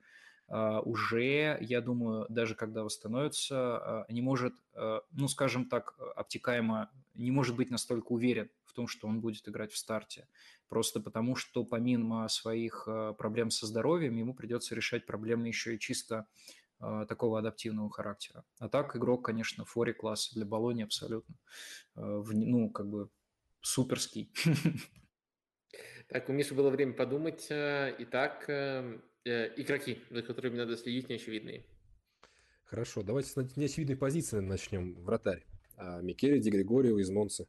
уже, я думаю, даже когда восстановится, а, не может, а, ну, скажем так, обтекаемо, не может быть настолько уверен в том, что он будет играть в старте. Просто потому, что помимо своих проблем со здоровьем, ему придется решать проблемы еще и чисто такого адаптивного характера. А так игрок, конечно, фори класс для Болони абсолютно. Ну, как бы суперский. Так, у Миши было время подумать. Итак, эм, Э, игроки, за которыми надо следить, неочевидные. Хорошо, давайте с неочевидной позиции начнем. Вратарь. А, Микеле Ди Григорио из Монца.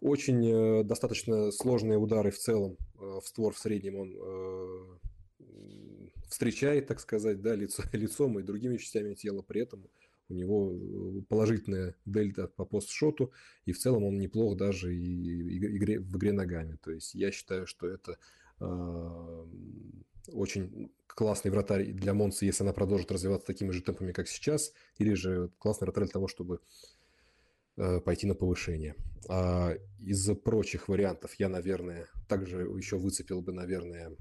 Очень э, достаточно сложные удары в целом. Э, в створ в среднем он э, встречает, так сказать, да, лицо, лицом и другими частями тела. При этом у него э, положительная дельта по постшоту, и в целом он неплох даже и, и, и, в игре ногами. То есть я считаю, что это э, очень классный вратарь для Монса, если она продолжит развиваться такими же темпами, как сейчас, или же классный вратарь для того, чтобы э, пойти на повышение. А из прочих вариантов я, наверное, также еще выцепил бы, наверное,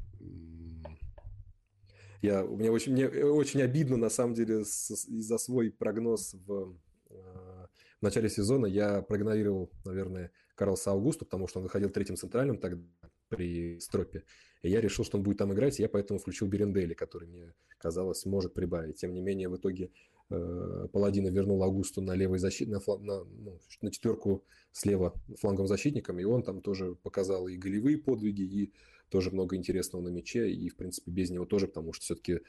я, мне, очень, мне очень обидно, на самом деле, из-за свой прогноз в, э, в начале сезона. Я проигнорировал, наверное, Карлса Аугуста, потому что он выходил третьим центральным тогда при стропе. И я решил, что он будет там играть, и я поэтому включил Берендели, который мне казалось может прибавить. Тем не менее, в итоге э, Паладина вернул Аугусту на левой защите, на, флан, на, ну, на четверку слева фланговым защитником, и он там тоже показал и голевые подвиги, и тоже много интересного на мяче, и, в принципе, без него тоже, потому что все-таки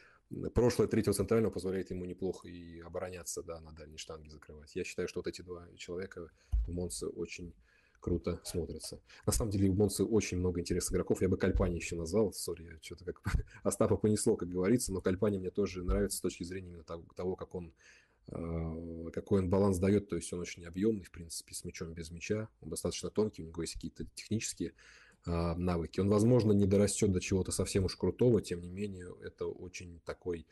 прошлое третьего центрального позволяет ему неплохо и обороняться, да, на дальней штанге закрывать. Я считаю, что вот эти два человека в Монце очень круто смотрится. На самом деле у Монцы очень много интересных игроков. Я бы Кальпани еще назвал. Сори, я что-то как Остапа понесло, как говорится. Но Кальпани мне тоже нравится с точки зрения именно того, как он э, какой он баланс дает, то есть он очень объемный, в принципе, с мячом без мяча, он достаточно тонкий, у него есть какие-то технические э, навыки. Он, возможно, не дорастет до чего-то совсем уж крутого, тем не менее, это очень такой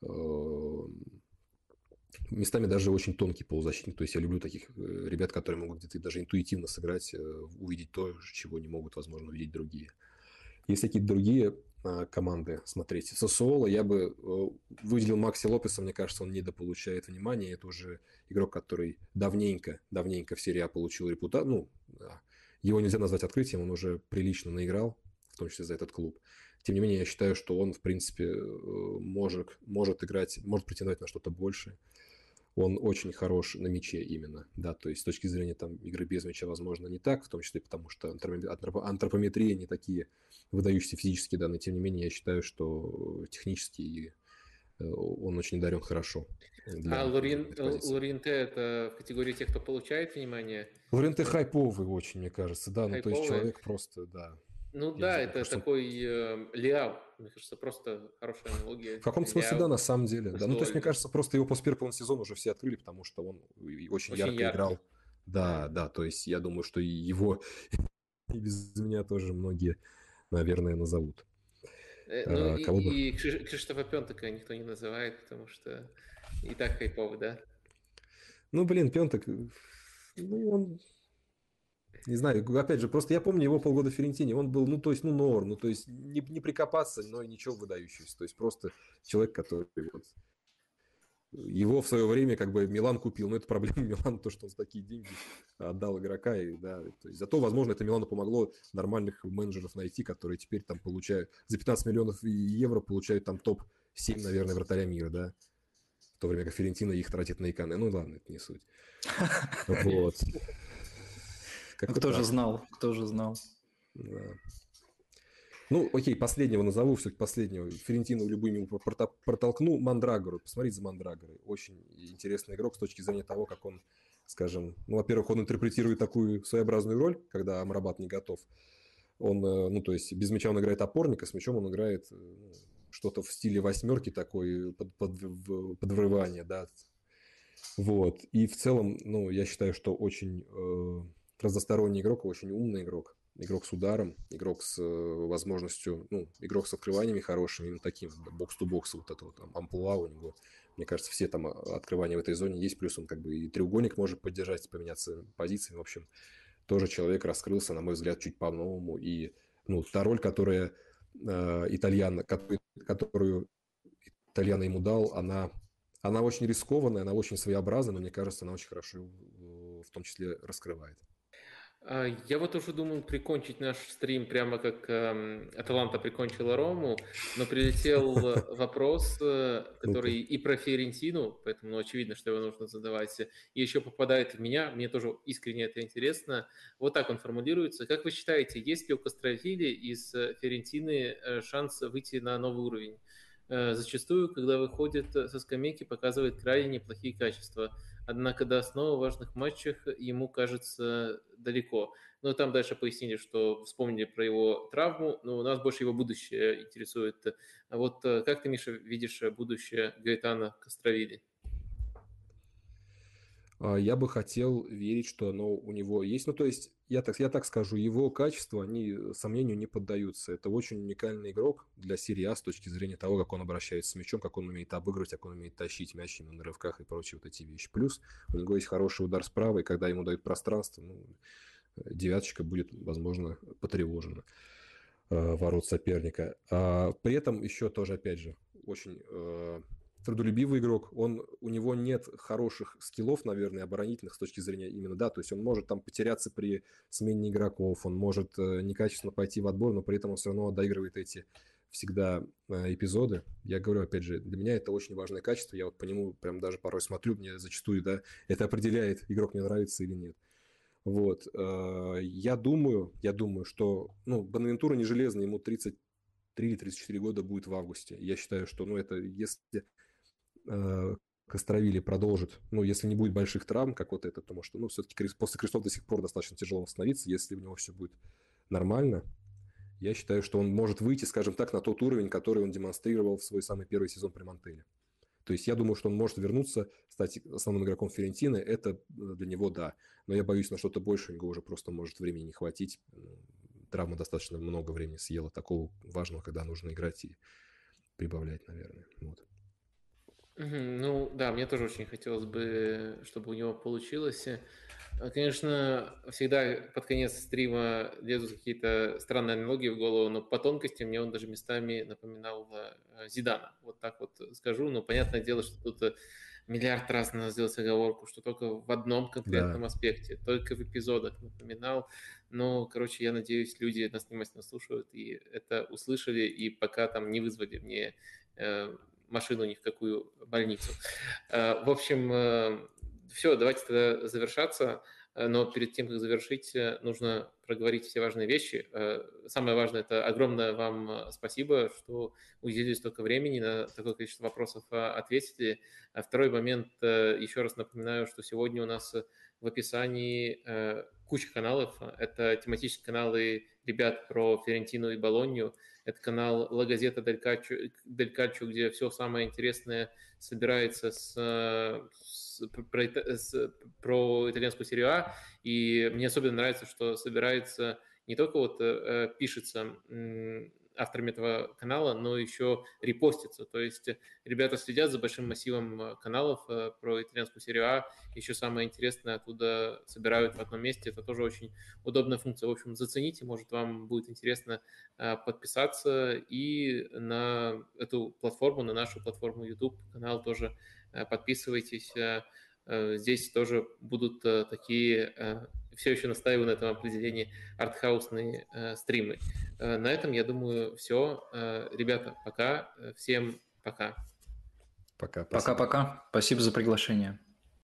э, местами даже очень тонкий полузащитник. То есть я люблю таких э, ребят, которые могут где-то даже интуитивно сыграть, э, увидеть то, чего не могут, возможно, увидеть другие. Есть какие-то другие а, команды, смотрите. Сосуола я бы э, выделил Макси Лопеса, мне кажется, он недополучает внимания. Это уже игрок, который давненько, давненько в серии А получил репутацию. Ну, его нельзя назвать открытием, он уже прилично наиграл, в том числе за этот клуб. Тем не менее, я считаю, что он, в принципе, может, может играть, может претендовать на что-то большее он очень хорош на мяче именно, да, то есть с точки зрения там игры без мяча, возможно, не так, в том числе потому, что антропометрия не такие выдающиеся физические данные, тем не менее, я считаю, что технически э, он очень дарен хорошо. А Лурин, Луринте это в категории тех, кто получает внимание? Луринте хайповый очень, мне кажется, да, хайповый. ну то есть человек просто, да, ну Я да, знаю, это такой э, Лиал, мне кажется, просто хорошая аналогия. В каком-то смысле, да, на самом деле. Да. Ну, то есть, мне кажется, просто его после первого сезона уже все открыли, потому что он очень, очень ярко, ярко играл. Да, да, то есть я думаю, что его и без меня тоже многие, наверное, назовут. Э, ну, а, и, кого и Кшиштофа Пентака никто не называет, потому что и так хайповый, да? Ну, блин, Пентак, ну, он не знаю, опять же, просто я помню его полгода в Ферентине, он был, ну, то есть, ну, нор, ну, то есть, не, не прикопаться, но и ничего выдающегося. То есть, просто человек, который вот, его в свое время как бы Милан купил, но это проблема Милана, то, что он за такие деньги отдал игрока. И, да, то есть, зато, возможно, это Милану помогло нормальных менеджеров найти, которые теперь там получают за 15 миллионов евро получают там топ-7, наверное, вратаря мира, да. В то время как Ферентина их тратит на иконы. Ну ладно, это не суть. Вот. Кто же знал, кто же знал. Да. Ну, окей, последнего назову, все-таки последнего. Ферентину любыми протолкну. Мандрагору. Посмотрите за Мандрагорой. Очень интересный игрок с точки зрения того, как он, скажем... Ну, во-первых, он интерпретирует такую своеобразную роль, когда Амрабат не готов. Он, э, ну, то есть без мяча он играет опорника, с мячом он играет э, ну, что-то в стиле восьмерки такой, под, под, под врывание, да. Вот. И в целом, ну, я считаю, что очень э, разносторонний игрок, очень умный игрок игрок с ударом, игрок с э, возможностью, ну, игрок с открываниями хорошими, именно таким, бокс-то-бокс, вот это вот там, амплуа у него. Мне кажется, все там а, открывания в этой зоне есть, плюс он как бы и треугольник может поддержать, поменяться позициями, в общем. Тоже человек раскрылся, на мой взгляд, чуть по-новому. И, ну, та роль, которая э, итальян, которую, итальяна ему дал, она, она очень рискованная, она очень своеобразная, но мне кажется, она очень хорошо в том числе раскрывает. А, я вот уже думал прикончить наш стрим прямо как эм, Аталанта прикончила Рому, но прилетел вопрос, э, который и про Фиорентину, поэтому ну, очевидно, что его нужно задавать, и еще попадает в меня, мне тоже искренне это интересно. Вот так он формулируется. Как вы считаете, есть ли у Кастровили из Фиорентины э, шанс выйти на новый уровень? Э, зачастую, когда выходит со скамейки, показывает крайне неплохие качества – однако до основы важных матчах ему кажется далеко. Но там дальше пояснили, что вспомнили про его травму, но у нас больше его будущее интересует. А вот э, как ты, Миша, видишь будущее Гаэтана Костровили? А, я бы хотел верить, что оно у него есть. Ну, то есть, я так, я так скажу, его качества, они сомнению не поддаются. Это очень уникальный игрок для серии А с точки зрения того, как он обращается с мячом, как он умеет обыгрывать, как он умеет тащить мяч именно на рывках и прочие вот эти вещи. Плюс у него есть хороший удар справа, и когда ему дают пространство, ну, девяточка будет, возможно, потревожена э, ворот соперника. А при этом еще тоже, опять же, очень э, трудолюбивый игрок, он, у него нет хороших скиллов, наверное, оборонительных с точки зрения именно, да, то есть он может там потеряться при смене игроков, он может э, некачественно пойти в отбор, но при этом он все равно доигрывает эти всегда э, эпизоды. Я говорю, опять же, для меня это очень важное качество, я вот по нему прям даже порой смотрю, мне зачастую, да, это определяет, игрок мне нравится или нет. Вот, э, я думаю, я думаю, что, ну, Бонавентура не железный, ему 33 или 34 года будет в августе. Я считаю, что, ну, это, если Костровили продолжит, ну, если не будет больших травм, как вот это, потому что, ну, все-таки после крестов до сих пор достаточно тяжело восстановиться, если у него все будет нормально, я считаю, что он может выйти, скажем так, на тот уровень, который он демонстрировал в свой самый первый сезон при Мантеле. То есть я думаю, что он может вернуться, стать основным игроком Ферентины. Это э, для него да. Но я боюсь, на что-то больше у него уже просто может времени не хватить. Травма достаточно много времени съела такого важного, когда нужно играть и прибавлять, наверное. Вот. Ну да, мне тоже очень хотелось бы, чтобы у него получилось. Э, конечно, всегда под конец стрима лезут какие-то странные аналогии в голову, но по тонкости мне он даже местами напоминал э, Зидана. Вот так вот скажу. Но понятное дело, что тут э, миллиард раз надо сделать оговорку, что только в одном конкретном да. аспекте, только в эпизодах напоминал. Но, короче, я надеюсь, люди нас внимательно слушают и это услышали, и пока там не вызвали мне машину ни в какую больницу. Э, в общем, э, все, давайте тогда завершаться. Э, но перед тем, как завершить, нужно проговорить все важные вещи. Самое важное – это огромное вам спасибо, что уделили столько времени, на такое количество вопросов ответили. А второй момент, еще раз напоминаю, что сегодня у нас в описании куча каналов. Это тематические каналы ребят про Ферентину и Болонью – это канал La Gazzetta del Calcio, где все самое интересное собирается с, с, про, с, про итальянскую серию А. И мне особенно нравится, что собирается не только вот э, пишется авторами этого канала, но еще репостится. То есть ребята следят за большим массивом э, каналов э, про итальянскую серию А. Еще самое интересное оттуда собирают в одном месте. Это тоже очень удобная функция. В общем, зацените, может, вам будет интересно э, подписаться и на эту платформу, на нашу платформу YouTube канал тоже подписывайтесь. Здесь тоже будут такие все еще настаиваю на этом определении артхаусные э, стримы. Э, на этом, я думаю, все. Э, ребята, пока. Всем пока. Пока. Пока-пока. Спасибо за приглашение.